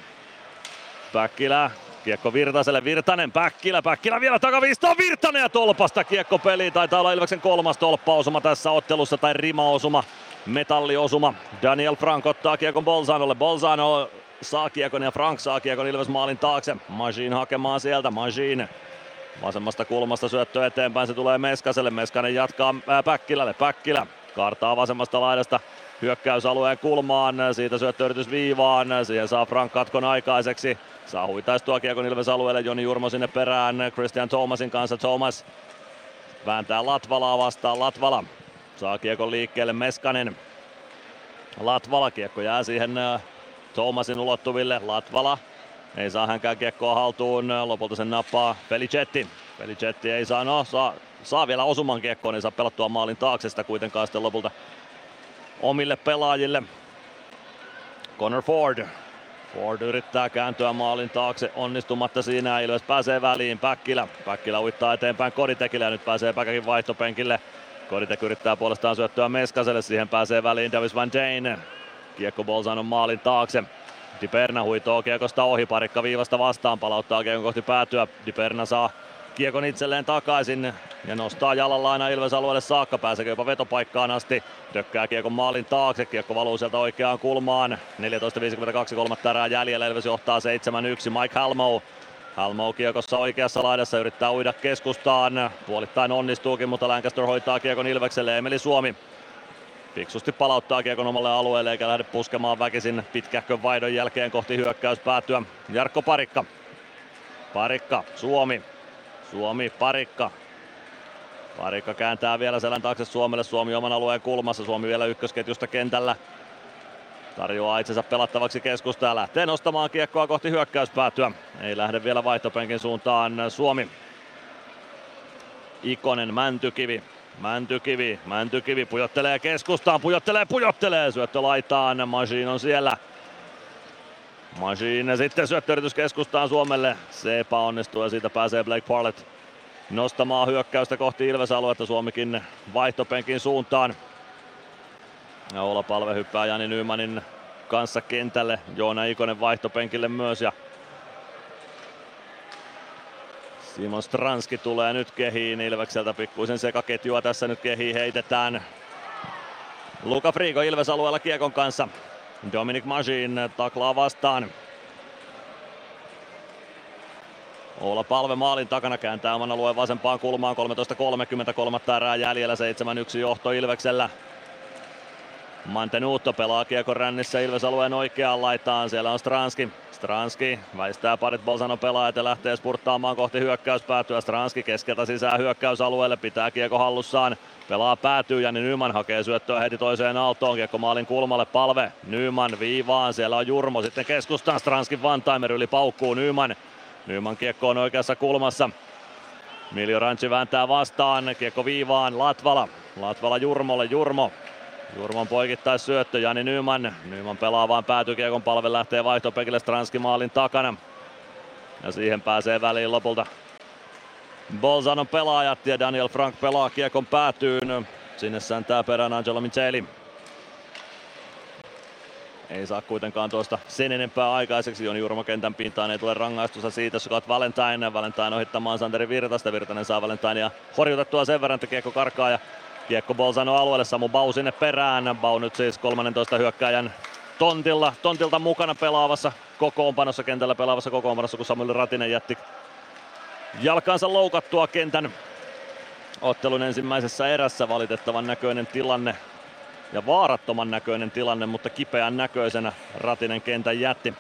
Päkkilä. Kiekko Virtaselle. Virtanen. Päkkilä. Päkkilä vielä takaviistoon. Virtanen ja tolpasta kiekko peliin. Taitaa olla Ilveksen kolmas tolppaosuma tässä ottelussa tai rimaosuma. Metalliosuma. Daniel Frank ottaa kiekon Bolzanolle. Bolzano saa kiekon ja Frank saa kiekon Ilves maalin taakse. Majin hakemaan sieltä. Majin Vasemmasta kulmasta syöttö eteenpäin, se tulee Meskaselle. Meskanen jatkaa Päkkilälle. Päkkilä kartaa vasemmasta laidasta hyökkäysalueen kulmaan. Siitä syöttöyritys viivaan. Siihen saa Frank katkon aikaiseksi. Saa huitaistua kiekon Ilves alueelle. Joni Jurmo sinne perään Christian Thomasin kanssa. Thomas vääntää Latvalaa vastaan. Latvala saa kiekon liikkeelle Meskanen. Latvala kiekko jää siihen Thomasin ulottuville. Latvala ei saa hänkään kiekkoa haltuun, lopulta sen nappaa Felicetti. Felicetti ei saa, no saa, saa vielä osuman kiekkoon, ei saa pelattua maalin taakse sitä kuitenkaan sitten lopulta omille pelaajille. Connor Ford. Ford yrittää kääntyä maalin taakse onnistumatta siinä. Ilves pääsee väliin. Päkkilä. Päkkilä uittaa eteenpäin Koditekille ja nyt pääsee Päkäkin vaihtopenkille. Koditek yrittää puolestaan syöttöä Meskaselle. Siihen pääsee väliin Davis Van Dane. Kiekko Bolzanon maalin taakse. Diperna huitoo kiekosta ohi, parikka viivasta vastaan, palauttaa kiekon kohti päätyä. Diperna saa kiekon itselleen takaisin ja nostaa jalalla aina Ilves alueelle saakka. Pääseekö jopa vetopaikkaan asti. Tökkää kiekon maalin taakse. Kiekko valuu sieltä oikeaan kulmaan. 14.52 kolmatta erää jäljellä. Ilves johtaa 7-1. Mike Halmo. Halmo kiekossa oikeassa laidassa yrittää uida keskustaan. Puolittain onnistuukin, mutta Lancaster hoitaa kiekon Ilvekselle. Emeli Suomi fiksusti palauttaa kiekon omalle alueelle eikä lähde puskemaan väkisin pitkähkön vaihdon jälkeen kohti hyökkäys päätyä. Jarkko Parikka. Parikka, Suomi. Suomi, Parikka. Parikka kääntää vielä selän taakse Suomelle. Suomi oman alueen kulmassa. Suomi vielä ykkösketjusta kentällä. Tarjoaa itsensä pelattavaksi keskusta ja lähtee nostamaan kiekkoa kohti hyökkäyspäätyä. Ei lähde vielä vaihtopenkin suuntaan Suomi. Ikonen, Mäntykivi. Mäntykivi, Mäntykivi pujottelee keskustaan, pujottelee, pujottelee, syöttö laitaan, Machine on siellä. Machine sitten syöttöyritys keskustaan Suomelle, se epäonnistuu ja siitä pääsee Blake Parlett nostamaan hyökkäystä kohti Ilves-aluetta, Suomikin vaihtopenkin suuntaan. Ja Ola Palve hyppää Jani Nymanin kanssa kentälle, Joona Ikonen vaihtopenkille myös ja Simon Stranski tulee nyt kehiin Ilvekseltä pikkuisen sekaketjua tässä nyt kehiin heitetään. Luka Frigo Ilves alueella kiekon kanssa. Dominic Majin taklaa vastaan. Olla palve maalin takana kääntää oman alueen vasempaan kulmaan 13.30 kolmatta erää jäljellä 7-1 johto Ilveksellä. Mantenuutto pelaa kiekon rännissä Ilves alueen oikeaan laitaan. Siellä on Stranski. Stranski väistää parit Bolzano pelaajat ja lähtee spurttaamaan kohti hyökkäyspäätyä. Stranski keskeltä sisään hyökkäysalueelle, pitää kiekko hallussaan. Pelaa päätyy ja Nyman hakee syöttöä heti toiseen aaltoon. Kiekko maalin kulmalle palve. Nyman viivaan, siellä on Jurmo sitten keskustaan. Stranskin Vantaimer yli paukkuu Nyman. Nyman kiekko on oikeassa kulmassa. Miljo Ranchi vääntää vastaan, kiekko viivaan, Latvala. Latvala Jurmolle, Jurmo Jurman poikittais syöttö, Jani Nyman. Nyman pelaa vaan päätykiekon palve, lähtee vaihtopekille Stranski maalin takana. Ja siihen pääsee väliin lopulta Bolzanon pelaajat ja Daniel Frank pelaa kiekon päätyyn. Sinne säntää perään Angelo Micheli. Ei saa kuitenkaan tuosta sen enempää aikaiseksi. Joni Jurmo kentän pintaan ei tule rangaistusta siitä. Scott Valentine. Valentine ohittamaan Santeri Virtasta. Virtanen saa Valentine ja horjutettua sen verran, että kiekko karkaa ja Kiekko Bolzano alueelle, Samu Bau sinne perään. Bau nyt siis 13 hyökkäjän tontilla, tontilta mukana pelaavassa kokoonpanossa, kentällä pelaavassa kokoonpanossa, kun Samuel Ratinen jätti jalkansa loukattua kentän ottelun ensimmäisessä erässä. Valitettavan näköinen tilanne ja vaarattoman näköinen tilanne, mutta kipeän näköisenä Ratinen kentän jätti.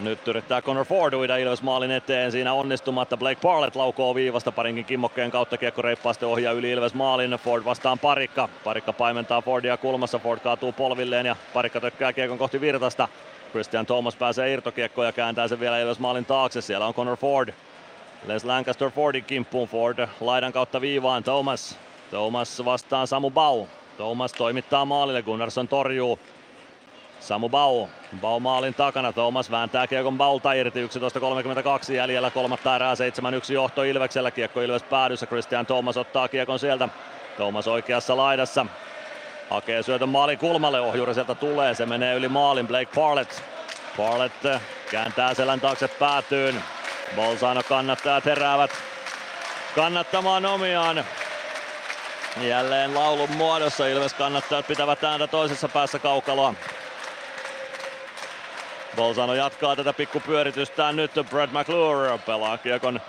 Nyt yrittää Connor Ford uida Ilves maalin eteen, siinä onnistumatta Blake Parlett laukoo viivasta parinkin kimmokkeen kautta kiekko reippaasti ohjaa yli Ilves maalin. Ford vastaan Parikka. Parikka paimentaa Fordia kulmassa, Ford kaatuu polvilleen ja Parikka tökkää kiekon kohti virtasta. Christian Thomas pääsee irtokiekkoon ja kääntää sen vielä Ilves maalin taakse. Siellä on Connor Ford. Les Lancaster Fordin kimppuun Ford laidan kautta viivaan Thomas. Thomas vastaan Samu Bau. Thomas toimittaa maalille, Gunnarsson torjuu. Samu Bau. Bau maalin takana. Thomas vääntää kiekon Baulta irti. 11.32 jäljellä kolmatta erää. 7-1 johto Ilveksellä. Kiekko Ilves päädyssä. Christian Thomas ottaa kiekon sieltä. Thomas oikeassa laidassa. Hakee syötön maalin kulmalle. Ohjuri sieltä tulee. Se menee yli maalin. Blake Parlett. Parlett kääntää selän taakse päätyyn. Bolzano kannattajat heräävät kannattamaan omiaan. Jälleen laulun muodossa Ilves kannattajat pitävät ääntä toisessa päässä kaukaloa. Bolzano jatkaa tätä pikkupyöritystään nyt. Brad McClure pelaa kiekon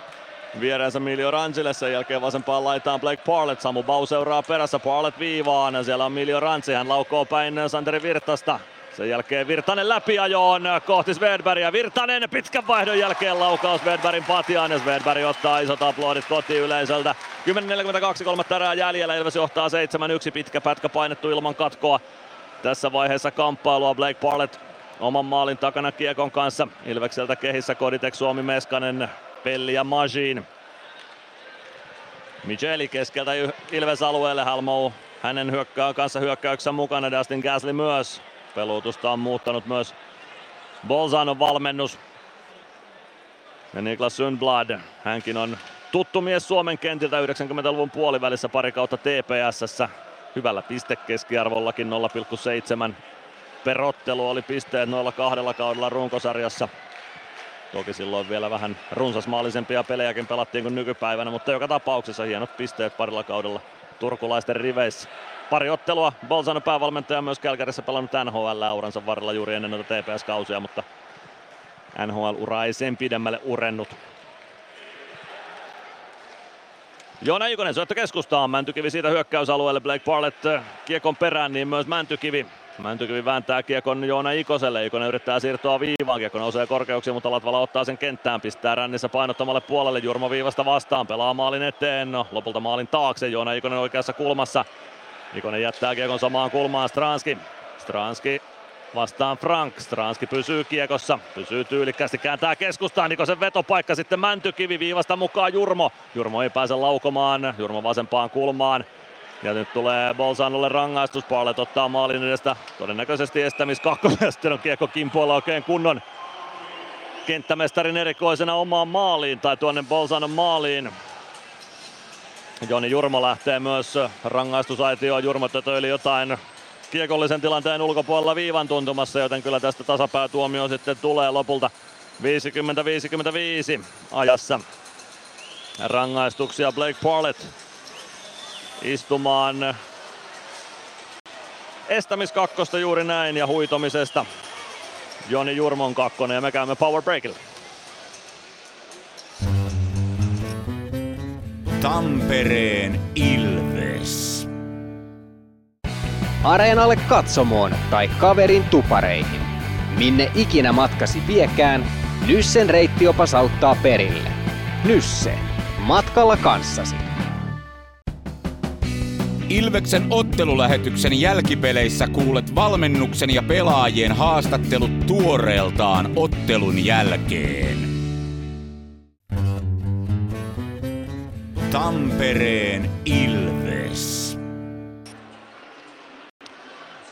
viereensä Miljo Ransille. Sen jälkeen vasempaan laitaan Blake Parlett. Samu Bau seuraa perässä. Parlett viivaan. Siellä on Miljo Ransi. Hän laukoo päin Santeri Virtasta. Sen jälkeen Virtanen läpiajoon kohti Svedbergia. Virtanen pitkän vaihdon jälkeen laukaus Svedbergin patjaan ja Svedberg ottaa isot aplodit yleisöltä. 10.42 kolmatta erää jäljellä. Ilves johtaa 7-1. Pitkä pätkä painettu ilman katkoa. Tässä vaiheessa kamppailua Blake Parlett oman maalin takana Kiekon kanssa. Ilvekseltä kehissä Koditek, Suomi, Meskanen, Pelli ja Majin. Micheli keskeltä Ilves alueelle, Halmo hänen hyökkää, kanssa hyökkäyksessä mukana, Dustin Gasly myös. Peluutusta on muuttanut myös Bolzanon valmennus. Ja Niklas Sundblad, hänkin on tuttu mies Suomen kentiltä 90-luvun puolivälissä pari kautta TPSssä. Hyvällä pistekeskiarvollakin 0,7 perottelu oli pisteet noilla kahdella kaudella runkosarjassa. Toki silloin vielä vähän runsasmaalisempia pelejäkin pelattiin kuin nykypäivänä, mutta joka tapauksessa hienot pisteet parilla kaudella turkulaisten riveissä. Pari ottelua, Bolzano päävalmentaja myös Kälkärissä pelannut NHL uransa varrella juuri ennen noita TPS-kausia, mutta NHL-ura ei sen pidemmälle urennut. Joona Ikonen syöttö keskustaan, Mäntykivi siitä hyökkäysalueelle, Blake Barlett kiekon perään, niin myös Mäntykivi Mäntykivi vääntää kiekon Joona Ikoselle. Ikonen yrittää siirtoa viivaan. Kiekko nousee korkeuksia, mutta Latvala ottaa sen kenttään. Pistää rännissä painottamalle puolelle. Jurmo viivasta vastaan. Pelaa maalin eteen. No, lopulta maalin taakse. Joona Ikonen oikeassa kulmassa. Ikonen jättää kiekon samaan kulmaan. Stranski. Stranski vastaan Frank. Stranski pysyy kiekossa. Pysyy tyylikkästi. Kääntää keskustaan. Ikosen vetopaikka sitten Mäntykivi viivasta mukaan Jurmo. Jurmo ei pääse laukomaan. Jurmo vasempaan kulmaan. Ja nyt tulee Bolzanolle rangaistus. Barlett ottaa maalin edestä todennäköisesti estämis kakkonen. Sitten on kiekko kimpoilla oikein kunnon kenttämestarin erikoisena omaan maaliin tai tuonne Bolzanon maaliin. Joni Jurmo lähtee myös rangaistusaitioon. Jurmo tötöili jotain kiekollisen tilanteen ulkopuolella viivan tuntumassa, joten kyllä tästä tasapäätuomio sitten tulee lopulta 50-55 ajassa. Rangaistuksia Blake Parlett istumaan estämiskakkosta juuri näin ja huitomisesta Joni Jurmon kakkonen ja me käymme power breakille. Tampereen Ilves. Areenalle katsomoon tai kaverin tupareihin. Minne ikinä matkasi viekään, Nyssen reittiopas auttaa perille. Nysse. Matkalla kanssasi. Ilveksen ottelulähetyksen jälkipeleissä kuulet valmennuksen ja pelaajien haastattelut tuoreeltaan ottelun jälkeen. Tampereen Ilves.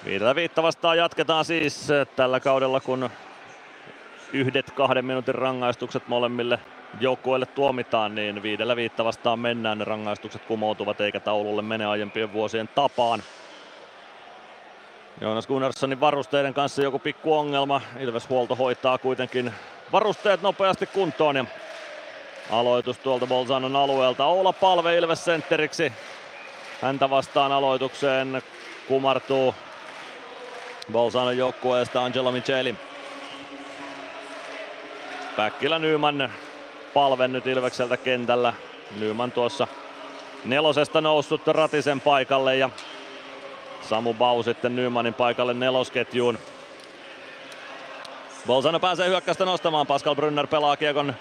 Viidellä viitta vastaan jatketaan siis tällä kaudella, kun yhdet kahden minuutin rangaistukset molemmille joukkueelle tuomitaan, niin viidellä viitta vastaan mennään. Ne rangaistukset kumoutuvat eikä taululle mene aiempien vuosien tapaan. Joonas Gunnarssonin varusteiden kanssa joku pikku ongelma. Ilves huolto hoitaa kuitenkin varusteet nopeasti kuntoon ja aloitus tuolta Bolzanon alueelta. Oula Palve Ilves sentteriksi. Häntä vastaan aloitukseen kumartuu Bolzanon joukkueesta Angelo Micheli. Päkkilä Nyman palve nyt Ilvekseltä kentällä. Nyman tuossa nelosesta noussut Ratisen paikalle ja Samu Bau sitten Nymanin paikalle nelosketjuun. Bolzano pääsee hyökkäystä nostamaan. Pascal Brynner pelaa kiekon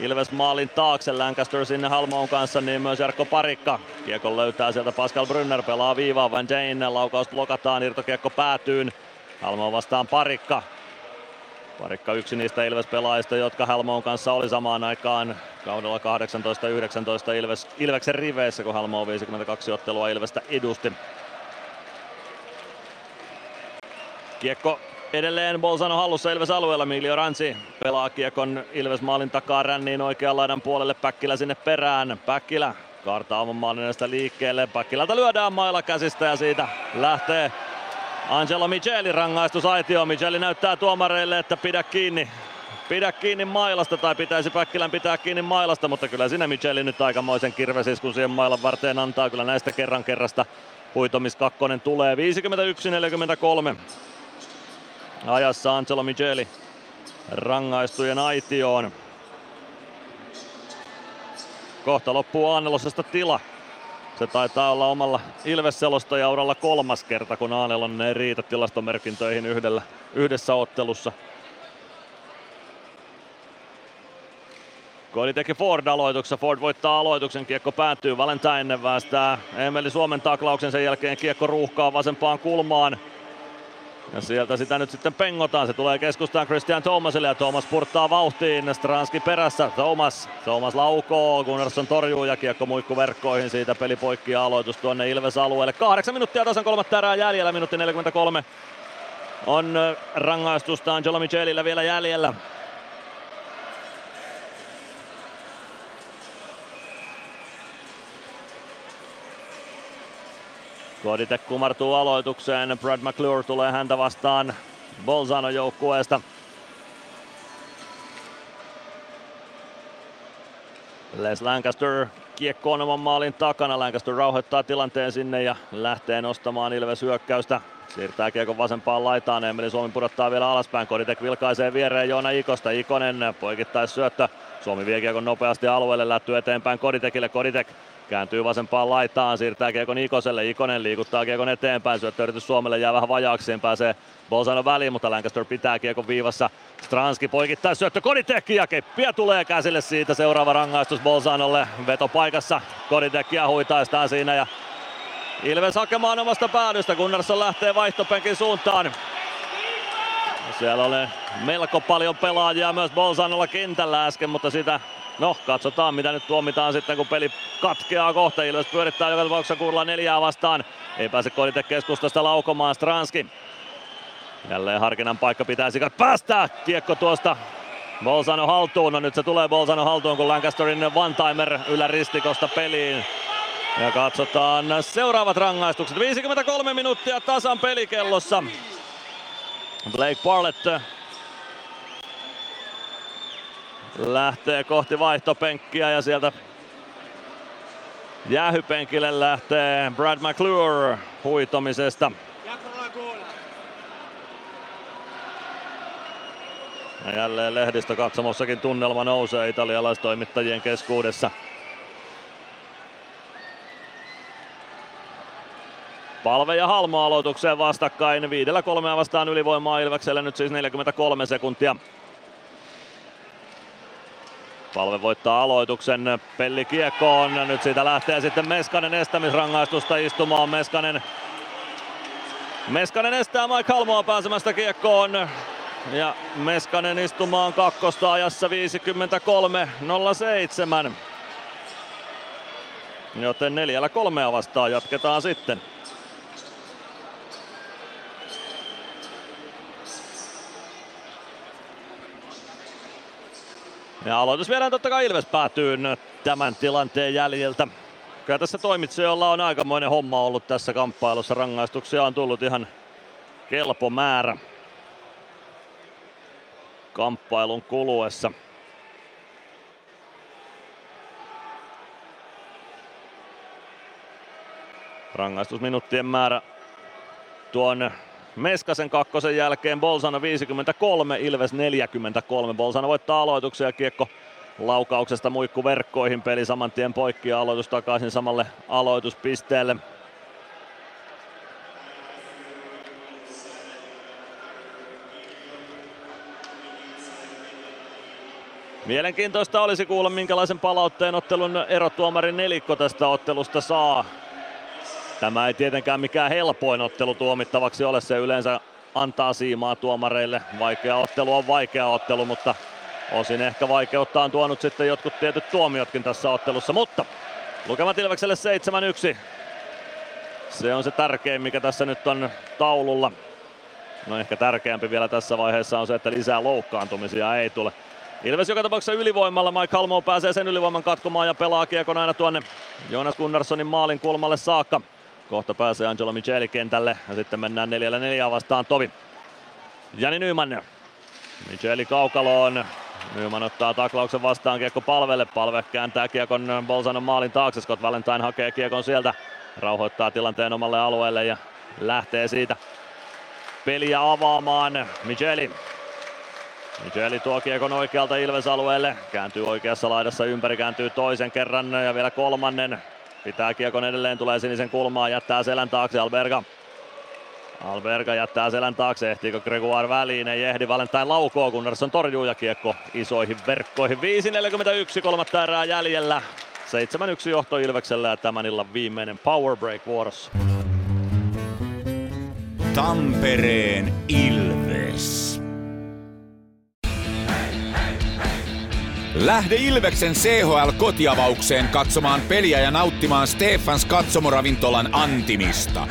Ilves maalin taakse. Lancaster sinne Halmoon kanssa, niin myös Jarkko Parikka. Kiekon löytää sieltä Pascal Brynner, pelaa viivaa Van Dane. Laukaus blokataan, irtokiekko päätyyn. Halmo vastaan Parikka. Parikka yksi niistä Ilves-pelaajista, jotka Halmoon kanssa oli samaan aikaan kaudella 18-19 Ilves, Ilveksen riveissä, kun Halmo 52 ottelua Ilvestä edusti. Kiekko edelleen Bolzano hallussa Ilves alueella. Miljo Ransi pelaa kiekon Ilves maalin takaa ränniin oikean laidan puolelle. Päkkilä sinne perään. Päkkilä kaartaa oman maalin liikkeelle. Päkkilältä lyödään mailla käsistä ja siitä lähtee Angelo Micheli rangaistusaitio. Micheli näyttää tuomareille, että pidä kiinni. Pidä kiinni mailasta tai pitäisi Päkkilän pitää kiinni mailasta, mutta kyllä sinä Micheli nyt aikamoisen kirvesiskun siihen mailan varteen antaa. Kyllä näistä kerran kerrasta huitomis kakkonen tulee. 51-43 ajassa Angelo Micheli rangaistujen aitioon. Kohta loppuu Aanelosesta tila. Se taitaa olla omalla Ilves-selostajauralla kolmas kerta, kun Aanelonen ei riitä tilastomerkintöihin yhdellä, yhdessä ottelussa. Koili teki Ford aloituksessa. Ford voittaa aloituksen. Kiekko päätyy. Valentine väästää Emeli Suomen taklauksen. Sen jälkeen kiekko ruuhkaa vasempaan kulmaan. Ja sieltä sitä nyt sitten pengotaan. Se tulee keskustaan Christian Thomasille ja Thomas purtaa vauhtiin. Stranski perässä. Thomas. Thomas laukoo. Gunnarsson torjuu ja kiekko muikku verkkoihin. Siitä peli poikki ja aloitus tuonne Ilves-alueelle. Kahdeksan minuuttia tasan kolmatta erää jäljellä. Minuutti 43 on rangaistusta Angelo Michelillä vielä jäljellä. Koditek kumartuu aloitukseen. Brad McClure tulee häntä vastaan Bolzano joukkueesta. Les Lancaster kiekko oman maalin takana. Lancaster rauhoittaa tilanteen sinne ja lähtee nostamaan Ilves hyökkäystä. Siirtää kiekon vasempaan laitaan. Emeli Suomi pudottaa vielä alaspäin. Koditek vilkaisee viereen Joona Ikosta. Ikonen poikittais syöttö. Suomi vie kiekon nopeasti alueelle. Lättyy eteenpäin Koditekille. Koditek Kääntyy vasempaan laitaan, siirtää Kiekon Ikoselle. Ikonen liikuttaa Kiekon eteenpäin. Syöttöyritys Suomelle jää vähän vajaaksi. Siihen pääsee Bolzano väliin, mutta Lancaster pitää Kiekon viivassa. Stranski poikittaa syöttö Koditek ja keppiä tulee käsille siitä. Seuraava rangaistus Bolzanolle. Veto paikassa. Koditekkiä huitaistaan siinä ja Ilves hakemaan omasta päädystä. Gunnarsson lähtee vaihtopenkin suuntaan. Siellä oli melko paljon pelaajia myös Bolzanolla kentällä äsken, mutta sitä No, katsotaan mitä nyt tuomitaan sitten, kun peli katkeaa kohta. Ilves pyörittää joka tapauksessa kuulla neljää vastaan. Ei pääse Kodite keskustasta laukomaan Stranski. Jälleen harkinnan paikka pitäisi päästää kiekko tuosta Bolzano haltuun. No nyt se tulee Bolzano haltuun, kun Lancasterin one-timer yläristikosta peliin. Ja katsotaan seuraavat rangaistukset. 53 minuuttia tasan pelikellossa. Blake Barlett lähtee kohti vaihtopenkkiä ja sieltä jäähypenkille lähtee Brad McClure huitomisesta. Ja jälleen lehdistökatsomossakin tunnelma nousee italialaistoimittajien keskuudessa. Palve ja Halmo aloitukseen vastakkain. Viidellä kolmea vastaan ylivoimaa Ilvekselle nyt siis 43 sekuntia. Palve voittaa aloituksen Pelli kiekkoon. Nyt siitä lähtee sitten Meskanen estämisrangaistusta istumaan. Meskanen, Meskanen estää Mike Halmoa pääsemästä kiekkoon. Ja Meskanen istumaan kakkosta ajassa 53.07. Joten neljällä kolmea vastaan jatketaan sitten. Ja aloitus vielä totta kai Ilves päätyy tämän tilanteen jäljiltä. Kyllä tässä toimitsijoilla on aikamoinen homma ollut tässä kamppailussa. Rangaistuksia on tullut ihan kelpo määrä kamppailun kuluessa. Rangaistusminuuttien määrä tuon Meskasen kakkosen jälkeen Bolsano 53, Ilves 43. Bolsano voittaa aloituksen ja kiekko laukauksesta muikku verkkoihin. Peli saman tien poikki ja aloitus takaisin samalle aloituspisteelle. Mielenkiintoista olisi kuulla, minkälaisen palautteen ottelun erotuomarin nelikko tästä ottelusta saa. Tämä ei tietenkään mikään helpoin ottelu tuomittavaksi ole, se yleensä antaa siimaa tuomareille. Vaikea ottelu on vaikea ottelu, mutta osin ehkä vaikeutta on tuonut sitten jotkut tietyt tuomiotkin tässä ottelussa, mutta lukemat Ilvekselle 7-1. Se on se tärkein, mikä tässä nyt on taululla. No ehkä tärkeämpi vielä tässä vaiheessa on se, että lisää loukkaantumisia ei tule. Ilves joka tapauksessa ylivoimalla. Mike Halmo pääsee sen ylivoiman katkomaan ja pelaa kiekon aina tuonne Jonas Gunnarssonin maalin kulmalle saakka. Kohta pääsee Angelo Micheli kentälle ja sitten mennään neljällä neljää vastaan Tovi. Jani Nyman. Micheli kaukaloon. Nyman ottaa taklauksen vastaan kiekko palvelle. Palve kääntää kiekon Bolzanon maalin taakse. Scott Valentine hakee kiekon sieltä. Rauhoittaa tilanteen omalle alueelle ja lähtee siitä peliä avaamaan. Micheli. Micheli tuo kiekon oikealta Ilves-alueelle. Kääntyy oikeassa laidassa ympäri, kääntyy toisen kerran ja vielä kolmannen. Pitää kiekon edelleen, tulee sinisen kulmaan, jättää selän taakse Alberga. Alberga jättää selän taakse, ehtiikö Gregoire väliin, ei ehdi Valentine laukoo, Gunnarsson torjuu ja kiekko isoihin verkkoihin. 5.41, kolmatta erää jäljellä. 7-1 johto Ilveksellä ja tämän illan viimeinen power break vuorossa. Tampereen Ilves. Lähde Ilveksen CHL-kotiavaukseen katsomaan peliä ja nauttimaan Stefans katsomoravintolan antimista.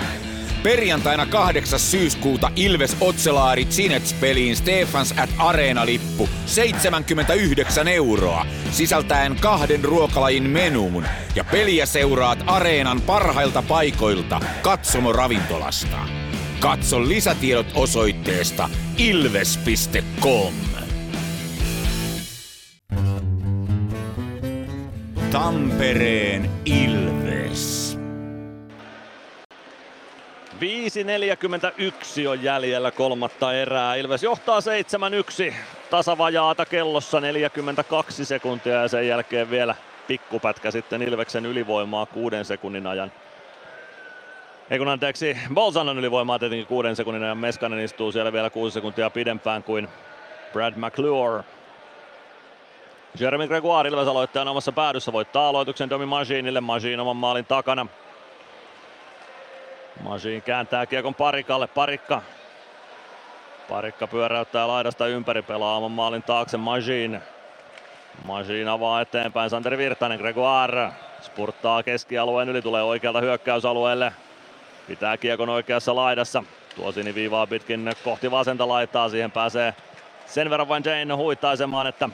Perjantaina 8. syyskuuta Ilves Otselaari Zinets-peliin Stefans at Areena-lippu 79 euroa, sisältäen kahden ruokalajin menuun. Ja peliä seuraat Areenan parhailta paikoilta katsomoravintolasta. Katso lisätiedot osoitteesta ilves.com. Tampereen Ilves. 5.41 on jäljellä kolmatta erää. Ilves johtaa 7-1. Tasavajaata kellossa 42 sekuntia ja sen jälkeen vielä pikkupätkä sitten Ilveksen ylivoimaa kuuden sekunnin ajan. Ei kun anteeksi, Bolzanon ylivoimaa tietenkin kuuden sekunnin ajan. Meskanen istuu siellä vielä kuusi sekuntia pidempään kuin Brad McClure. Jeremy Gregoire Ilves aloittajana omassa päädyssä voittaa aloituksen Domi Maginille. Magin oman maalin takana. Magin kääntää kiekon parikalle. Parikka. Parikka pyöräyttää laidasta ympäri pelaa oman maalin taakse Magin. Magin avaa eteenpäin Santeri Virtanen. Gregoire spurttaa keskialueen yli, tulee oikealta hyökkäysalueelle. Pitää kiekon oikeassa laidassa. Tuo siniviivaa pitkin kohti vasenta laitaa. Siihen pääsee sen verran vain Jane huittaisemaan, että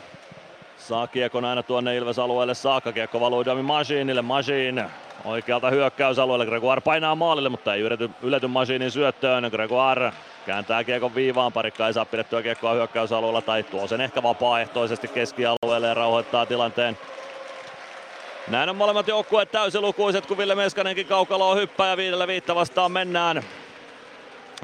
saa kiekon aina tuonne Ilves-alueelle saakka. Kiekko valuu Dami Maginille. Magin oikealta hyökkäysalueelle. Gregoire painaa maalille, mutta ei ylety, ylety Maginin syöttöön. Gregoire kääntää kiekon viivaan. Parikka ei saa pidettyä kiekkoa hyökkäysalueella tai tuo sen ehkä vapaaehtoisesti keskialueelle ja rauhoittaa tilanteen. Näin on molemmat joukkueet täysilukuiset, kun Ville Meskanenkin kaukaloa hyppää ja viidellä viitta vastaan mennään.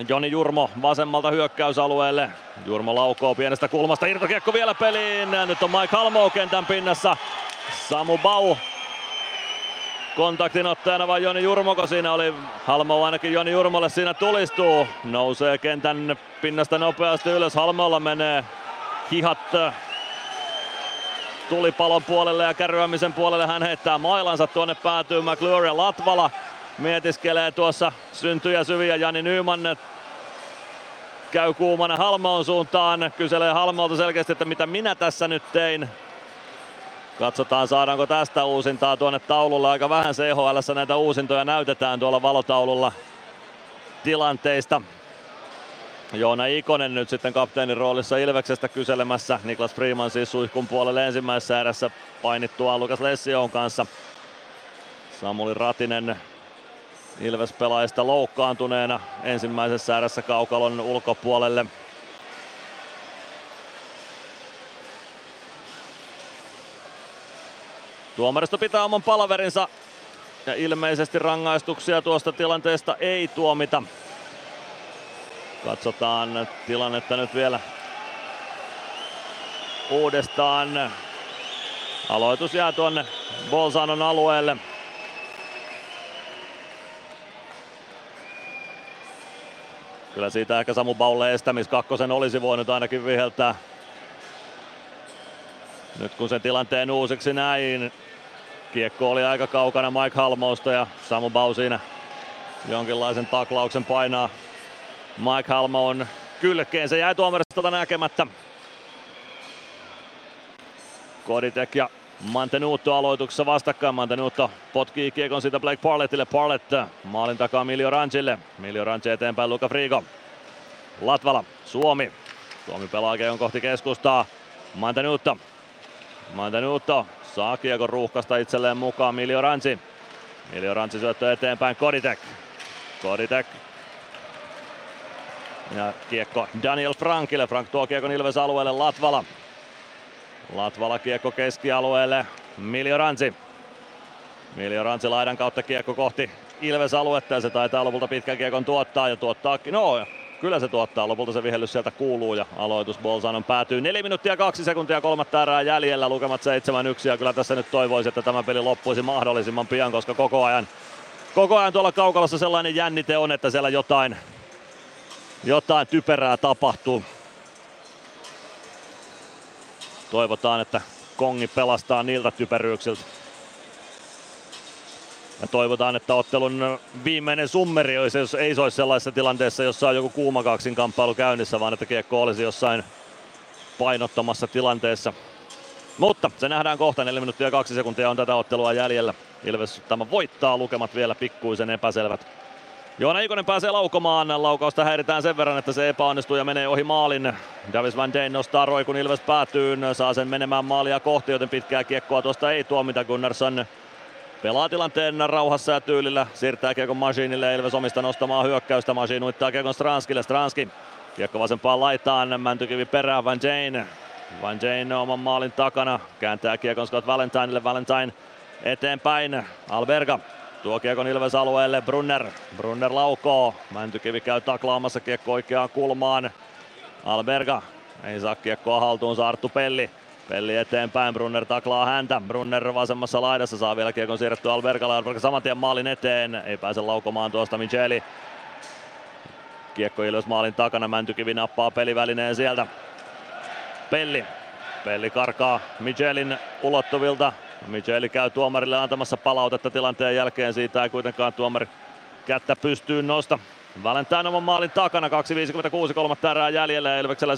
Joni Jurmo vasemmalta hyökkäysalueelle. Jurmo laukoo pienestä kulmasta, irtokiekko vielä peliin. Nyt on Mike Halmo kentän pinnassa. Samu Bau kontaktinottajana vai Joni Jurmoko siinä oli. Halmo ainakin Joni Jurmolle siinä tulistuu. Nousee kentän pinnasta nopeasti ylös. Halmolla menee hihat tulipalon puolelle ja kärryämisen puolelle. Hän heittää mailansa tuonne päätyy McClure Latvala mietiskelee tuossa syntyjä syviä. Jani Nyman käy kuumana Halmoon suuntaan. Kyselee Halmolta selkeästi, että mitä minä tässä nyt tein. Katsotaan saadaanko tästä uusintaa tuonne taululle. Aika vähän CHL näitä uusintoja näytetään tuolla valotaululla tilanteista. Joona Ikonen nyt sitten kapteenin roolissa Ilveksestä kyselemässä. Niklas Freeman siis suihkun puolelle ensimmäisessä erässä painittua Lukas Lession kanssa. Samuli Ratinen Ilves-pelaajista loukkaantuneena ensimmäisessä erässä kaukalon ulkopuolelle. Tuomaristo pitää oman palaverinsa ja ilmeisesti rangaistuksia tuosta tilanteesta ei tuomita. Katsotaan tilannetta nyt vielä uudestaan. Aloitus jää tuonne Bolzanon alueelle. Kyllä siitä ehkä Samu Baulle estämis kakkosen olisi voinut ainakin viheltää. Nyt kun sen tilanteen uusiksi näin, kiekko oli aika kaukana Mike Halmosta ja Samu Bau siinä jonkinlaisen taklauksen painaa Mike Halmoon kylkeen. Se jäi tuomaristolta näkemättä. Koditek ja Mantenuutto aloituksessa vastakkain. Mantenuutto potkii kiekon siitä Blake Parlettille. Parlett maalin takaa Miljo Rancille. Miljo Ranci eteenpäin Luka Frigo. Latvala, Suomi. Suomi pelaa kiekon kohti keskustaa. Mantenuutto. Mantenuutto saa kiekon ruuhkasta itselleen mukaan Miljo Ranci. Miljo Ranci syöttö eteenpäin Koditek. Koditek ja kiekko Daniel Frankille. Frank tuo kiekon Ilves alueelle Latvala. Latvala kiekko keskialueelle. Miljo Ransi. Miljo Ransi laidan kautta kiekko kohti Ilves aluetta ja se taitaa lopulta pitkän kiekon tuottaa ja tuottaakin. No, kyllä se tuottaa. Lopulta se vihellys sieltä kuuluu ja aloitus Bolzanon päätyy. 4 minuuttia 2 sekuntia kolmatta erää jäljellä. Lukemat 7-1 ja kyllä tässä nyt toivoisi, että tämä peli loppuisi mahdollisimman pian, koska koko ajan, koko ajan tuolla kaukalossa sellainen jännite on, että siellä jotain, jotain typerää tapahtuu. Toivotaan, että Kongi pelastaa niiltä typeryyksiltä. Ja toivotaan, että ottelun viimeinen summeri olisi, jos ei se olisi sellaisessa tilanteessa, jossa on joku kuuma kaksin kamppailu käynnissä, vaan että kiekko olisi jossain painottomassa tilanteessa. Mutta se nähdään kohta, 4 minuuttia ja 2 sekuntia on tätä ottelua jäljellä. Ilves tämä voittaa lukemat vielä pikkuisen epäselvät. Joona Ikonen pääsee laukomaan. Laukausta häiritään sen verran, että se epäonnistuu ja menee ohi maalin. Davis Van Deen nostaa roi, kun Ilves päätyy. Saa sen menemään maalia kohti, joten pitkää kiekkoa tuosta ei tuomita. Gunnarsson pelaa tilanteen rauhassa ja tyylillä. Siirtää kiekon Masiinille. Ilves omista nostamaan hyökkäystä. Masiin uittaa kiekon Stranskille. Stranski kiekko vasempaan laitaan. Mäntykivi perään Van Jane. Van Jane oman maalin takana. Kääntää kiekon Scott Valentinelle. Valentine eteenpäin. Alberga Tuo kiekon Ilves alueelle Brunner. Brunner laukoo. Mäntykivi käy taklaamassa kiekko oikeaan kulmaan. Alberga ei saa kiekkoa haltuun Arttu Pelli. Pelli eteenpäin, Brunner taklaa häntä. Brunner vasemmassa laidassa saa vielä kiekon siirrettyä Albergalle. Alberga saman tien maalin eteen. Ei pääse laukomaan tuosta Micheli. Kiekko Ilves maalin takana. Mäntykivi nappaa pelivälineen sieltä. Pelli. Pelli karkaa Michelin ulottuvilta. Micheli käy tuomarille antamassa palautetta tilanteen jälkeen. Siitä ei kuitenkaan tuomari kättä pystyy nosta. Valentine oman maalin takana, 2.56, kolmatta erää jäljellä ja Ilveksellä 7-1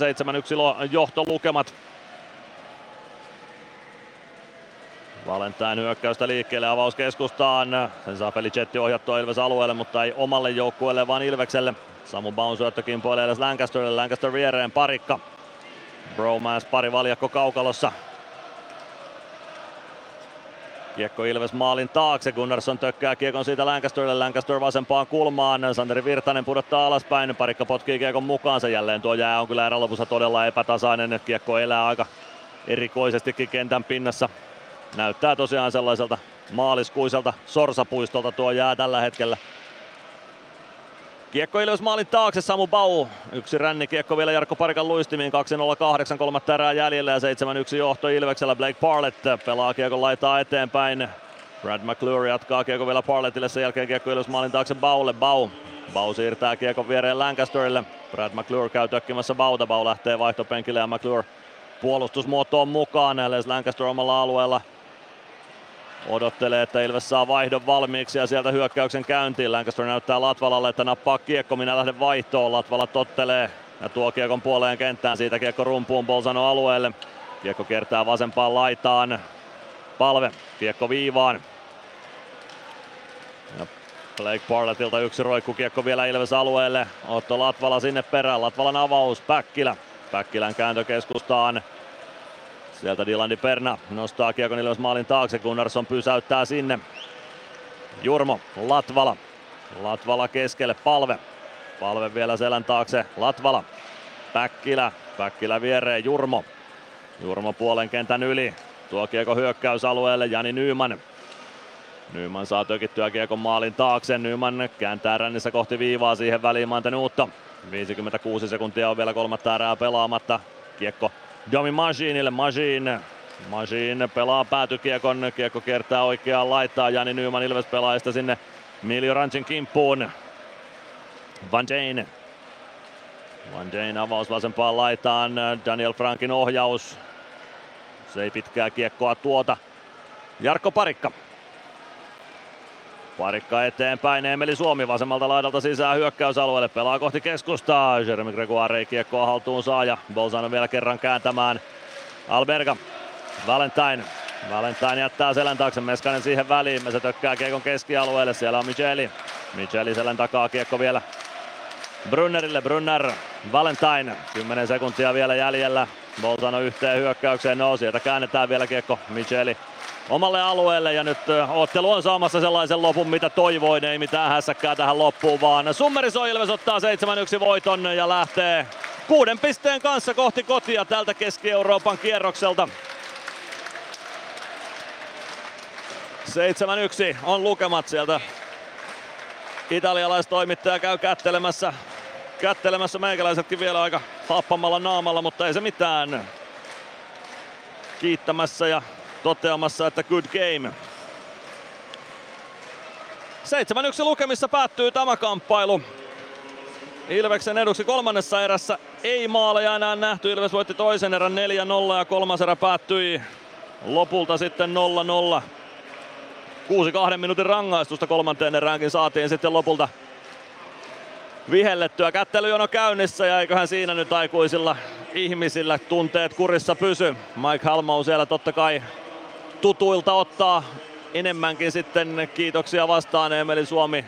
johtolukemat. Valentine hyökkäystä liikkeelle avauskeskustaan. Sen saa pelichetti ohjattua Ilves alueelle, mutta ei omalle joukkueelle, vaan Ilvekselle. Samu Baun syöttö kimpoilee Lancasterille, Lancaster viereen parikka. Bromance pari valjakko kaukalossa. Kiekko Ilves maalin taakse, Gunnarsson tökkää kiekon siitä Lancasterille, Lancaster vasempaan kulmaan, Santeri Virtanen pudottaa alaspäin, parikka potkii kiekon mukaansa. Jälleen, tuo jää on kyllä erän lopussa todella epätasainen, kiekko elää aika erikoisestikin kentän pinnassa. Näyttää tosiaan sellaiselta maaliskuiselta sorsapuistolta tuo jää tällä hetkellä. Kiekko Ilves maalin taakse, Samu Bau. Yksi ränni kiekko vielä Jarkko Parikan luistimiin, 2-0-8, kolmatta erää jäljellä ja 7-1 johto Ilveksellä. Blake Parlett pelaa kiekon laitaa eteenpäin. Brad McClure jatkaa kiekko vielä Parlettille, sen jälkeen kiekko Ilves maalin taakse Baulle. Bau. Bau siirtää kiekon viereen Lancasterille. Brad McClure käy tökkimässä Bauta. Bau lähtee vaihtopenkille ja McClure puolustusmuotoon mukaan. Les Lancaster omalla alueella Odottelee, että Ilves saa vaihdon valmiiksi ja sieltä hyökkäyksen käyntiin. Lancaster näyttää Latvalalle, että nappaa kiekko, minä lähden vaihtoon. Latvala tottelee ja tuo kiekon puoleen kenttään. Siitä kiekko rumpuun Bolzano alueelle. Kiekko kiertää vasempaan laitaan. Palve, kiekko viivaan. Ja Blake Barlettilta yksi roikkukiekko vielä Ilves alueelle. Otto Latvala sinne perään. Latvalan avaus, Päkkilä. Päkkilän kääntö keskustaan. Sieltä Dilandi Perna nostaa kiekon Ilves maalin taakse, Gunnarsson pysäyttää sinne. Jurmo, Latvala. Latvala keskelle, Palve. Palve vielä selän taakse, Latvala. Päkkilä, Päkkilä viereen, Jurmo. Jurmo puolen kentän yli. Tuo kiekko hyökkäysalueelle, Jani Nyyman. Nyyman saa tökittyä kiekon maalin taakse. Nyyman kääntää rännissä kohti viivaa siihen väliin Manten uutta. 56 sekuntia on vielä kolmatta erää pelaamatta. Kiekko Domi Majinille, Majin. Majin pelaa päätykiekon, kiekko kiertää oikeaan laittaa, Jani Nyman Ilves pelaajista sinne Miljo Rancin kimppuun. Van Jane. Van Jane avaus vasempaan laitaan, Daniel Frankin ohjaus. Se ei pitkää kiekkoa tuota. Jarkko Parikka. Parikka eteenpäin, Emeli Suomi vasemmalta laidalta sisään hyökkäysalueelle, pelaa kohti keskustaa. Jeremy Gregoire kiekkoa haltuun saa ja Bolzano vielä kerran kääntämään. Alberga, Valentine. Valentine jättää selän taakse, Meskanen siihen väliin, se tökkää kiekon keskialueelle, siellä on Micheli. Micheli selän takaa kiekko vielä Brunnerille, Brunner, Valentine, 10 sekuntia vielä jäljellä. Bolzano yhteen hyökkäykseen, no sieltä käännetään vielä kiekko, Micheli omalle alueelle ja nyt ottelu on saamassa sellaisen lopun mitä toivoin, ei mitään hässäkkää tähän loppuun vaan Summerisoo Ilves ottaa 7-1 voiton ja lähtee kuuden pisteen kanssa kohti kotia tältä Keski-Euroopan kierrokselta. 7-1 on lukemat sieltä. Italialaistoimittaja käy kättelemässä, kättelemässä meikäläisetkin vielä aika happamalla naamalla, mutta ei se mitään. Kiittämässä ja toteamassa, että good game. 7-1 lukemissa päättyy tämä kamppailu. Ilveksen eduksi kolmannessa erässä ei maaleja enää nähty. Ilves voitti toisen erän 4-0 ja kolmas erä päättyi lopulta sitten 0-0. Kuusi kahden minuutin rangaistusta kolmanteen eräänkin saatiin sitten lopulta vihellettyä. Kättelyjono käynnissä ja eiköhän siinä nyt aikuisilla ihmisillä tunteet kurissa pysy. Mike Halmau siellä totta kai tutuilta ottaa enemmänkin sitten kiitoksia vastaan. Emeli Suomi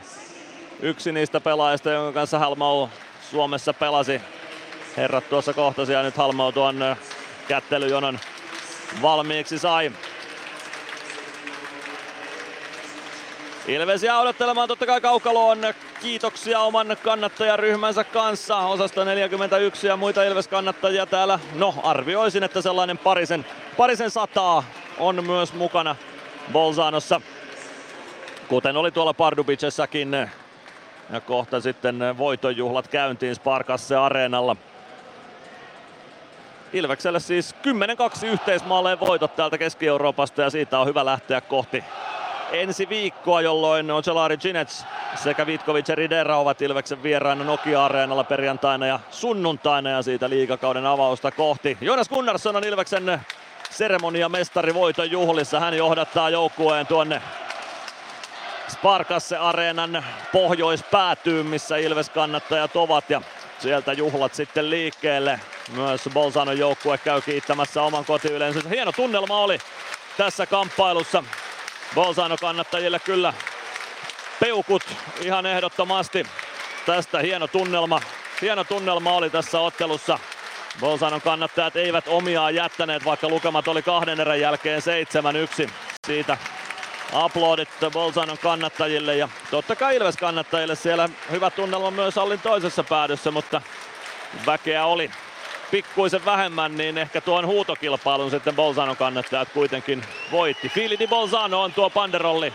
yksi niistä pelaajista, jonka kanssa Halmau Suomessa pelasi. Herrat tuossa kohtasi ja nyt Halmau tuon kättelyjonon valmiiksi sai. Ilves jää odottelemaan totta kai Kaukaloon kiitoksia oman kannattajaryhmänsä kanssa. Osasta 41 ja muita Ilves-kannattajia täällä. No arvioisin, että sellainen parisen, parisen sataa on myös mukana Bolzanossa. Kuten oli tuolla Pardubicessakin. Ja kohta sitten voitonjuhlat käyntiin Sparkasse Areenalla. Ilvekselle siis 10-2 yhteismaalleen voitot täältä Keski-Euroopasta ja siitä on hyvä lähteä kohti ensi viikkoa, jolloin Ocelari Ginets sekä Vitkovic ja Ridera ovat Ilveksen vieraana Nokia-areenalla perjantaina ja sunnuntaina ja siitä liigakauden avausta kohti. Jonas Gunnarsson on Ilveksen seremonia mestari voiton juhlissa. Hän johdattaa joukkueen tuonne Sparkasse areenan pohjoispäätyyn, missä Ilves kannattajat ovat ja sieltä juhlat sitten liikkeelle. Myös Bolzanon joukkue käy kiittämässä oman kotiyleisönsä. Hieno tunnelma oli tässä kamppailussa. Bolzano kannattajille kyllä peukut ihan ehdottomasti. Tästä hieno tunnelma. Hieno tunnelma oli tässä ottelussa. Bolzanon kannattajat eivät omiaan jättäneet, vaikka lukemat oli kahden erän jälkeen 7-1. Siitä aplodit Bolzanon kannattajille ja totta kai Ilves kannattajille siellä hyvä tunnelma myös Allin toisessa päädyssä, mutta väkeä oli pikkuisen vähemmän, niin ehkä tuon huutokilpailun sitten Bolzanon kannattajat kuitenkin voitti. Fili di Bolzano on tuo panderolli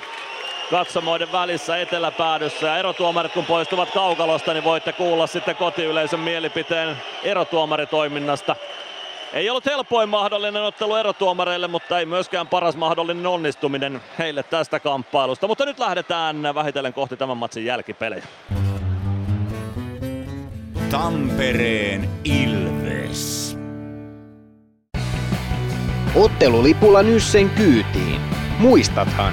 katsomoiden välissä eteläpäädyssä ja erotuomarit kun poistuvat kaukalosta, niin voitte kuulla sitten kotiyleisön mielipiteen erotuomaritoiminnasta. Ei ollut helpoin mahdollinen ottelu erotuomareille, mutta ei myöskään paras mahdollinen onnistuminen heille tästä kamppailusta. Mutta nyt lähdetään vähitellen kohti tämän matsin jälkipelejä. Tampereen Ilves. Ottelulipulla Nyssen kyytiin. Muistathan,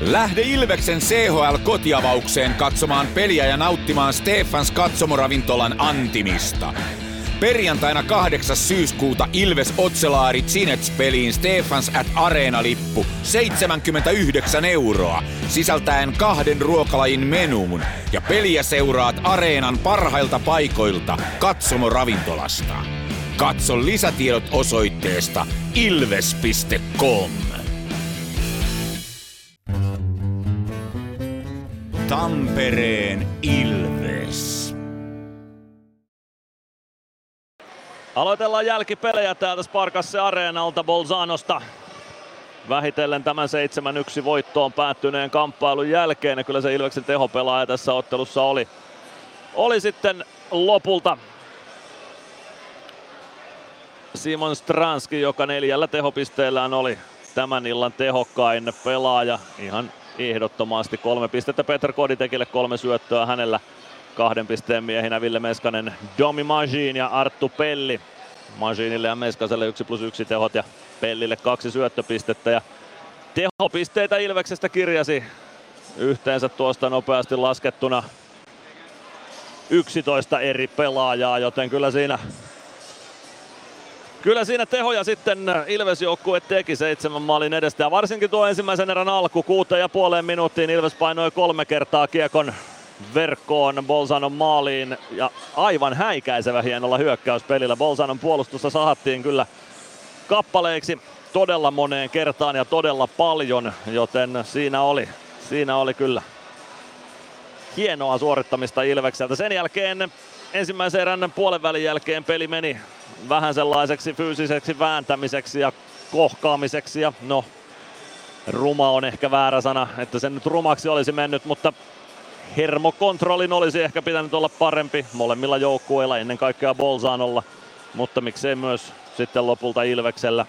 Lähde Ilveksen CHL-kotiavaukseen katsomaan peliä ja nauttimaan Stefans katsomoravintolan antimista. Perjantaina 8. syyskuuta Ilves Otselaari Cinets peliin Stefans at Arena-lippu 79 euroa, sisältäen kahden ruokalajin menuun. Ja peliä seuraat Areenan parhailta paikoilta katsomoravintolasta. Katso lisätiedot osoitteesta ilves.com. Tampereen Ilves. Aloitellaan jälkipelejä täältä Sparkasse Areenalta Bolzanosta. Vähitellen tämän 7-1 voittoon päättyneen kamppailun jälkeen. Ja kyllä se Ilveksen tehopelaaja tässä ottelussa oli. Oli sitten lopulta Simon Stranski, joka neljällä tehopisteellään oli tämän illan tehokkain pelaaja. Ihan ehdottomasti kolme pistettä Petr Koditekille, kolme syöttöä hänellä kahden pisteen miehinä Ville Meskanen, Domi Majin ja Arttu Pelli. Majinille ja Meskaselle yksi plus yksi tehot ja Pellille kaksi syöttöpistettä. Ja tehopisteitä Ilveksestä kirjasi yhteensä tuosta nopeasti laskettuna 11 eri pelaajaa, joten kyllä siinä Kyllä siinä tehoja sitten Ilves joukkue teki seitsemän maalin edestä ja varsinkin tuo ensimmäisen erän alku kuuteen ja puoleen minuuttiin Ilves painoi kolme kertaa kiekon verkkoon Bolzanon maaliin ja aivan häikäisevä hienolla hyökkäyspelillä. Bolzanon puolustusta sahattiin kyllä kappaleiksi todella moneen kertaan ja todella paljon, joten siinä oli, siinä oli kyllä hienoa suorittamista Ilvekseltä. Sen jälkeen ensimmäisen erän puolen välin jälkeen peli meni vähän sellaiseksi fyysiseksi vääntämiseksi ja kohkaamiseksi ja no ruma on ehkä väärä sana, että se nyt rumaksi olisi mennyt, mutta hermokontrollin olisi ehkä pitänyt olla parempi molemmilla joukkueilla, ennen kaikkea Bolzanolla, mutta miksei myös sitten lopulta Ilveksellä.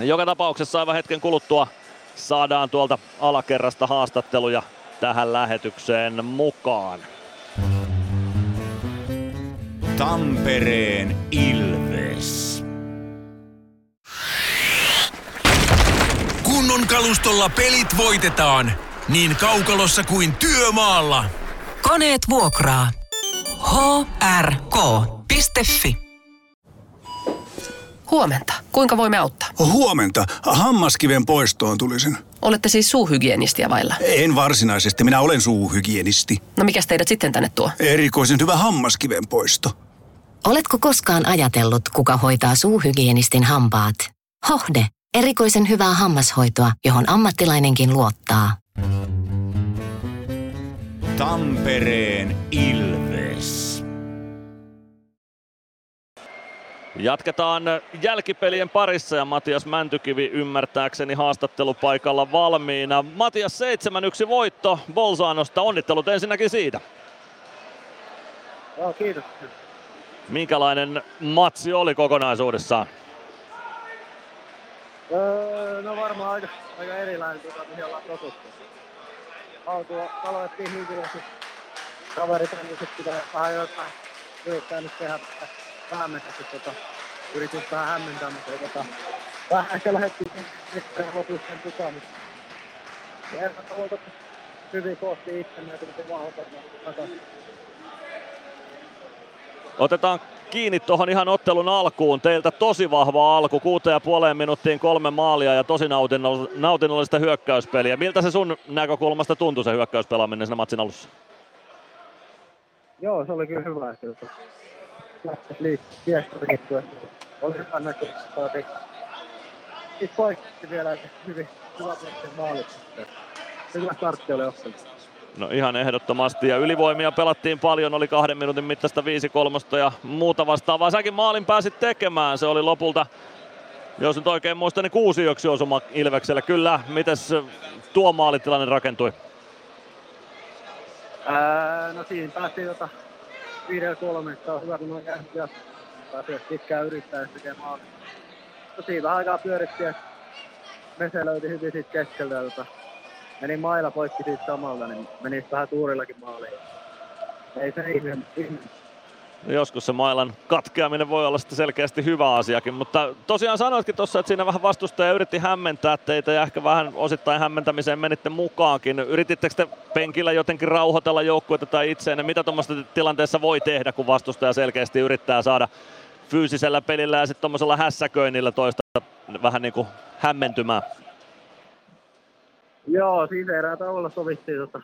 Joka tapauksessa aivan hetken kuluttua saadaan tuolta alakerrasta haastatteluja tähän lähetykseen mukaan. Tampereen Ilves. Kunnon kalustolla pelit voitetaan niin kaukalossa kuin työmaalla. Koneet vuokraa. hrk.fi Huomenta. Kuinka voimme auttaa? Huomenta. Hammaskiven poistoon tulisin. Olette siis suuhygienistia vailla? En varsinaisesti. Minä olen suuhygienisti. No mikä teidät sitten tänne tuo? Erikoisen hyvä hammaskiven poisto. Oletko koskaan ajatellut, kuka hoitaa suuhygienistin hampaat? Hohde. Erikoisen hyvää hammashoitoa, johon ammattilainenkin luottaa. Tampereen Ilves. Jatketaan jälkipelien parissa ja Matias Mäntykivi ymmärtääkseni haastattelupaikalla valmiina. Matias 7-1 voitto Bolzanosta. Onnittelut ensinnäkin siitä. Joo, kiitos. Minkälainen matsi oli kokonaisuudessaan? Öö, no varmaan aika, aika erilainen, tuota, mihin ollaan totuttu. Altua aloitettiin hyvilästi. Kaverit pitää vähän jotain yrittää nyt tehdä päämetästi tota, yritin vähän hämmentää, mutta tota, vähän ehkä lähdettiin sitten lopussa sen mukaan. Ja tavoitat hyvin kohti itsemme ja tuli vaan takaisin. Otetaan kiinni tuohon ihan ottelun alkuun. Teiltä tosi vahva alku, kuuteen ja puoleen minuuttiin kolme maalia ja tosi nautinnollista hyökkäyspeliä. Miltä se sun näkökulmasta tuntui se hyökkäyspelaaminen siinä matsin alussa? Joo, se oli kyllä hyvä, että lähtäisi liikkeelle. Oli hyvä näkökulma. Sitten poikki vielä hyvin hyvä maali. Hyvä startti oli ottanut. No ihan ehdottomasti ja ylivoimia pelattiin paljon, oli kahden minuutin mittaista 5 kolmosta ja muuta vastaavaa. Säkin maalin pääsit tekemään, se oli lopulta, jos nyt oikein muistan, niin kuusi yksi osuma Ilvekselle. Kyllä, mites tuo maalitilanne rakentui? Ää, no siinä päästiin tota viidellä kolme, että on hyvä kun on jäänyt ja pääsee pitkään yrittää tekemään maali. No siinä vähän aikaa pyörittiin ja Mese löyti hyvin siitä keskeltä ja tota, meni maila poikki siitä samalta, niin meni vähän tuurillakin maaliin. Ei se ihme, ihme. Joskus se mailan katkeaminen voi olla sitten selkeästi hyvä asiakin, mutta tosiaan sanoitkin tuossa, että siinä vähän vastustaja yritti hämmentää teitä ja ehkä vähän osittain hämmentämiseen menitte mukaankin. Yritittekö te penkillä jotenkin rauhoitella joukkuetta tai itseenne? Mitä tuommoista tilanteessa voi tehdä, kun vastustaja selkeästi yrittää saada fyysisellä pelillä ja sitten tuommoisella hässäköinnillä toista vähän niin kuin hämmentymään? Joo, siinä erää tavalla sovittiin, tota,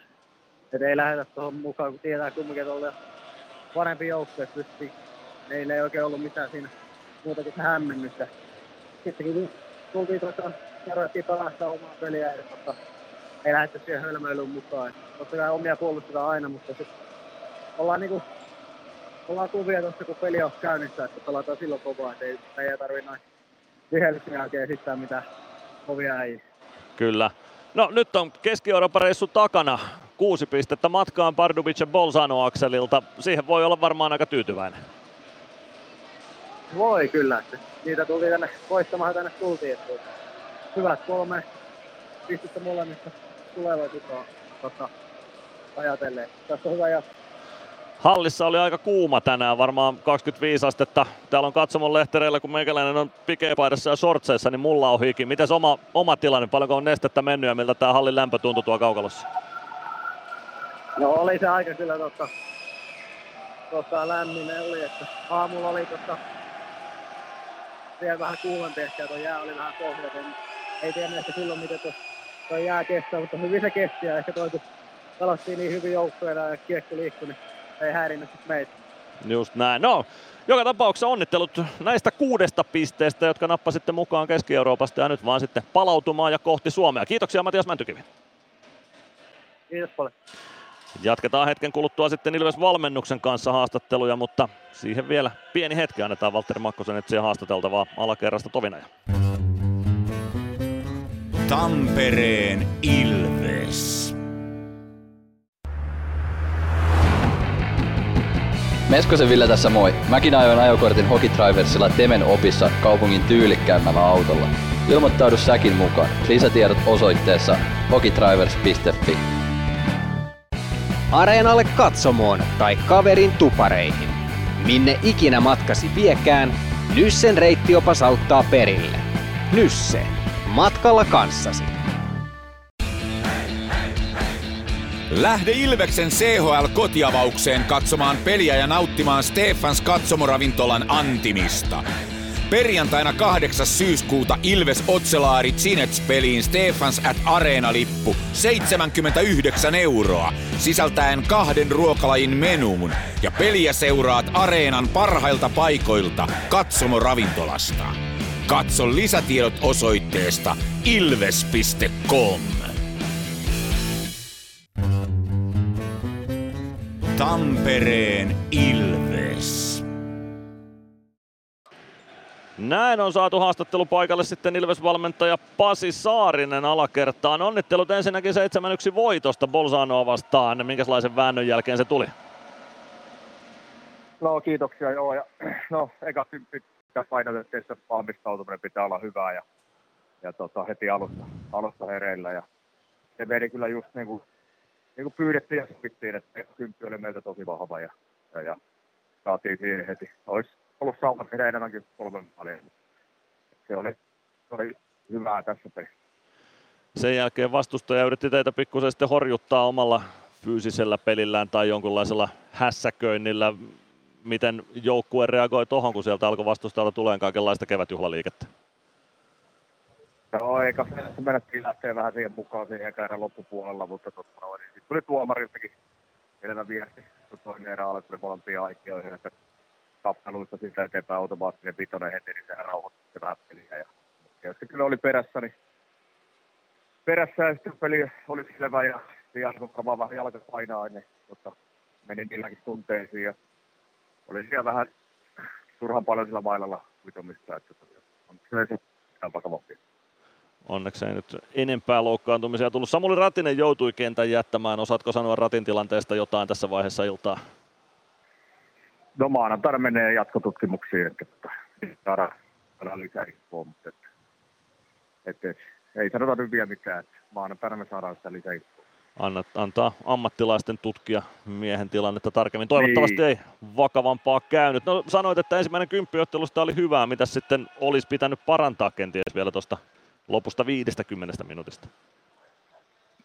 että ei lähdetä tuohon mukaan, kun tietää kumminkin, että ollaan parempi joukkue pystyy. Meillä ei oikein ollut mitään siinä muuta kuin hämmennystä. Sitten kun tultiin tuossa, kerrottiin pelastaa omaa peliä ja tota, ei lähdetty siihen hölmöilyyn mukaan. Totta kai omia puolustetaan aina, mutta sit ollaan niinku ollaan kuvia tuossa, kun peli on käynnissä, että pelataan silloin kovaa, että ei, tarvitse noin vihellyksen jälkeen esittää mitään kovia ei. Kyllä. No nyt on Keski-Euroopan reissu takana. Kuusi pistettä matkaan Pardubic ja Bolzano akselilta. Siihen voi olla varmaan aika tyytyväinen. Voi kyllä. Että niitä tuli tänne voittamaan tänne tultiin. Että hyvät kolme pistettä molemmista tulevaisuutta tota, ajatellen. Tässä on hyvä jatkaa. Hallissa oli aika kuuma tänään, varmaan 25 astetta. Täällä on katsomon lehtereillä, kun meikäläinen on pikepaidassa ja sortseissa, niin mulla on hiki. Mites oma, oma tilanne, paljonko on nestettä mennyt ja miltä tämä hallin lämpö tuntui tuo kaukalossa? No oli se aika kyllä totta, totta lämmin oli, että aamulla oli totta vielä vähän kuumempi ehkä, tuo jää oli vähän pohjaton. Ei tiedä ehkä silloin, miten tuo, tuo jää kestää, mutta hyvin se kesti ja ehkä toi, kun pelattiin niin hyvin joukkueena ja kiekko liikkui, niin ei häirinnyt meitä. Just näin. No, joka tapauksessa onnittelut näistä kuudesta pisteestä, jotka nappasitte mukaan Keski-Euroopasta ja nyt vaan sitten palautumaan ja kohti Suomea. Kiitoksia Matias Mäntykivi. Kiitos paljon. Jatketaan hetken kuluttua sitten Ilves valmennuksen kanssa haastatteluja, mutta siihen vielä pieni hetki annetaan Valtteri Makkosen etsiä haastateltavaa alakerrasta Tovinaja. Tampereen Ilves. Meskosen Ville tässä moi. Mäkin ajoin ajokortin Hokitriversilla Temen opissa kaupungin tyylikkäämmällä autolla. Ilmoittaudu säkin mukaan. Lisätiedot osoitteessa hokitrivers.fi. Areenalle katsomoon tai kaverin tupareihin. Minne ikinä matkasi viekään, Nyssen reittiopas auttaa perille. Nysse. Matkalla kanssasi. Lähde Ilveksen CHL-kotiavaukseen katsomaan peliä ja nauttimaan Stefans katsomoravintolan antimista. Perjantaina 8. syyskuuta Ilves Otselaari Cinets-peliin Stefans at Areena-lippu 79 euroa, sisältäen kahden ruokalajin menuun. Ja peliä seuraat Areenan parhailta paikoilta katsomoravintolasta. Katso lisätiedot osoitteesta ilves.com. Tampereen Ilves. Näin on saatu haastattelu paikalle sitten Ilves-valmentaja Pasi Saarinen alakertaan. Onnittelut ensinnäkin 7-1 voitosta Bolzanoa vastaan. Minkälaisen väännön jälkeen se tuli? No kiitoksia joo. Ja, (clears throat) no eka pitää painotettiin, että valmistautuminen pitää olla hyvää ja, ja tota, heti alusta, alusta hereillä. Ja se meni kyllä just niin kuin, niin kuin pyydettiin ja sopittiin, että kymppi oli meiltä tosi vahva ja, ja, ja saatiin siihen heti. Olisi ollut sauma tehdä enemmänkin kolmen paljon. Se oli, se oli hyvää tässä pelissä. Sen jälkeen vastustaja yritti teitä pikkusen sitten horjuttaa omalla fyysisellä pelillään tai jonkunlaisella hässäköinnillä. Miten joukkue reagoi tuohon, kun sieltä alkoi vastustajalta tulee kaikenlaista kevätjuhlaliikettä? No eikä se menettiin lähteä vähän siihen mukaan siihen erän loppupuolella, mutta totta noin. Sitten tuli tuomariltakin selvä viesti, kun toinen erä alkoi molempia aikioihin, että tappeluista siitä eteenpäin automaattinen vitonen heti, niin sehän rauhoitti vähän peliä. Ja, ja sitten kyllä oli perässä, niin perässä ja sitten peli oli selvä ja kun kama vähän jalka painaa, niin mutta meni niilläkin tunteisiin ja oli siellä vähän turhan paljon sillä mailalla vitomista, että on se ihan vakavampi. Onneksi ei nyt enempää loukkaantumisia tullut. Samuli Ratinen joutui kentän jättämään. Osaatko sanoa Ratin tilanteesta jotain tässä vaiheessa iltaa? No maanantaina menee jatkotutkimuksiin, että saadaan, saadaan lisää infoa, mutta että, että, ei sanota nyt vielä mitään, että maanantaina me saadaan sitä lisää infoa. Annat, antaa ammattilaisten tutkia miehen tilannetta tarkemmin. Toivottavasti niin. ei vakavampaa käynyt. No sanoit, että ensimmäinen kymppiottelusta oli hyvää. Mitä sitten olisi pitänyt parantaa kenties vielä tuosta lopusta 50 minuutista?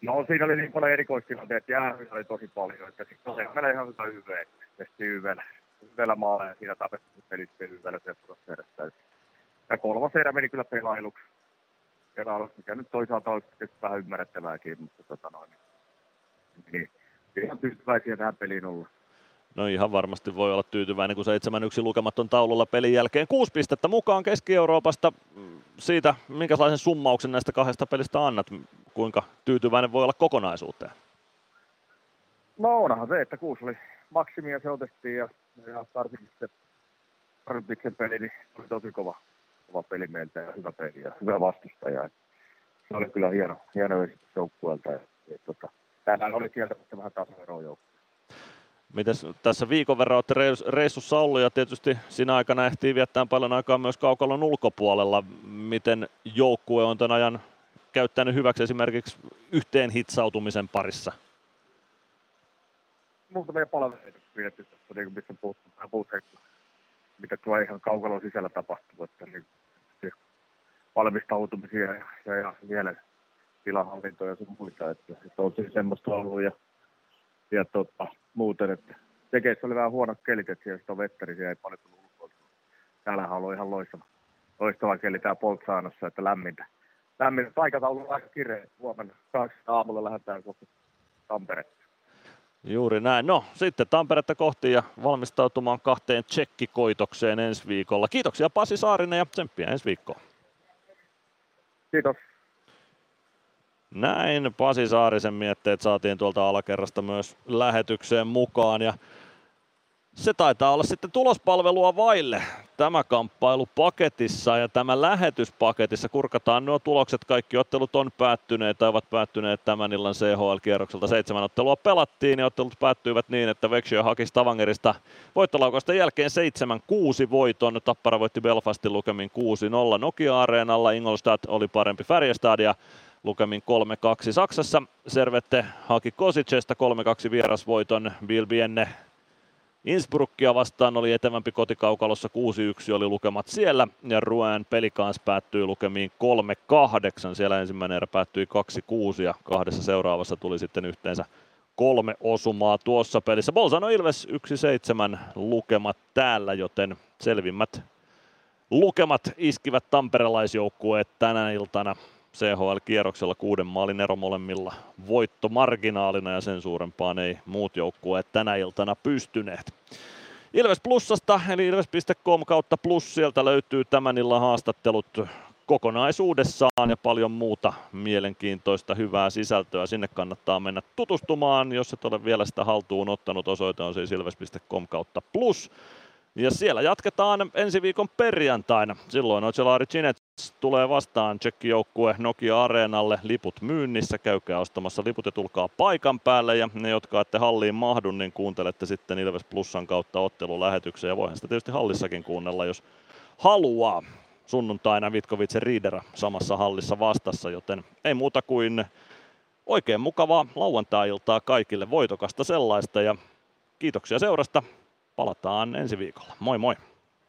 No siinä oli niin paljon erikoistilanteita, jäähyä oli tosi paljon, että sitten se menee ihan hyvä hyvää. Tehtiin hyvällä, hyvällä maalla ja siinä tapettiin pelit hyvällä se edessä. Ja kolmas erä meni kyllä pelailuksi. Pelailuksi, mikä nyt toisaalta olisi vähän ymmärrettävääkin, mutta tota noin. Niin, ihan tyytyväisiä tähän peliin olla. No ihan varmasti voi olla tyytyväinen, kun 7-1 lukematon taululla pelin jälkeen. Kuusi pistettä mukaan Keski-Euroopasta. Siitä, minkälaisen summauksen näistä kahdesta pelistä annat? Kuinka tyytyväinen voi olla kokonaisuuteen? No onhan se, että kuusi oli maksimi ja se otettiin ja, ja se Rybiksen peli, niin oli tosi kova, kova peli meiltä ja hyvä peli ja hyvä vastustaja. Se oli kyllä hieno, hieno esitys joukkueelta. Ja, ja, tota, tänään oli kieltämättä vähän tasaeroa joukkue. Mites tässä viikon verran olette reissussa ollut ja tietysti siinä aikana ehtii viettää paljon aikaa myös kaukalon ulkopuolella. Miten joukkue on tämän ajan käyttänyt hyväksi esimerkiksi yhteen hitsautumisen parissa? Muutamia palveluita pidetty tässä, niin missä puhuttiin, puhuttiin mitä tuo ihan kaukalon sisällä tapahtuu, että niin, valmistautumisia ja, ja, ja vielä tilahallintoja ja sun muita, että, että on siis semmoista ollut ja, ja tota, muuten, että tekeissä oli vähän huonot kelit, että siellä on vettä, niin ei paljon tullut ulkoa. Täällähän on ihan loistava, loistava keli tää Poltsaanossa, että lämmintä. Lämmintä. Aikataulu on aika kireä. Huomenna kaksi aamulla lähdetään kohti Tamperetta. Juuri näin. No sitten Tamperetta kohti ja valmistautumaan kahteen tsekkikoitokseen ensi viikolla. Kiitoksia Pasi Saarinen ja tsemppiä ensi viikkoon. Kiitos. Näin Pasi Saarisen mietteet saatiin tuolta alakerrasta myös lähetykseen mukaan ja se taitaa olla sitten tulospalvelua vaille tämä kamppailu paketissa ja tämä lähetyspaketissa. Kurkataan nuo tulokset. Kaikki ottelut on päättyneet tai ovat päättyneet tämän illan CHL-kierrokselta. Seitsemän ottelua pelattiin ja ottelut päättyivät niin, että Vexio haki Stavangerista voittolaukasta jälkeen 7-6 voiton. Tappara voitti Belfastin lukemin 6-0 Nokia-areenalla. Ingolstadt oli parempi Färjestad ja lukemin 3-2 Saksassa. Servette haki Kosicesta 3-2 vierasvoiton. Bilbienne Innsbruckia vastaan oli etevämpi kotikaukalossa 6-1 oli lukemat siellä ja Ruen peli kanssa päättyi lukemiin 3-8. Siellä ensimmäinen erä päättyi 2-6 ja kahdessa seuraavassa tuli sitten yhteensä kolme osumaa tuossa pelissä. Bolzano Ilves 1-7 lukemat täällä, joten selvimmät lukemat iskivät tamperelaisjoukkueet tänä iltana CHL-kierroksella kuuden maalin ero molemmilla voittomarginaalina ja sen suurempaan ei muut joukkueet tänä iltana pystyneet. Ilves Plussasta eli ilves.com kautta plus sieltä löytyy tämän illan haastattelut kokonaisuudessaan ja paljon muuta mielenkiintoista hyvää sisältöä. Sinne kannattaa mennä tutustumaan, jos et ole vielä sitä haltuun ottanut. Osoite on siis ilves.com kautta plus. Ja siellä jatketaan ensi viikon perjantaina. Silloin Ocelari Cinets tulee vastaan tsekkijoukkue Nokia Areenalle. Liput myynnissä, käykää ostamassa liput ja tulkaa paikan päälle. Ja ne, jotka ette halliin mahdu, niin kuuntelette sitten Ilves Plusan kautta ottelulähetyksen. Ja voihan sitä tietysti hallissakin kuunnella, jos haluaa. Sunnuntaina Vitkovitsen Riidera samassa hallissa vastassa, joten ei muuta kuin oikein mukavaa lauantai-iltaa kaikille, voitokasta sellaista ja kiitoksia seurasta palataan ensi viikolla. Moi moi!